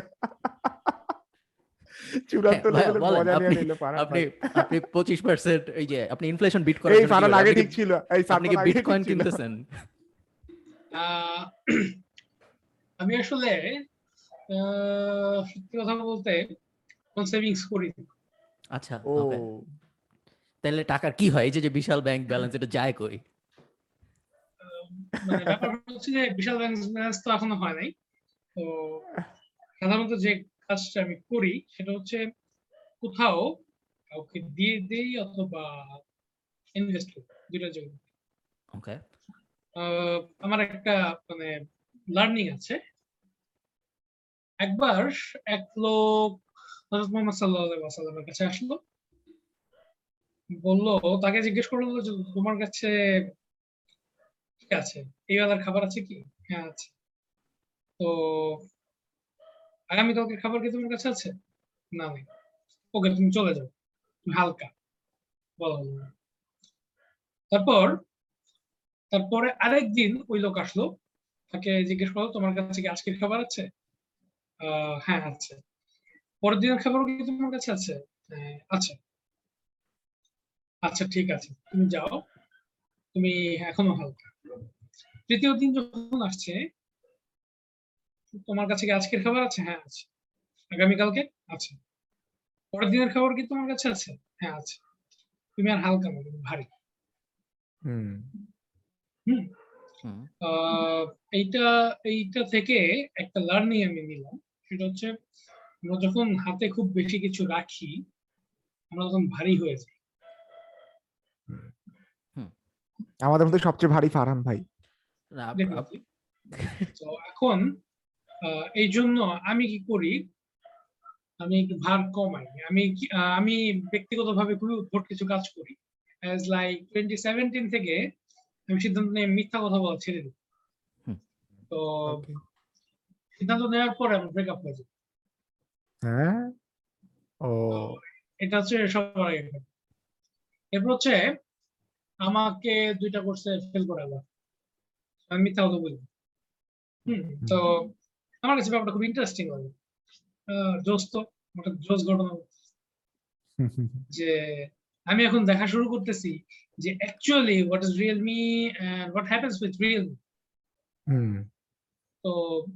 চূড়ান্ত হ্যাঁ, মজা নিয়ে আপনি- নিল আপনি আপনি পঁচিশ পার্সেন্ট এই যে আপনি ইনফ্লেশন বিট করার এই জন্য কি ফারহান করেন? আগে ঠিক ছিল এই আপনি কি বিটকয়েন কিনতেছেন? আহ, আমি আসলে সত্যি কথা বলতে কোন সেভিংস করি। আচ্ছা ও। তাহলে টাকার কি হয়? এই যে বিশাল ব্যাংক ব্যালেন্স এটা যায় কই? মানে ব্যাপার হচ্ছে যে বিশাল ব্যালেন্স তো এখনও হয় নাই। তো সাধারণত যে কাজটা আমি করি সেটা হচ্ছে কোথাও কাউকে দিয়ে দেই অথবা ইনভেস্ট করি জন্য। ওকে আমার একটা মানে লার্নিং আছে। একবার এক লোক হযরত মুহাম্মদ সাল্লাল্লাহু আলাইহি ওয়াসাল্লামের কাছে আসলো। বলল তাকে জিজ্ঞেস করল যে তোমার কাছে কি আছে। এই বেলার খাবার আছে কি? হ্যাঁ আছে। তো আগামী কালকের খাবার কি তোমার কাছে আছে? না নেই ওকে তুমি চলে যাও। হালকা। তারপর তারপরে আরেকদিন ওই লোক আসলো তাকে জিজ্ঞেস করল তোমার কাছে কি আজকের খাবার আছে? হ্যাঁ আছে। পরের দিনের খাবার কি তোমার কাছে আছে? হ্যাঁ, আছে। আচ্ছা ঠিক আছে। তুমি যাও। তুমি এখনও হালকা। তৃতীয় দিন যখন আসছে তোমার কাছে কি আজকের খাবার আছে? হ্যাঁ আছে। আগামীকালকে? আছে। পরের দিনের খাবার কি তোমার কাছে আছে? হ্যাঁ আছে। তুমি আর হালকা না তুমি ভারী। হুম। এইটা এইটা থেকে একটা লার্নিং আমি নিলাম। সেটা হচ্ছে আমরা যখন হাতে খুব বেশি কিছু রাখি আমরা তখন ভারী হয়ে যাই। আমাদের মধ্যে সবচেয়ে ভারী ফারহান ভাই। না, এখন আহ, এই জন্য আমি কি করি আমি একটু ভার কমাই। আমি আমি ব্যক্তিগতভাবে খুবই উদ্ভট কিছু কাজ করি। অ্যাজ লাইক টোয়েন্টি সেভেন্টিন থেকে আমি সিদ্ধান্ত নিয়ে মিথ্যা কথা বলা ছেড়ে দিই। তো সিদ্ধান্ত নেওয়ার পরে আমার ব্রেকআপ হয়ে যায় হ্যাঁ? ও। এটা হচ্ছে সবার আগে। এরপর হচ্ছে আমাকে দুইটা কোর্সে ফেল করে আবার আমি মিথ্যা কথা বলি হুম তো আমার কাছে ব্যাপারটা খুব ইন্টারেস্টিং আহ, জোস তো জোস ঘটনা যে আমি এখন দেখা শুরু করতেছি যে actually what is real me and what happens with real হুম। তো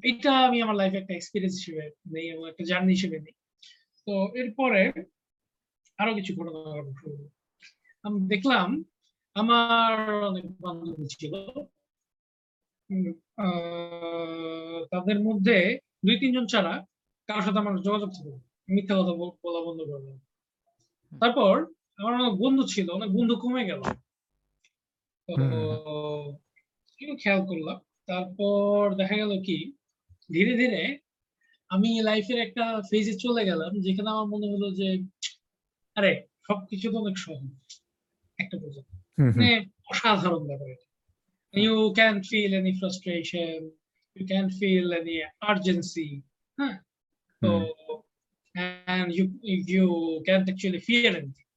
এটা আমি আমার লাইফে একটা এক্সপিরিয়েন্স হিসেবে নেই এবং একটা জার্নি হিসেবে নেই। তো এরপরে আরও কিছু ঘটনা শুরু আমি দেখলাম আমার অনেক বান্ধবী ছিল। তাদের মধ্যে দুই তিনজন ছাড়া কারোর সাথে আমার যোগাযোগ ছিল মিথ্যা কথা বল- বন্ধ করলাম। তারপর আমার অনেক বন্ধু ছিল অনেক বন্ধু কমে গেল। তো খেয়াল করলাম। তারপর দেখা গেল কি ধীরে ধীরে আমি লাইফের একটা ফেজে চলে গেলাম যেখানে আমার মনে হলো যে আরে সবকিছু তো অনেক সহজ। একটা পর্যন্ত মানে অসাধারণ ব্যাপার you can feel any frustration you can feel any urgency হ্যাঁ? তো and you you can't actually fear anything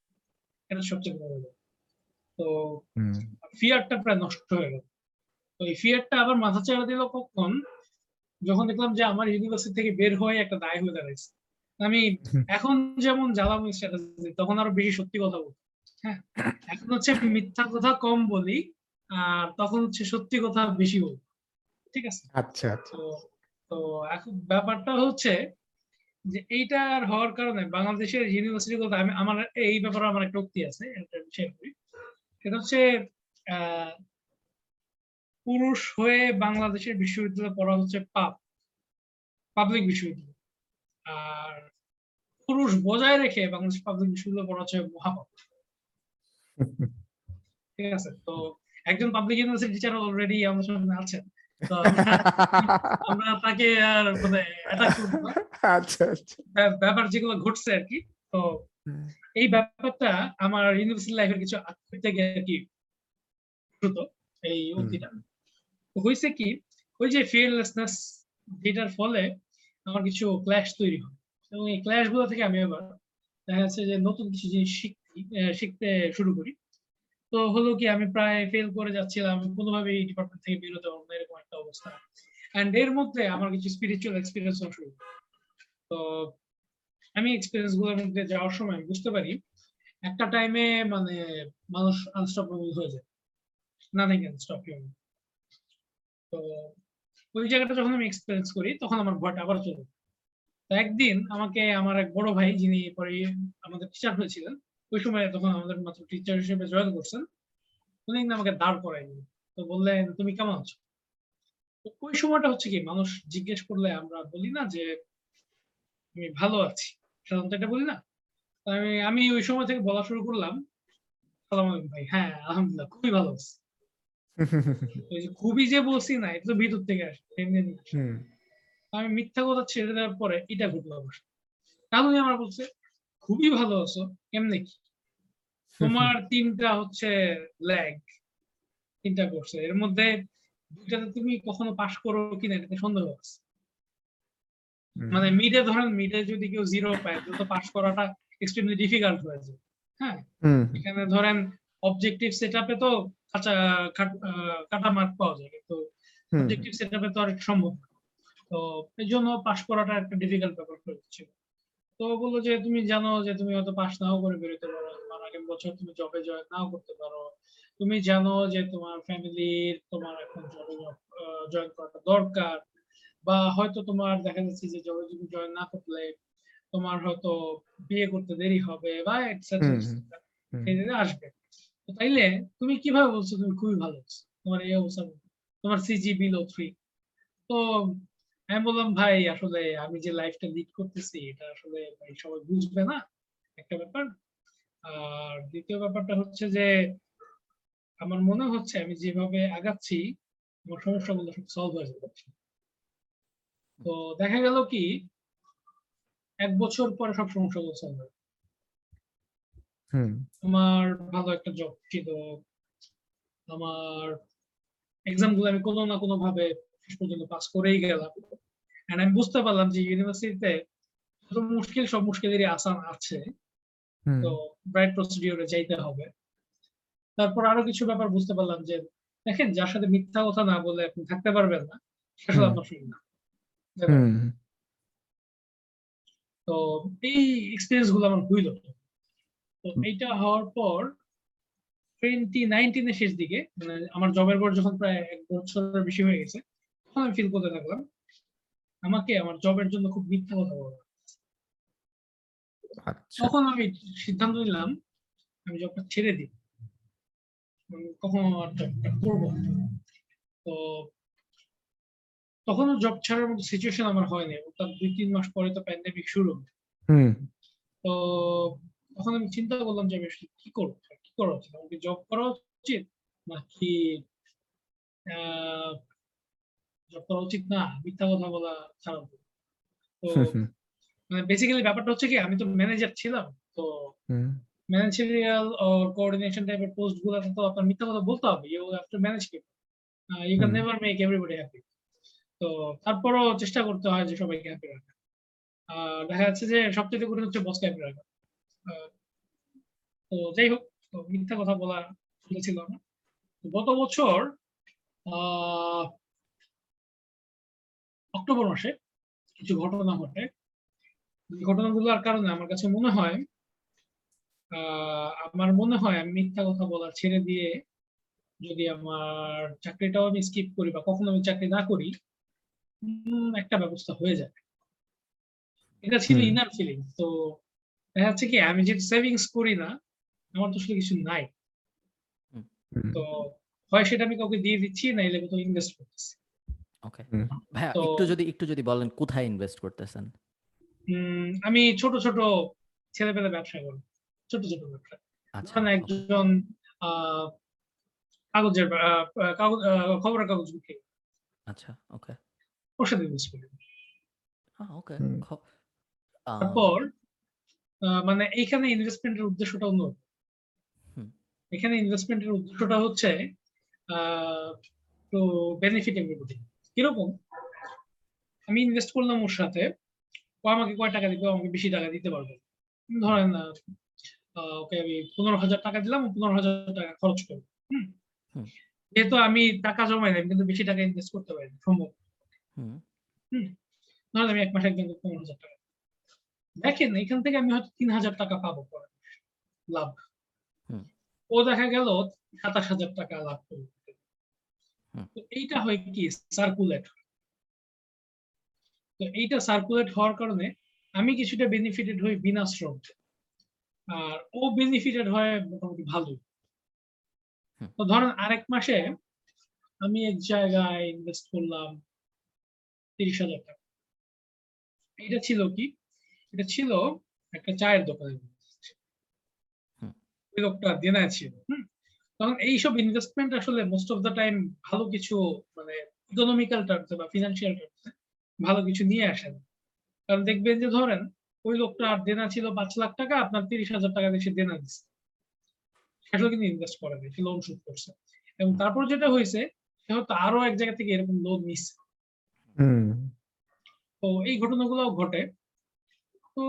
এটা সবচেয়ে বড় ব্যাপার। তো ফিয়ারটা প্রায় নষ্ট হয়ে গেল। তো এই ফিয়ারটা আবার মাথা চাড়া দিল কখন? যখন দেখলাম যে আমার ইউনিভার্সিটি থেকে বের হয়ে একটা দায় হয়ে দাঁড়াইছে। আমি। এখন যেমন জ্বালামি তখন আরও বেশি সত্যি কথা বলতাম। এখন হচ্ছে মিথ্যা কথা কম বলি আর তখন হচ্ছে সত্যি কথা বেশি বলি ঠিক আছে? আচ্ছা আচ্ছা। তো তো এখন ব্যাপারটা হচ্ছে যে এইটা আর হওয়ার কারণে বাংলাদেশের ইউনিভার্সিটি গুলোতে আমি আমার এই ব্যাপারে আমার একটা উক্তি আছে শেয়ার করি। সেটা হচ্ছে আহ, পুরুষ হয়ে বাংলাদেশের বিশ্ববিদ্যালয়ে পড়া হচ্ছে পাপ পাবলিক বিশ্ববিদ্যালয়। আর পুরুষ বজায় রেখে বাংলাদেশ পাবলিক বিশ্ববিদ্যালয় পড়া হচ্ছে মহাপাপ। ঠিক আছে তো একজন পাবলিক ইউনিভার্সিটি টিচার অলরেডি আমাদের সামনে আছেন আমরা- আমরা তাকে আর মানে আচ্ছা আচ্ছা। ব্যাপার যেগুলো ঘটছে আর কি তো এই ব্যাপারটা আমার ইউনিভার্সিটি লাইফের কিছু থেকে আর কি এই উক্তিটা। হয়েছে কি ওই যে ফিয়ারলেসনেস যেটার ফলে আমার কিছু ক্ল্যাশ তৈরি হয়। এবং এই ক্ল্যাশগুলো থেকে আমি আবার দেখা যাচ্ছে যে নতুন কিছু জিনিস শিখতে শুরু করি। তো হলো কি, আমি প্রায় ফেল করে যাচ্ছিলাম কোনোভাবে এই ডিপার্টমেন্ট থেকে বেরোতে পারব না, এরকম একটা অবস্থা। অ্যান্ড এর মধ্যে আমার কিছু স্পিরিচুয়াল এক্সপিরিয়েন্স শুরু। তো আমি এক্সপিরিয়েন্সগুলোর মধ্যে যাওয়ার সময় আমি বুঝতে পারি, একটা টাইমে মানে মানুষ আনস্টপেবল হয়ে যায়। নাথিং ক্যান স্টপ ইউ তো ওই জায়গাটা যখন আমি এক্সপিরিয়েন্স করি, তখন আমার ভয়টা আবার চলে একদিন আমাকে, আমার এক বড় ভাই যিনি পরে আমাদের টিচার হয়েছিলেন ওই সময় তখন আমাদের মাত্র টিচার হিসেবে জয়েন করছেন উনি আমাকে দাঁড় করাই দিলেন তো বললেন তুমি কেমন আছো? ওই সময়টা হচ্ছে কি মানুষ জিজ্ঞেস করলে আমরা বলি না যে আমি ভালো আছি। সাধারণত এটা বলি না। আমি আমি ওই সময় থেকে বলা শুরু করলাম সালাম আলাইকুম ভাই। হ্যাঁ আলহামদুলিল্লাহ খুবই ভালো আছি। খুবই যে বলছি না এটা তো ভিতর থেকে আসে আমি মিথ্যা কথা ছেড়ে দেওয়ার পরে এটা ঘটলো সাথে। কারণ আমার বলছে খুবই ভালো আছো এমনি কি? তোমার তিনটা হচ্ছে ল্যাগ তিনটা করছে এর। মধ্যে দুইটাতে তুমি কখনো পাশ করো কিনা এটাতে সন্দেহ আছে। মানে মিডে ধরেন মিডে যদি কেউ জিরো পায় তো পাস করাটা এক্সট্রিমলি ডিফিকাল্ট হয়ে যায়। হ্যাঁ? এখানে ধরেন অবজেক্টিভ সেটআপে তো কাঁচা কাট- মার্ক পাওয়া যায় কিন্তু অবজেক্টিভ সেটআপে তো আর সম্ভব। তো এই জন্য পাস করাটা একটা ডিফিকাল্ট ব্যাপার হয়ে তো বলল যে তুমি জানো যে তুমি হয়তো পাস নাও করে বেরোতে পারো। তোমার আগের বছর তুমি জবে জয়েন নাও করতে পারো। তুমি জানো যে তোমার ফ্যামিলির তোমার এখন জবে জয়েন করাটা দরকার। বা হয়তো তোমার দেখা যাচ্ছে যে জবে তুমি জয়েন না করলে তোমার হয়তো বিয়ে করতে দেরি হবে বা আসবে। তো তাইলে তুমি কীভাবে বলছো তুমি খুবই ভালো। তোমার এই অবস্থা তোমার সিজি বিলো থ্রি তো আমি বললাম ভাই আসলে আমি যে লাইফটা লিড করতেছি এটা আসলে ভাই সবাই বুঝবে না একটা ব্যাপার। আর দ্বিতীয় ব্যাপারটা হচ্ছে যে আমার মনে হচ্ছে আমি যেভাবে আগাচ্ছি আমার সমস্যাগুলো সব সলভ হয়ে যাচ্ছে তো দেখা গেল কি এক বছর পরে সব সমস্যাগুলো সলভ হয় হুম। আমার ভালো একটা জব ছিল। আমার এক্সামগুলো আমি কোনো না কোনো ভাবে শেষ পর্যন্ত পাস করেই গেলাম। And আমি বুঝতে পারলাম যে ইউনিভার্সিটিতে মুশকিল সব মুশকিলেরই আসান আছে। তো ব্রাইট প্রসিডিওরে যাইতে হবে। তারপর আরও কিছু ব্যাপার বুঝতে পারলাম যে দেখেন যার সাথে মিথ্যা কথা না বলে আপনি থাকতে পারবেন না সেটা আপনার শুনি না। তো এই এক্সপিরিয়েন্সগুলো আমার হইল। তো। এইটা হওয়ার পর টোয়েন্টি নাইনটিনের শেষ দিকে মানে আমার জবের পর যখন প্রায় এক বছরের বেশি হয়ে গেছে আমি ফিল করতে থাকলাম। আমাকে আমার জবের জন্য খুব মিথ্যা কথা বলা। আচ্ছা। তখন আমি সিদ্ধান্ত নিলাম আমি জবটা ছেড়ে দিই। কখনো জবটা করব তো তখনও জব ছাড়ার মতো সিচুয়েশন আমার হয়নি। তার দুই তিন মাস পরে তো প্যান্ডেমিক শুরু। তো তখন আমি চিন্তা করলাম যে আমি কি করব? কি করা উচিত? আমাকে জব করা উচিত? নাকি জব করা উচিত না মিথ্যা কথা বলা খারাপ তো মানে বেসিক্যালি ব্যাপারটা হচ্ছে কি আমি তো ম্যানেজার ছিলাম তো ম্যানেজারিয়াল কোঅর্ডিনেশন টাইপের পোস্ট গুলোতে তো আপনার মিথ্যা কথা বলতে হবে you have to manage people you can never make everybody happy তো তারপরও চেষ্টা করতে হয় যে সবাইকে হ্যাপি রাখা দেখা যাচ্ছে যে সবচেয়ে কঠিন হচ্ছে বসকে হ্যাপি রাখা। তো যাই হোক মিথ্যা কথা বলা ছিল না। গত বছর আহ, অক্টোবর মাসে কিছু ঘটনা ঘটে। ঘটনাগুলোর কারণে আমার কাছে মনে হয় আমার মনে হয় আমি মিথ্যা কথা বলা ছেড়ে দিয়ে যদি আমার চাকরিটাও আমি স্কিপ করি বা কখনো আমি চাকরি না করি একটা ব্যবস্থা হয়ে যাবে। এটা ছিল। ইনার ফিলিং তো দেখা যাচ্ছে কি আমি যেহেতু সেভিংস করি না আমার তো আসলে কিছু নাই। তো হয় সেটা আমি কাউকে দিয়ে দিচ্ছি না এলে কোথাও ইনভেস্ট করতেছি। ওকে। ভাইয়া তো- একটু যদি একটু যদি বলেন কোথায় ইনভেস্ট করতেছেন? উম, আমি ছোট ছোট ছেলে পেলে ব্যবসা করি। ছোট ছোট ব্যবসা। আচ্ছা ধরেন একজন আহ, কাগজের আহ, কাগজ আহ, খবরের কাগজ বিক্রি করে, আচ্ছা ওকে ওর সাথে ইনভেস্ট করি ওকে হুম। তারপর আহ, মানে এইখানে ইনভেস্টমেন্টের উদ্দেশ্যটা অন্য হুম। এখানে ইনভেস্টমেন্টের উদ্দেশ্যটা হচ্ছে টু বেনিফিট এভরিবডি কীরকম? আমি ইনভেস্ট করলাম ওর সাথে। ও আমাকে কয় টাকা দিবে? আমাকে বেশি টাকা দিতে পারবে। ধরেন ওকে আমি পনেরো হাজার টাকা দিলাম পনেরো হাজার টাকা খরচ করব। যেহেতু আমি টাকা জমাই আমি কিন্তু বেশি টাকা ইনভেস্ট করতে পারি সম্ভব হুম। ধরেন আমি এক মাসে একজন পনেরো হাজার টাকা দেখেন এখান থেকে আমি হয়তো তিন হাজার টাকা পাবো পরে লাভ। ও দেখা গেল সাতাশ হাজার টাকা লাভ করবে এইটা হয় কি? সার্কুলেট তো এইটা সার্কুলেট হওয়ার কারণে আমি কিছুটা বেনিফিটেড হই বিনা শ্রম আর ও বেনিফিটেড হয় মোটামুটি ভালোই। তো ধরেন আরেক মাসে আমি এক জায়গায় ইনভেস্ট করলাম তিরিশ হাজার টাকা। এটা ছিল কি? এটা ছিল একটা চায়ের দোকানে ওই লোকটা দেনা ছিল। হুম। তখন এইসব ইনভেস্টমেন্ট আসলে মোস্ট অফ দ্য টাইম ভালো কিছু মানে ইকোনমিক্যাল টার্মসে বা ফিনান্সিয়াল টার্মসে ভালো কিছু নিয়ে আসে না। কারণ দেখবেন যে ধরেন ওই লোকটা আর দেনা ছিল পাঁচ লাখ টাকা আপনার তিরিশ হাজার টাকা দিয়ে সে দেনা দিচ্ছে সেটাও কিন্তু ইনভেস্ট করে নাই সে লোন শোধ করছে। এবং তারপর যেটা হয়েছে সে হয়তো আরও এক জায়গা থেকে এরকম লোন নিচ্ছে হুম। তো এই ঘটনাগুলো ঘটে। তো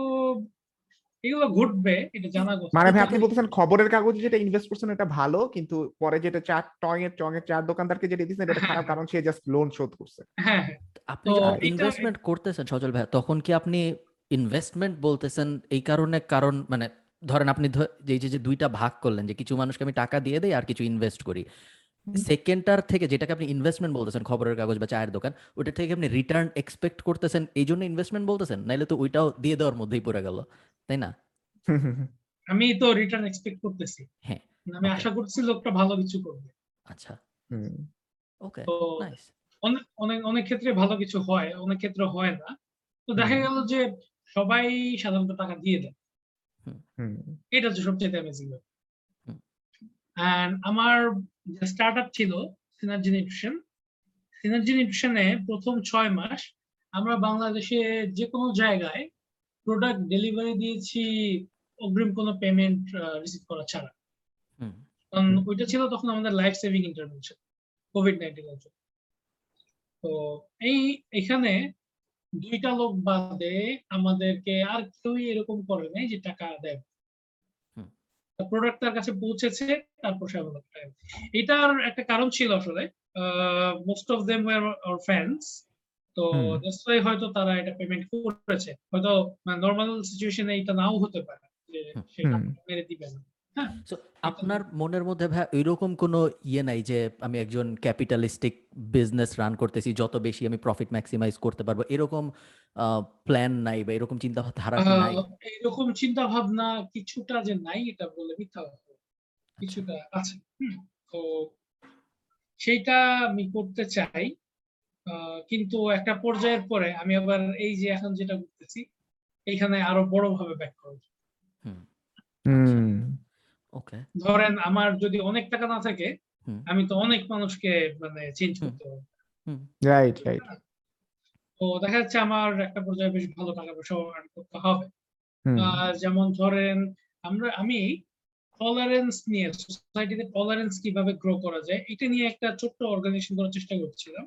এগুলো ঘটবে এটা জানা মানে ভাই আপনি বলতেছেন খবরের কাগজে যেটা ইনভেস্ট করছেন এটা ভালো কিন্তু পরে যেটা চার টং এর টং এর চার দোকানদারকে যেটা দিচ্ছেন এটা খারাপ কারণ সে জাস্ট লোন শোধ করছে। হ্যাঁ হ্যাঁ। আপনি ইনভেস্টমেন্ট করতেছেন সজল ভাই তখন কি আপনি ইনভেস্টমেন্ট বলতেছেন এই কারণে কারণ মানে ধরেন আপনি যে যে দুইটা ভাগ করলেন যে কিছু মানুষকে আমি টাকা দিয়ে দেই আর কিছু ইনভেস্ট করি। সেকেন্ডটার থেকে যেটাকে আপনি ইনভেস্টমেন্ট বলতেছেন খবরের কাগজ বা চায়ের দোকান ওটা থেকে আপনি রিটার্ন এক্সপেক্ট করতেছেন এই জন্য ইনভেস্টমেন্ট বলতেছেন? নাইলে তো ওইটাও দিয়ে দেওয়ার মধ্যেই পড়ে গেল। তাই না? আমি তো রিটার্ন এক্সপেক্ট করতেছি। হ্যাঁ, আমি আশা করছি লোকটা ভালো কিছু করবে। আচ্ছা। ওকে তো নাইস অনেক অনেক অনেক ক্ষেত্রে ভালো কিছু হয় অনেক ক্ষেত্রে হয় না। তো দেখা গেল যে সবাই সাধারণত টাকা দিয়ে দেয়। হুম, এটা হচ্ছে সবচেয়ে অ্যামেজিং। অ্যান্ড আমার যে স্টার্ট আপ ছিল সিনার্জি নিউট্রিশন সিনার্জি নিউট্রিশনে প্রথম ছয় মাস আমরা বাংলাদেশে যে কোনো জায়গায় প্রোডাক্ট ডেলিভারি দিয়েছি অগ্রিম কোনো পেমেন্ট রিসিভ করা ছাড়া। কারণ ওইটা ছিল তখন আমাদের লাইফ সেভিং ইন্টারভেনশন কোভিড নাইন্টিনের জন্য। তো এই এখানে দুইটা লোক বাদে আমাদেরকে আর কেউই এরকম করে নাই যে টাকা দেয়। প্রোডাক্ট তার কাছে পৌঁছেছে তারপর সে আমাদের এটার একটা কারণ ছিল আসলে most of them were fans তো that's হয়তো তারা এটা পেমেন্ট করেছে। হয়তো নর্মাল সিচুয়েশনে এটা নাও হতে পারে যে হুম। সে টাকা হুম। মেরে দিবে না। আপনার মনের মধ্যে ভাই এরকম কোনো ইয়ে নাই যে আমি একজন ক্যাপিটালিস্টিক বিজনেস রান করতেছি যত বেশি আমি প্রফিট ম্যাক্সিমাইজ করতে পারব এরকম প্ল্যান নাই বা এরকম চিন্তা ধারা নাই? আহ, এইরকম চিন্তা ভাবনা কিছুটা যে নাই এটা বলে মিথ্যা কিছুটা আছে। হুম, তো সেইটা আমি করতে চাই। কিন্তু একটা পর্যায়ের পরে আমি আবার এই যে এখন যেটা করতেছি এইখানে আরও বড় ভাবে ব্যাক করব হুম। হুম, ওকে ধরেন আমার যদি অনেক টাকা না থাকে আমি তো অনেক মানুষকে মানে চেঞ্জ করতে পারব। রাইট রাইট তো দেখা যাচ্ছে আমার একটা পর্যায়ে বেশ ভালো টাকা পয়সা earn করতে হবে। যেমন ধরেন আমরা আমি টলারেন্স নিয়ে সোসাইটিতে টলারেন্স কীভাবে গ্রো করা যায় এটা নিয়ে একটা ছোট্ট অর্গানাইজেশন করার চেষ্টা করছিলাম।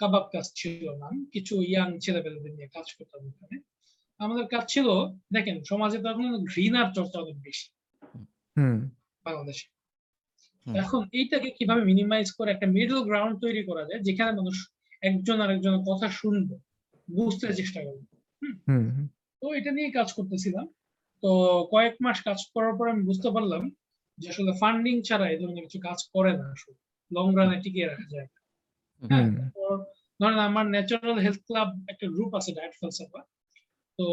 কাবাব কাজ ছিল নাম কিছু ইয়াং ছেলেপেলেদের নিয়ে কাজ করতাম ওখানে। আমাদের কাজ ছিল দেখেন সমাজে তো এখন ঘৃণার চর্চা অনেক বেশি বাংলাদেশে। এখন এইটাকে কীভাবে মিনিমাইজ করে একটা মিডল গ্রাউন্ড তৈরি করা যায় যেখানে মানুষ একজন আরেকজনের কথা শুনবে বুঝতে চেষ্টা করবে। তো এটা নিয়ে কাজ করতেছিলাম। তো কয়েক মাস কাজ করার পর আমি বুঝতে পারলাম যে আসলে ফান্ডিং ছাড়া এই ধরনের কিছু কাজ করে না আসলে। লং রানে টিকিয়ে রাখা যায় না। হ্যাঁ। ধরেন আমার ন্যাচারাল হেলথ ক্লাব একটা গ্রুপ আছে ডায়েট ফলসাফা তো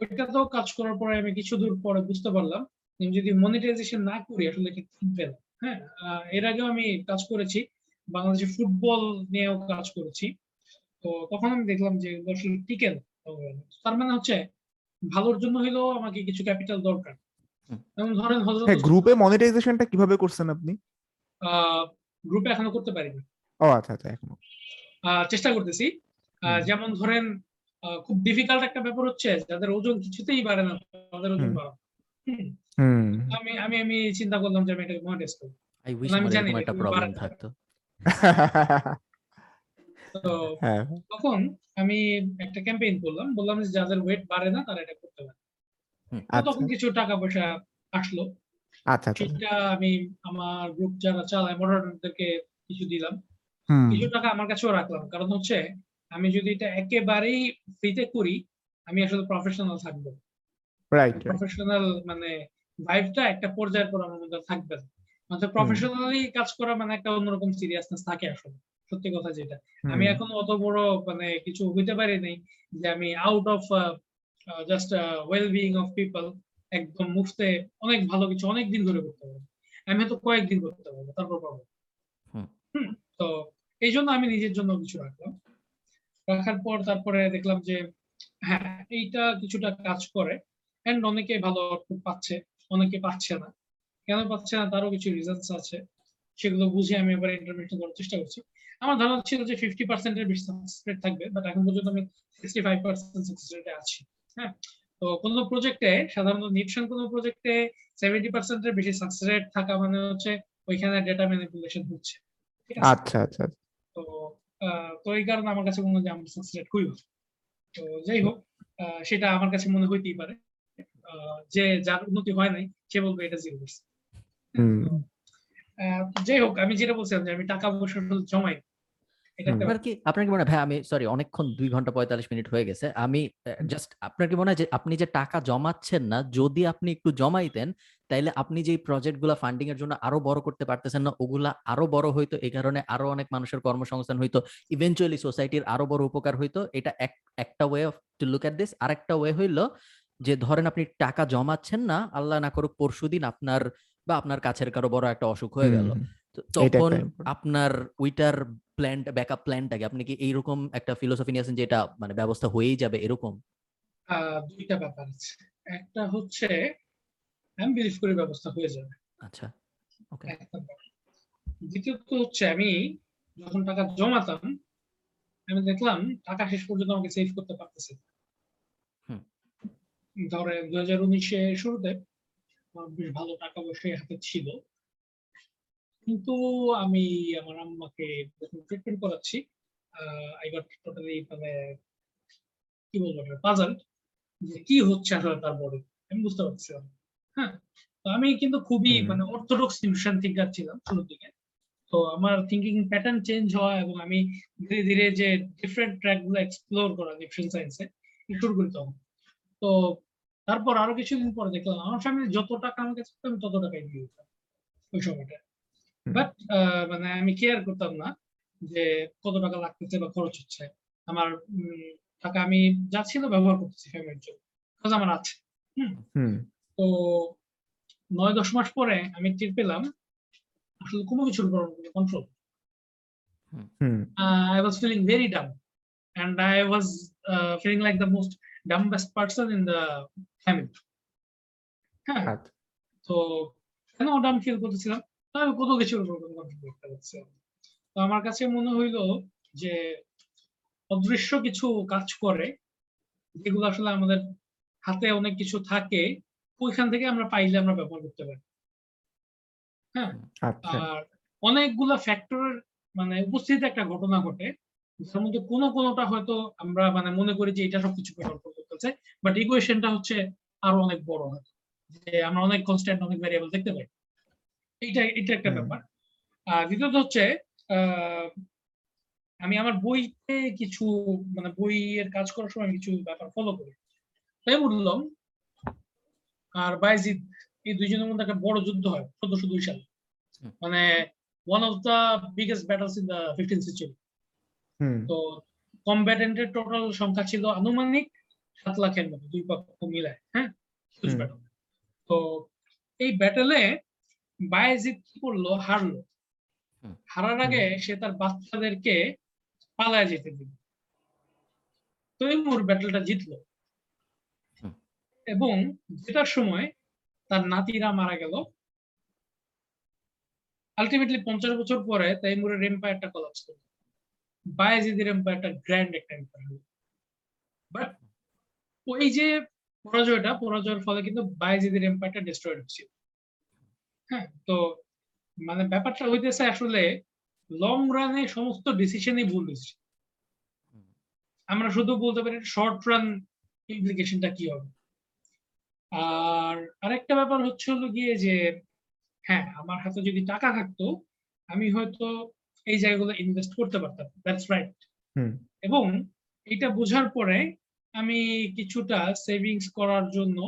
ওইটাতেও কাজ করার পরে আমি কিছু দূর পরে বুঝতে পারলাম আমি যদি মনিটাইজেশন না করি আসলে এটা টিকবে না হ্যাঁ? আহ, এর আগেও আমি কাজ করেছি বাংলাদেশে ফুটবল নিয়েও কাজ করেছি। তো তখন আমি দেখলাম যে আসলে টিকে। তার মানে হচ্ছে ভালোর জন্য হইলেও আমাকে কিছু ক্যাপিটাল দরকার। যেমন ধরেন হজরত হ্যাঁ গ্রুপে মনিটাইজেশনটা কীভাবে করছেন আপনি? গ্রুপে এখনও করতে পারিনি। ও আচ্ছা আচ্ছা এখন চেষ্টা করতেছি। আহ, যেমন ধরেন খুব ডিফিকাল্ট একটা ব্যাপার হচ্ছে যাদের ওজন কিছুতেই বাড়ে না তাদের ওজন হুম। বাড়ানো। আমি আমি আমি চিন্তা করলাম যে আমি এটাকে মনিটাইজ করব। আই উইশ আমি আমার জানি এরকম একটা প্রবলেম থাকতো। তো হ্যাঁ। তখন আমি একটা ক্যাম্পেইন করলাম বললাম যে যাদের ওয়েট বাড়ে না তারা এটা করতে পারে। তখন আচ্ছা। কিছু টাকা পয়সা আসলো। আচ্ছা আচ্ছা। সেটা আমি আমার গ্রুপ যারা চালায় মডারেটরদেরকে কিছু দিলাম। কিছু টাকা আমার কাছেও রাখলাম। কারণ হচ্ছে আমি যদি এটা একেবারেই ফ্রিতে করি আমি আসলে প্রফেশনাল থাকব। রাইট প্রফেশনাল মানে ভাইবটা একটা পর্যায়ের পর আমার মধ্যে থাকবে না। মানে প্রফেশনালি কাজ করা মানে একটা অন্যরকম সিরিয়াসনেস থাকে আসলে। সত্যি কথা যেটা। আমি এখন অত বড় মানে কিছু হইতে পারি নাই যে আমি out of just well being of people একদম মুফতে অনেক ভালো কিছু অনেক দিন ধরে করতে পারব আমি হয়তো কয়েকদিন করতে পারব তারপর পাবো হুম। তো এই জন্য আমি নিজের জন্য কিছু রাখলাম। রাখার পর তারপরে দেখলাম যে হ্যাঁ এইটা কিছুটা কাজ করে। এন্ড অনেকে ভালো আউটপুট পাচ্ছে, অনেকে পাচ্ছে না। কেন পাচ্ছে না? তারও কিছু রিজনস আছে। সেগুলো বুঝে আমি এবার ইন্টারভিউ করার চেষ্টা করছি। আমার ধারণা ছিল যে ফিফটি পার্সেন্টের বেশি সাকসেস রেট থাকবে বাট এখন পর্যন্ত আমি সিক্সটি ফাইভ পার্সেন্ট সাকসেস রেটে আছি। হ্যাঁ তো কোনো প্রজেক্টে সাধারণত নিপশন কোনো প্রজেক্টে সেভেন্টি পার্সেন্টের বেশি সাকসেস রেট থাকা মানে হচ্ছে ওইখানে ডেটা ম্যানিপুলেশন হচ্ছে। আচ্ছা আচ্ছা তো আহ, তো এই কারণে আমার কাছে মনে হয় যে আমার সাকসেস খুবই ভালো। তো যাই হোক আহ, সেটা আমার কাছে মনে হইতেই পারে। আহ, যে যার উন্নতি হয় নাই সে বলবে এটা জিরো পার্সেন্ট হুম। যাই হোক আমি যেটা বলছিলাম যে আমি টাকা পয়সা জমাই না। এবার কি আপনার কি মনে হয় ভাই আমি সরি অনেকক্ষণ দুই ঘণ্টা পঁয়তাল্লিশ মিনিট হয়ে গেছে। আমি জাস্ট আপনার কি মনে হয় যে আপনি যে টাকা জমাচ্ছেন না যদি আপনি একটু জমাইতেন তাইলে আপনি যে প্রজেক্টগুলা ফান্ডিং এর জন্য আরও বড় করতে পারতেছেন না ওগুলা আরও বড় হইতো এই কারণে আরও অনেক মানুষের কর্মসংস্থান হইতো ইভেনচুয়ালি সোসাইটির আরও বড় উপকার হইতো। এটা একটা way of to look at this আরেকটা ওয়ে হইল যে ধরেন আপনি টাকা জমাচ্ছেন না আল্লাহ না করুক পরশুদিন আপনার বা আপনার কাছের কারও বড় একটা অসুখ হয়ে গেল। তো তখন. আপনার ওইটার প্ল্যান ব্যাকআপ প্ল্যানটাকে আপনি কি এইরকম একটা ফিলোসফি নিয়ে আছেন যে এটা মানে ব্যবস্থা হয়েই যাবে এরকম? দুইটা ব্যাপার আছে। একটা হচ্ছে আমি বিলিভ করি ব্যবস্থা হয়ে যাবে। আচ্ছা ওকে দ্বিতীয়ত হচ্ছে আমি যখন টাকা জমাতাম আমি দেখলাম টাকা শেষ পর্যন্ত আমাকে সেভ করতে পারতেছি। ধরে দুই হাজার উনিশে শুরুতে আমার বেশ ভালো টাকা পয়সা হাতে ছিল। কিন্তু আমি আমার আম্মাকে যখন ট্রিটমেন্ট করাচ্ছি। আই গট টোটালি মানে কি বলব পাজল যে কি হচ্ছে আসলে তার বডি আমি বুঝতে পারছিলাম। হ্যাঁ তো আমি কিন্তু খুবই মানে অর্থোডক্স টিউশন থিঙ্কার ছিলাম শুরুর দিকে। তো আমার থিঙ্কিং প্যাটার্ন চেঞ্জ হওয়া এবং আমি ধীরে ধীরে যে ডিফারেন্ট ট্র্যাকগুলো এক্সপ্লোর করা নিউট্রিশন সায়েন্সে শুরু করি তখন। তো তারপর আরও কিছুদিন পরে দেখলাম আমার ফ্যামিলি যত টাকা আমার কাছে আমি তত টাকাই দিয়ে দিতাম ওই সময়টা। বাট মানে আমি কেয়ার করতাম না যে কত টাকা লাগতেছে বা খরচ হচ্ছে। আমার উম, টাকা আমি যা ছিল ব্যবহার করতেছি ফ্যামিলির জন্য। কাজ আমার আছে। হুম। তো নয় দশ মাস পরে আমি টের পেলাম আসলে কোনো কিছুর উপর কন্ট্রোল হুম। I was feeling very dumb, and I was uh, feeling like the most dumbest person in the family. হ্যাঁ। আচ্ছা। তো কেন ডাম ফিল করতেছিলাম? তো আমি কত কন্ট্রোল করতে পারছিলাম তো আমার কাছে মনে হইল যে অদৃশ্য কিছু কাজ করে যেগুলো আসলে আমাদের হাতে অনেক কিছু থাকে ওইখান থেকে আমরা পাইলে আমরা ব্যবহার করতে পারি। হ্যাঁ? আচ্ছা। আর অনেকগুলা ফ্যাক্টরের মানে উপস্থিতিতে একটা ঘটনা ঘটে। যার মধ্যে কোনো কোনোটা হয়তো আমরা মানে মনে করি যে এটা সবকিছু কন্ট্রোল করতেছে বাট ইকুয়েশনটা হচ্ছে আরও অনেক বড় হয়। যে আমরা অনেক কনস্ট্যান্ট অনেক ভ্যারিয়েবল দেখতে পাই। এইটা এটা একটা ব্যাপার। আর দ্বিতীয়ত হচ্ছে আহ, আমি আমার বইতে কিছু মানে বইয়ের কাজ করার সময় কিছু ব্যাপার ফলো করি। তাই বললাম আর বাইজিদ এই দুইজনের মধ্যে একটা বড় যুদ্ধ হয় চোদ্দশো দুই সালে। মানে one of the biggest battles in the fifteen century হুম। তো কম্ব্যাটেন্টের টোটাল সংখ্যা ছিল আনুমানিক সাত লাখের মতো দুই পক্ষ মিলায় হ্যাঁ? ব্যাটল তো এই ব্যাটেলে বায়েজিদ কি করল? হারলো। হারার আগে সে তার বাচ্চাদেরকে পালায় যেতে দিল। তৈমুর ব্যাটেলটা জিতলো। এবং জেতার সময় তার নাতিরা মারা গেল আলটিমেটলি পঞ্চাশ বছর পরে তাইমুরের এম্পায়ারটা কলাপস করল বায়াজিদের এম্পায়ারটা গ্র্যান্ড একটা এম্পায়ার হলো। বাট ওই যে পরাজয়টা পরাজয়ের ফলে কিন্তু বায়াজিদের এম্পায়ারটা ডিস্ট্রয়েড হচ্ছিল হ্যাঁ তো মানে ব্যাপারটা হইতেছে আসলে লং রানে সমস্ত ডিসিশনই ভুল হুম। আমরা শুধু বলতে পারি শর্ট রান ইমপ্লিকেশনটা কি হবে? আর আরেকটা ব্যাপার হচ্ছে হলো গিয়ে যে হ্যাঁ আমার হাতে যদি টাকা থাকতো আমি হয়তো এই জায়গাগুলো ইনভেস্ট করতে পারতাম। দ্যাটস রাইট হুম। এবং এটা বোঝার পরে আমি কিছুটা সেভিংস করার জন্য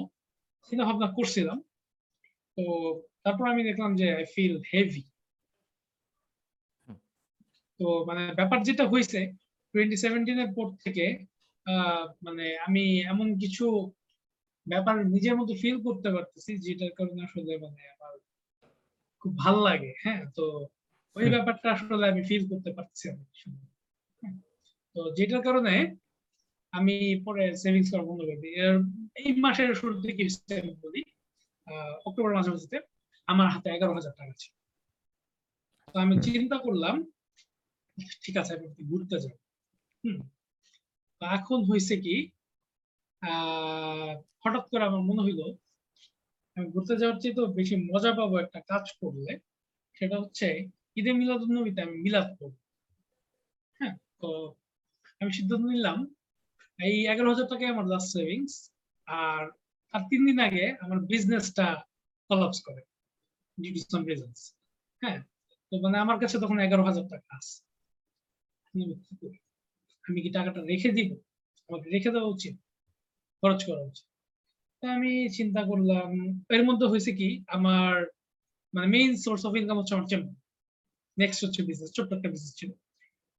চিন্তা ভাবনা করছিলাম। তো তারপর আমি দেখলাম যে আই ফিল হেভি তো মানে ব্যাপার যেটা হয়েছে টোয়েন্টি সেভেন্টিনের পর থেকে মানে আমি এমন কিছু ব্যাপার নিজের মতো ফিল করতে পারতেছি যেটার কারণে আসলে মানে আমার খুব ভালো লাগে হ্যাঁ? তো ওই ব্যাপারটা আসলে আমি ফিল করতে পারছি হ্যাঁ, তো যেটার কারণে আমি পরে সেভিংস করা বন্ধ করে দিই। এই মাসের দিকে আমি বলি আহ, অক্টোবর মাসের আমার হাতে এগারো হাজার টাকা ছিল। তো আমি চিন্তা করলাম ঠিক আছে আমি ঘুরতে যাব। হম। এখন হয়েছে কি হঠাৎ করে আমার মনে হইল, আমি ঘুরতে যাওয়ার চেয়ে তো বেশি মজা পাবো একটা কাজ করলে, সেটা হচ্ছে ঈদে মিলাদ নবীতে আমি মিলাদ করব হ্যাঁ তো আমি সিদ্ধান্ত নিলাম, এই এগারো হাজার টাকাই আমার লাস্ট সেভিংস আর আর তিন দিন আগে আমার বিজনেসটা কলাপস করে ডিউ টু সাম রিজনস হ্যাঁ তো মানে আমার কাছে তখন এগারো হাজার টাকা আছে। আমি কি আমি কি টাকাটা রেখে দিব? আমাকে রেখে দেওয়া উচিত? খরচ করা উচিত। তো আমি চিন্তা করলাম এর মধ্যে হয়েছে কি আমার মানে মেইন সোর্স অফ ইনকাম হচ্ছে আমার চেম্বার নেক্সট হচ্ছে বিজনেস ছোট্ট একটা বিজনেস ছিল।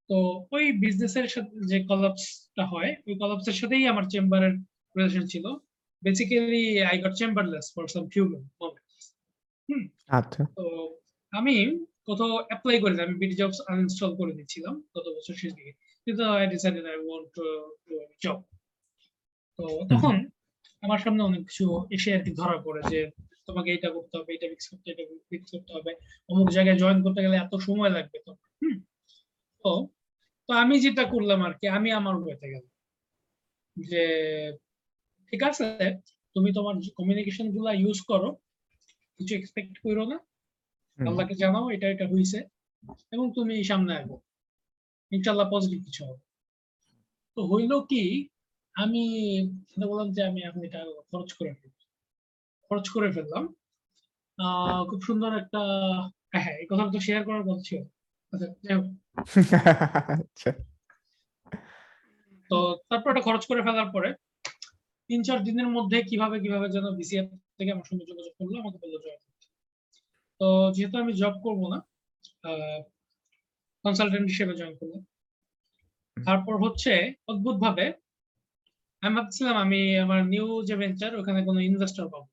তো ওই বিজনেসের সাথে যে কলাপসটা হয় ওই কলাপসের সাথেই আমার চেম্বারের রিলেশন ছিল। Basically I got chamberless for some few moments আচ্ছা। তো আমি কোথাও অ্যাপ্লাই করি আমি বিডি জবস আনইনস্টল করে দিচ্ছিলাম গত বছর শেষ দিকে। কিন্তু I decided I want to job তো তখন আমার সামনে অনেক কিছু এসে আর কি ধরা পড়ে যে তোমাকে এটা করতে হবে এটা ফিক্স করতে এটা ফিক্স করতে হবে। অমুক জায়গায় জয়েন করতে গেলে এত সময় লাগবে তো হুম। তো তো আমি যেটা করলাম আর কি আমি আমার ওয়েতে গেলাম। যে ঠিক আছে তুমি তোমার কমিউনিকেশনগুলা ইউজ করো কিছু এক্সপেক্ট করো না। আল্লাহকে জানাও এটা এটা হয়েছে এবং তুমি সামনে আগো ইনশাল্লাহ পজিটিভ কিছু হবে। তো হইল কি আমি চিন্তা করলাম যে আমি এখন এটা খরচ করে ফেলব খরচ করে ফেললাম। খুব সুন্দর একটা হ্যাঁ এই কথাটা তো শেয়ার করার কথা ছিল। আচ্ছা। আচ্ছা। তো তারপর এটা খরচ করে ফেলার পরে তিন চার দিনের মধ্যে কীভাবে কীভাবে যেন বিসিএফ থেকে আমার সঙ্গে যোগাযোগ করল আমাকে বলল জয়েন তো যেহেতু আমি জব করব না কনসালটেন্ট হিসেবে জয়েন করলাম। তারপর হচ্ছে অদ্ভুত ভাবে আমি ভাবছিলাম আমি আমার নিউ যে ভেঞ্চার ওখানে কোনো ইনভেস্টর পাবো।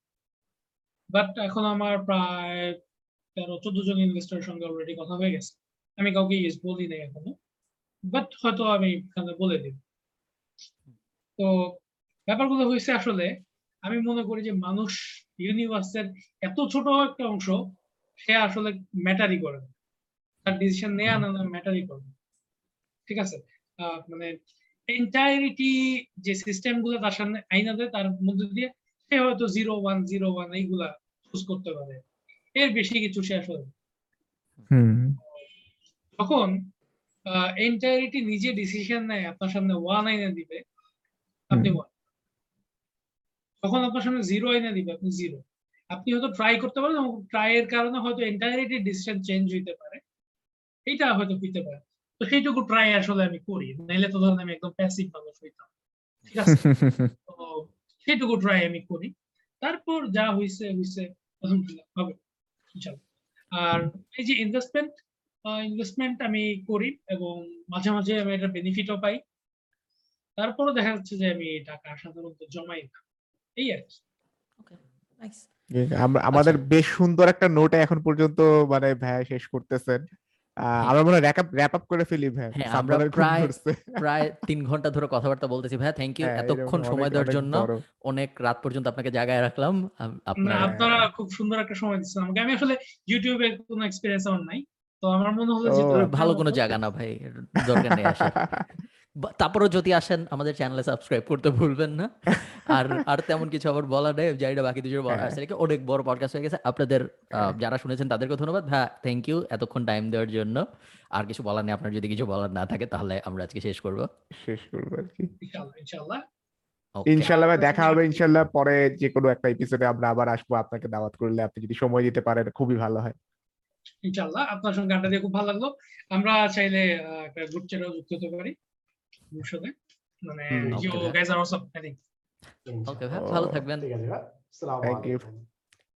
বাট এখন আমার প্রায় তেরো, চোদ্দ জন ইনভেস্টরের সঙ্গে অলরেডি কথা হয়ে গেছে। আমি কাউকে বলি নাই এখনও। বাট হয়তো আমি এখানে বলে দিব। তো ব্যাপারগুলো হয়েছে আসলে, আমি মনে করি যে মানুষ ইউনিভার্সের এত ছোট একটা অংশ, সে আসলে ম্যাটারই করে না। তার ডিসিশন নেওয়া না ম্যাটারই করে ঠিক আছে? মানে এন্টায়ারিটি যে সিস্টেমগুলো তার সামনে আইনা দেয় তার মধ্যে দিয়ে সে হয়তো জিরো ওয়ান জিরো ওয়ান এইগুলা চুজ করতে পারে। এর বেশি কিছু সে আসলে যখন এন্টায়ারিটি নিজে ডিসিশন নেয় আপনার সামনে ওয়ান আইনে দিবে আপনি। ওয়ান যখন আপনার সামনে জিরো আইনে দিবে আপনি জিরো আপনি হয়তো ট্রাই করতে পারেন এবং ট্রাই এর কারণে হয়তো এন্টায়ারিটি ডিসিশন চেঞ্জ হইতে পারে। এইটা হয়তো হইতে পারে। তো সেইটুকু ট্রাই আসলে আমি করি। নাইলে তো ধরেন আমি একদম প্যাসিভ মানুষ হইতাম। ঠিক আছে? তো সেইটুকু ট্রাই আমি করি। তারপর যা হইছে হইছে আলহামদুলিল্লাহ হবে। আর এই যে ইনভেস্টমেন্ট ইনভেস্টমেন্ট আমি করি এবং মাঝে মাঝে আমি এটা বেনিফিটও পাই। তারপরও দেখা যাচ্ছে যে আমি টাকা সাধারণত জমাই না। এই আর কি। আমাদের বেশ সুন্দর একটা নোটে এখন পর্যন্ত মানে ভাই শেষ করতেছেন। আমরা মনে হয় র্যাপ আপ করে ফেলি ভাই। হ্যাঁ, আমরা প্রায়- প্রায় তিন ঘণ্টা ধরে কথাবার্তা বলতেছি ভাই। থ্যাংক ইউ এতক্ষণ সময় দেওয়ার জন্য। অনেক রাত পর্যন্ত আপনাকে জায়গায় রাখলাম। আপনারা খুব সুন্দর একটা সময় দিচ্ছেন আমাকে। আমি আসলে ইউটিউবে কোনো এক্সপিরিয়েন্স আমার নাই। তো আমার মনে হলো যে ভালো ভালো কোনো জায়গা না ভাই দরকার নেই আসার। বা- তারপরেও যদি আসেন আমাদের চ্যানেলে সাবস্ক্রাইব করতে ভুলবেন না। আর আর তেমন কিছু আবার বলা নেই। জানি না বাকি দুজন হ্যাঁ। আসলে কি অনেক বড় পডকাস্ট হয়ে গেছে। আপনাদের হ্যাঁ। যারা শুনেছেন তাদেরকে ধন্যবাদ। হ্যাঁ থ্যাংক ইউ এতক্ষণ টাইম দেওয়ার জন্য। আর কিছু বলার নেই। আপনার যদি কিছু বলার না থাকে তাহলে আমরা আজকে শেষ করব। শেষ করব আর কি। ইনশাআল্লাহ. ইনশাল্লাহ দেখা হবে ইনশাল্লাহ পরে যে কোনো একটা এপিসোডে আমরা আবার আসব আপনাকে দাওয়াত করলে। আপনি যদি সময় দিতে পারেন খুবই ভালো হয়। ইনশাআল্লাহ আপনার সঙ্গে আড্ডা দিয়ে খুব ভালো লাগল। আমরা চাইলে একটা গ্রুপ চ্যাটেও যুক্ত হতে পারি। ভবিষ্যতে মানে you. Guys are also I think okay ভালো থাকবেন ঠিক আছে। আসসালামু আলাইকুম